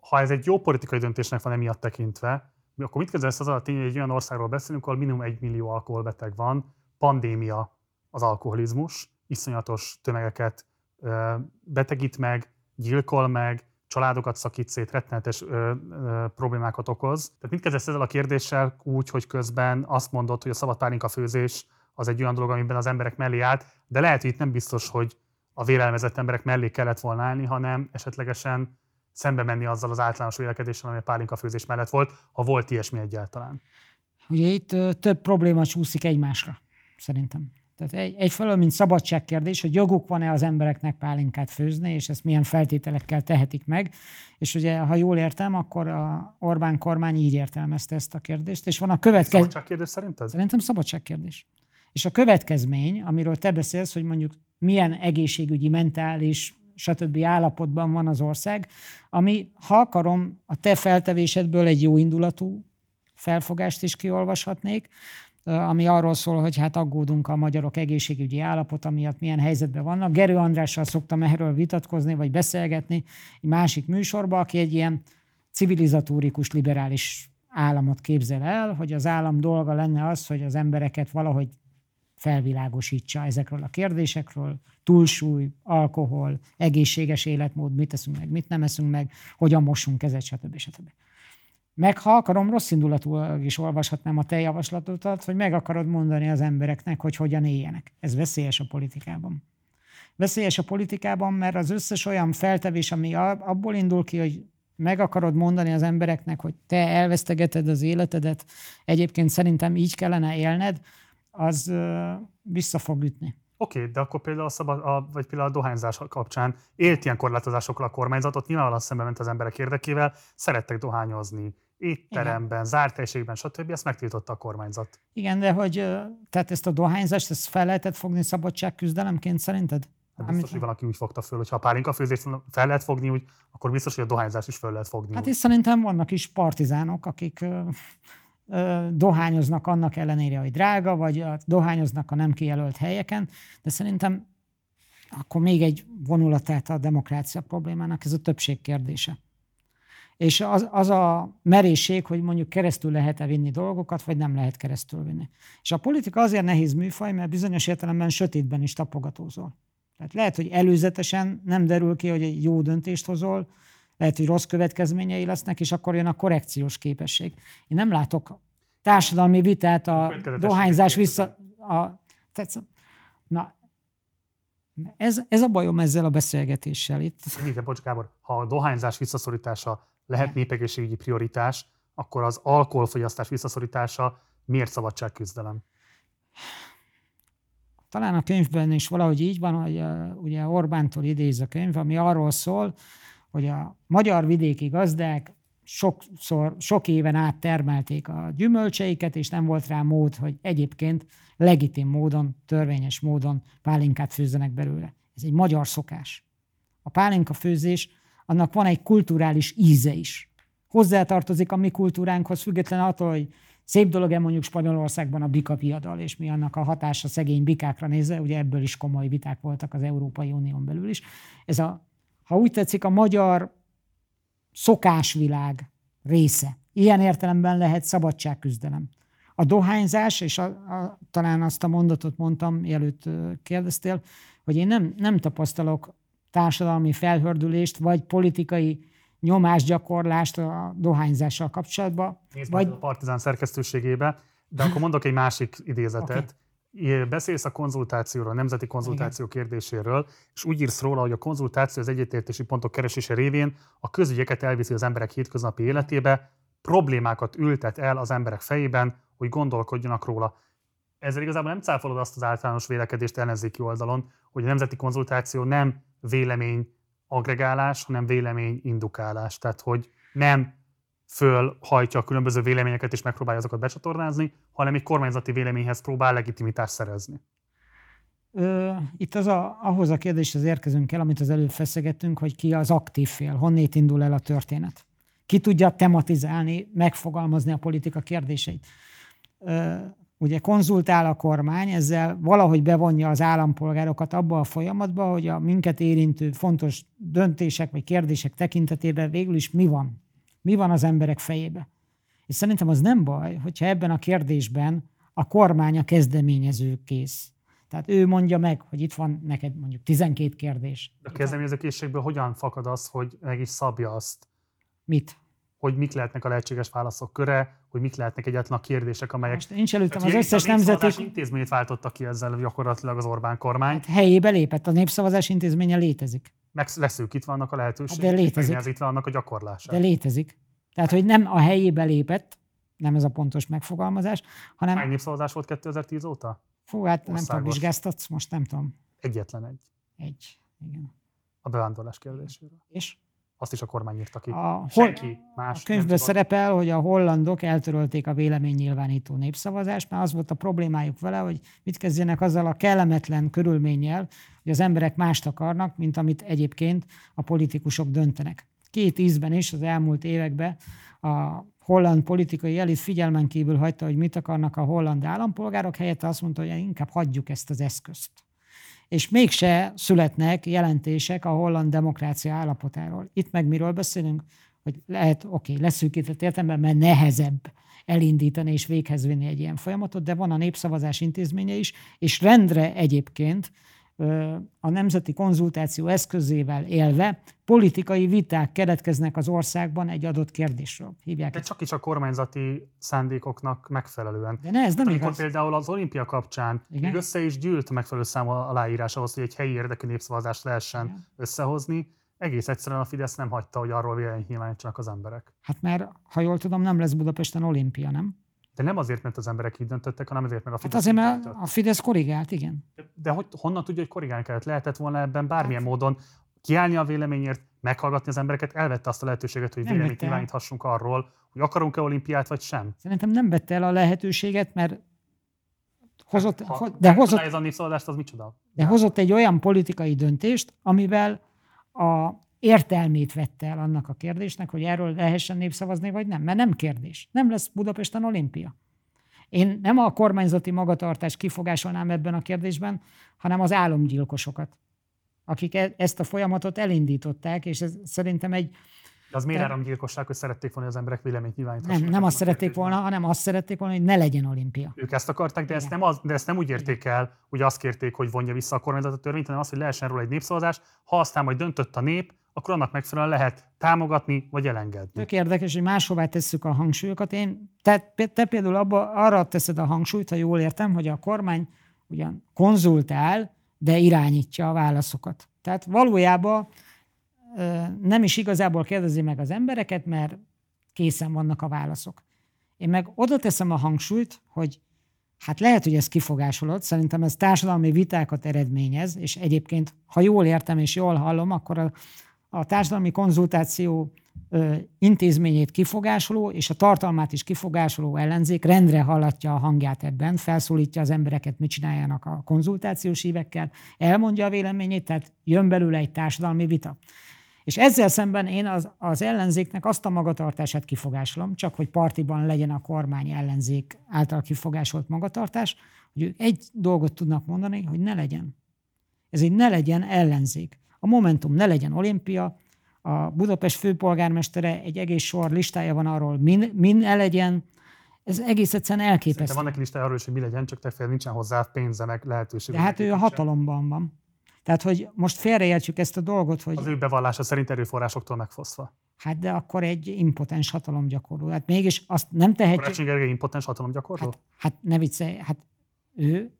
ha ez egy jó politikai döntésnek van emiatt tekintve, akkor mit kezdesz az a tény, hogy egy olyan országról beszélünk, ahol minimum egy millió alkoholbeteg van, pandémia az alkoholizmus, iszonyatos tömegeket betegít meg, gyilkol meg, családokat szakít szét, rettenetes ö, ö, problémákat okoz. Tehát mit kezdesz ezzel a kérdéssel úgy, hogy közben azt mondod, hogy a szabad pálinka főzés az egy olyan dolog, amiben az emberek mellé állt, de lehet, hogy itt nem biztos, hogy a vélelmezett emberek mellé kellett volna állni, hanem esetlegesen szembe menni azzal az általános vélekedéssel, ami a pálinka főzés mellett volt, ha volt ilyesmi egyáltalán. Ugye itt több probléma csúszik egymásra szerintem. Tehát egy, egyfelől, mint szabadságkérdés, hogy joguk van-e az embereknek pálinkát főzni, és ezt milyen feltételekkel tehetik meg. És ugye, ha jól értem, akkor a Orbán kormány így értelmezte ezt a kérdést. És van a következő... Szabadságkérdés szerinted? Szerintem szabadságkérdés. És a következmény, amiről te beszélsz, hogy mondjuk milyen egészségügyi, mentális stb. állapotban van az ország, ami, ha akarom, a te feltevésedből egy jó indulatú felfogást is kiolvashatnék, ami arról szól, hogy hát aggódunk a magyarok egészségügyi állapota miatt, milyen helyzetben vannak. Gerő Andrással szoktam erről vitatkozni, vagy beszélgetni egy másik műsorba, aki egy ilyen civilizatórikus, liberális államot képzel el, hogy az állam dolga lenne az, hogy az embereket valahogy felvilágosítsa ezekről a kérdésekről, túlsúly, alkohol, egészséges életmód, mit teszünk meg, mit nem eszünk meg, hogyan mosunk kezet, stb. stb. Meg ha akarom, rossz indulatúan is olvashatnám a te javaslatodat, hogy meg akarod mondani az embereknek, hogy hogyan éljenek. Ez veszélyes a politikában. Veszélyes a politikában, mert az összes olyan feltevés, ami abból indul ki, hogy meg akarod mondani az embereknek, hogy te elvesztegeted az életedet, egyébként szerintem így kellene élned, az vissza fog ütni. Oké, okay, de akkor például a, szabad, a, vagy például a dohányzás kapcsán élt ilyen korlátozásokkal a kormányzatot, nyilvánvalóan szembe ment az emberek érdekével, szerettek dohányozni, étteremben, Igen. zárt helységben, stb. Ezt megtiltotta a kormányzat. Igen, de hogy tehát ezt a dohányzást ezt fel lehetett fogni szabadságküzdelemként szerinted? Hát biztos, Amit... hogy valaki úgy fogta föl, hogy ha a pálinka főzést fel lehet fogni, úgy, akkor biztos, hogy a dohányzás is fel lehet fogni. Hát és szerintem vannak is partizánok, akik dohányoznak annak ellenére, hogy drága, vagy dohányoznak a nem kijelölt helyeken, de szerintem akkor még egy vonulatát a demokrácia problémának, ez a többség kérdése. És az, az a merészség, hogy mondjuk keresztül lehet-e vinni dolgokat, vagy nem lehet keresztül vinni. És a politika azért nehéz műfaj, mert bizonyos értelemben sötétben is tapogatózol. Tehát lehet, hogy előzetesen nem derül ki, hogy egy jó döntést hozol, lehet, hogy rossz következményei lesznek, és akkor jön a korrekciós képesség. Én nem látok társadalmi vitát a dohányzás vissza... A, tehát, na, ez, ez a bajom ezzel a beszélgetéssel itt. Igen, bocs Gábor, ha a dohányzás visszaszorítása lehet népegészségügyi prioritás, akkor az alkoholfogyasztás visszaszorítása miért szabadságküzdelem? Talán a könyvben is valahogy így van, hogy ugye Orbántól idéz a könyv, ami arról szól, hogy a magyar vidéki gazdák sokszor, sok éven át termelték a gyümölcseiket, és nem volt rá mód, hogy egyébként legitim módon, törvényes módon pálinkát főzzenek belőle. Ez egy magyar szokás. A pálinka főzés, annak van egy kulturális íze is. Hozzátartozik a mi kultúránkhoz, független attól, hogy szép dolog-e mondjuk Spanyolországban a bika viadal, és mi annak a hatása szegény bikákra nézve, ugye ebből is komoly viták voltak az Európai Unión belül is. Ez a ha úgy tetszik, a magyar szokásvilág része. Ilyen értelemben lehet szabadságküzdelem. A dohányzás, és a, a, talán azt a mondatot mondtam, mielőtt kérdeztél, hogy én nem, nem tapasztalok társadalmi felhördülést, vagy politikai nyomásgyakorlást a dohányzással kapcsolatban. Nézd vagy... a Partizán szerkesztőségébe, de akkor mondok egy másik idézetet. Okay beszélsz a konzultációról, a nemzeti konzultáció Igen. kérdéséről, és úgy írsz róla, hogy a konzultáció az egyetértési pontok keresése révén a közügyeket elviszi az emberek hétköznapi életébe, problémákat ültet el az emberek fejében, hogy gondolkodjanak róla. Ezzel igazából nem cáfolod azt az általános vélekedést ellenzéki oldalon, hogy a nemzeti konzultáció nem vélemény agregálás, hanem vélemény indukálás. Tehát, hogy nem fölhajtja a különböző véleményeket és megpróbálja azokat becsatornázni, hanem egy kormányzati véleményhez próbál legitimitást szerezni. Ö, itt az a, ahhoz a kérdéshez érkezünk el, amit az előbb feszegettünk, hogy ki az aktív fél, honnét indul el a történet. Ki tudja tematizálni, megfogalmazni a politika kérdéseit. Ugye konzultál a kormány, ezzel valahogy bevonja az állampolgárokat abba a folyamatba, hogy a minket érintő fontos döntések vagy kérdések tekintetében végül is mi van mi van az emberek fejébe. És szerintem az nem baj, hogyha ebben a kérdésben a kormány a kezdeményező kész. Tehát ő mondja meg, hogy itt van neked mondjuk 12 kérdés. A kezdeményező készségből hogyan fakad az, hogy meg is szabja azt? Mit? Hogy mik lehetnek a lehetséges válaszok köre, hogy mik lehetnek egyáltalán a kérdések, amelyek... Most nincs előttem az összes nemzeti... intézményt váltotta ki ezzel gyakorlatilag az Orbán kormány. Hát helyébe lépett, a népszavazás intézménye létezik. Meg leszűkítve annak a lehetőség, hát de létezik. itt annak a gyakorlása. De létezik. Tehát, hogy nem a helyébe lépett, nem ez a pontos megfogalmazás, hanem... Hány népszavazás volt 2010 óta? Fú, hát Országos. nem tudom, vizsgáztatsz, most nem tudom. Egyetlen egy. Egy, igen. A bevándorlás kérdéséről. És? Azt is a kormány írta ki. A, Senki más. A könyvben szerepel, hogy a hollandok eltörölték a véleménynyilvánító népszavazást, mert az volt a problémájuk vele, hogy mit kezdjenek azzal a kellemetlen körülménnyel, hogy az emberek mást akarnak, mint amit egyébként a politikusok döntenek. Két ízben is az elmúlt években a holland politikai elit figyelmen kívül hagyta, hogy mit akarnak a holland állampolgárok, helyett azt mondta, hogy inkább hagyjuk ezt az eszközt. És mégse születnek jelentések a holland demokrácia állapotáról. Itt meg miről beszélünk? Hogy lehet, oké, okay, leszűkített értelemben, mert nehezebb elindítani és véghez vinni egy ilyen folyamatot, de van a népszavazás intézménye is, és rendre egyébként a nemzeti konzultáció eszközével élve politikai viták keletkeznek az országban egy adott kérdésről. Hívják De csak is a kormányzati szándékoknak megfelelően. De ne, ez nem Amikor igaz. például az olimpia kapcsán Igen. még össze is gyűlt megfelelő szám aláírás ahhoz, hogy egy helyi érdekű népszavazást lehessen Igen. összehozni, egész egyszerűen a Fidesz nem hagyta, hogy arról véleményt nyilvánítsanak az emberek. Hát mert, ha jól tudom, nem lesz Budapesten olimpia, nem? De nem azért, mert az emberek így döntöttek, hanem azért, mert a Hát Fidesz azért, így mert a Fidesz korrigált, igen. De hogy, honnan tudja, hogy korrigálni kellett? Lehetett volna ebben bármilyen módon kiállni a véleményért, meghallgatni az embereket, elvette azt a lehetőséget, hogy Nem véleményt nyilváníthassunk arról, hogy akarunk-e olimpiát, vagy sem. Szerintem nem vette el a lehetőséget, mert hozott, Ha, ho- de hozott, ez a népszavazást, az micsoda? de hozott egy olyan politikai döntést, amivel a értelmét vette el annak a kérdésnek, hogy erről lehessen népszavazni, vagy nem. Mert nem kérdés. Nem lesz Budapesten olimpia. Én nem a kormányzati magatartást kifogásolnám ebben a kérdésben, hanem az álomgyilkosokat, akik e- ezt a folyamatot elindították, és ez szerintem egy De az miért áramgyilkosság, hogy szerették volna, hogy az emberek véleményt nyilváníthassanak? nem, nem azt szerették volna, hanem azt szerették volna, hogy ne legyen olimpia. Ők ezt akarták, de ezt, nem az, de ezt nem úgy érték el, hogy azt kérték, hogy vonja vissza a kormányzat a törvényt, hanem azt, hogy lehessen róla egy népszavazás. Ha aztán majd döntött a nép, akkor annak megfelelően lehet támogatni vagy elengedni. Tök érdekes, hogy máshová tesszük a hangsúlyokat. Én, te, te például abba, arra teszed a hangsúlyt, ha jól értem, hogy a kormány ugyan konzultál, de irányítja a válaszokat. Tehát valójában nem is igazából kérdezi meg az embereket, mert készen vannak a válaszok. Én meg oda teszem a hangsúlyt, hogy hát lehet, hogy ez kifogásolod, szerintem ez társadalmi vitákat eredményez, és egyébként, ha jól értem és jól hallom, akkor a, a társadalmi konzultáció ö, intézményét kifogásoló és a tartalmát is kifogásoló ellenzék rendre hallatja a hangját ebben, felszólítja az embereket, mit csináljanak a konzultációs évekkel, elmondja a véleményét, tehát jön belőle egy társadalmi vita. És ezzel szemben én az, az ellenzéknek azt a magatartását kifogásolom, csak hogy partiban legyen a kormány ellenzék által kifogásolt magatartás, hogy ők egy dolgot tudnak mondani, hogy ne legyen. Ez egy ne legyen ellenzék. A Momentum ne legyen olimpia, a Budapest főpolgármestere egy egész sor listája van arról, min, min ne legyen. Ez egész egyszerűen Szerintem elképesztő. van neki listája arról is, hogy mi legyen, csak te nincsen hozzá pénze, meg lehetőség. De hát ő a hatalomban van. Tehát, hogy most félreértjük ezt a dolgot, hogy Az ő bevallása szerint erőforrásoktól megfosztva. hát de akkor egy impotens hatalomgyakorló. Hát mégis azt nem tehetjük. Karácsony Gergely impotens hatalomgyakorló? Hát, hát ne viccelj, hát ő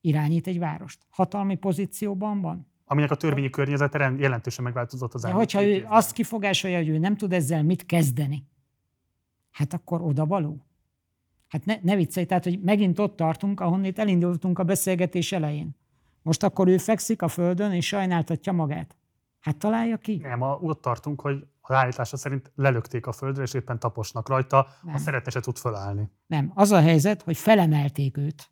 irányít egy várost. Hatalmi pozícióban van. Aminek a törvényi környezete jelentősen megváltozott az elmúlt hogyha ő azt kifogásolja, hogy ő nem tud ezzel mit kezdeni, hát akkor oda való. Hát ne, ne viccelj, tehát, hogy megint ott tartunk, ahonnét elindultunk a beszélgetés elején. Most akkor ő fekszik a földön, és sajnáltatja magát. Hát találja ki. Nem, a, ott tartunk, hogy az állítása szerint lelökték a földre, és éppen taposnak rajta, Nem. ha szeretne se tud fölállni. Nem, az a helyzet, hogy felemelték őt.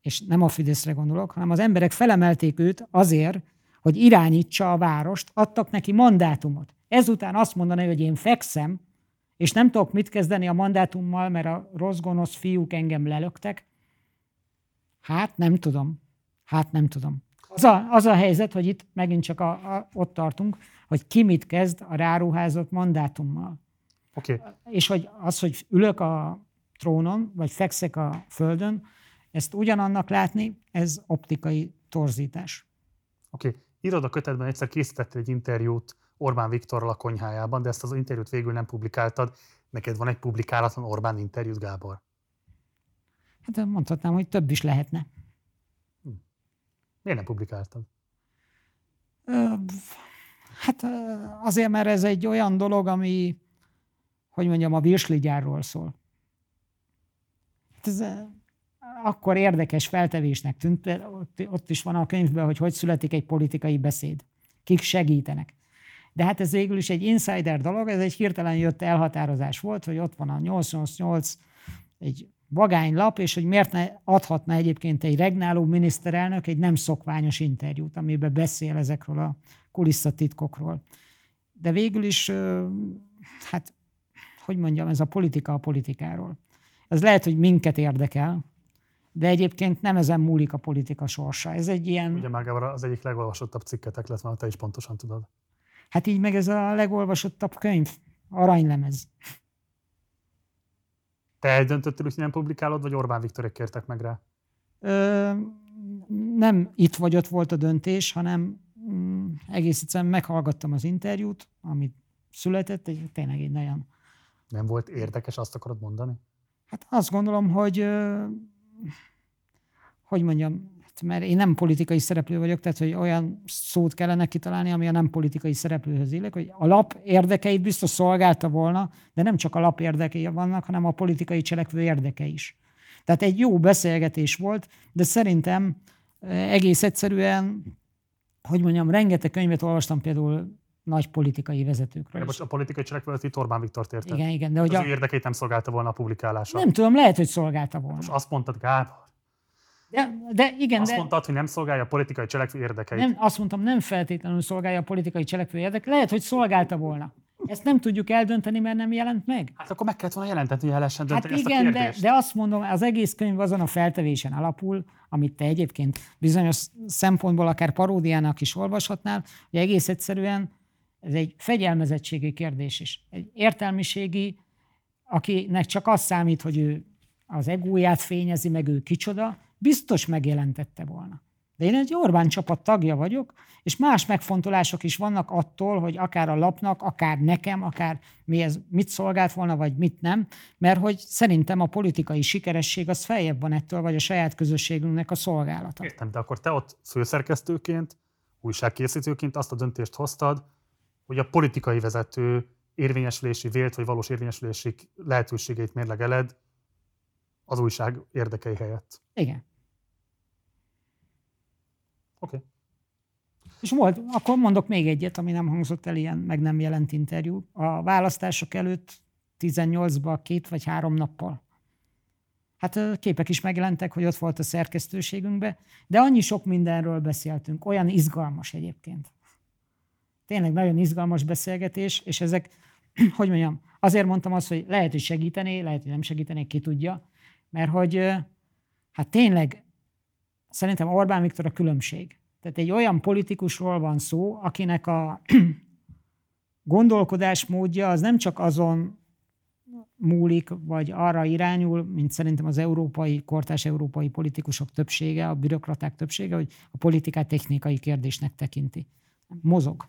És nem a Fideszre gondolok, hanem az emberek felemelték őt azért, hogy irányítsa a várost, adtak neki mandátumot. Ezután azt mondani, hogy én fekszem, és nem tudok mit kezdeni a mandátummal, mert a rossz gonosz fiúk engem lelöktek. Hát nem tudom. Hát nem tudom. Az a, az a helyzet, hogy itt megint csak a, a, ott tartunk, hogy ki mit kezd a ráruházott mandátummal. Okay. És hogy az, hogy ülök a trónon, vagy fekszek a földön, ezt ugyanannak látni, ez optikai torzítás. oké. Okay. Írod a kötetben egyszer készítettél egy interjút Orbán Viktorral a konyhájában, de ezt az interjút végül nem publikáltad. Neked van egy publikálatlan Orbán interjút, Gábor? Hát mondhatnám, hogy több is lehetne. Miért nem publikáltad? Hát azért, mert ez egy olyan dolog, ami, hogy mondjam, a virsligyárról szól. Hát ez akkor érdekes feltevésnek tűnt, ott, ott is van a könyvben, hogy hogy születik egy politikai beszéd. Kik segítenek. De hát ez végül is egy insider dolog, ez egy hirtelen jött elhatározás volt, hogy ott van a 888, egy vagánylap, és hogy miért ne adhatna egyébként egy regnáló miniszterelnök egy nem szokványos interjút, amiben beszél ezekről a kulisszatitkokról. De végül is, hát, hogy mondjam, ez a politika a politikáról. Ez lehet, hogy minket érdekel, de egyébként nem ezen múlik a politika sorsa. Ez egy ilyen... Ugye már az egyik legolvasottabb cikketek lett, mert te is pontosan tudod. Hát így meg ez a legolvasottabb könyv, aranylemez. Te eldöntöttél, hogy nem publikálod, vagy Orbán Viktorék kértek meg rá? Ö, nem itt vagy ott volt a döntés, hanem mm, egész egyszerűen meghallgattam az interjút, amit született, egy, tényleg egy nagyon... Nem volt érdekes, azt akarod mondani? Hát azt gondolom, hogy hogy mondjam, hát mert én nem politikai szereplő vagyok, tehát hogy olyan szót kellene kitalálni, ami a nem politikai szereplőhöz illik, hogy a lap érdekeit biztos szolgálta volna, de nem csak a lap érdekei vannak, hanem a politikai cselekvő érdeke is. Tehát egy jó beszélgetés volt, de szerintem egész egyszerűen, hogy mondjam, rengeteg könyvet olvastam például nagy politikai vezetőkről. most a politikai cselekvő itt Orbán Viktor érte. Igen, igen. De hogy az a... ő érdekét nem szolgálta volna a publikálása. Nem tudom, lehet, hogy szolgálta volna. Most azt mondtad, Gábor. De, de igen, azt de... mondtad, hogy nem szolgálja a politikai cselekvő érdekeit. Nem, azt mondtam, nem feltétlenül szolgálja a politikai cselekvő érdekeit. Lehet, hogy szolgálta volna. Ezt nem tudjuk eldönteni, mert nem jelent meg. Hát akkor meg kellett volna jelenteni, hogy lehessen dönteni hát igen, de, de azt mondom, az egész könyv azon a feltevésen alapul, amit te egyébként bizonyos szempontból akár paródiának is olvashatnál, hogy egész egyszerűen ez egy fegyelmezettségi kérdés is. Egy értelmiségi, akinek csak az számít, hogy ő az egóját fényezi, meg ő kicsoda, biztos megjelentette volna. De én egy Orbán csapat tagja vagyok, és más megfontolások is vannak attól, hogy akár a lapnak, akár nekem, akár mi ez, mit szolgált volna, vagy mit nem, mert hogy szerintem a politikai sikeresség az feljebb van ettől, vagy a saját közösségünknek a szolgálata. Értem, de akkor te ott főszerkesztőként, újságkészítőként azt a döntést hoztad, hogy a politikai vezető érvényesülési, vélt vagy valós érvényesülési lehetőségeit mérlegeled az újság érdekei helyett. Igen. Oké. Okay. És volt, akkor mondok még egyet, ami nem hangzott el ilyen, meg nem jelent interjú. A választások előtt 18-ban két vagy három nappal. Hát képek is megjelentek, hogy ott volt a szerkesztőségünkbe, de annyi sok mindenről beszéltünk, olyan izgalmas egyébként. Tényleg nagyon izgalmas beszélgetés, és ezek, hogy mondjam, azért mondtam azt, hogy lehet, hogy segíteni, lehet, hogy nem segíteni, ki tudja, mert hogy hát tényleg szerintem Orbán Viktor a különbség. Tehát egy olyan politikusról van szó, akinek a gondolkodásmódja az nem csak azon múlik, vagy arra irányul, mint szerintem az európai, kortás európai politikusok többsége, a bürokraták többsége, hogy a politikát technikai kérdésnek tekinti. Mozog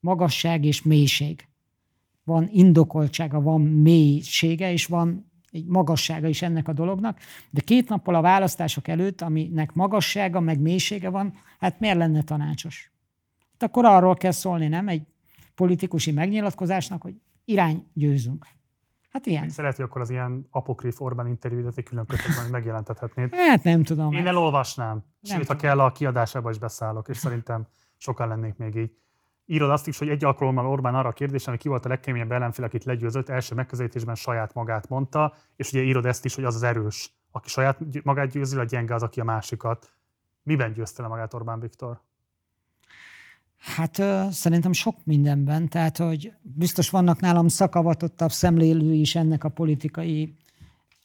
magasság és mélység. Van indokoltsága, van mélysége, és van egy magassága is ennek a dolognak, de két nappal a választások előtt, aminek magassága, meg mélysége van, hát miért lenne tanácsos? Hát akkor arról kell szólni, nem? Egy politikusi megnyilatkozásnak, hogy irány győzünk. Hát ilyen. Szeret, hogy akkor az ilyen apokrif Orbán interjúdat egy külön kötetben megjelentethetnéd. Hát nem tudom. Én elolvasnám. Nem Sőt, tudom. ha kell, a kiadásába is beszállok, és szerintem sokan lennék még így írod azt is, hogy egy alkalommal Orbán arra a kérdésre, hogy ki volt a legkeményebb ellenfél, akit legyőzött, első megközelítésben saját magát mondta, és ugye írod ezt is, hogy az az erős, aki saját magát győzi, a gyenge az, aki a másikat. Miben győzte le magát Orbán Viktor? Hát ö, szerintem sok mindenben, tehát hogy biztos vannak nálam szakavatottabb szemlélő is ennek a politikai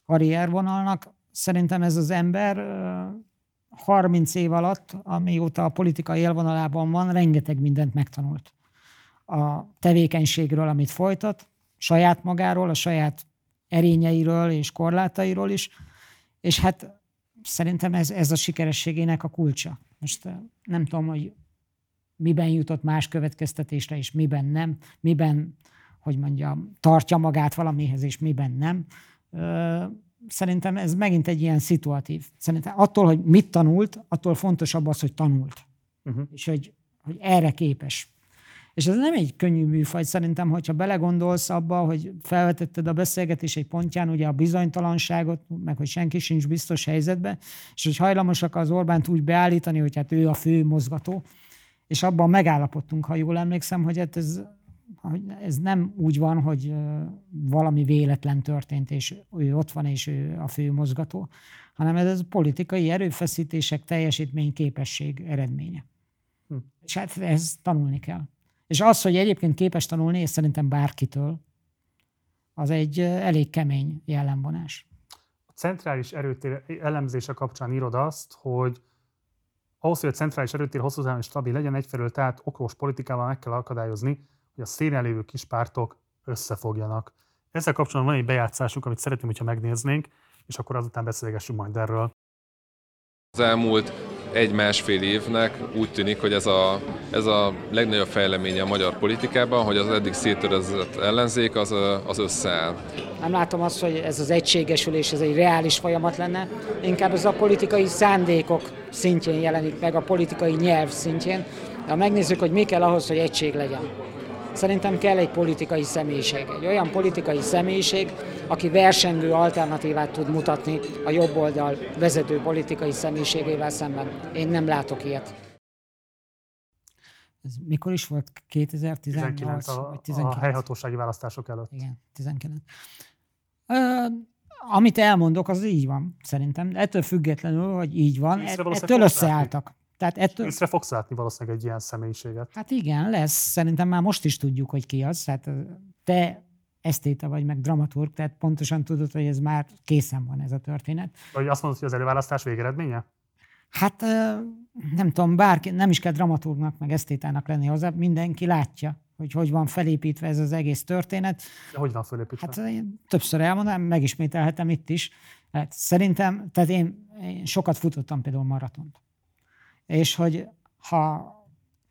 karriervonalnak. Szerintem ez az ember ö, 30 év alatt, amióta a politikai élvonalában van, rengeteg mindent megtanult. A tevékenységről, amit folytat, saját magáról, a saját erényeiről és korlátairól is, és hát szerintem ez, ez a sikerességének a kulcsa. Most nem tudom, hogy miben jutott más következtetésre, és miben nem, miben, hogy mondjam, tartja magát valamihez, és miben nem szerintem ez megint egy ilyen szituatív. Szerintem attól, hogy mit tanult, attól fontosabb az, hogy tanult. Uh-huh. És hogy, hogy erre képes. És ez nem egy könnyű műfaj, szerintem, hogyha belegondolsz abba, hogy felvetetted a beszélgetés egy pontján, ugye a bizonytalanságot, meg hogy senki sincs biztos helyzetben, és hogy hajlamosak az Orbánt úgy beállítani, hogy hát ő a fő mozgató, és abban megállapodtunk, ha jól emlékszem, hogy hát ez hogy ez nem úgy van, hogy valami véletlen történt, és ő ott van, és ő a fő mozgató, hanem ez a politikai erőfeszítések, teljesítmény, képesség eredménye. Hm. És hát ez tanulni kell. És az, hogy egyébként képes tanulni, és szerintem bárkitől, az egy elég kemény jellemvonás. A centrális erőtér elemzése kapcsán írod azt, hogy ahhoz, hogy a centrális erőtér hosszú távon stabil legyen, egyfelől tehát okos politikával meg kell akadályozni, hogy a szélen lévő kis pártok összefogjanak. Ezzel kapcsolatban van egy bejátszásunk, amit szeretném, hogyha megnéznénk, és akkor azután beszélgessünk majd erről. Az elmúlt egy-másfél évnek úgy tűnik, hogy ez a, ez a legnagyobb fejleménye a magyar politikában, hogy az eddig szétörözött ellenzék az, az összeáll. Nem látom azt, hogy ez az egységesülés, ez egy reális folyamat lenne, inkább ez a politikai szándékok szintjén jelenik meg, a politikai nyelv szintjén. De ha megnézzük, hogy mi kell ahhoz, hogy egység legyen. Szerintem kell egy politikai személyiség, egy olyan politikai személyiség, aki versengő alternatívát tud mutatni a jobb oldal vezető politikai személyiségével szemben. Én nem látok ilyet. Ez mikor is volt? 2018 19 a, vagy 19? A helyhatósági választások előtt. Igen, 19. Ö, amit elmondok, az így van, szerintem. Ettől függetlenül, hogy így van, ettől összeálltak. Tehát ettől... Észre fogsz látni valószínűleg egy ilyen személyiséget. Hát igen, lesz. Szerintem már most is tudjuk, hogy ki az. Hát te esztéta vagy, meg dramaturg, tehát pontosan tudod, hogy ez már készen van ez a történet. Vagy azt mondod, hogy az előválasztás végeredménye? Hát nem tudom, bárki, nem is kell dramaturgnak, meg esztétának lenni hozzá, mindenki látja, hogy hogy van felépítve ez az egész történet. De hogy van felépítve? Hát én többször elmondom, megismételhetem itt is. Hát szerintem, tehát én, én sokat futottam például maratont és hogy ha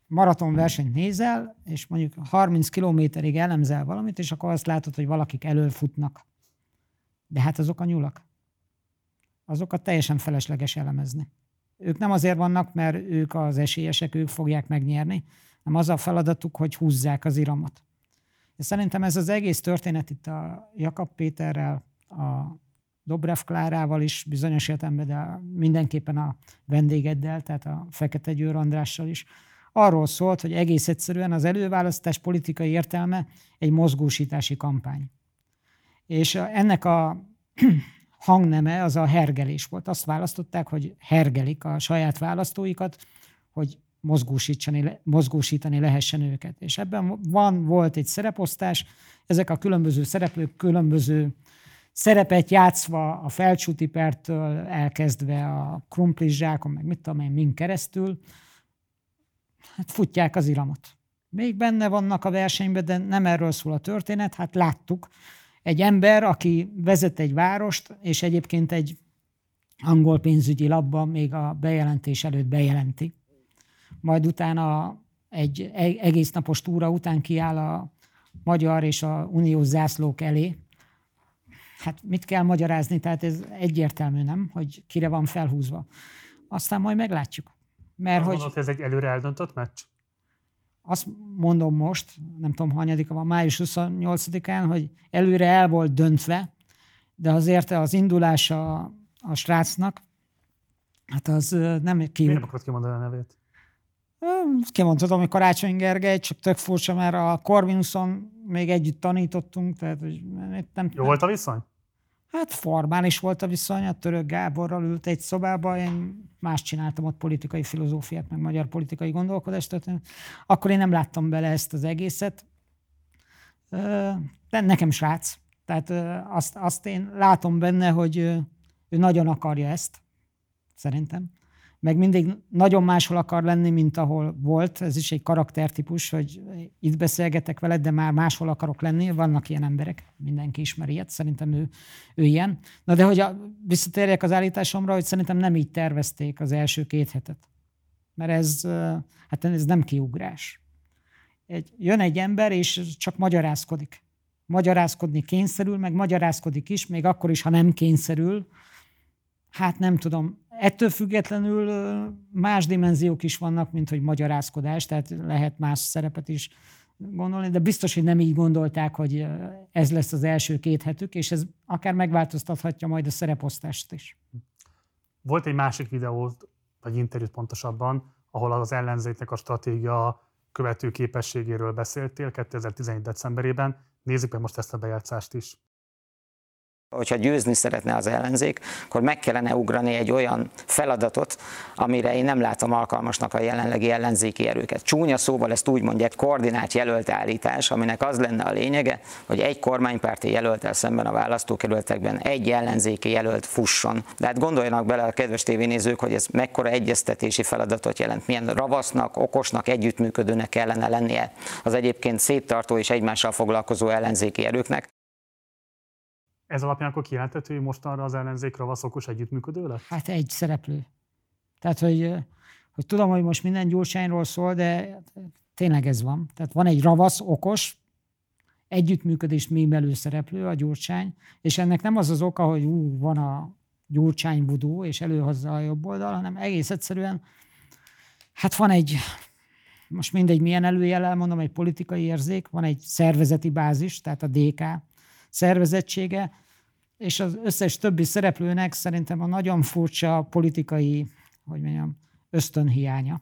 maratonversenyt nézel, és mondjuk 30 kilométerig elemzel valamit, és akkor azt látod, hogy valakik előfutnak. De hát azok a nyulak. Azokat teljesen felesleges elemezni. Ők nem azért vannak, mert ők az esélyesek, ők fogják megnyerni, hanem az a feladatuk, hogy húzzák az iramot. És szerintem ez az egész történet itt a Jakab Péterrel, a Dobrev Klárával is bizonyos értelemben, de mindenképpen a vendégeddel, tehát a Fekete Győr Andrással is, arról szólt, hogy egész egyszerűen az előválasztás politikai értelme egy mozgósítási kampány. És ennek a hangneme az a hergelés volt. Azt választották, hogy hergelik a saját választóikat, hogy mozgósítani, mozgósítani lehessen őket. És ebben van, volt egy szereposztás, ezek a különböző szereplők különböző szerepet játszva a felcsútipertől elkezdve a krumplizsákon, meg mit tudom én, mind keresztül, hát futják az iramot. Még benne vannak a versenyben, de nem erről szól a történet. Hát láttuk, egy ember, aki vezet egy várost, és egyébként egy angol pénzügyi labban még a bejelentés előtt bejelenti. Majd utána egy e-, egész napos túra után kiáll a magyar és a uniós zászlók elé, hát mit kell magyarázni, tehát ez egyértelmű, nem, hogy kire van felhúzva. Aztán majd meglátjuk. Mert hogy... Mondod, ez egy előre eldöntött meccs? Azt mondom most, nem tudom, hanyadika van, május 28-án, hogy előre el volt döntve, de azért az indulása a, srácnak, hát az nem ki... Miért nem akarod kimondani a nevét? Kimondhatom, hogy Karácsony Gergely, csak tök furcsa, mert a Corvinuson még együtt tanítottunk, tehát hogy nem... Jó volt a viszony? Hát formál is volt a viszony, a török Gáborral ült egy szobába, én más csináltam ott politikai filozófiát, meg magyar politikai gondolkodást, tehát akkor én nem láttam bele ezt az egészet. De nekem srác. Tehát azt, azt én látom benne, hogy ő nagyon akarja ezt, szerintem meg mindig nagyon máshol akar lenni, mint ahol volt. Ez is egy karaktertípus, hogy itt beszélgetek veled, de már máshol akarok lenni. Vannak ilyen emberek, mindenki ismeri ilyet, szerintem ő, ő ilyen. Na de hogy a, visszatérjek az állításomra, hogy szerintem nem így tervezték az első két hetet. Mert ez, hát ez nem kiugrás. Egy, jön egy ember, és csak magyarázkodik. Magyarázkodni kényszerül, meg magyarázkodik is, még akkor is, ha nem kényszerül. Hát nem tudom, Ettől függetlenül más dimenziók is vannak, mint hogy magyarázkodás, tehát lehet más szerepet is gondolni, de biztos, hogy nem így gondolták, hogy ez lesz az első két hetük, és ez akár megváltoztathatja majd a szereposztást is. Volt egy másik videó, vagy interjút pontosabban, ahol az ellenzéknek a stratégia követő képességéről beszéltél 2011. decemberében. Nézzük meg most ezt a bejátszást is hogyha győzni szeretne az ellenzék, akkor meg kellene ugrani egy olyan feladatot, amire én nem látom alkalmasnak a jelenlegi ellenzéki erőket. Csúnya szóval ezt úgy mondják, koordinált jelölt állítás, aminek az lenne a lényege, hogy egy kormánypárti jelöltel szemben a választókerületekben egy ellenzéki jelölt fusson. De hát gondoljanak bele a kedves tévénézők, hogy ez mekkora egyeztetési feladatot jelent, milyen ravasznak, okosnak, együttműködőnek kellene lennie az egyébként széttartó és egymással foglalkozó ellenzéki erőknek. Ez alapján akkor kijelenthető, hogy mostanra az ellenzék ravaszokos együttműködő lett? Hát egy szereplő. Tehát, hogy, hogy tudom, hogy most minden Gyurcsányról szól, de tényleg ez van. Tehát van egy ravasz, okos, együttműködést mémelő szereplő, a Gyurcsány, és ennek nem az az oka, hogy ú, van a Gyurcsány budó, és előhozza a jobb oldal, hanem egész egyszerűen, hát van egy, most mindegy milyen előjellel mondom, egy politikai érzék, van egy szervezeti bázis, tehát a DK, szervezettsége, és az összes többi szereplőnek szerintem a nagyon furcsa politikai, hogy mondjam, ösztönhiánya,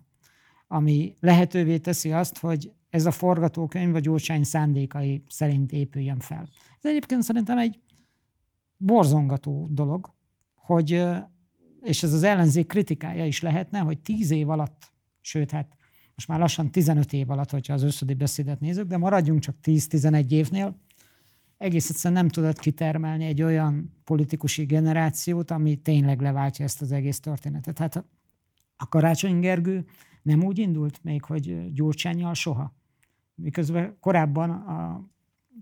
ami lehetővé teszi azt, hogy ez a forgatókönyv a Gyurcsány szándékai szerint épüljön fel. Ez egyébként szerintem egy borzongató dolog, hogy, és ez az ellenzék kritikája is lehetne, hogy tíz év alatt, sőt, hát most már lassan 15 év alatt, hogyha az összödi beszédet nézzük, de maradjunk csak 10-11 évnél, egész egyszerűen nem tudott kitermelni egy olyan politikusi generációt, ami tényleg leváltja ezt az egész történetet. Hát a Karácsony Gergő nem úgy indult még, hogy Gyurcsányjal soha. Miközben korábban a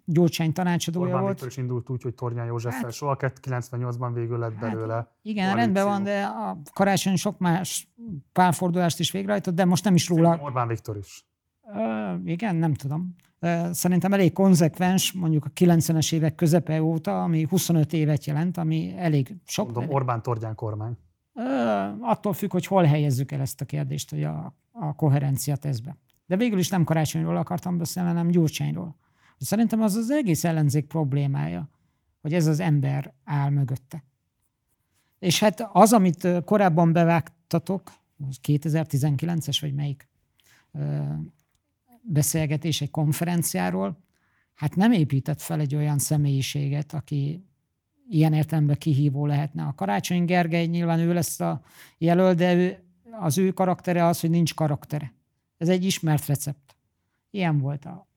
Gyurcsány tanácsadója Orbán volt. Is indult úgy, hogy Tornyán József hát, soha 98-ban végül lett hát, belőle. Igen, koalíció. rendben van, de a Karácsony sok más párfordulást is végrehajtott, de most nem is róla. Szerintem Orbán Viktor is. Ö, igen, nem tudom szerintem elég konzekvens, mondjuk a 90-es évek közepe óta, ami 25 évet jelent, ami elég sok. Mondom, Orbán Tordján kormány. Attól függ, hogy hol helyezzük el ezt a kérdést, hogy a, a koherencia teszbe. De végül is nem karácsonyról akartam beszélni, hanem Gyurcsányról. Szerintem az az egész ellenzék problémája, hogy ez az ember áll mögötte. És hát az, amit korábban bevágtatok, 2019-es vagy melyik beszélgetés egy konferenciáról, hát nem épített fel egy olyan személyiséget, aki ilyen értelemben kihívó lehetne. A Karácsony Gergely nyilván ő lesz a jelölt, de ő, az ő karaktere az, hogy nincs karaktere. Ez egy ismert recept. Ilyen volt a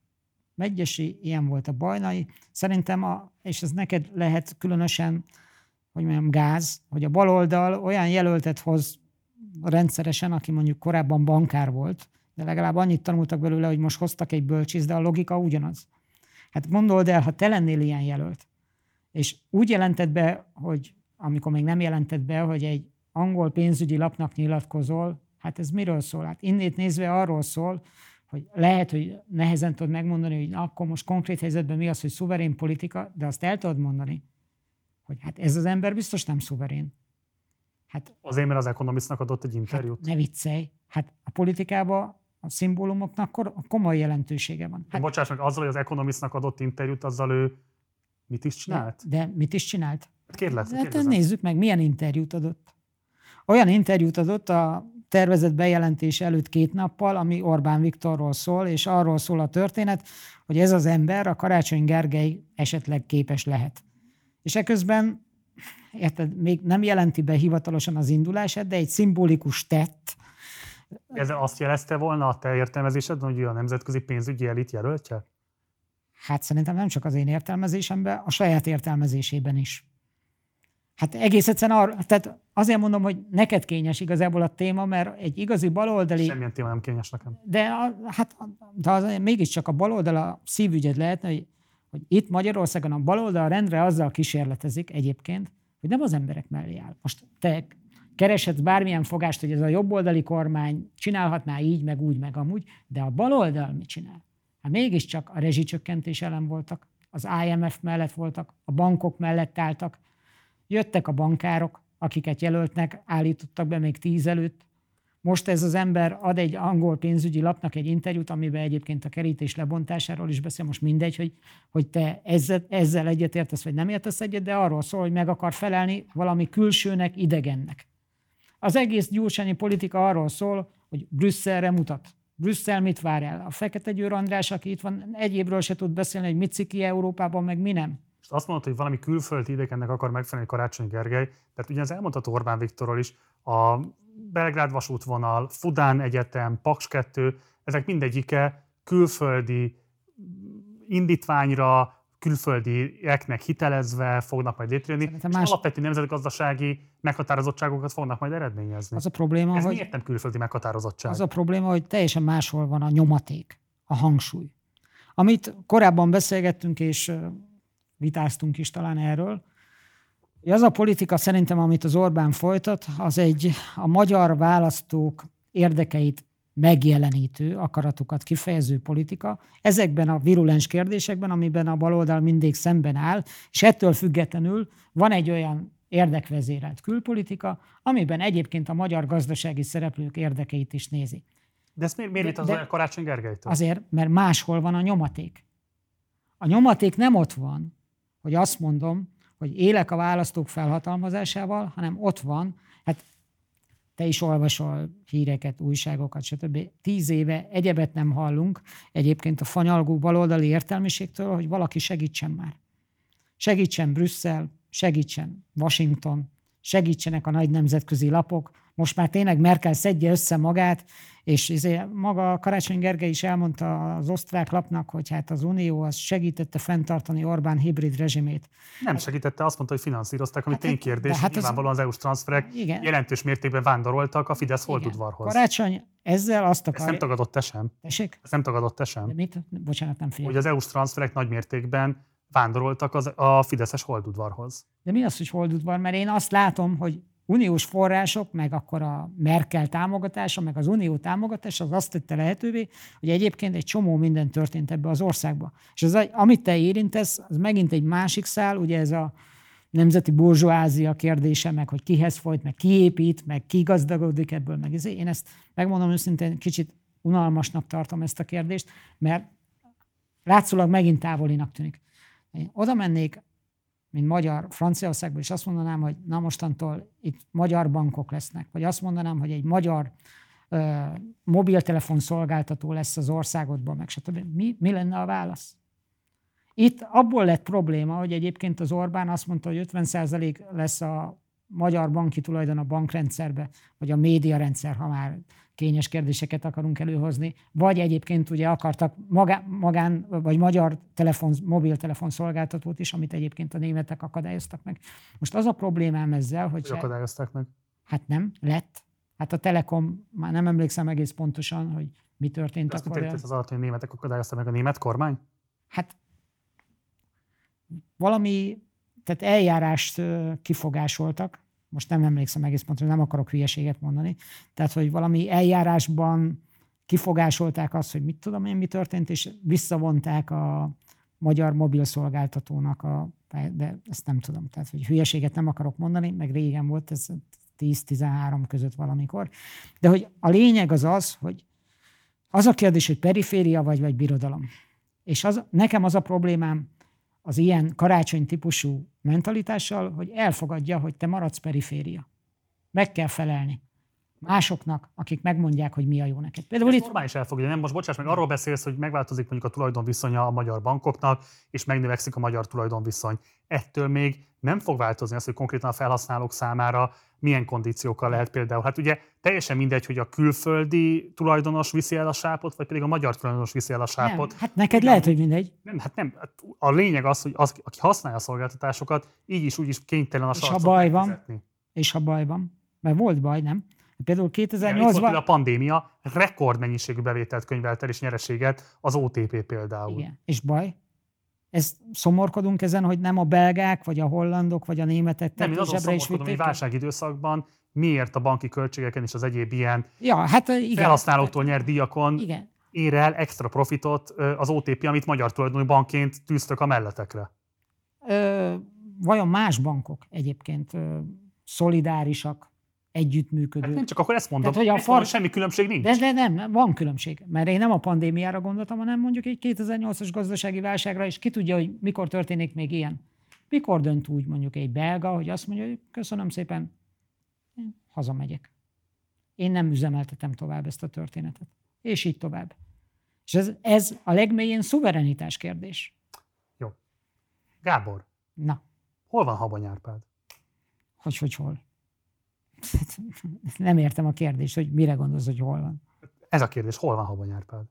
Megyesi, ilyen volt a Bajnai. Szerintem, a, és ez neked lehet különösen, hogy mondjam, gáz, hogy a baloldal olyan jelöltet hoz rendszeresen, aki mondjuk korábban bankár volt, de legalább annyit tanultak belőle, hogy most hoztak egy bölcsész, de a logika ugyanaz. Hát gondold el, ha te lennél ilyen jelölt, és úgy jelented be, hogy amikor még nem jelentett be, hogy egy angol pénzügyi lapnak nyilatkozol, hát ez miről szól? Hát innét nézve arról szól, hogy lehet, hogy nehezen tudod megmondani, hogy akkor most konkrét helyzetben mi az, hogy szuverén politika, de azt el tudod mondani, hogy hát ez az ember biztos nem szuverén. Hát, Azért, mert az Economistnak adott egy interjút? Hát ne viccelj. Hát a politikában a szimbólumoknak komoly jelentősége van. Hát, Bocsáss meg, azzal, hogy az Economistnak adott interjút, azzal ő mit is csinált? De, de mit is csinált? Kérlek, hát nézzük meg, milyen interjút adott. Olyan interjút adott a tervezett bejelentés előtt két nappal, ami Orbán Viktorról szól, és arról szól a történet, hogy ez az ember, a Karácsony Gergely esetleg képes lehet. És eközben, érted, még nem jelenti be hivatalosan az indulását, de egy szimbolikus tett, ez azt jelezte volna a te értelmezésedben, hogy ő a nemzetközi pénzügyi elit jelöltje? Hát szerintem nem csak az én értelmezésemben, a saját értelmezésében is. Hát egész egyszerűen arra, tehát azért mondom, hogy neked kényes igazából a téma, mert egy igazi baloldali... Semmilyen téma nem kényes nekem. De, a, hát, de az, mégiscsak a baloldal a szívügyed lehetne, hogy, hogy itt Magyarországon a baloldal rendre azzal kísérletezik egyébként, hogy nem az emberek mellé áll. Most te kereshetsz bármilyen fogást, hogy ez a jobboldali kormány csinálhatná így, meg úgy, meg amúgy, de a baloldal mit csinál? Hát mégiscsak a rezsicsökkentés ellen voltak, az IMF mellett voltak, a bankok mellett álltak, jöttek a bankárok, akiket jelöltnek, állítottak be még tíz előtt. Most ez az ember ad egy angol pénzügyi lapnak egy interjút, amiben egyébként a kerítés lebontásáról is beszél, most mindegy, hogy, hogy te ezzel, ezzel egyetértesz, vagy nem értesz egyet, de arról szól, hogy meg akar felelni valami külsőnek, idegennek. Az egész gyurcsányi politika arról szól, hogy Brüsszelre mutat. Brüsszel mit vár el? A Fekete Győr András, aki itt van, egy évről se tud beszélni, hogy mit ciki Európában, meg mi nem. És azt mondta, hogy valami külföldi idegennek akar megfelelni Karácsony Gergely, mert ugye az elmondható Orbán Viktorról is, a Belgrád vasútvonal, Fudán Egyetem, Paks 2, ezek mindegyike külföldi indítványra, külföldieknek hitelezve fognak majd létrejönni, és más... alapvető nemzetgazdasági meghatározottságokat fognak majd eredményezni. Az a probléma, Ez hogy... miért nem külföldi meghatározottság? Az a probléma, hogy teljesen máshol van a nyomaték, a hangsúly. Amit korábban beszélgettünk, és vitáztunk is talán erről, az a politika szerintem, amit az Orbán folytat, az egy a magyar választók érdekeit megjelenítő, akaratukat kifejező politika, ezekben a virulens kérdésekben, amiben a baloldal mindig szemben áll, és ettől függetlenül van egy olyan érdekvezérelt külpolitika, amiben egyébként a magyar gazdasági szereplők érdekeit is nézi. De ezt miért, miért az a Karácsony Gergelytől? Azért, mert máshol van a nyomaték. A nyomaték nem ott van, hogy azt mondom, hogy élek a választók felhatalmazásával, hanem ott van, hát te is olvasol híreket, újságokat, stb. Tíz éve egyebet nem hallunk egyébként a fanyalgó baloldali értelmiségtől, hogy valaki segítsen már. Segítsen Brüsszel, segítsen Washington, segítsenek a nagy nemzetközi lapok, most már tényleg Merkel szedje össze magát, és izé, maga Karácsony Gergely is elmondta az osztrák lapnak, hogy hát az Unió az segítette fenntartani Orbán hibrid rezsimét. Nem segítette, azt mondta, hogy finanszírozták, ami hát, ténykérdés. Hát nyilvánvalóan az, az EU-s transferek igen. jelentős mértékben vándoroltak a Fidesz holdudvarhoz. Karácsony ezzel azt akarja... Ezt nem tagadott te sem. Tessék? Ezt nem tagadott te sem. De mit? Bocsánat, nem fél. Hogy az EU-s transferek nagy mértékben vándoroltak az, a Fideszes holdudvarhoz. De mi az, hogy holdudvar? Mert én azt látom, hogy uniós források, meg akkor a Merkel támogatása, meg az unió támogatása az azt tette lehetővé, hogy egyébként egy csomó minden történt ebbe az országba. És az, amit te érintesz, az megint egy másik szál, ugye ez a nemzeti burzsóázia kérdése, meg hogy kihez folyt, meg kiépít, meg ki gazdagodik ebből, meg ez. Én ezt megmondom őszintén, kicsit unalmasnak tartom ezt a kérdést, mert látszólag megint távolinak tűnik. Én oda mennék mint magyar Franciaországban, és azt mondanám, hogy na mostantól itt magyar bankok lesznek, vagy azt mondanám, hogy egy magyar ö, mobiltelefon szolgáltató lesz az országodban, meg stb. Mi, mi lenne a válasz? Itt abból lett probléma, hogy egyébként az Orbán azt mondta, hogy 50% lesz a magyar banki tulajdon a bankrendszerbe, vagy a médiarendszer, ha már kényes kérdéseket akarunk előhozni, vagy egyébként ugye akartak magán, magán vagy magyar telefon, mobiltelefon szolgáltatót is, amit egyébként a németek akadályoztak meg. Most az a problémám ezzel, hogy... Hogy akadályozták meg? Hát nem, lett. Hát a Telekom, már nem emlékszem egész pontosan, hogy mi történt De akkor. Azt az alatt, hogy a németek akadályozták meg a német kormány? Hát valami, tehát eljárást kifogásoltak, most nem emlékszem egész pontosan, nem akarok hülyeséget mondani, tehát hogy valami eljárásban kifogásolták azt, hogy mit tudom én, mi történt, és visszavonták a magyar mobil szolgáltatónak a, de ezt nem tudom, tehát hogy hülyeséget nem akarok mondani, meg régen volt ez 10-13 között valamikor, de hogy a lényeg az az, hogy az a kérdés, hogy periféria vagy, vagy birodalom. És az, nekem az a problémám, az ilyen karácsony típusú mentalitással, hogy elfogadja, hogy te maradsz periféria. Meg kell felelni másoknak, akik megmondják, hogy mi a jó neked. Például Ezt itt... normális elfogadja, nem? Most bocsáss meg, arról beszélsz, hogy megváltozik mondjuk a tulajdonviszonya a magyar bankoknak, és megnövekszik a magyar tulajdonviszony. Ettől még nem fog változni az, hogy konkrétan a felhasználók számára milyen kondíciókkal lehet például. Hát ugye teljesen mindegy, hogy a külföldi tulajdonos viszi el a sápot, vagy pedig a magyar tulajdonos viszi el a sápot. Nem, hát neked Ugyan, lehet, hogy mindegy. Nem, hát nem. Hát a lényeg az, hogy az, aki használja a szolgáltatásokat, így is úgy is kénytelen a És ha baj van, és ha baj van, mert volt baj, nem? Például 2008-ban... a pandémia rekordmennyiségű bevételt könyvelt el és nyereséget, az OTP például. Igen. És baj? Ez szomorkodunk ezen, hogy nem a belgák, vagy a hollandok, vagy a németek nem, én azon szomorkodom, hogy válságidőszakban miért a banki költségeken és az egyéb ilyen ja, hát igen. felhasználótól nyert díjakon igen. ér el extra profitot az OTP, amit magyar tulajdonú bankként tűztök a melletekre. Ö, vajon más bankok egyébként ö, szolidárisak együttműködő. Hát nem csak akkor ezt mondom, Tehát, hogy a far... semmi különbség nincs. De, de nem, van különbség. Mert én nem a pandémiára gondoltam, hanem mondjuk egy 2008-as gazdasági válságra, és ki tudja, hogy mikor történik még ilyen. Mikor dönt úgy mondjuk egy belga, hogy azt mondja, hogy köszönöm szépen, én hazamegyek. Én nem üzemeltetem tovább ezt a történetet. És így tovább. És ez, ez a legmélyén szuverenitás kérdés. Jó. Gábor, Na, hol van Habony Árpád? hogy, hogy hol? Nem értem a kérdést, hogy mire gondolsz, hogy hol van. Ez a kérdés, hol van Habony Árpád?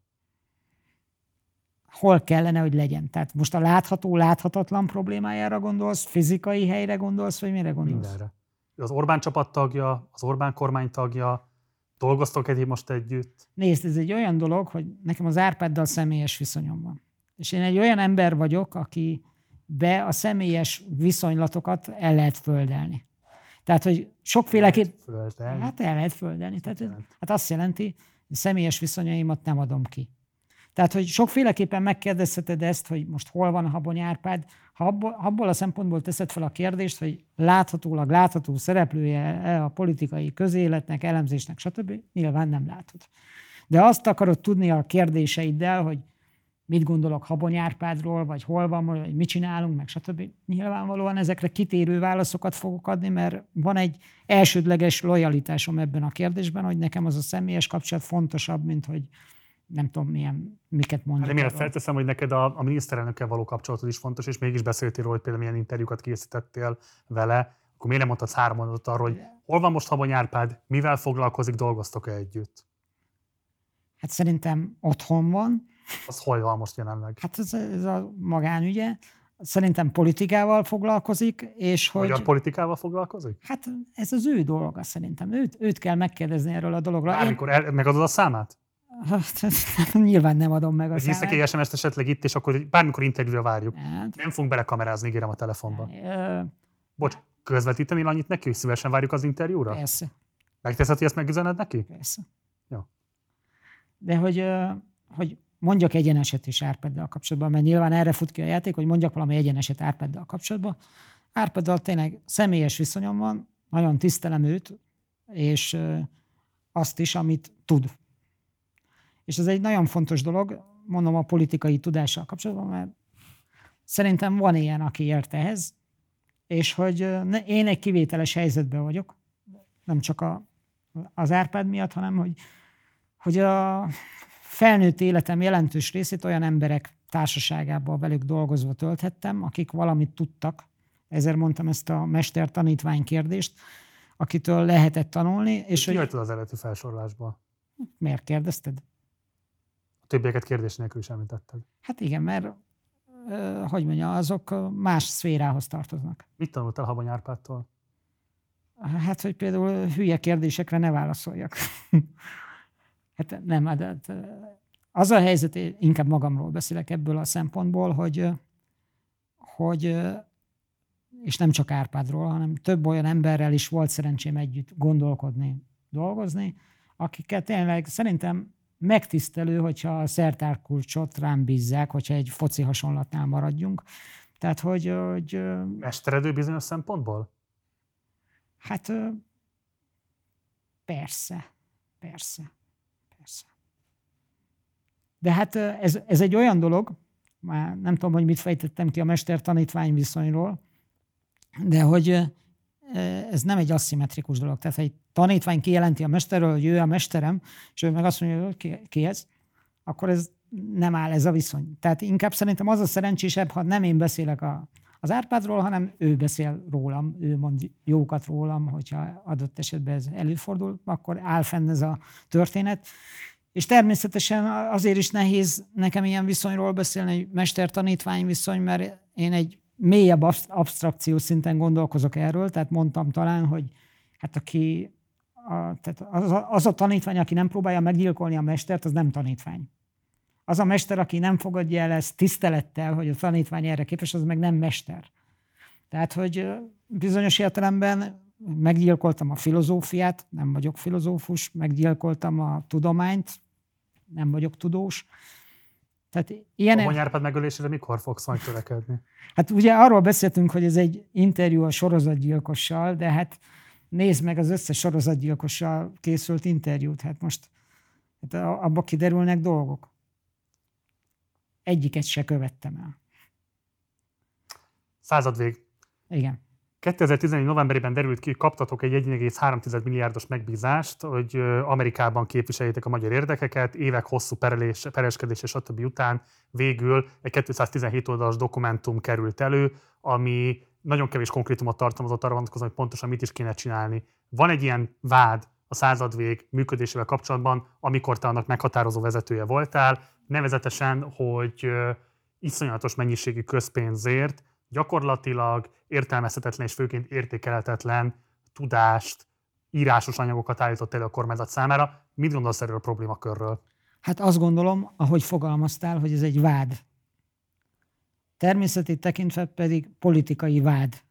Hol kellene, hogy legyen? Tehát most a látható, láthatatlan problémájára gondolsz, fizikai helyre gondolsz, vagy mire gondolsz? Mindenre. Az Orbán csapat tagja, az Orbán kormány tagja, dolgoztok egy most együtt. Nézd, ez egy olyan dolog, hogy nekem az Árpáddal személyes viszonyom van. És én egy olyan ember vagyok, aki be a személyes viszonylatokat el lehet földelni. Tehát, hogy sokféleképp... Földelni. Hát el lehet földelni. Tehát, hát azt jelenti, hogy személyes viszonyaimat nem adom ki. Tehát, hogy sokféleképpen megkérdezheted ezt, hogy most hol van Habony Árpád, ha abból, abból a szempontból teszed fel a kérdést, hogy láthatólag látható szereplője a politikai közéletnek, elemzésnek, stb. Nyilván nem látod. De azt akarod tudni a kérdéseiddel, hogy mit gondolok Habony Árpádról, vagy hol van, vagy mit csinálunk, meg stb. Nyilvánvalóan ezekre kitérő válaszokat fogok adni, mert van egy elsődleges lojalitásom ebben a kérdésben, hogy nekem az a személyes kapcsolat fontosabb, mint hogy nem tudom milyen, miket mondjak. Hát de mire arról. felteszem, hogy neked a, a miniszterelnökkel való kapcsolatod is fontos, és mégis beszéltél róla, hogy például milyen interjúkat készítettél vele, akkor miért nem mondhatsz három mondatot arról, hogy hol van most Habony Árpád, mivel foglalkozik, dolgoztok-e együtt? Hát szerintem otthon van, Az hol van most jelenleg? hát ez, ez a magánügye. Szerintem politikával foglalkozik, és hogy... Magyar politikával foglalkozik? Hát ez az ő dolga szerintem. Őt, őt kell megkérdezni erről a dologról. Én, Bármikor el, megadod a számát? hát, nyilván nem adom meg a Hogy hiszek számát. egy SMS-t esetleg itt, és akkor bármikor interjúra várjuk. Hát, Nem fogunk belekamerázni, ígérem a telefonba. ö, Bocs, közvetíteni annyit neki, hogy szívesen várjuk az interjúra? Persze, Megteszed, hogy ezt megüzened neki? persze. Jó. De hogy, hogy mondjak egyeneset is Árpeddel kapcsolatban, mert nyilván erre fut ki a játék, hogy mondjak valami egyeneset Árpeddel kapcsolatban. Árpeddel tényleg személyes viszonyom van, nagyon tisztelem őt, és azt is, amit tud. És ez egy nagyon fontos dolog, mondom a politikai tudással kapcsolatban, mert szerintem van ilyen, aki ért ehhez, és hogy én egy kivételes helyzetben vagyok, nem csak a, az Árpád miatt, hanem hogy, hogy a felnőtt életem jelentős részét olyan emberek társaságában velük dolgozva tölthettem, akik valamit tudtak. Ezért mondtam ezt a mester-tanítvány kérdést, akitől lehetett tanulni, és És hogy az eredeti felsorolásból. miért kérdezted? A többieket kérdés nélkül is említetted. Hát igen, mert hogy mondja, azok más szférához tartoznak. Mit tanultál Habony Árpádtól? Hát, hogy például hülye kérdésekre ne válaszoljak. hát nem, hát, hát az a helyzet, én inkább magamról beszélek ebből a szempontból, hogy, hogy és nem csak Árpádról, hanem több olyan emberrel is volt szerencsém együtt gondolkodni, dolgozni, akikkel tényleg szerintem megtisztelő, hogyha a szertárkulcsot rám bízzák, hogyha egy foci hasonlatnál maradjunk. Tehát, hogy, hogy Mesteredő bizonyos szempontból? Hát persze, persze. De hát ez, ez egy olyan dolog, már nem tudom, hogy mit fejtettem ki a mester-tanítvány viszonyról, de hogy ez nem egy aszimmetrikus dolog. Tehát, egy tanítvány kijelenti a mesterről, hogy ő a mesterem, és ő meg azt mondja, hogy ki, ki ez, akkor ez nem áll ez a viszony. Tehát inkább szerintem az a szerencsésebb, ha nem én beszélek a, az Árpádról, hanem ő beszél rólam, ő mond jókat rólam, hogyha adott esetben ez előfordul, akkor áll fenn ez a történet. És természetesen azért is nehéz nekem ilyen viszonyról beszélni, egy mester-tanítvány viszony, mert én egy mélyebb absztrakció szinten gondolkozok erről, tehát mondtam talán, hogy hát aki a, tehát az, a, az a tanítvány, aki nem próbálja meggyilkolni a mestert, az nem tanítvány. Az a mester, aki nem fogadja el ezt tisztelettel, hogy a tanítvány erre képes, az meg nem mester. Tehát, hogy bizonyos értelemben meggyilkoltam a filozófiát, nem vagyok filozófus, meggyilkoltam a tudományt, nem vagyok tudós. Tehát ilyen, Habony Árpád megölésére mikor fogsz majd törekedni? Hát ugye arról beszéltünk, hogy ez egy interjú a sorozatgyilkossal, de hát nézd meg az összes sorozatgyilkossal készült interjút. Hát most hát a- abba kiderülnek dolgok. Egyiket se követtem el. Század vég. Igen. 2014. novemberében derült ki, hogy kaptatok egy 1,3 milliárdos megbízást, hogy Amerikában képviseljétek a magyar érdekeket, évek hosszú perelés, pereskedés és többi után végül egy 217 oldalas dokumentum került elő, ami nagyon kevés konkrétumot tartalmazott arra vonatkozóan, hogy pontosan mit is kéne csinálni. Van egy ilyen vád a századvég működésével kapcsolatban, amikor te annak meghatározó vezetője voltál, nevezetesen, hogy iszonyatos mennyiségű közpénzért gyakorlatilag értelmezhetetlen és főként értékelhetetlen tudást, írásos anyagokat állított elő a kormányzat számára. Mit gondolsz erről a problémakörről? Hát azt gondolom, ahogy fogalmaztál, hogy ez egy vád. Természetét tekintve pedig politikai vád.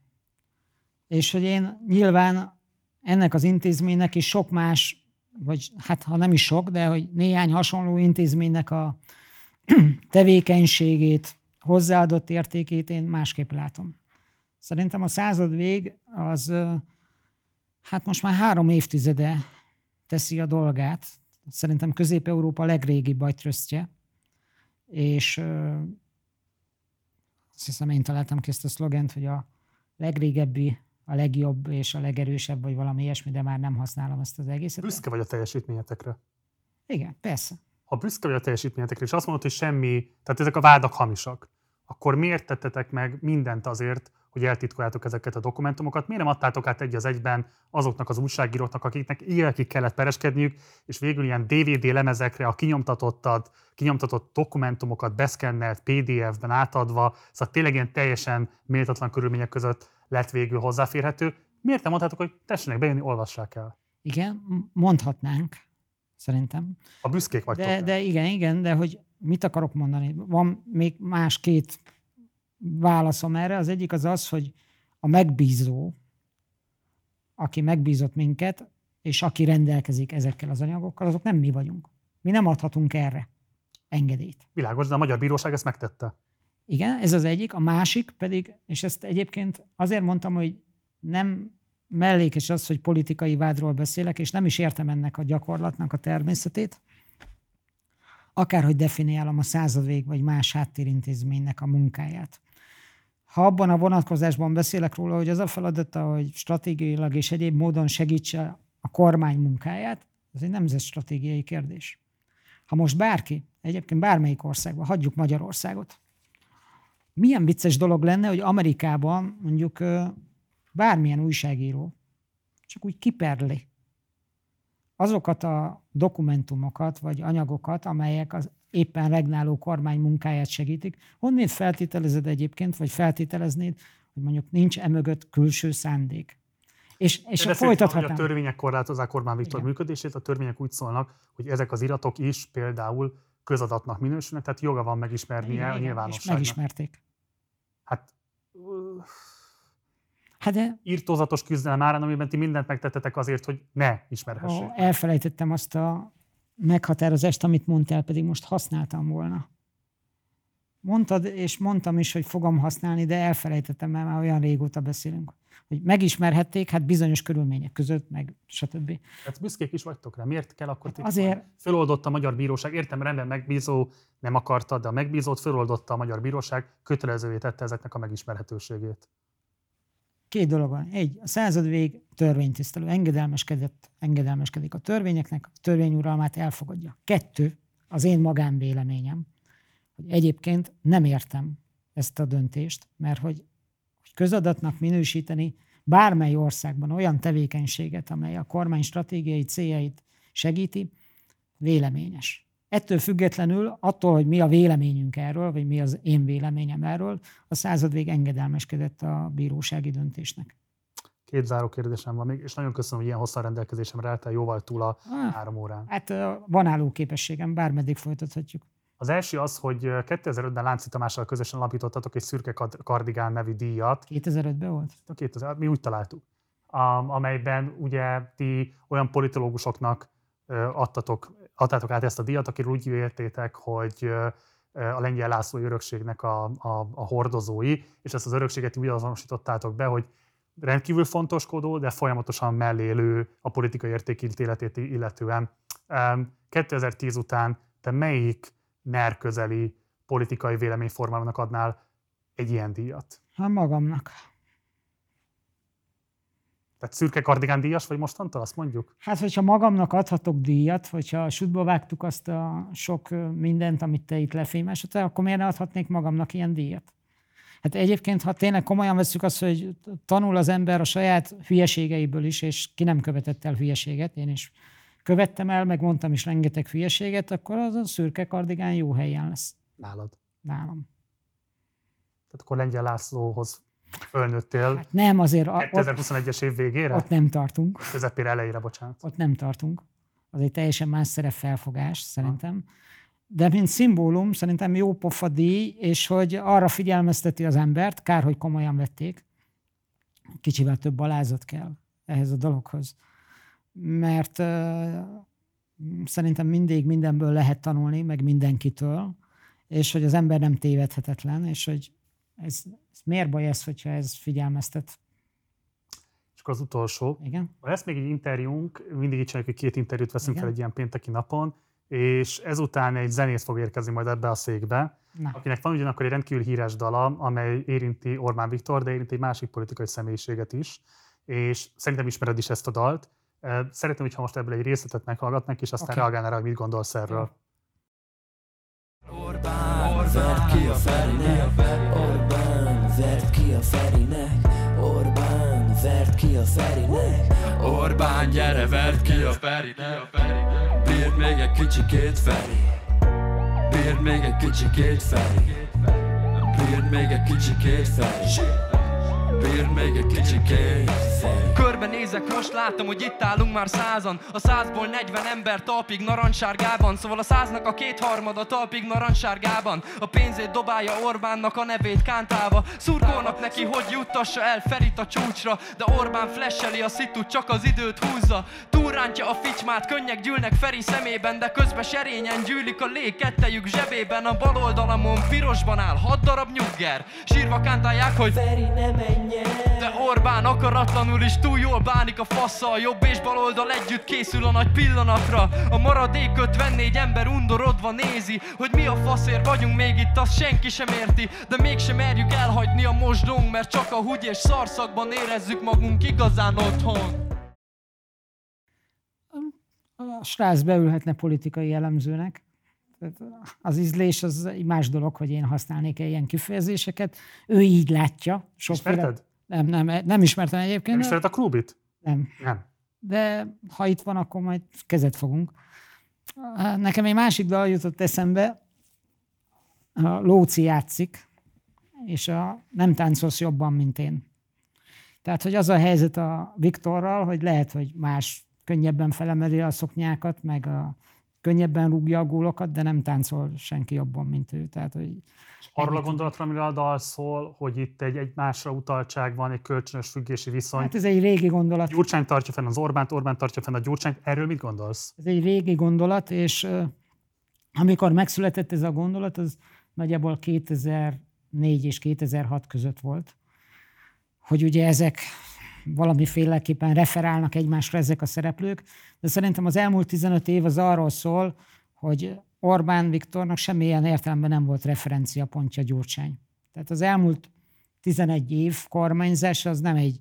És hogy én nyilván ennek az intézménynek is sok más, vagy hát ha nem is sok, de hogy néhány hasonló intézménynek a tevékenységét, hozzáadott értékét én másképp látom. Szerintem a század vég az, hát most már három évtizede teszi a dolgát. Szerintem Közép-Európa legrégi bajtrösztje, és azt hiszem én találtam ki ezt a szlogent, hogy a legrégebbi, a legjobb és a legerősebb, vagy valami ilyesmi, de már nem használom ezt az egészet. Büszke vagy a teljesítményetekre? Igen, persze ha büszke vagy a teljesítményetekre, és azt mondod, hogy semmi, tehát ezek a vádak hamisak, akkor miért tettetek meg mindent azért, hogy eltitkoljátok ezeket a dokumentumokat? Miért nem adtátok át egy az egyben azoknak az újságíróknak, akiknek évekig kellett pereskedniük, és végül ilyen DVD lemezekre a kinyomtatottad, kinyomtatott dokumentumokat beszkennelt PDF-ben átadva, szóval tényleg ilyen teljesen méltatlan körülmények között lett végül hozzáférhető. Miért nem mondhatok, hogy tessenek bejönni, olvassák el? Igen, mondhatnánk, szerintem. A büszkék vagytok. De, de igen, igen, de hogy mit akarok mondani? Van még más két válaszom erre. Az egyik az az, hogy a megbízó, aki megbízott minket, és aki rendelkezik ezekkel az anyagokkal, azok nem mi vagyunk. Mi nem adhatunk erre engedélyt. Világos, de a Magyar Bíróság ezt megtette. Igen, ez az egyik. A másik pedig, és ezt egyébként azért mondtam, hogy nem mellékes az, hogy politikai vádról beszélek, és nem is értem ennek a gyakorlatnak a természetét. Akárhogy definiálom a századvég vagy más háttérintézménynek a munkáját. Ha abban a vonatkozásban beszélek róla, hogy az a feladata, hogy stratégiailag és egyéb módon segítse a kormány munkáját, ez egy nemzetstratégiai kérdés. Ha most bárki, egyébként bármelyik országban, hagyjuk Magyarországot, milyen vicces dolog lenne, hogy Amerikában mondjuk bármilyen újságíró csak úgy kiperli azokat a dokumentumokat vagy anyagokat, amelyek az éppen regnáló kormány munkáját segítik. Honnét feltételezed egyébként, vagy feltételeznéd, hogy mondjuk nincs emögött külső szándék? És, és a folytathatnám. Hogy a törvények korlátozzák Orbán Viktor Igen. működését, a törvények úgy szólnak, hogy ezek az iratok is például közadatnak minősülnek, tehát joga van megismernie Igen, a nyilvánosságnak. És megismerték. Hát Hát de... írtózatos küzdelem árán, amiben ti mindent megtettetek azért, hogy ne ismerhessék. Ó, elfelejtettem azt a meghatározást, amit mondtál, pedig most használtam volna. Mondtad, és mondtam is, hogy fogom használni, de elfelejtettem, mert már olyan régóta beszélünk. Hogy megismerhették, hát bizonyos körülmények között, meg stb. Hát büszkék is vagytok rá. Miért kell akkor hát azért... Föloldott a Magyar Bíróság, értem, rendben megbízó nem akarta, de a megbízót föloldotta a Magyar Bíróság, kötelezővé tette ezeknek a megismerhetőségét. Két dolog van. Egy, a század vég törvénytisztelő engedelmeskedett, engedelmeskedik a törvényeknek, a törvényuralmát elfogadja. Kettő, az én magánvéleményem, hogy egyébként nem értem ezt a döntést, mert hogy, hogy közadatnak minősíteni bármely országban olyan tevékenységet, amely a kormány stratégiai céljait segíti, véleményes. Ettől függetlenül, attól, hogy mi a véleményünk erről, vagy mi az én véleményem erről, a századvég engedelmeskedett a bírósági döntésnek. Két záró kérdésem van még, és nagyon köszönöm, hogy ilyen hosszan rendelkezésemre álltál jóval túl a ah, három órán. Hát van álló képességem, bármeddig folytathatjuk. Az első az, hogy 2005-ben Lánci Tamással közösen alapítottatok egy szürke kardigán nevű díjat. 2005-ben volt? 2000, mi úgy találtuk. amelyben ugye ti olyan politológusoknak adtatok, adtátok át ezt a díjat, akiről úgy értétek, hogy a lengyel Lászlói örökségnek a, a, a hordozói, és ezt az örökséget úgy azonosítottátok be, hogy rendkívül fontoskodó, de folyamatosan mellélő a politikai értékítéletét illetően. 2010 után te melyik NER közeli politikai véleményformának adnál egy ilyen díjat? Hát magamnak. Tehát szürke kardigán díjas vagy mostantól, azt mondjuk? Hát, hogyha magamnak adhatok díjat, hogyha sútba vágtuk azt a sok mindent, amit te itt lefémesítettél, akkor miért ne adhatnék magamnak ilyen díjat? Hát egyébként, ha tényleg komolyan veszük azt, hogy tanul az ember a saját hülyeségeiből is, és ki nem követett el hülyeséget, én is követtem el, meg mondtam is rengeteg hülyeséget, akkor az a szürke kardigán jó helyen lesz. Nálad. Nálam. Tehát akkor Lengyel Lászlóhoz fölnőttél. Hát nem, azért... 2021-es év végére? Ott nem tartunk. Közepére, elejére, bocsánat. Ott nem tartunk. Az egy teljesen más szerep felfogás, szerintem. De mint szimbólum, szerintem jó pofa díj, és hogy arra figyelmezteti az embert, kár, hogy komolyan vették, kicsivel több alázat kell ehhez a dologhoz. Mert uh, szerintem mindig mindenből lehet tanulni, meg mindenkitől, és hogy az ember nem tévedhetetlen, és hogy ez, ez miért baj ez, hogyha ez figyelmeztet? És akkor az utolsó. Igen. Lesz még egy interjúnk, mindig így csináljuk, hogy két interjút veszünk Igen. fel egy ilyen pénteki napon, és ezután egy zenész fog érkezni majd ebbe a székbe, Na. akinek van ugyanakkor egy rendkívül híres dala, amely érinti Orbán Viktor, de érinti egy másik politikai személyiséget is, és szerintem ismered is ezt a dalt. Szeretném, hogyha most ebből egy részletet meghallgatnak, és aztán okay. reagálnál rá, hogy mit gondolsz erről. Orbán, Orbán, ki a Ferinek, Orbán, vert ki a Ferinek, Orbán, vert ki a Ferinek, Orbán, gyere, vert ki a Ferinek, bírd még egy kicsikét Feri, bírd még egy kicsikét Feri, bírd még egy kicsikét Feri, bírd még egy kicsikét Feri. Körbenézek, most látom, hogy itt állunk már százan. A százból 40 ember talpig narancssárgában Szóval a száznak a kétharmada talpig narancssárgában A pénzét dobálja Orbánnak a nevét kántálva. Szurkolnak neki, hogy juttassa el Ferit a csúcsra. De Orbán flesseli a szitut, csak az időt húzza. Túrántja a ficsimát, könnyek gyűlnek Feri szemében De közben serényen gyűlik a lég kettejük zsebében. A bal oldalamon pirosban áll hat darab nyugger. Sírva kántálják, hogy Feri ne menjen. De Orbán akaratlanul is túl jól bánik a a Jobb és bal oldal együtt készül a nagy pillanatra A maradék 54 ember undorodva nézi Hogy mi a faszért vagyunk még itt, azt senki sem érti De mégsem merjük elhagyni a mosdónk Mert csak a húgy és szarszakban érezzük magunk igazán otthon a srác beülhetne politikai elemzőnek. Az ízlés az egy más dolog, hogy én használnék -e ilyen kifejezéseket. Ő így látja. Sokféle... Nem, nem, nem ismertem egyébként. Nem ismered a klubit? Nem. Nem. De ha itt van, akkor majd kezet fogunk. Nekem egy másik dal jutott eszembe, a Lóci játszik, és a Nem táncolsz jobban, mint én. Tehát, hogy az a helyzet a Viktorral, hogy lehet, hogy más könnyebben felemeli a szoknyákat, meg a, könnyebben rúgja a gólokat, de nem táncol senki jobban, mint ő. Tehát, hogy Arról a gondolatra, amire a dal szól, hogy itt egy, egy másra utaltság van, egy kölcsönös függési viszony. Hát ez egy régi gondolat. Gyurcsány tartja fenn az Orbánt, Orbán tartja fenn a Gyurcsányt. Erről mit gondolsz? Ez egy régi gondolat, és amikor megszületett ez a gondolat, az nagyjából 2004 és 2006 között volt, hogy ugye ezek valamiféleképpen referálnak egymásra ezek a szereplők, de szerintem az elmúlt 15 év az arról szól, hogy Orbán Viktornak semmilyen értelemben nem volt referenciapontja Gyurcsány. Tehát az elmúlt 11 év kormányzás az nem egy,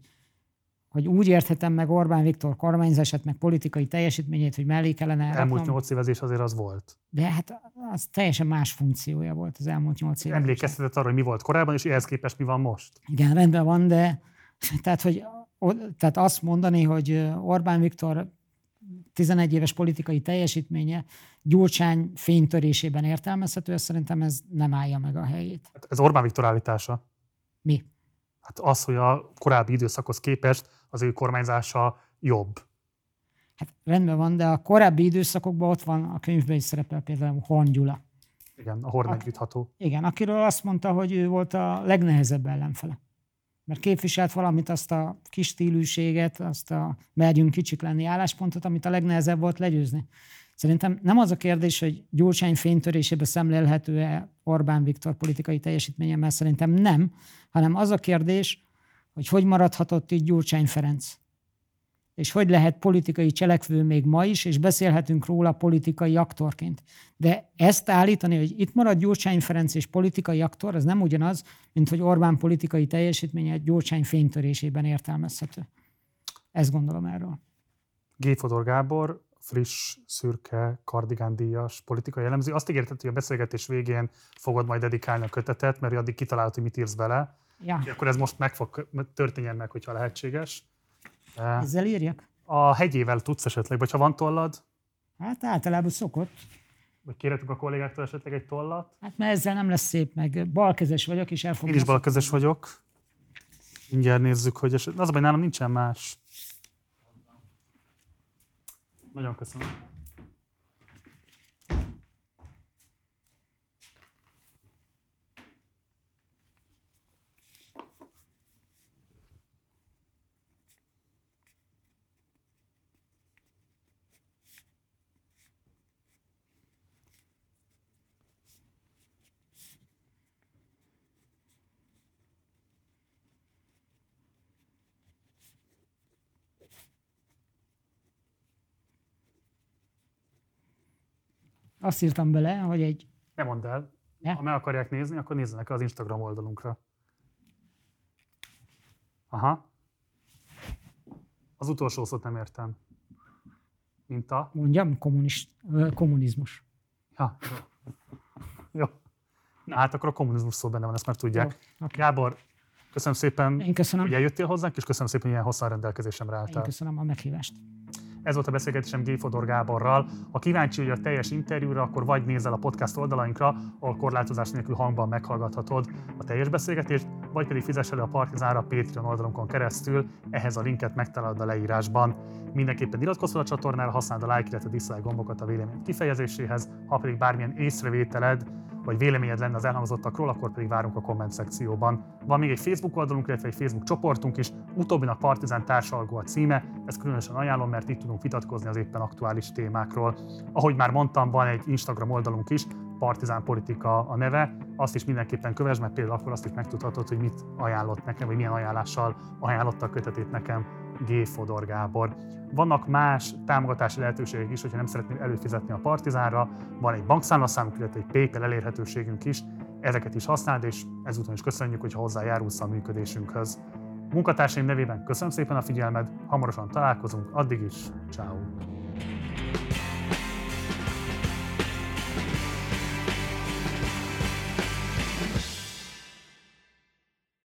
hogy úgy érthetem meg Orbán Viktor kormányzását, meg politikai teljesítményét, hogy mellé kellene Elmúlt nyolc évezés azért az volt. De hát az teljesen más funkciója volt az elmúlt nyolc év. Emlékeztetett arra, hogy mi volt korábban, és ehhez képest mi van most. Igen, rendben van, de tehát, hogy, tehát azt mondani, hogy Orbán Viktor 11 éves politikai teljesítménye Gyurcsány fénytörésében értelmezhető, ez szerintem ez nem állja meg a helyét. Hát ez Orbán Viktor állítása. Mi? Hát az, hogy a korábbi időszakhoz képest az ő kormányzása jobb. Hát rendben van, de a korábbi időszakokban ott van, a könyvben is szerepel például Horn Gyula. Igen, a Horn együttható. Igen, akiről azt mondta, hogy ő volt a legnehezebb ellenfele mert képviselt valamit azt a kis stílűséget, azt a merjünk kicsik lenni álláspontot, amit a legnehezebb volt legyőzni. Szerintem nem az a kérdés, hogy Gyurcsány fénytörésébe szemlélhető-e Orbán Viktor politikai teljesítménye, mert szerintem nem, hanem az a kérdés, hogy hogy maradhatott itt Gyurcsány Ferenc és hogy lehet politikai cselekvő még ma is, és beszélhetünk róla politikai aktorként. De ezt állítani, hogy itt marad Gyurcsány Ferenc és politikai aktor, az nem ugyanaz, mint hogy Orbán politikai teljesítménye Gyurcsány fénytörésében értelmezhető. Ezt gondolom erről. G. Fodor Gábor, friss, szürke, kardigándíjas politikai elemző. Azt ígérted, hogy a beszélgetés végén fogod majd dedikálni a kötetet, mert addig kitalálod, hogy mit írsz bele. Ja. Akkor ez most meg fog történjen meg, hogyha lehetséges. Ezzel írjak? A hegyével tudsz esetleg, vagy ha van tollad? Hát általában szokott. Vagy kérhetünk a kollégáktól esetleg egy tollat? Hát mert ezzel nem lesz szép, meg balkezes vagyok, és el Én is balkezes vagyok. Mindjárt nézzük, hogy eset... az a baj, nálam nincsen más. Nagyon köszönöm. Azt írtam bele, hogy egy... Ne mondd el. Ne? Ha meg akarják nézni, akkor nézzenek az Instagram oldalunkra. Aha. Az utolsó szót nem értem. Mint a? Mondjam, kommunist, kommunizmus. Ja. Jó. Na hát akkor a kommunizmus szó benne van, ezt már tudják. Jó, okay. Gábor, köszönöm szépen, Én köszönöm. hogy eljöttél hozzánk, és köszönöm szépen, hogy ilyen hosszan rendelkezésemre álltál. Én köszönöm a meghívást. Ez volt a beszélgetésem G. Fodor Gáborral. Ha kíváncsi vagy a teljes interjúra, akkor vagy nézz el a podcast oldalainkra, ahol korlátozás nélkül hangban meghallgathatod a teljes beszélgetést, vagy pedig fizess elő a Partizánra a Patreon oldalunkon keresztül, ehhez a linket megtalálod a leírásban. Mindenképpen iratkozz fel a csatornára, használd a like, illetve dislike gombokat a vélemény kifejezéséhez, ha pedig bármilyen észrevételed vagy véleményed lenne az elhangzottakról, akkor pedig várunk a komment szekcióban. Van még egy Facebook oldalunk, illetve egy Facebook csoportunk is, utóbbinak Partizán társalgó a címe, ezt különösen ajánlom, mert itt tudunk vitatkozni az éppen aktuális témákról. Ahogy már mondtam, van egy Instagram oldalunk is, Partizán Politika a neve, azt is mindenképpen kövess, mert például akkor azt is megtudhatod, hogy mit ajánlott nekem, vagy milyen ajánlással ajánlotta a kötetét nekem G. Fodor Gábor. Vannak más támogatási lehetőségek is, hogyha nem szeretnél előfizetni a Partizánra, van egy bankszámlaszámunk, illetve egy PayPal elérhetőségünk is, ezeket is használd, és ezúton is köszönjük, hogy hozzájárulsz a működésünkhöz. Munkatársaim nevében köszönöm szépen a figyelmed, hamarosan találkozunk, addig is, ciao.